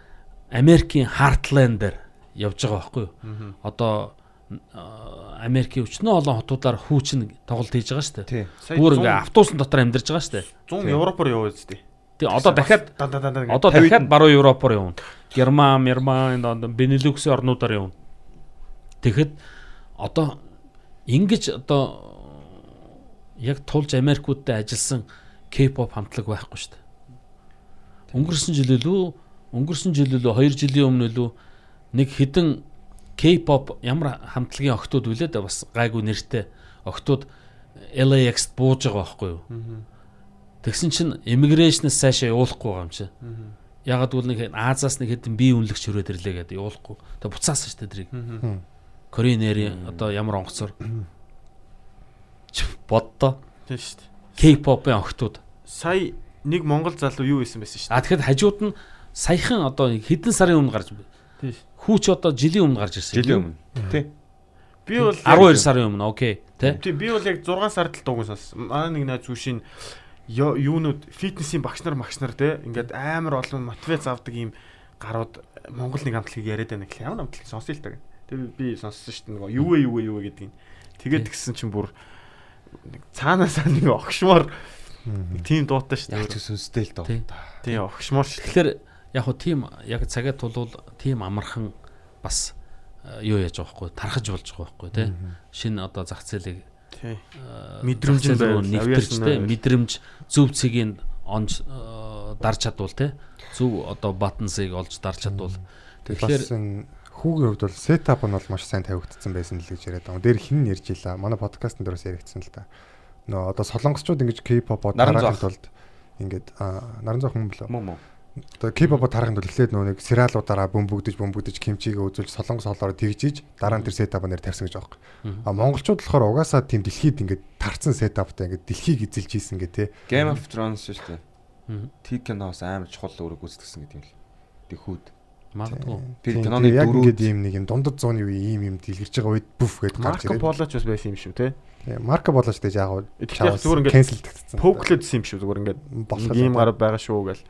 Speaker 4: Америкийн Heartland дээр явж байгаа байхгүй юу? Одоо Америкийн өчнөө олон хотуудаар хүүчин тоглолт хийж байгаа шүү дээ.
Speaker 6: тий.
Speaker 4: Бүр
Speaker 5: 100
Speaker 4: ингээд автобусын дотор амьдарч байгаа шүү дээ.
Speaker 5: 100 Европоор яваа үстэй.
Speaker 4: Тэг одоо дахиад
Speaker 5: да да да да.
Speaker 4: одоо дахиад баруун Европоор явна. Герман, Герман, Бенилюксийн орнуудаар явна. Тэгэхэд одоо ингэж одоо яг тулж Америкуудтай ажилласан K-pop хамтлаг байхгүй шүү дээ. Өнгөрсөн жил лөө өнгөрсөн жил лөө 2 жилийн өмнө лөө нэг хідэн K-pop ямар хамтлагийн охтууд үлээ да бас гайгүй нэртэй охтууд LAX-д бууж байгаа байхгүй юу? Тэгсэн чинь immigration-аас цаашаа явуулахгүй байгаа юм чи. Ягаад гэвэл нэг Азаас нэг хэдэн бие үнэлэгч хөрөөд ирлээ гэдэг явуулахгүй. Тэг буцаасан шүү дээ тэрийг. Кореan Air одоо ямар онгоцоор Ч боддоо
Speaker 5: Тий шүү дээ.
Speaker 4: K-pop-ын охтууд.
Speaker 5: Сая нэг монгол залуу юу хийсэн байсан шүү
Speaker 4: А тэгэхэд хажууд нь саяхан одоо хэдэн сарын өмнө гарч. Хүүч одоо жилийн өмнө гарч ирсэн.
Speaker 6: Жилийн өмнө. Тий.
Speaker 5: Би бол
Speaker 4: 12 сарын өмнө окей тий.
Speaker 5: Тий би бол яг 6 сард л дууган сонссон. Манай нэг найз зүшийн юунууд фитнесийн багш нар багш нар те ингээд амар олон мотивац авдаг ийм гарууд Монгол нэг хамтлагийг яриад байна гэхэл ямар хамтлаг сонсъё л таг. Тэгээ би сонссон шүү дээ нөгөө юу вэ юу вэ юу вэ гэдгийг. Тэгээд тэгсэн чинь бүр нэг цаанаасаа нэг огшмоор тийм дуутай шүү
Speaker 6: Яг
Speaker 5: дээ.
Speaker 6: ч сүнстэй л доо.
Speaker 4: Тий.
Speaker 5: Тийм огшмоор шүү.
Speaker 4: Тэгэхээр яг хөө тийм яг цагаа тулвал тийм амархан бас э, юу яаж байгаа байхгүй тархаж болж байгаа байхгүй тий. Шинэ одоо зах зээлийг
Speaker 5: Тий.
Speaker 4: э,
Speaker 5: Мэдрэмж байвал.
Speaker 4: мэдрэмж зөв цэгийг онж э, дарж чадвал тий зөв одоо батансыг олж дарж чадвал тэгэхээр
Speaker 3: хүүгийн хувьд бол сетап нь бол маш сайн тавигдсан байсан л гэж яриад байгаа. Дээр хин нэрж илаа. Манай подкастн дээрээс яригдсан л та. Нөө одоо солонгосчууд ингэж тарахын
Speaker 6: зоох.
Speaker 3: тулд ингээд наран зоох юм болоо. Одоо K-pop-од тарахын тулд эхлээд нөө нэг сериалуудаараа бөмбөгдөж бөмбөгдөж кимчигээ үзүүлж солонгос хоолоор тэгжиж дараа нь тэр сетап нэр тавьсан гэж юм. А монголчууд болохоор угаасаа тийм дэлхийд ингээд тарцсан сетаптай ингээд дэлхийг эзэлж ийсэн гэ тэ.
Speaker 6: Game of Thrones шүү дээ. Тэг киноос амар чухал үүрэг гүйцэтгэсэн гэдэг юм л. Тэхүүд.
Speaker 4: магадгүй
Speaker 6: Тэр киноны
Speaker 3: тэгээ
Speaker 6: дөрөв
Speaker 3: ингээд ийм нэг юм дундад зууны үе ийм юм дэлгэрч байгаа үед бүф гээд гарч
Speaker 5: Марко
Speaker 3: ирээд.
Speaker 5: Полоч бас байсан юм шүү те.
Speaker 3: Тийм, Марко болооч гэж яг
Speaker 5: зүгээр ингээд
Speaker 3: кэнселдэгдсэн.
Speaker 5: Поклэдсэн юм шүү зүгээр ингээд
Speaker 3: болох
Speaker 5: ийм гараа байгаа шүү гэл.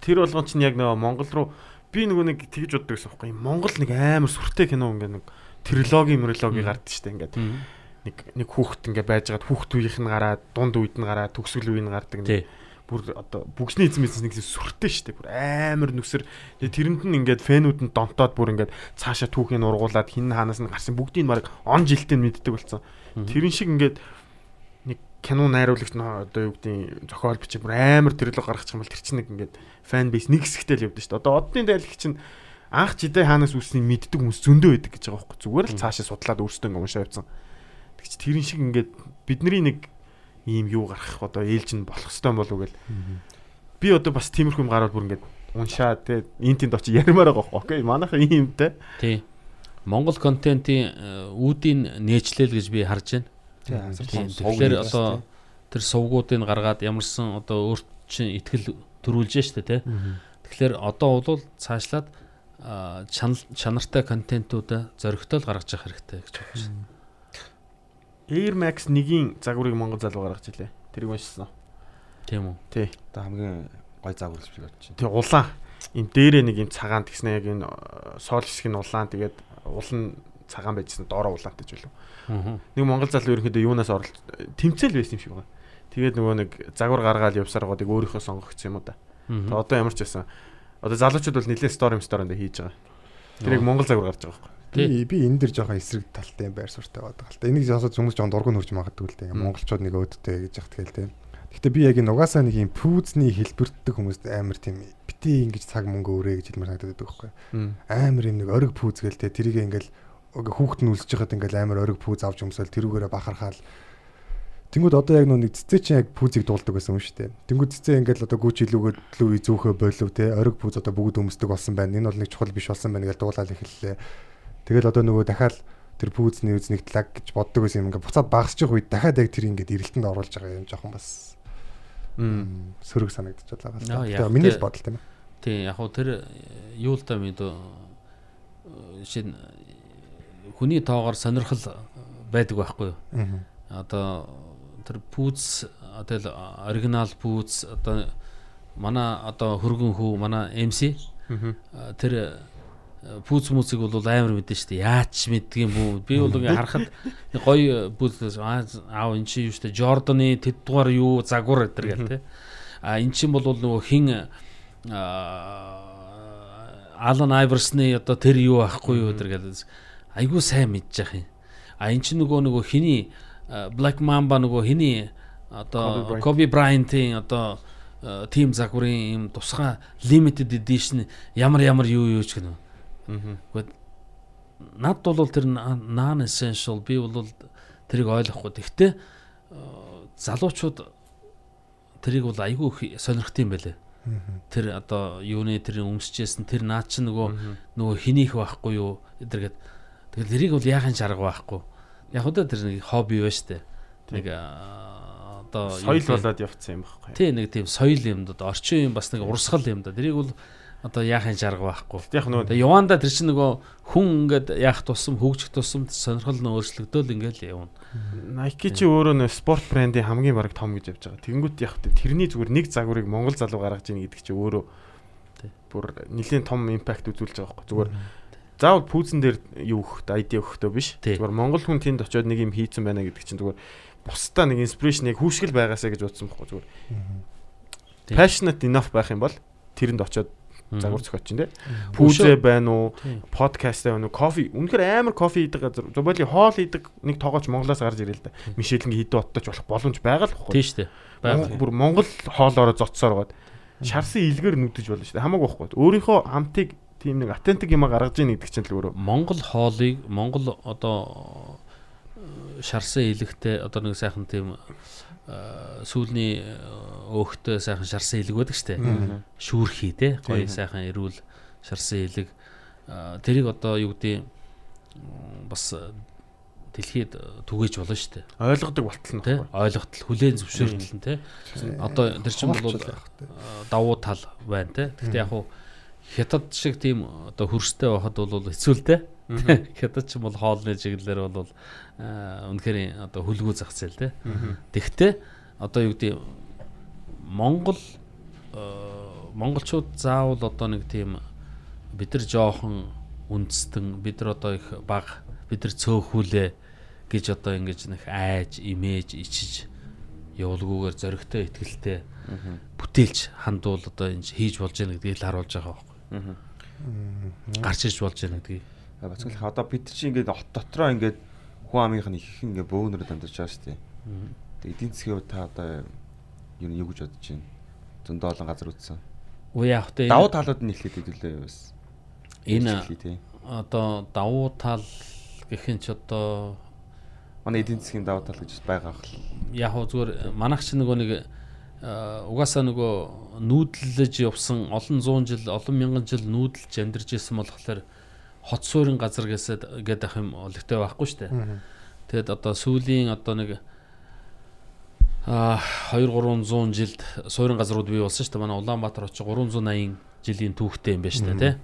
Speaker 5: Тэр болгон чинь яг нөгөө Монгол руу би нөгөө нэг тэгж боддог гэсэн байхгүй. Монгол нэг амар сүртэй кино ингээд нэг трилоги мрилоги гардаг штэ ингээд. Нэг нэг хүүхэд ингээд байжгаад хүүхэд үеийнх нь гараад дунд үед нь гараад төгсгөл үеийн гардаг.
Speaker 4: тий
Speaker 5: бүр одоо бүгсний эзэн бизнес нэг сүртэй штэ бүр амар нүсэр тэрэнд нь ингээд фэнүүд нь донтоод бүр ингээд цаашаа түүхийг ургуулад хин хаанаас нь гарсан бүгдийг баг он жилтэй нь мэддэг болсон тэрэн шиг ингээд нэг кино найруулагч одоо юу гэдэг зохиол бичиг бүр амар тэрлэг гаргачих юм бол тэр чинь нэг ингээд фэн бейс нэг хэсэгтэй л явдсан штэ одоо одны дайлгч чинь анх жидээ хаанаас үүснийг мэддэг хүмүүс зөндөө байдаг гэж байгаа байхгүй. Зүгээр л цаашаа судлаад өөрсдөө ингээд уншаа явцсан. Тэгч тэрэн шиг ингээд бидний нэг ийм юу гарах одоо ээлж нь болох хэвээр болов уу гэл. Би одоо бас тиймэрхүү юм гараад бүр ингээд уншаа те эн тэнд очи ярмаар байгаа байхгүй. Окей манайхаа ийм те
Speaker 4: тий Монгол контентын э, үүдийн нээчлэл гэж би харж байна. Тийм. Тэгэхээр одоо тэр сувгуудыг гаргаад ямарсан одоо өөрт чинь ихтгэл төрүүлж штэ тий. Тэгэхээр одоо бол цаашлаад чанартай контентуудаа зөрөгтэй л гаргаж явах хэрэгтэй гэж бодож байна.
Speaker 5: Air Max 1-ийн загварыг Монгол залуу гаргаж илээ тэрийг уншсан
Speaker 4: Тийм үү.
Speaker 5: тий
Speaker 6: Одоо хамгийн гой загварлж би бодож байна.
Speaker 5: тэг улаан энэ дээрээ нэг юм цагаан тэгснэ яг энэ э, соол хэсэг нь улаан тэгээд уул нь цагаан байжсэн доороо улаантай ч үлээ
Speaker 4: Аа.
Speaker 5: нэг монгол залуу ерөнхийдөө юунаас оролт тэмцэл байсан юм шиг байна тэгээд нөгөө нэг загвар гаргаад явсаар гоодыг өөрийнхөө сонгогдсон юм уу да
Speaker 4: Мгм.
Speaker 5: Тэг одоо ямар ч байсан одоо залуучууд бол нэлээд стори сторонд хийж байгаа. Тэр яг монгол загвар гарч байгаа байхгүй.
Speaker 3: Би би энэ дэр жоохон эсрэг талтай байр суурьтай байдаг л та. Энийг сонсоод хүмүүс жоон дургуй нөрж магадгүй л дээ. Ингээ монголчууд нэг өөдтэй гэж яхад гээл дээ. Гэхдээ би яг энэ угаасаа нэг юм пүүзний хэлбэртдэг хүмүүст амар тийм бити ингэж цаг мөнгө өрөө гэж хэлмээр санагдаад байдаг байхгүй. Амар юм нэг ориг пүүз гээл дээ. Тэрийг ингээл ингээ хүүхэд нь үлсэж байхад ингээл амар ориг пүүз авч өмсөөл тэрүүгээрээ бахархаал. Тэнгүүд одоо яг нэг цэцээ чинь яг пүүзийг дуулдаг байсан юм шүү дээ. Тэнгүүд цэцээ ингээл одоо гүүч илүүгээд лүү зөөхөө болов те ориг пүүз одоо бүгд өмсдөг болсон байна. Энэ бол нэг чухал биш болсон байна гэж дуулаад эхэллээ. Тэгэл одоо нөгөө дахиад тэр пүүзний үзнийг тлаг гэж боддог байсан юм ингээ буцаад багасчих үед дахиад яг тэр ингээд эргэлтэнд оруулж байгаа юм жоохон бас сөрөг санагдчихад байгаа л Тэгээ миний л бодол тийм ээ.
Speaker 4: Тийм яг хуу тэр э, юу л да мэдөө шин хүний тоогоор сонирхол э, байдаг байхгүй юу? Одоо тэр пүүц одоо оригинал пүүц одоо манай одоо хөргөн хүү манай MC тэр э, пүүц музик бол амар мэдэн штэ. Яач мэддэг юм бүү. Би бол ингээ харахад гоё пүүц аа аав эн чи юу штэ? Жорданы тэддугаар юу? Загвар гэтэр гэл те. А эн чин бол нөгөө хин Алан Айверсны одоо тэр юу ахгүй юу гэтэр гэл айгуу сайн мэдж явах юм. А эн чин нөгөө нөгөө хиний а, Black Mamba нөгөө хиний одоо Kobe Bryant-ийн одоо э, тим загварын юм тусгай limited edition ямар ямар юу юу ч гэнэ. Гэхдээ над бол тэр non essential би бол тэрийг ойлгохгүй. Гэхдээ э, залуучууд тэрийг бол айгүй сонирхт юм байлээ. Тэр одоо юуны тэр өмсчээсэн тэр наа чи нөгөө нөгөө хинийх байхгүй юу эдэргээд тэгэл тэрийг бол яахын шарга байхгүй. Яг одоо тэр нэг хобби ба штэ. Нэг а, одоо юу
Speaker 5: Соёл болоод явцсан юм байхгүй.
Speaker 4: Тий нэг тийм соёл юм да орчин юм бас нэг урсгал юм да. Тэрийг бол одоо яахын шарга байхгүй.
Speaker 5: Яг нөгөө
Speaker 4: Яванда тэр чинь нөгөө хүн ингээд яах тусам хөгжих тусам сонирхол нь өөрчлөгдөөл ингээд явна.
Speaker 5: Nike чи өөрөө нөө спорт брендийн хамгийн баг том гэж явж байгаа. Тэнгүүт яг тэ тэрний зүгээр нэг загварыг Монгол залуу гаргаж ийн гэдэг чи өөрөө бүр нэлийн том импакт үзүүлж байгаа байхгүй. Зүгээр заавал пүүзэн дээр юу өгөх ID өгөхдөө биш. Зүгээр Монгол хүн тэнд очиод нэг юм хийцэн байна гэдэг чинь зүгээр бусдаа нэг инспирэшн яг хүүшгэл байгаасаа гэж бодсон байхгүй зүгээр. Passionate enough байх юм бол тэрэнд очиод загвар зохиоч чинь те. Пүүзэ байна уу? Подкаст байна уу? Кофе. Үнэхээр амар кофе хийдэг газар. Зоболи хоол хийдэг нэг тоогооч Монголоос гарч ирэл л да. Мишелингийн хідэн отточ болох боломж байгаа л
Speaker 4: Тийм шүү дээ.
Speaker 5: Бүр Монгол хоолоороо зоцсоор гоод шарсан илгээр нүдэж болно шүү дээ. Хамаагүй байхгүй. Өөрийнхөө хамтыг тийм нэг автентик юм гаргаж ийн гэдэг чинь л өөрөө.
Speaker 4: Монгол хоолыг Монгол одоо э, шарсан илэгтэй одоо нэг сайхан тийм сүүлний э, өөхтэй сайхан шарсан илэг байдаг штэ. Шүүрхий те гоё сайхан эрүүл шарсан илэг Э, тэрийг одоо юу гэдэг бас э, дэлхийд э, түгээж болно штэ.
Speaker 5: Ойлгодог болтол нь
Speaker 4: Тэ
Speaker 5: байхгүй.
Speaker 4: ойлгохтол хүлээн зөвшөөрөл нь те. Одоо тэр чинь бол э, давуу тал байна те. Гэхдээ яг хуу хятад шиг тийм одоо хөрстэй байхад бол хэцүү л те. Хятад ч юм бол хоолны чиглэлээр бол э, үнэхээр одоо хүлгүү зах зээл те. Тэгвэл одоо юу гэдэг Монгол э, монголчууд заавал одоо нэг тийм бид нар жоохон үндэстэн бид нар одоо их баг бид нар цөөхүүлээ гэж одоо ингэж нэг айж имэж ичиж явуулгүйгээр зөрөгтэй ихтгэлтэй бүтээлч хандуул одоо энэ хийж болж яах гэдгийг л харуулж байгаа байхгүй гарч ирж болж яах гэдгийг.
Speaker 6: Бацгалах одоо бид чинь ингээд хот дотроо ингээд хүн амынх нь их ингээд бөөнөрөд амьдарч байгаа шүү дээ. Тэгээ эдийн засгийн хувьд та одоо юу юу гэж бодож байна? Зөндөө олон газар үтсэн.
Speaker 4: уу яах вэ
Speaker 6: Давуу талууд нь хэлээд хэдүүлээ бас.
Speaker 4: энэ одоо давуу тал гэх юм ч одоо
Speaker 6: Манай эдийн засгийн давуу тал гэж байгаа хэл.
Speaker 4: яг хөө зүгээр манайх ч нөгөө нэг э, угаасаа нөгөө нүүдлэж явсан олон зуун жил олон мянган жил нүүдэлж амьдарч ирсэн болохоор хот суурин газар гэсэд гэдэг ах юм олигтой байхгүй дээ. Тэгэд одоо сүүлийн одоо нэг а 2 300 жилд суурин газрууд бий болсон шүү дээ. Манай Улаанбаатар очиж 380 жилийн түүхтэй юм байна шүү дээ, тий.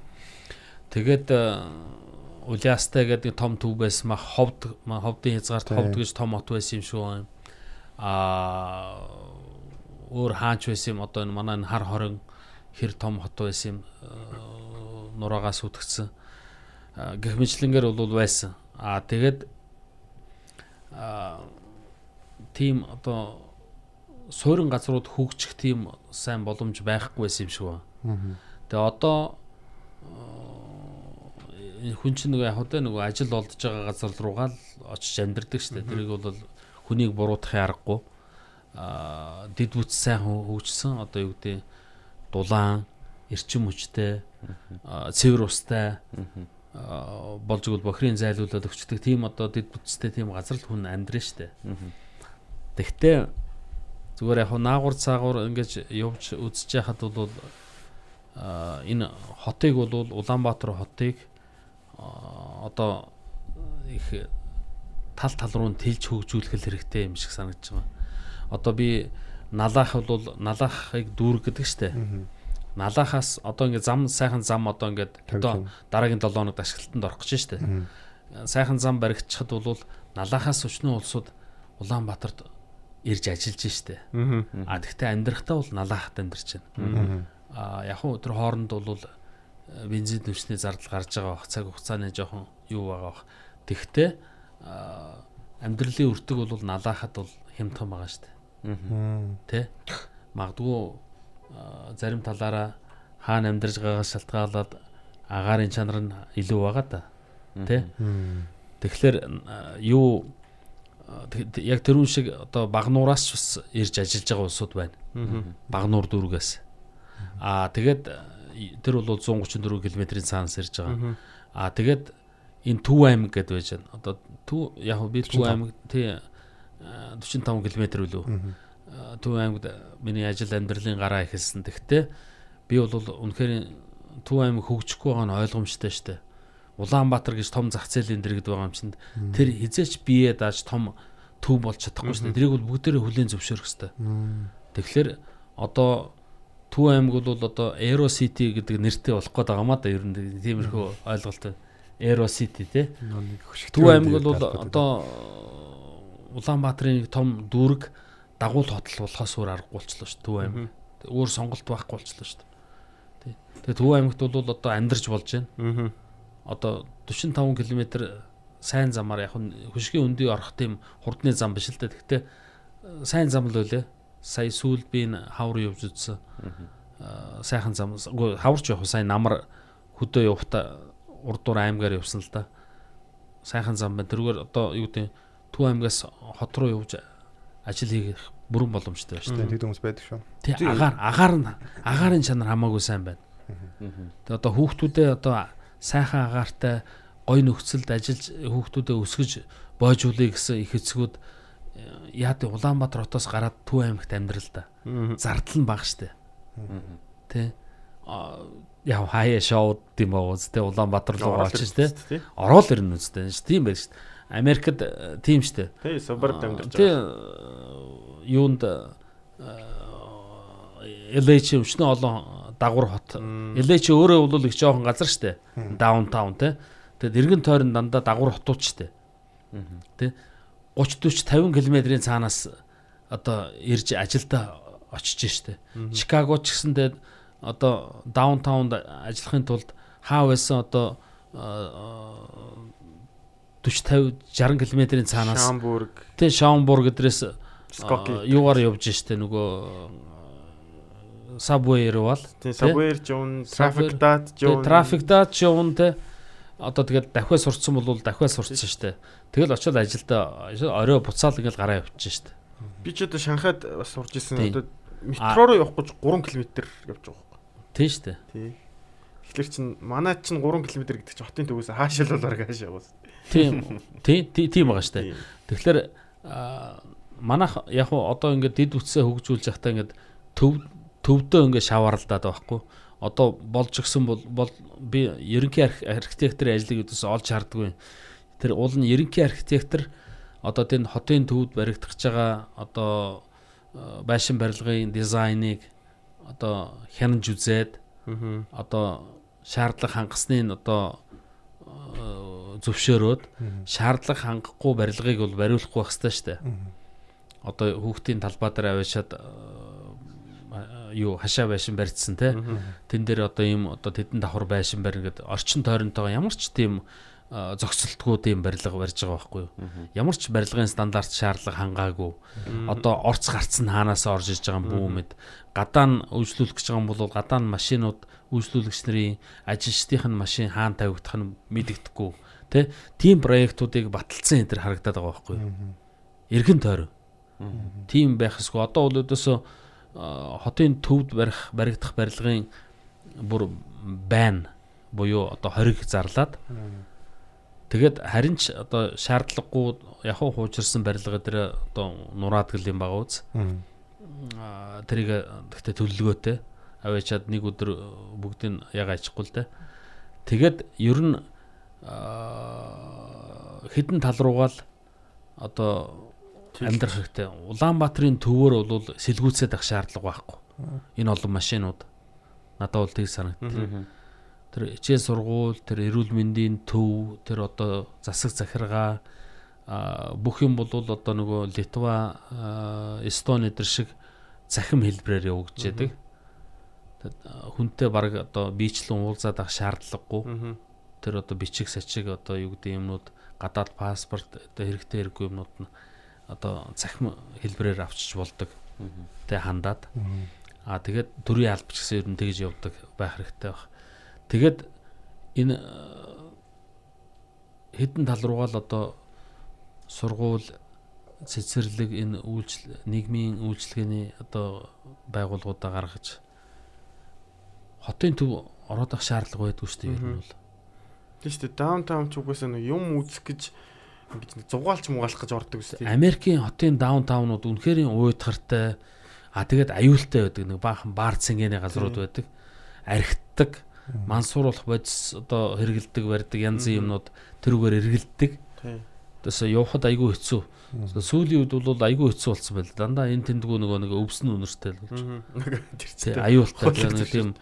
Speaker 4: Тэгээд Улаастай гэдэг том төв байсан мах ховд ховдын хязгаарт ховд гэж том хот байсан юм шүү. А өөр хаач байсан юм одоо энэ манай энэ хар хорон хэр том хот байсан юм нураагаас үтгцэн гэх мэтлэнгээр бол байсан. А тэгээд а тийм одоо суурин газрууд хөгжих тийм сайн боломж байхгүй байсан юм шиг байна. Тэгээ одоо э, хүн чинь нөгөө яг одоо нөгөө ажил олдож байгаа газар руугаа л очиж амьдардаг шүү дээ. Тэрийг бол хүнийг буруутахын аргагүй. Аа дид бүц сайн хө- хөгжсөн одоо юу гэдэг дулаан, эрчим хүчтэй, аа, цэвэр устай аа, болж игэл бохрийн зайлуулаад өгчдөг тийм одоо дид бүтцтэй тийм газар л хүн амьдрын штэ. Тэгтээ зүгээр яг наагур цаагур ингэж явж үзэж яхад бол аа, энэ хотыг бол Улаанбаатар хотыг аа, одоо их тал тал руу тэлж хөгжүүлэх хэрэгтэй юм шиг санагдаж байгаа. Одоо би налаах бол налаахыг дүүрэг гэдэг штэ. Налаахаас одоо ингээд зам сайхан зам одоо ингээд одоо дараагийн 7 хоногт ашиглалтанд орох гэж штэ. Сайхан зам баригдчихад бол налаахаас өчнөө улсууд Улаанбаатарт ирж ажиллаж штэ.
Speaker 5: Аа.
Speaker 4: А тэгтээ амьдрахтаа бол налаахад амьдарч байна. А яг хуу өдөр хооронд бол э, бензин түвшний зардал гарч байгаа бах цаг хугацааны жоохон юу байгаа бах. Тэгтээ амьдралын өртөг бол налаахад бол хямдхан байгаа штэ. Тэ? Магадгүй а, зарим талаараа хаана амьдарж байгаагаас шалтгаалаад агаарын чанар нь илүү байгаа да. Тэ? Тэгэхээр юу яг тэрүүн шиг одоо багнуураас ч бас ирж ажиллаж байгаа улсууд байна. Багнуур дүүргээс. Аа тэгээд тэр бол 134 км-ийн цаанаас ирж байгаа. Аа тэгээд энэ Төв аймаг гэдээ байж байна. Одоо Төв яг би Төв аймаг тий э, 45 км үлээ. Төв аймагт миний ажил амьдралын гараа эхэлсэн. Тэгтээ би бол үнэхээр Төв аймаг хөгжихгүй байгаа нь ойлгомжтой шүү дээ. Улаанбаатар гэж том зах зээлийн дэргэд байгаа юм чинь тэр хизээч бие дааж том төв болж чадахгүй шүү дээ. Тэрийг бол бүгдээрээ хүлээн зөвшөөрөх хэрэгтэй. Тэгэхээр одоо Төв аймаг бол одоо Aero City гэдэг нэртэй болох гээд байгаа маа да ер нь тиймэрхүү ойлголт Aero City тий. Төв аймаг бол одоо Улаанбаатарын том дүүрэг дагуул хотол болохоос өөр аргагүй болчихлоо шүү Төв аймаг. Өөр сонголт байхгүй болчихлоо шүү. Тий. Тэгээ Төв аймагт бол одоо амьдарч болж байна. Одоо 45 км сайн замаар яг хөшгийн өндий орох тийм хурдны зам биш л дээ. Гэхдээ э, сайн зам л үлээ. Сая сүүл би энэ хавар явж үзсэн. аа, сайхан зам хаварч явах сайн намар хөдөө явахта урдуур аймгаар явсан л да. Сайхан зам байна. Тэрүүгээр одоо юу гэдэг Төв аймгаас хот руу явж ажил хийх бүрэн боломжтой байна шүү дээ.
Speaker 3: Тэд хүмүүс байдаг шүү.
Speaker 4: Тий агаар агаар нь агаарын чанар хамаагүй сайн байна. Тэгээ одоо хүүхдүүдээ одоо сайхан агаартай гой нөхцөлд ажиллаж хүүхдүүдээ өсгөж боожуулъя гэсэн их эцгүүд яа тий Улаанбаатар хотоос гараад Төв аймагт амьдрал да. Зардал нь бага штэ. Тэ яа хаяа шоуд юм үст тэ Улаанбаатар руу очиж тэ ороод ирнэ үстэй тийм байх штэ. Америкт э, тийм штэ.
Speaker 5: Тий, субард амьдарч байгаа.
Speaker 4: юунд LH өчнө олон дагвар хот. LH өөрөө бол их жоохон газар штэ. Даунтаун тэ. Тэгэд эргэн тойрон дандаа дагвар хотууд штэ. Тэ 30 40 50 км-ийн цаанаас одоо ирж ажилдаа очиж штэ. Чикаго ч гэсэндээ одоо даунтаунд ажиллахын тулд хаа байсан одоо 40 50 60 км-ийн цаанаас
Speaker 5: Шамбург,
Speaker 4: Тэ Шаунбург гэдрээс юугаар явж штэ нөгөө сабвейэр бол
Speaker 5: тий, Subway Jones,
Speaker 4: Subway-
Speaker 5: Traffic Dot Jones.
Speaker 4: трафик дат жуун тэ одоо тэгэл дахиад сурцсан бол дахиад сурцсан штэ тэгэл очиод ажилдаа орой буцаал ингээл гараа явчих штэ
Speaker 5: Би ч одоо Шанхайд бас сурж исэн. Одоо метро руу явах гэж 3 км явж байгаа байхгүй.
Speaker 4: тий штэ
Speaker 5: Тий. Тэгэхээр чин манай чин 3 км гэдэг чинь хотын төвөөс хаашаа л бараг хаашаа яваас.
Speaker 4: Тийм. Тий тий- тийм байгаа штэ. Тэгэхээр манайх яг одоо ингээд дид үтсээ хөгжүүлж явахдаа ингээд төв төвдөө ингээд шаваарлаад байгаа байхгүй. Одоо болж гисэн бол би ерөнхий арх- архитекторын ажлыг өдөөс олж хардггүй. Тэр уул нь ерөнхий архитектор одоо тэнд хотын төвд баригдах байгаа. Одоо байшин барилгын дизайныг одоо хянаж үзээд одоо шаардлага хангасны нь одоо зөвшөөрөөд шаардлага хангахгүй барилгыг бол бариулахгүй байх хэрэгтэй шүү дээ. Одоо хүүхдийн талбай дээр аваашаад э, юу хашаа байшин барьцсан те. Тэн дээр одоо ийм одоо тэдэн давхар байшин барина гэд орчин тойронтойгоо ямар ч тийм э, зогсолтгүй тийм барилга барьж байгаа байхгүй юу. Ямар ч барилгын стандарт шаардлага хангаагүй. Одоо орц гарц нь хаанаас орж иж байгаа юм бүү мэд. Гадаа нь үйлчлүүлэх гэж байгаа юм бол гадаа нь машинууд үйлчлүүлэгч нарын ажилчдын машин хаана тавигдах нь мэдэгдэхгүй. Тэ тийм проектуудыг баталсан энэ төр харагдаад байгаа байхгүй юу. Иргэн тойрон. Тийм байх эсгүй одоо бол өдөөсөө хотын төвд барих баригдах барилгын бүр байн буюу одоо хориг зарлаад. Тэгээд харин ч одоо шаардлагагүй яг хуу хуучирсан барилга дээр одоо нураад гэл юм байгаа үз. А, тэрийг гэхдээ төлөлгөөтэй аваачаад нэг өдөр бүгдийг яг ачихгүй л дээ тэгээд ер нь хідэн тал руугаа л одоо амьдрах хэрэгтэй. Улаанбаатарын төвөр бол сэлгүүцээд ах шаардлага байхгүй. Энэ олон машинууд надад бол тийг санагдтыг. Тэр хичээл сургууль, тэр эрүүл мэндийн төв, тэр одоо засаг захиргаа бүх юм бол одоо нөгөө Литва, Эстони төр шиг захим хэлбрээр явагдаж байдаг. Хүнтэй баг одоо биечлэн уулзаад ах шаардлагагүй тэр одоо бичиг сачиг одоо юу гэдэг юмнууд гадаад паспорт одоо хэрэгтэй хэрэггүй юмнууд нь одоо захим хэлбэрээр авчиж болдог. Тэ хандаад. Аа тэгээд төрийн албач гэсэн ер нь тэгж явдаг байх хэрэгтэй баг. Тэгээд энэ э, хэдэн тал руугаа л одоо сургууль цэцэрлэг энэ үйлчил нийгмийн үйлчлэгээний одоо байгууллагуудаа гаргаж хотын төв ороод ах шаардлага байдгүй шүү дээ ер нь бол.
Speaker 5: Тийм шүү дээ. Даунтаун ч угаасаа нэг юм үзэх гэж ингэж нэг зугаалч мугаалах гэж ордог шүү дээ.
Speaker 4: Америкийн хотын даунтаунууд үнэхээр уйдгартай а тэгээд аюултай байдаг нэг баахан бар цэнгэний газрууд байдаг. Архитдаг, мансууруулах бодис одоо хэрэгэлдэг барьдаг янзын юмнууд тэрүүгээр эргэлддэг.
Speaker 5: Тийм.
Speaker 4: Тэс явхад айгүй хэцүү. Сүүлийн үед бол айгүй хэцүү болсон байл. Дандаа энэ тэндгүү нөгөө нэг өвсөн үнэртэй л болж.
Speaker 5: Тэр
Speaker 4: Тэ
Speaker 5: чинь
Speaker 4: аюултай тийм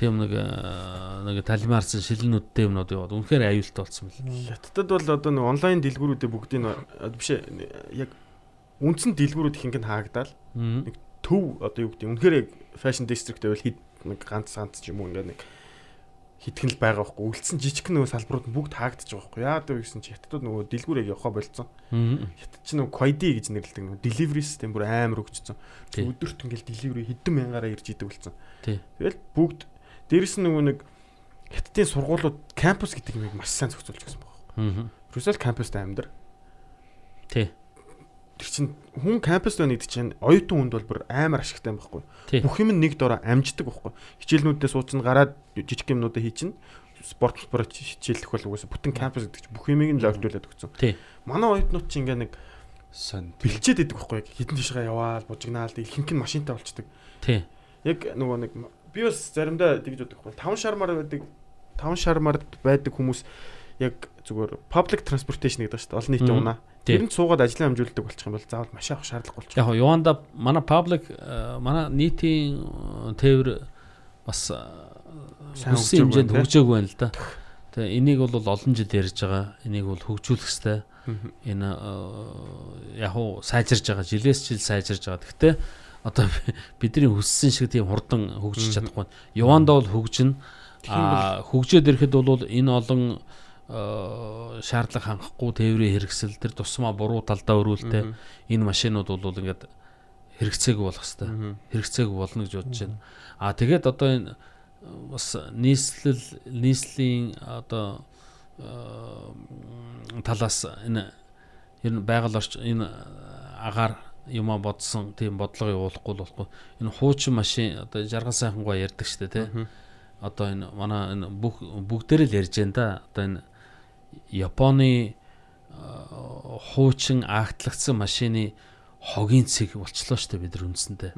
Speaker 4: тийм нэг аа, нэг талимаарсан шилнүүдтэй юмнууд яваад үнэхээр аюултай болсон байл.
Speaker 5: Хятадд бол одоо нэг онлайн дэлгүүрүүдээ бүгдийг а, биш яг үндсэн дэлгүүрүүд ихэнх нь хаагдаад
Speaker 4: Мм.
Speaker 5: нэг төв одоо юу гэдэг үнэхээр яг fashion district байвал хэд нэг ганц ганц ч юм уу ингээд нэг хитгэн л байгаа байхгүй. Үлдсэн жижиг нөгөө салбарууд нь бүгд хаагдчих байгаа байхгүй. Яагаад вэ гэсэн чи хятадууд нөгөө дэлгүүрээ явахаа болцсон. Хятад чи нөгөө Koidi гэж нэрлэдэг нөгөө delivery system бүр амар хөгжсөн.
Speaker 4: Тий.
Speaker 5: Өдөрт ингээл delivery хэдэн мянгаараа ирж идэг болсон. Тэгэл бүгд дээрэс нь нөгөө нэг хятадын сургуулиуд кампус гэдэг юмыг маш сайн зохицуулж гисэн байгаа. Ерөөсөө л кампустай амьдар.
Speaker 4: Тий.
Speaker 5: Тэр чин хүн кампуст байна гэдэг чинь оюутан хүнд бол бүр амар ашигтай юм байхгүй. Бүх юм нэг дороо амждаг байхгүй. Хичээлнүүдээ суучин гараад жижиг юмнуудаа хий чинь спорт спорт хичээлэх бол угаасаа бүтэн кампус гэдэг чинь бүх юмыг нь логдуулаад өгсөн.
Speaker 4: Тий.
Speaker 5: Манай оюутнууд чинь ингээ нэг
Speaker 6: Сон.
Speaker 5: бэлчээд идэг байхгүй. Хитэн тишгээ яваал бужигнаал ихэнх нь машинтай болчдөг.
Speaker 4: Тий.
Speaker 5: Яг нөгөө нэг би бас заримдаа тэгж боддог байхгүй. Таван шармаар байдаг таван шармаар байдаг хүмүүс яг зүгээр public transportation гэдэг шүү дээ. Олон нийтийн унаа. Тэр нь суугаад ажлын амжуулдаг болчих юм бол заавал машин авах шаардлага болчих.
Speaker 4: Яг Юанда манай паблик манай нийтийн э, тээвэр бас э, хүссэн хэмжээнд хөгжөөгүй байна л да. Тэгээ энийг бол олон жил ярьж байгаа. Энийг бол хөгжүүлэх хэрэгтэй. Энэ э, яг уу сайжирж байгаа. Жилээс жил сайжирж байгаа. Гэхдээ одоо бидний хүссэн шиг тийм хурдан хөгжиж чадахгүй. Юанда бол хөгжинэ. А хөгжөөд ирэхэд бол энэ олон э, шаардлага хангахгүй тээврийн хэрэгсэл тэр тусмаа буруу талдаа өрүүлтэй энэ машинууд бол ингээд хэрэгцээгүй болох хэвээр хэрэгцээгүй болно гэж бодож байна. А тэгээд одоо энэ э, бас нийслэл нийслэлийн одоо э, талаас энэ ер нь байгаль орч энэ агаар юма бодсон тийм бодлого явуулахгүй л болохгүй. Энэ хуучин машин одоо жаргал сайхангаа ярьдаг штэ тий. Одоо энэ манай энэ бүх бүгдээр л ярьж байна да. Одоо энэ Японы э, хуучин агтлагдсан машины хогийн цэг болчлоо штэ бид нар үндсэндээ.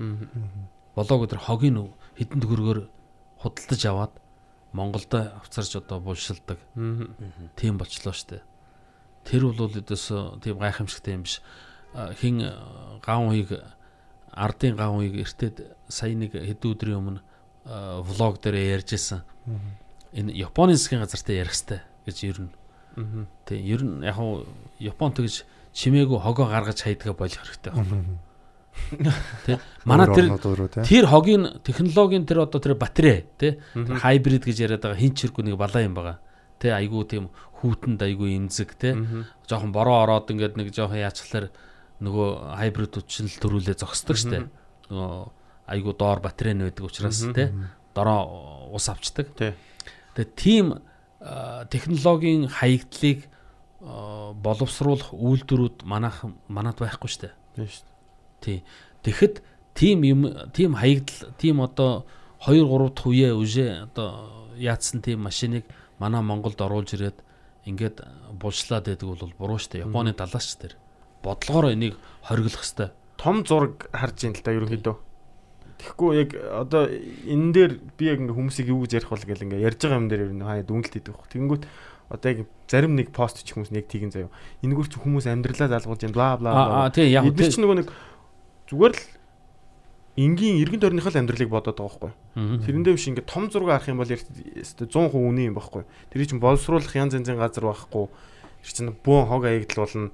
Speaker 4: Болоог өдр хогийн хідэн төгрөгөөр худалдаж аваад Монголда авцарч одоо булшилдаг. Тийм болчлоо штэ. Тэр бол өдөөс тийм гайхамшигтай юм биш. Хин э, ган уийг ардын ган уийг эртээд сая нэг хэдэн өдрийн өмнө э, влог дээр ярьж исэн. Энэ Японы засгийн газартай ярих хэрэгтэй гэж ер нь. Тэг ер нь яг хуу Япон тэгж чимээгүй хогоо гаргаж хайдгаа болох хэрэгтэй байна. Тэ манай тэр Тэр хогийн технологийн тэр одоо тэр батарей тэр хайбрид гэж яриад байгаа хин чиргүй нэг балаа юм байгаа. Тэ айгүй тийм хүүтэнд айгүй имзэг тий жоохон бороо ороод ингээд нэг жоохон яачлаар нөгөө хайбрид үчнэл төрүүлээ зогсдог штэ. Нөгөө айгүй доор батарей нь байдаг учраас тий дороо ус авчдаг. Тэгээ тийм технологийн хаягдлыг боловсруулах үйлдвэрүүд манайх манад байхгүй штэ.
Speaker 5: Тийм дээ.
Speaker 4: Тий. Тэгэхэд тийм юм тийм хаягдал тийм одоо 2 3 дахь үе үжээ одоо яатсан тийм машиныг манай Монголд оруулж ирээд ингээд булшлаад байдаг бол буруу дээ. Японы далаач тэр. Бодлогоор энийг хориглох хэвээр.
Speaker 5: Том зураг харж ийн л та ерөнхийдөө. Тэгэхгүй яг одоо энэ дээр би яг ингээ хүмүүсийг юу гэж ярих бол гэл ингээ ярьж байгаа юм дээр ер нь хаяа дүнэлт хийдэг баг. Тэгэнгүүт одоо яг зарим нэг пост ч хүмүүс нэг тийгэн заяа. Энэгээр ч хүмүүс амьдралаа залгуулж юм бла бла
Speaker 4: Аа тий яг
Speaker 5: Эдгээр ч нөгөө нэг зүгээр л энгийн эргэн тойрных л амьдралыг бодоод байгаа байхгүй. Тэрэндээ биш ингээ том зураг харах юм бол ёстой 100% үний юм байхгүй. Тэрийг чинь боловсруулах янз янзын газар байхгүй. Тэр чинь бөөн хог аягдал болно.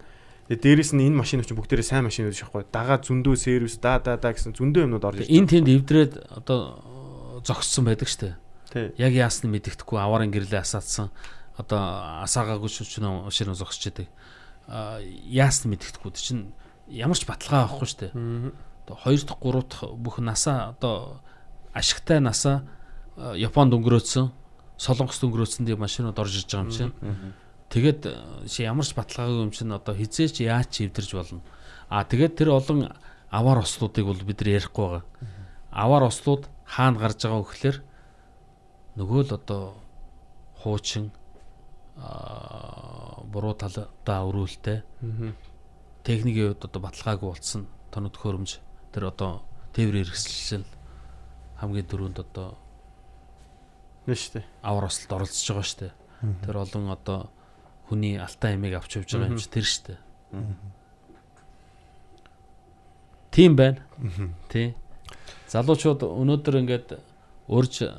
Speaker 5: Тэгээ дээрэс нь энэ машин чинь бүгдээрээ сайн машин биш байхгүй. Дагаа зөндөө сервис да да да гэсэн зөндөө юмнууд орж ирж
Speaker 4: энэ тэнд эвдрээд одоо зогссон байдаг штэ.
Speaker 5: Тий.
Speaker 4: Яг яасныг мэддэхгүй авааран гэрлээ асаадсан. Одоо асаагаагүй шүчнөө машин зогсож идэг. А яасныг мэддэхгүй чинь ямар ч баталгаа авахгүй штэ. Одоо 2 дахь 3 дахь бүх насаа одоо ашигтай насаа а, Японд өнгөрөөцсөн, Солонгост өнгөрөөцсөн тийм машинууд орж иж байгаа юм чинь. Тэгээд э, ямар ч баталгаагүй юм чинь одоо хизээч яаж ч эвдэрж болно. А тэгээд тэр олон аваар ослуудыг бол бид нар ярихгүй байгаа. Аваар ослууд хаана гарч байгаа вэ гэхээр нөгөө л одоо хуучин буруу талдаа өрөөлтэй техникийн хувьд одоо баталгаагүй болсон тоног төхөөрөмж тэр одоо тээврийн хэрэгсэл хамгийн дөрөнд одоо
Speaker 5: Нэ штэ.
Speaker 4: авар ослолд оролцож байгаа штэ. Тэр олон одоо хүний алтан эмийг авч явж байгаа юм чи тэр штэ. Тийм байна. Тий. Залуучууд өнөөдөр ингээд урьж э,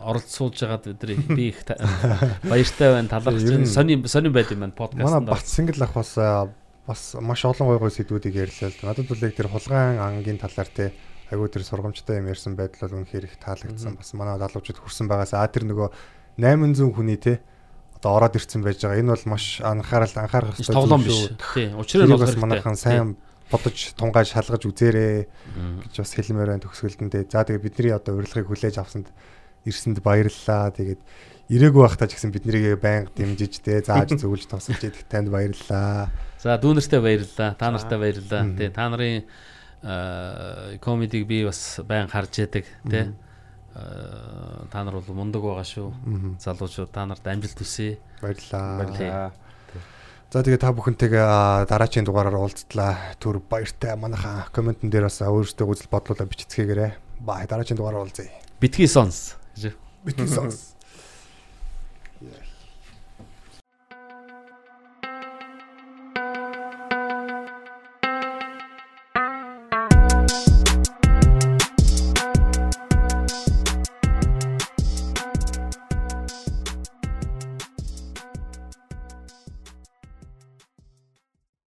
Speaker 4: оролцуулж байгаад бидний би их та- баяртай байна талархаж байна. Сони сони байд юм байна
Speaker 3: Манай
Speaker 4: подкастт.
Speaker 3: Бат Сингл ах бас аа, бас маш олон гой гой сэдвүүдийг да. Надад бол яг тэр хулгайн ангийн талаар те Айгуу тэр сургамжтай юм ярьсан байдал бол үнэхээр их таалагдсан. Бас манай залуучууд хүрсэн байгаас а тэр нөгөө 800 хүний те одоо ороод ирсэн байж байгаа. Энэ бол маш анхаарал анхаарах
Speaker 4: Биш тоглоом биш. Тий. Учир нь
Speaker 3: бас манайхан сайн бодож тунгааж шалгаж үзээрэй гэж бас хэлмээр байна төгсгөлдөндөө. За тэгээ бидний одоо урилгыг хүлээж авсанд ирсэнд баярлалаа. Тэгээд ирээгүй байхдаа ч гэсэн биднийг байнга дэмжиж тэ зааж зөвлөж тусалж идэх танд баярлалаа.
Speaker 4: За дүүнэртээ баярлалаа. Та нартай баярлалаа. Тий. Та нарын комедиг би бас байн харж яадаг тий. Та нар бол мундаг байгаа шүү. Залуучууд та нарт амжилт хүсье.
Speaker 3: Баярлалаа.
Speaker 5: Баярлалаа.
Speaker 3: За тэгээ та бүхэнтэйгээ дараагийн дугаараар уулзтлаа. Түр баяртай манайха комментэн дээр бас өөрсдөө үзэл бодлуулаа бичицгээгээрэй. Бай дараагийн дугаараар уулзъя.
Speaker 4: Битгий сонс.
Speaker 3: Битгий сонс.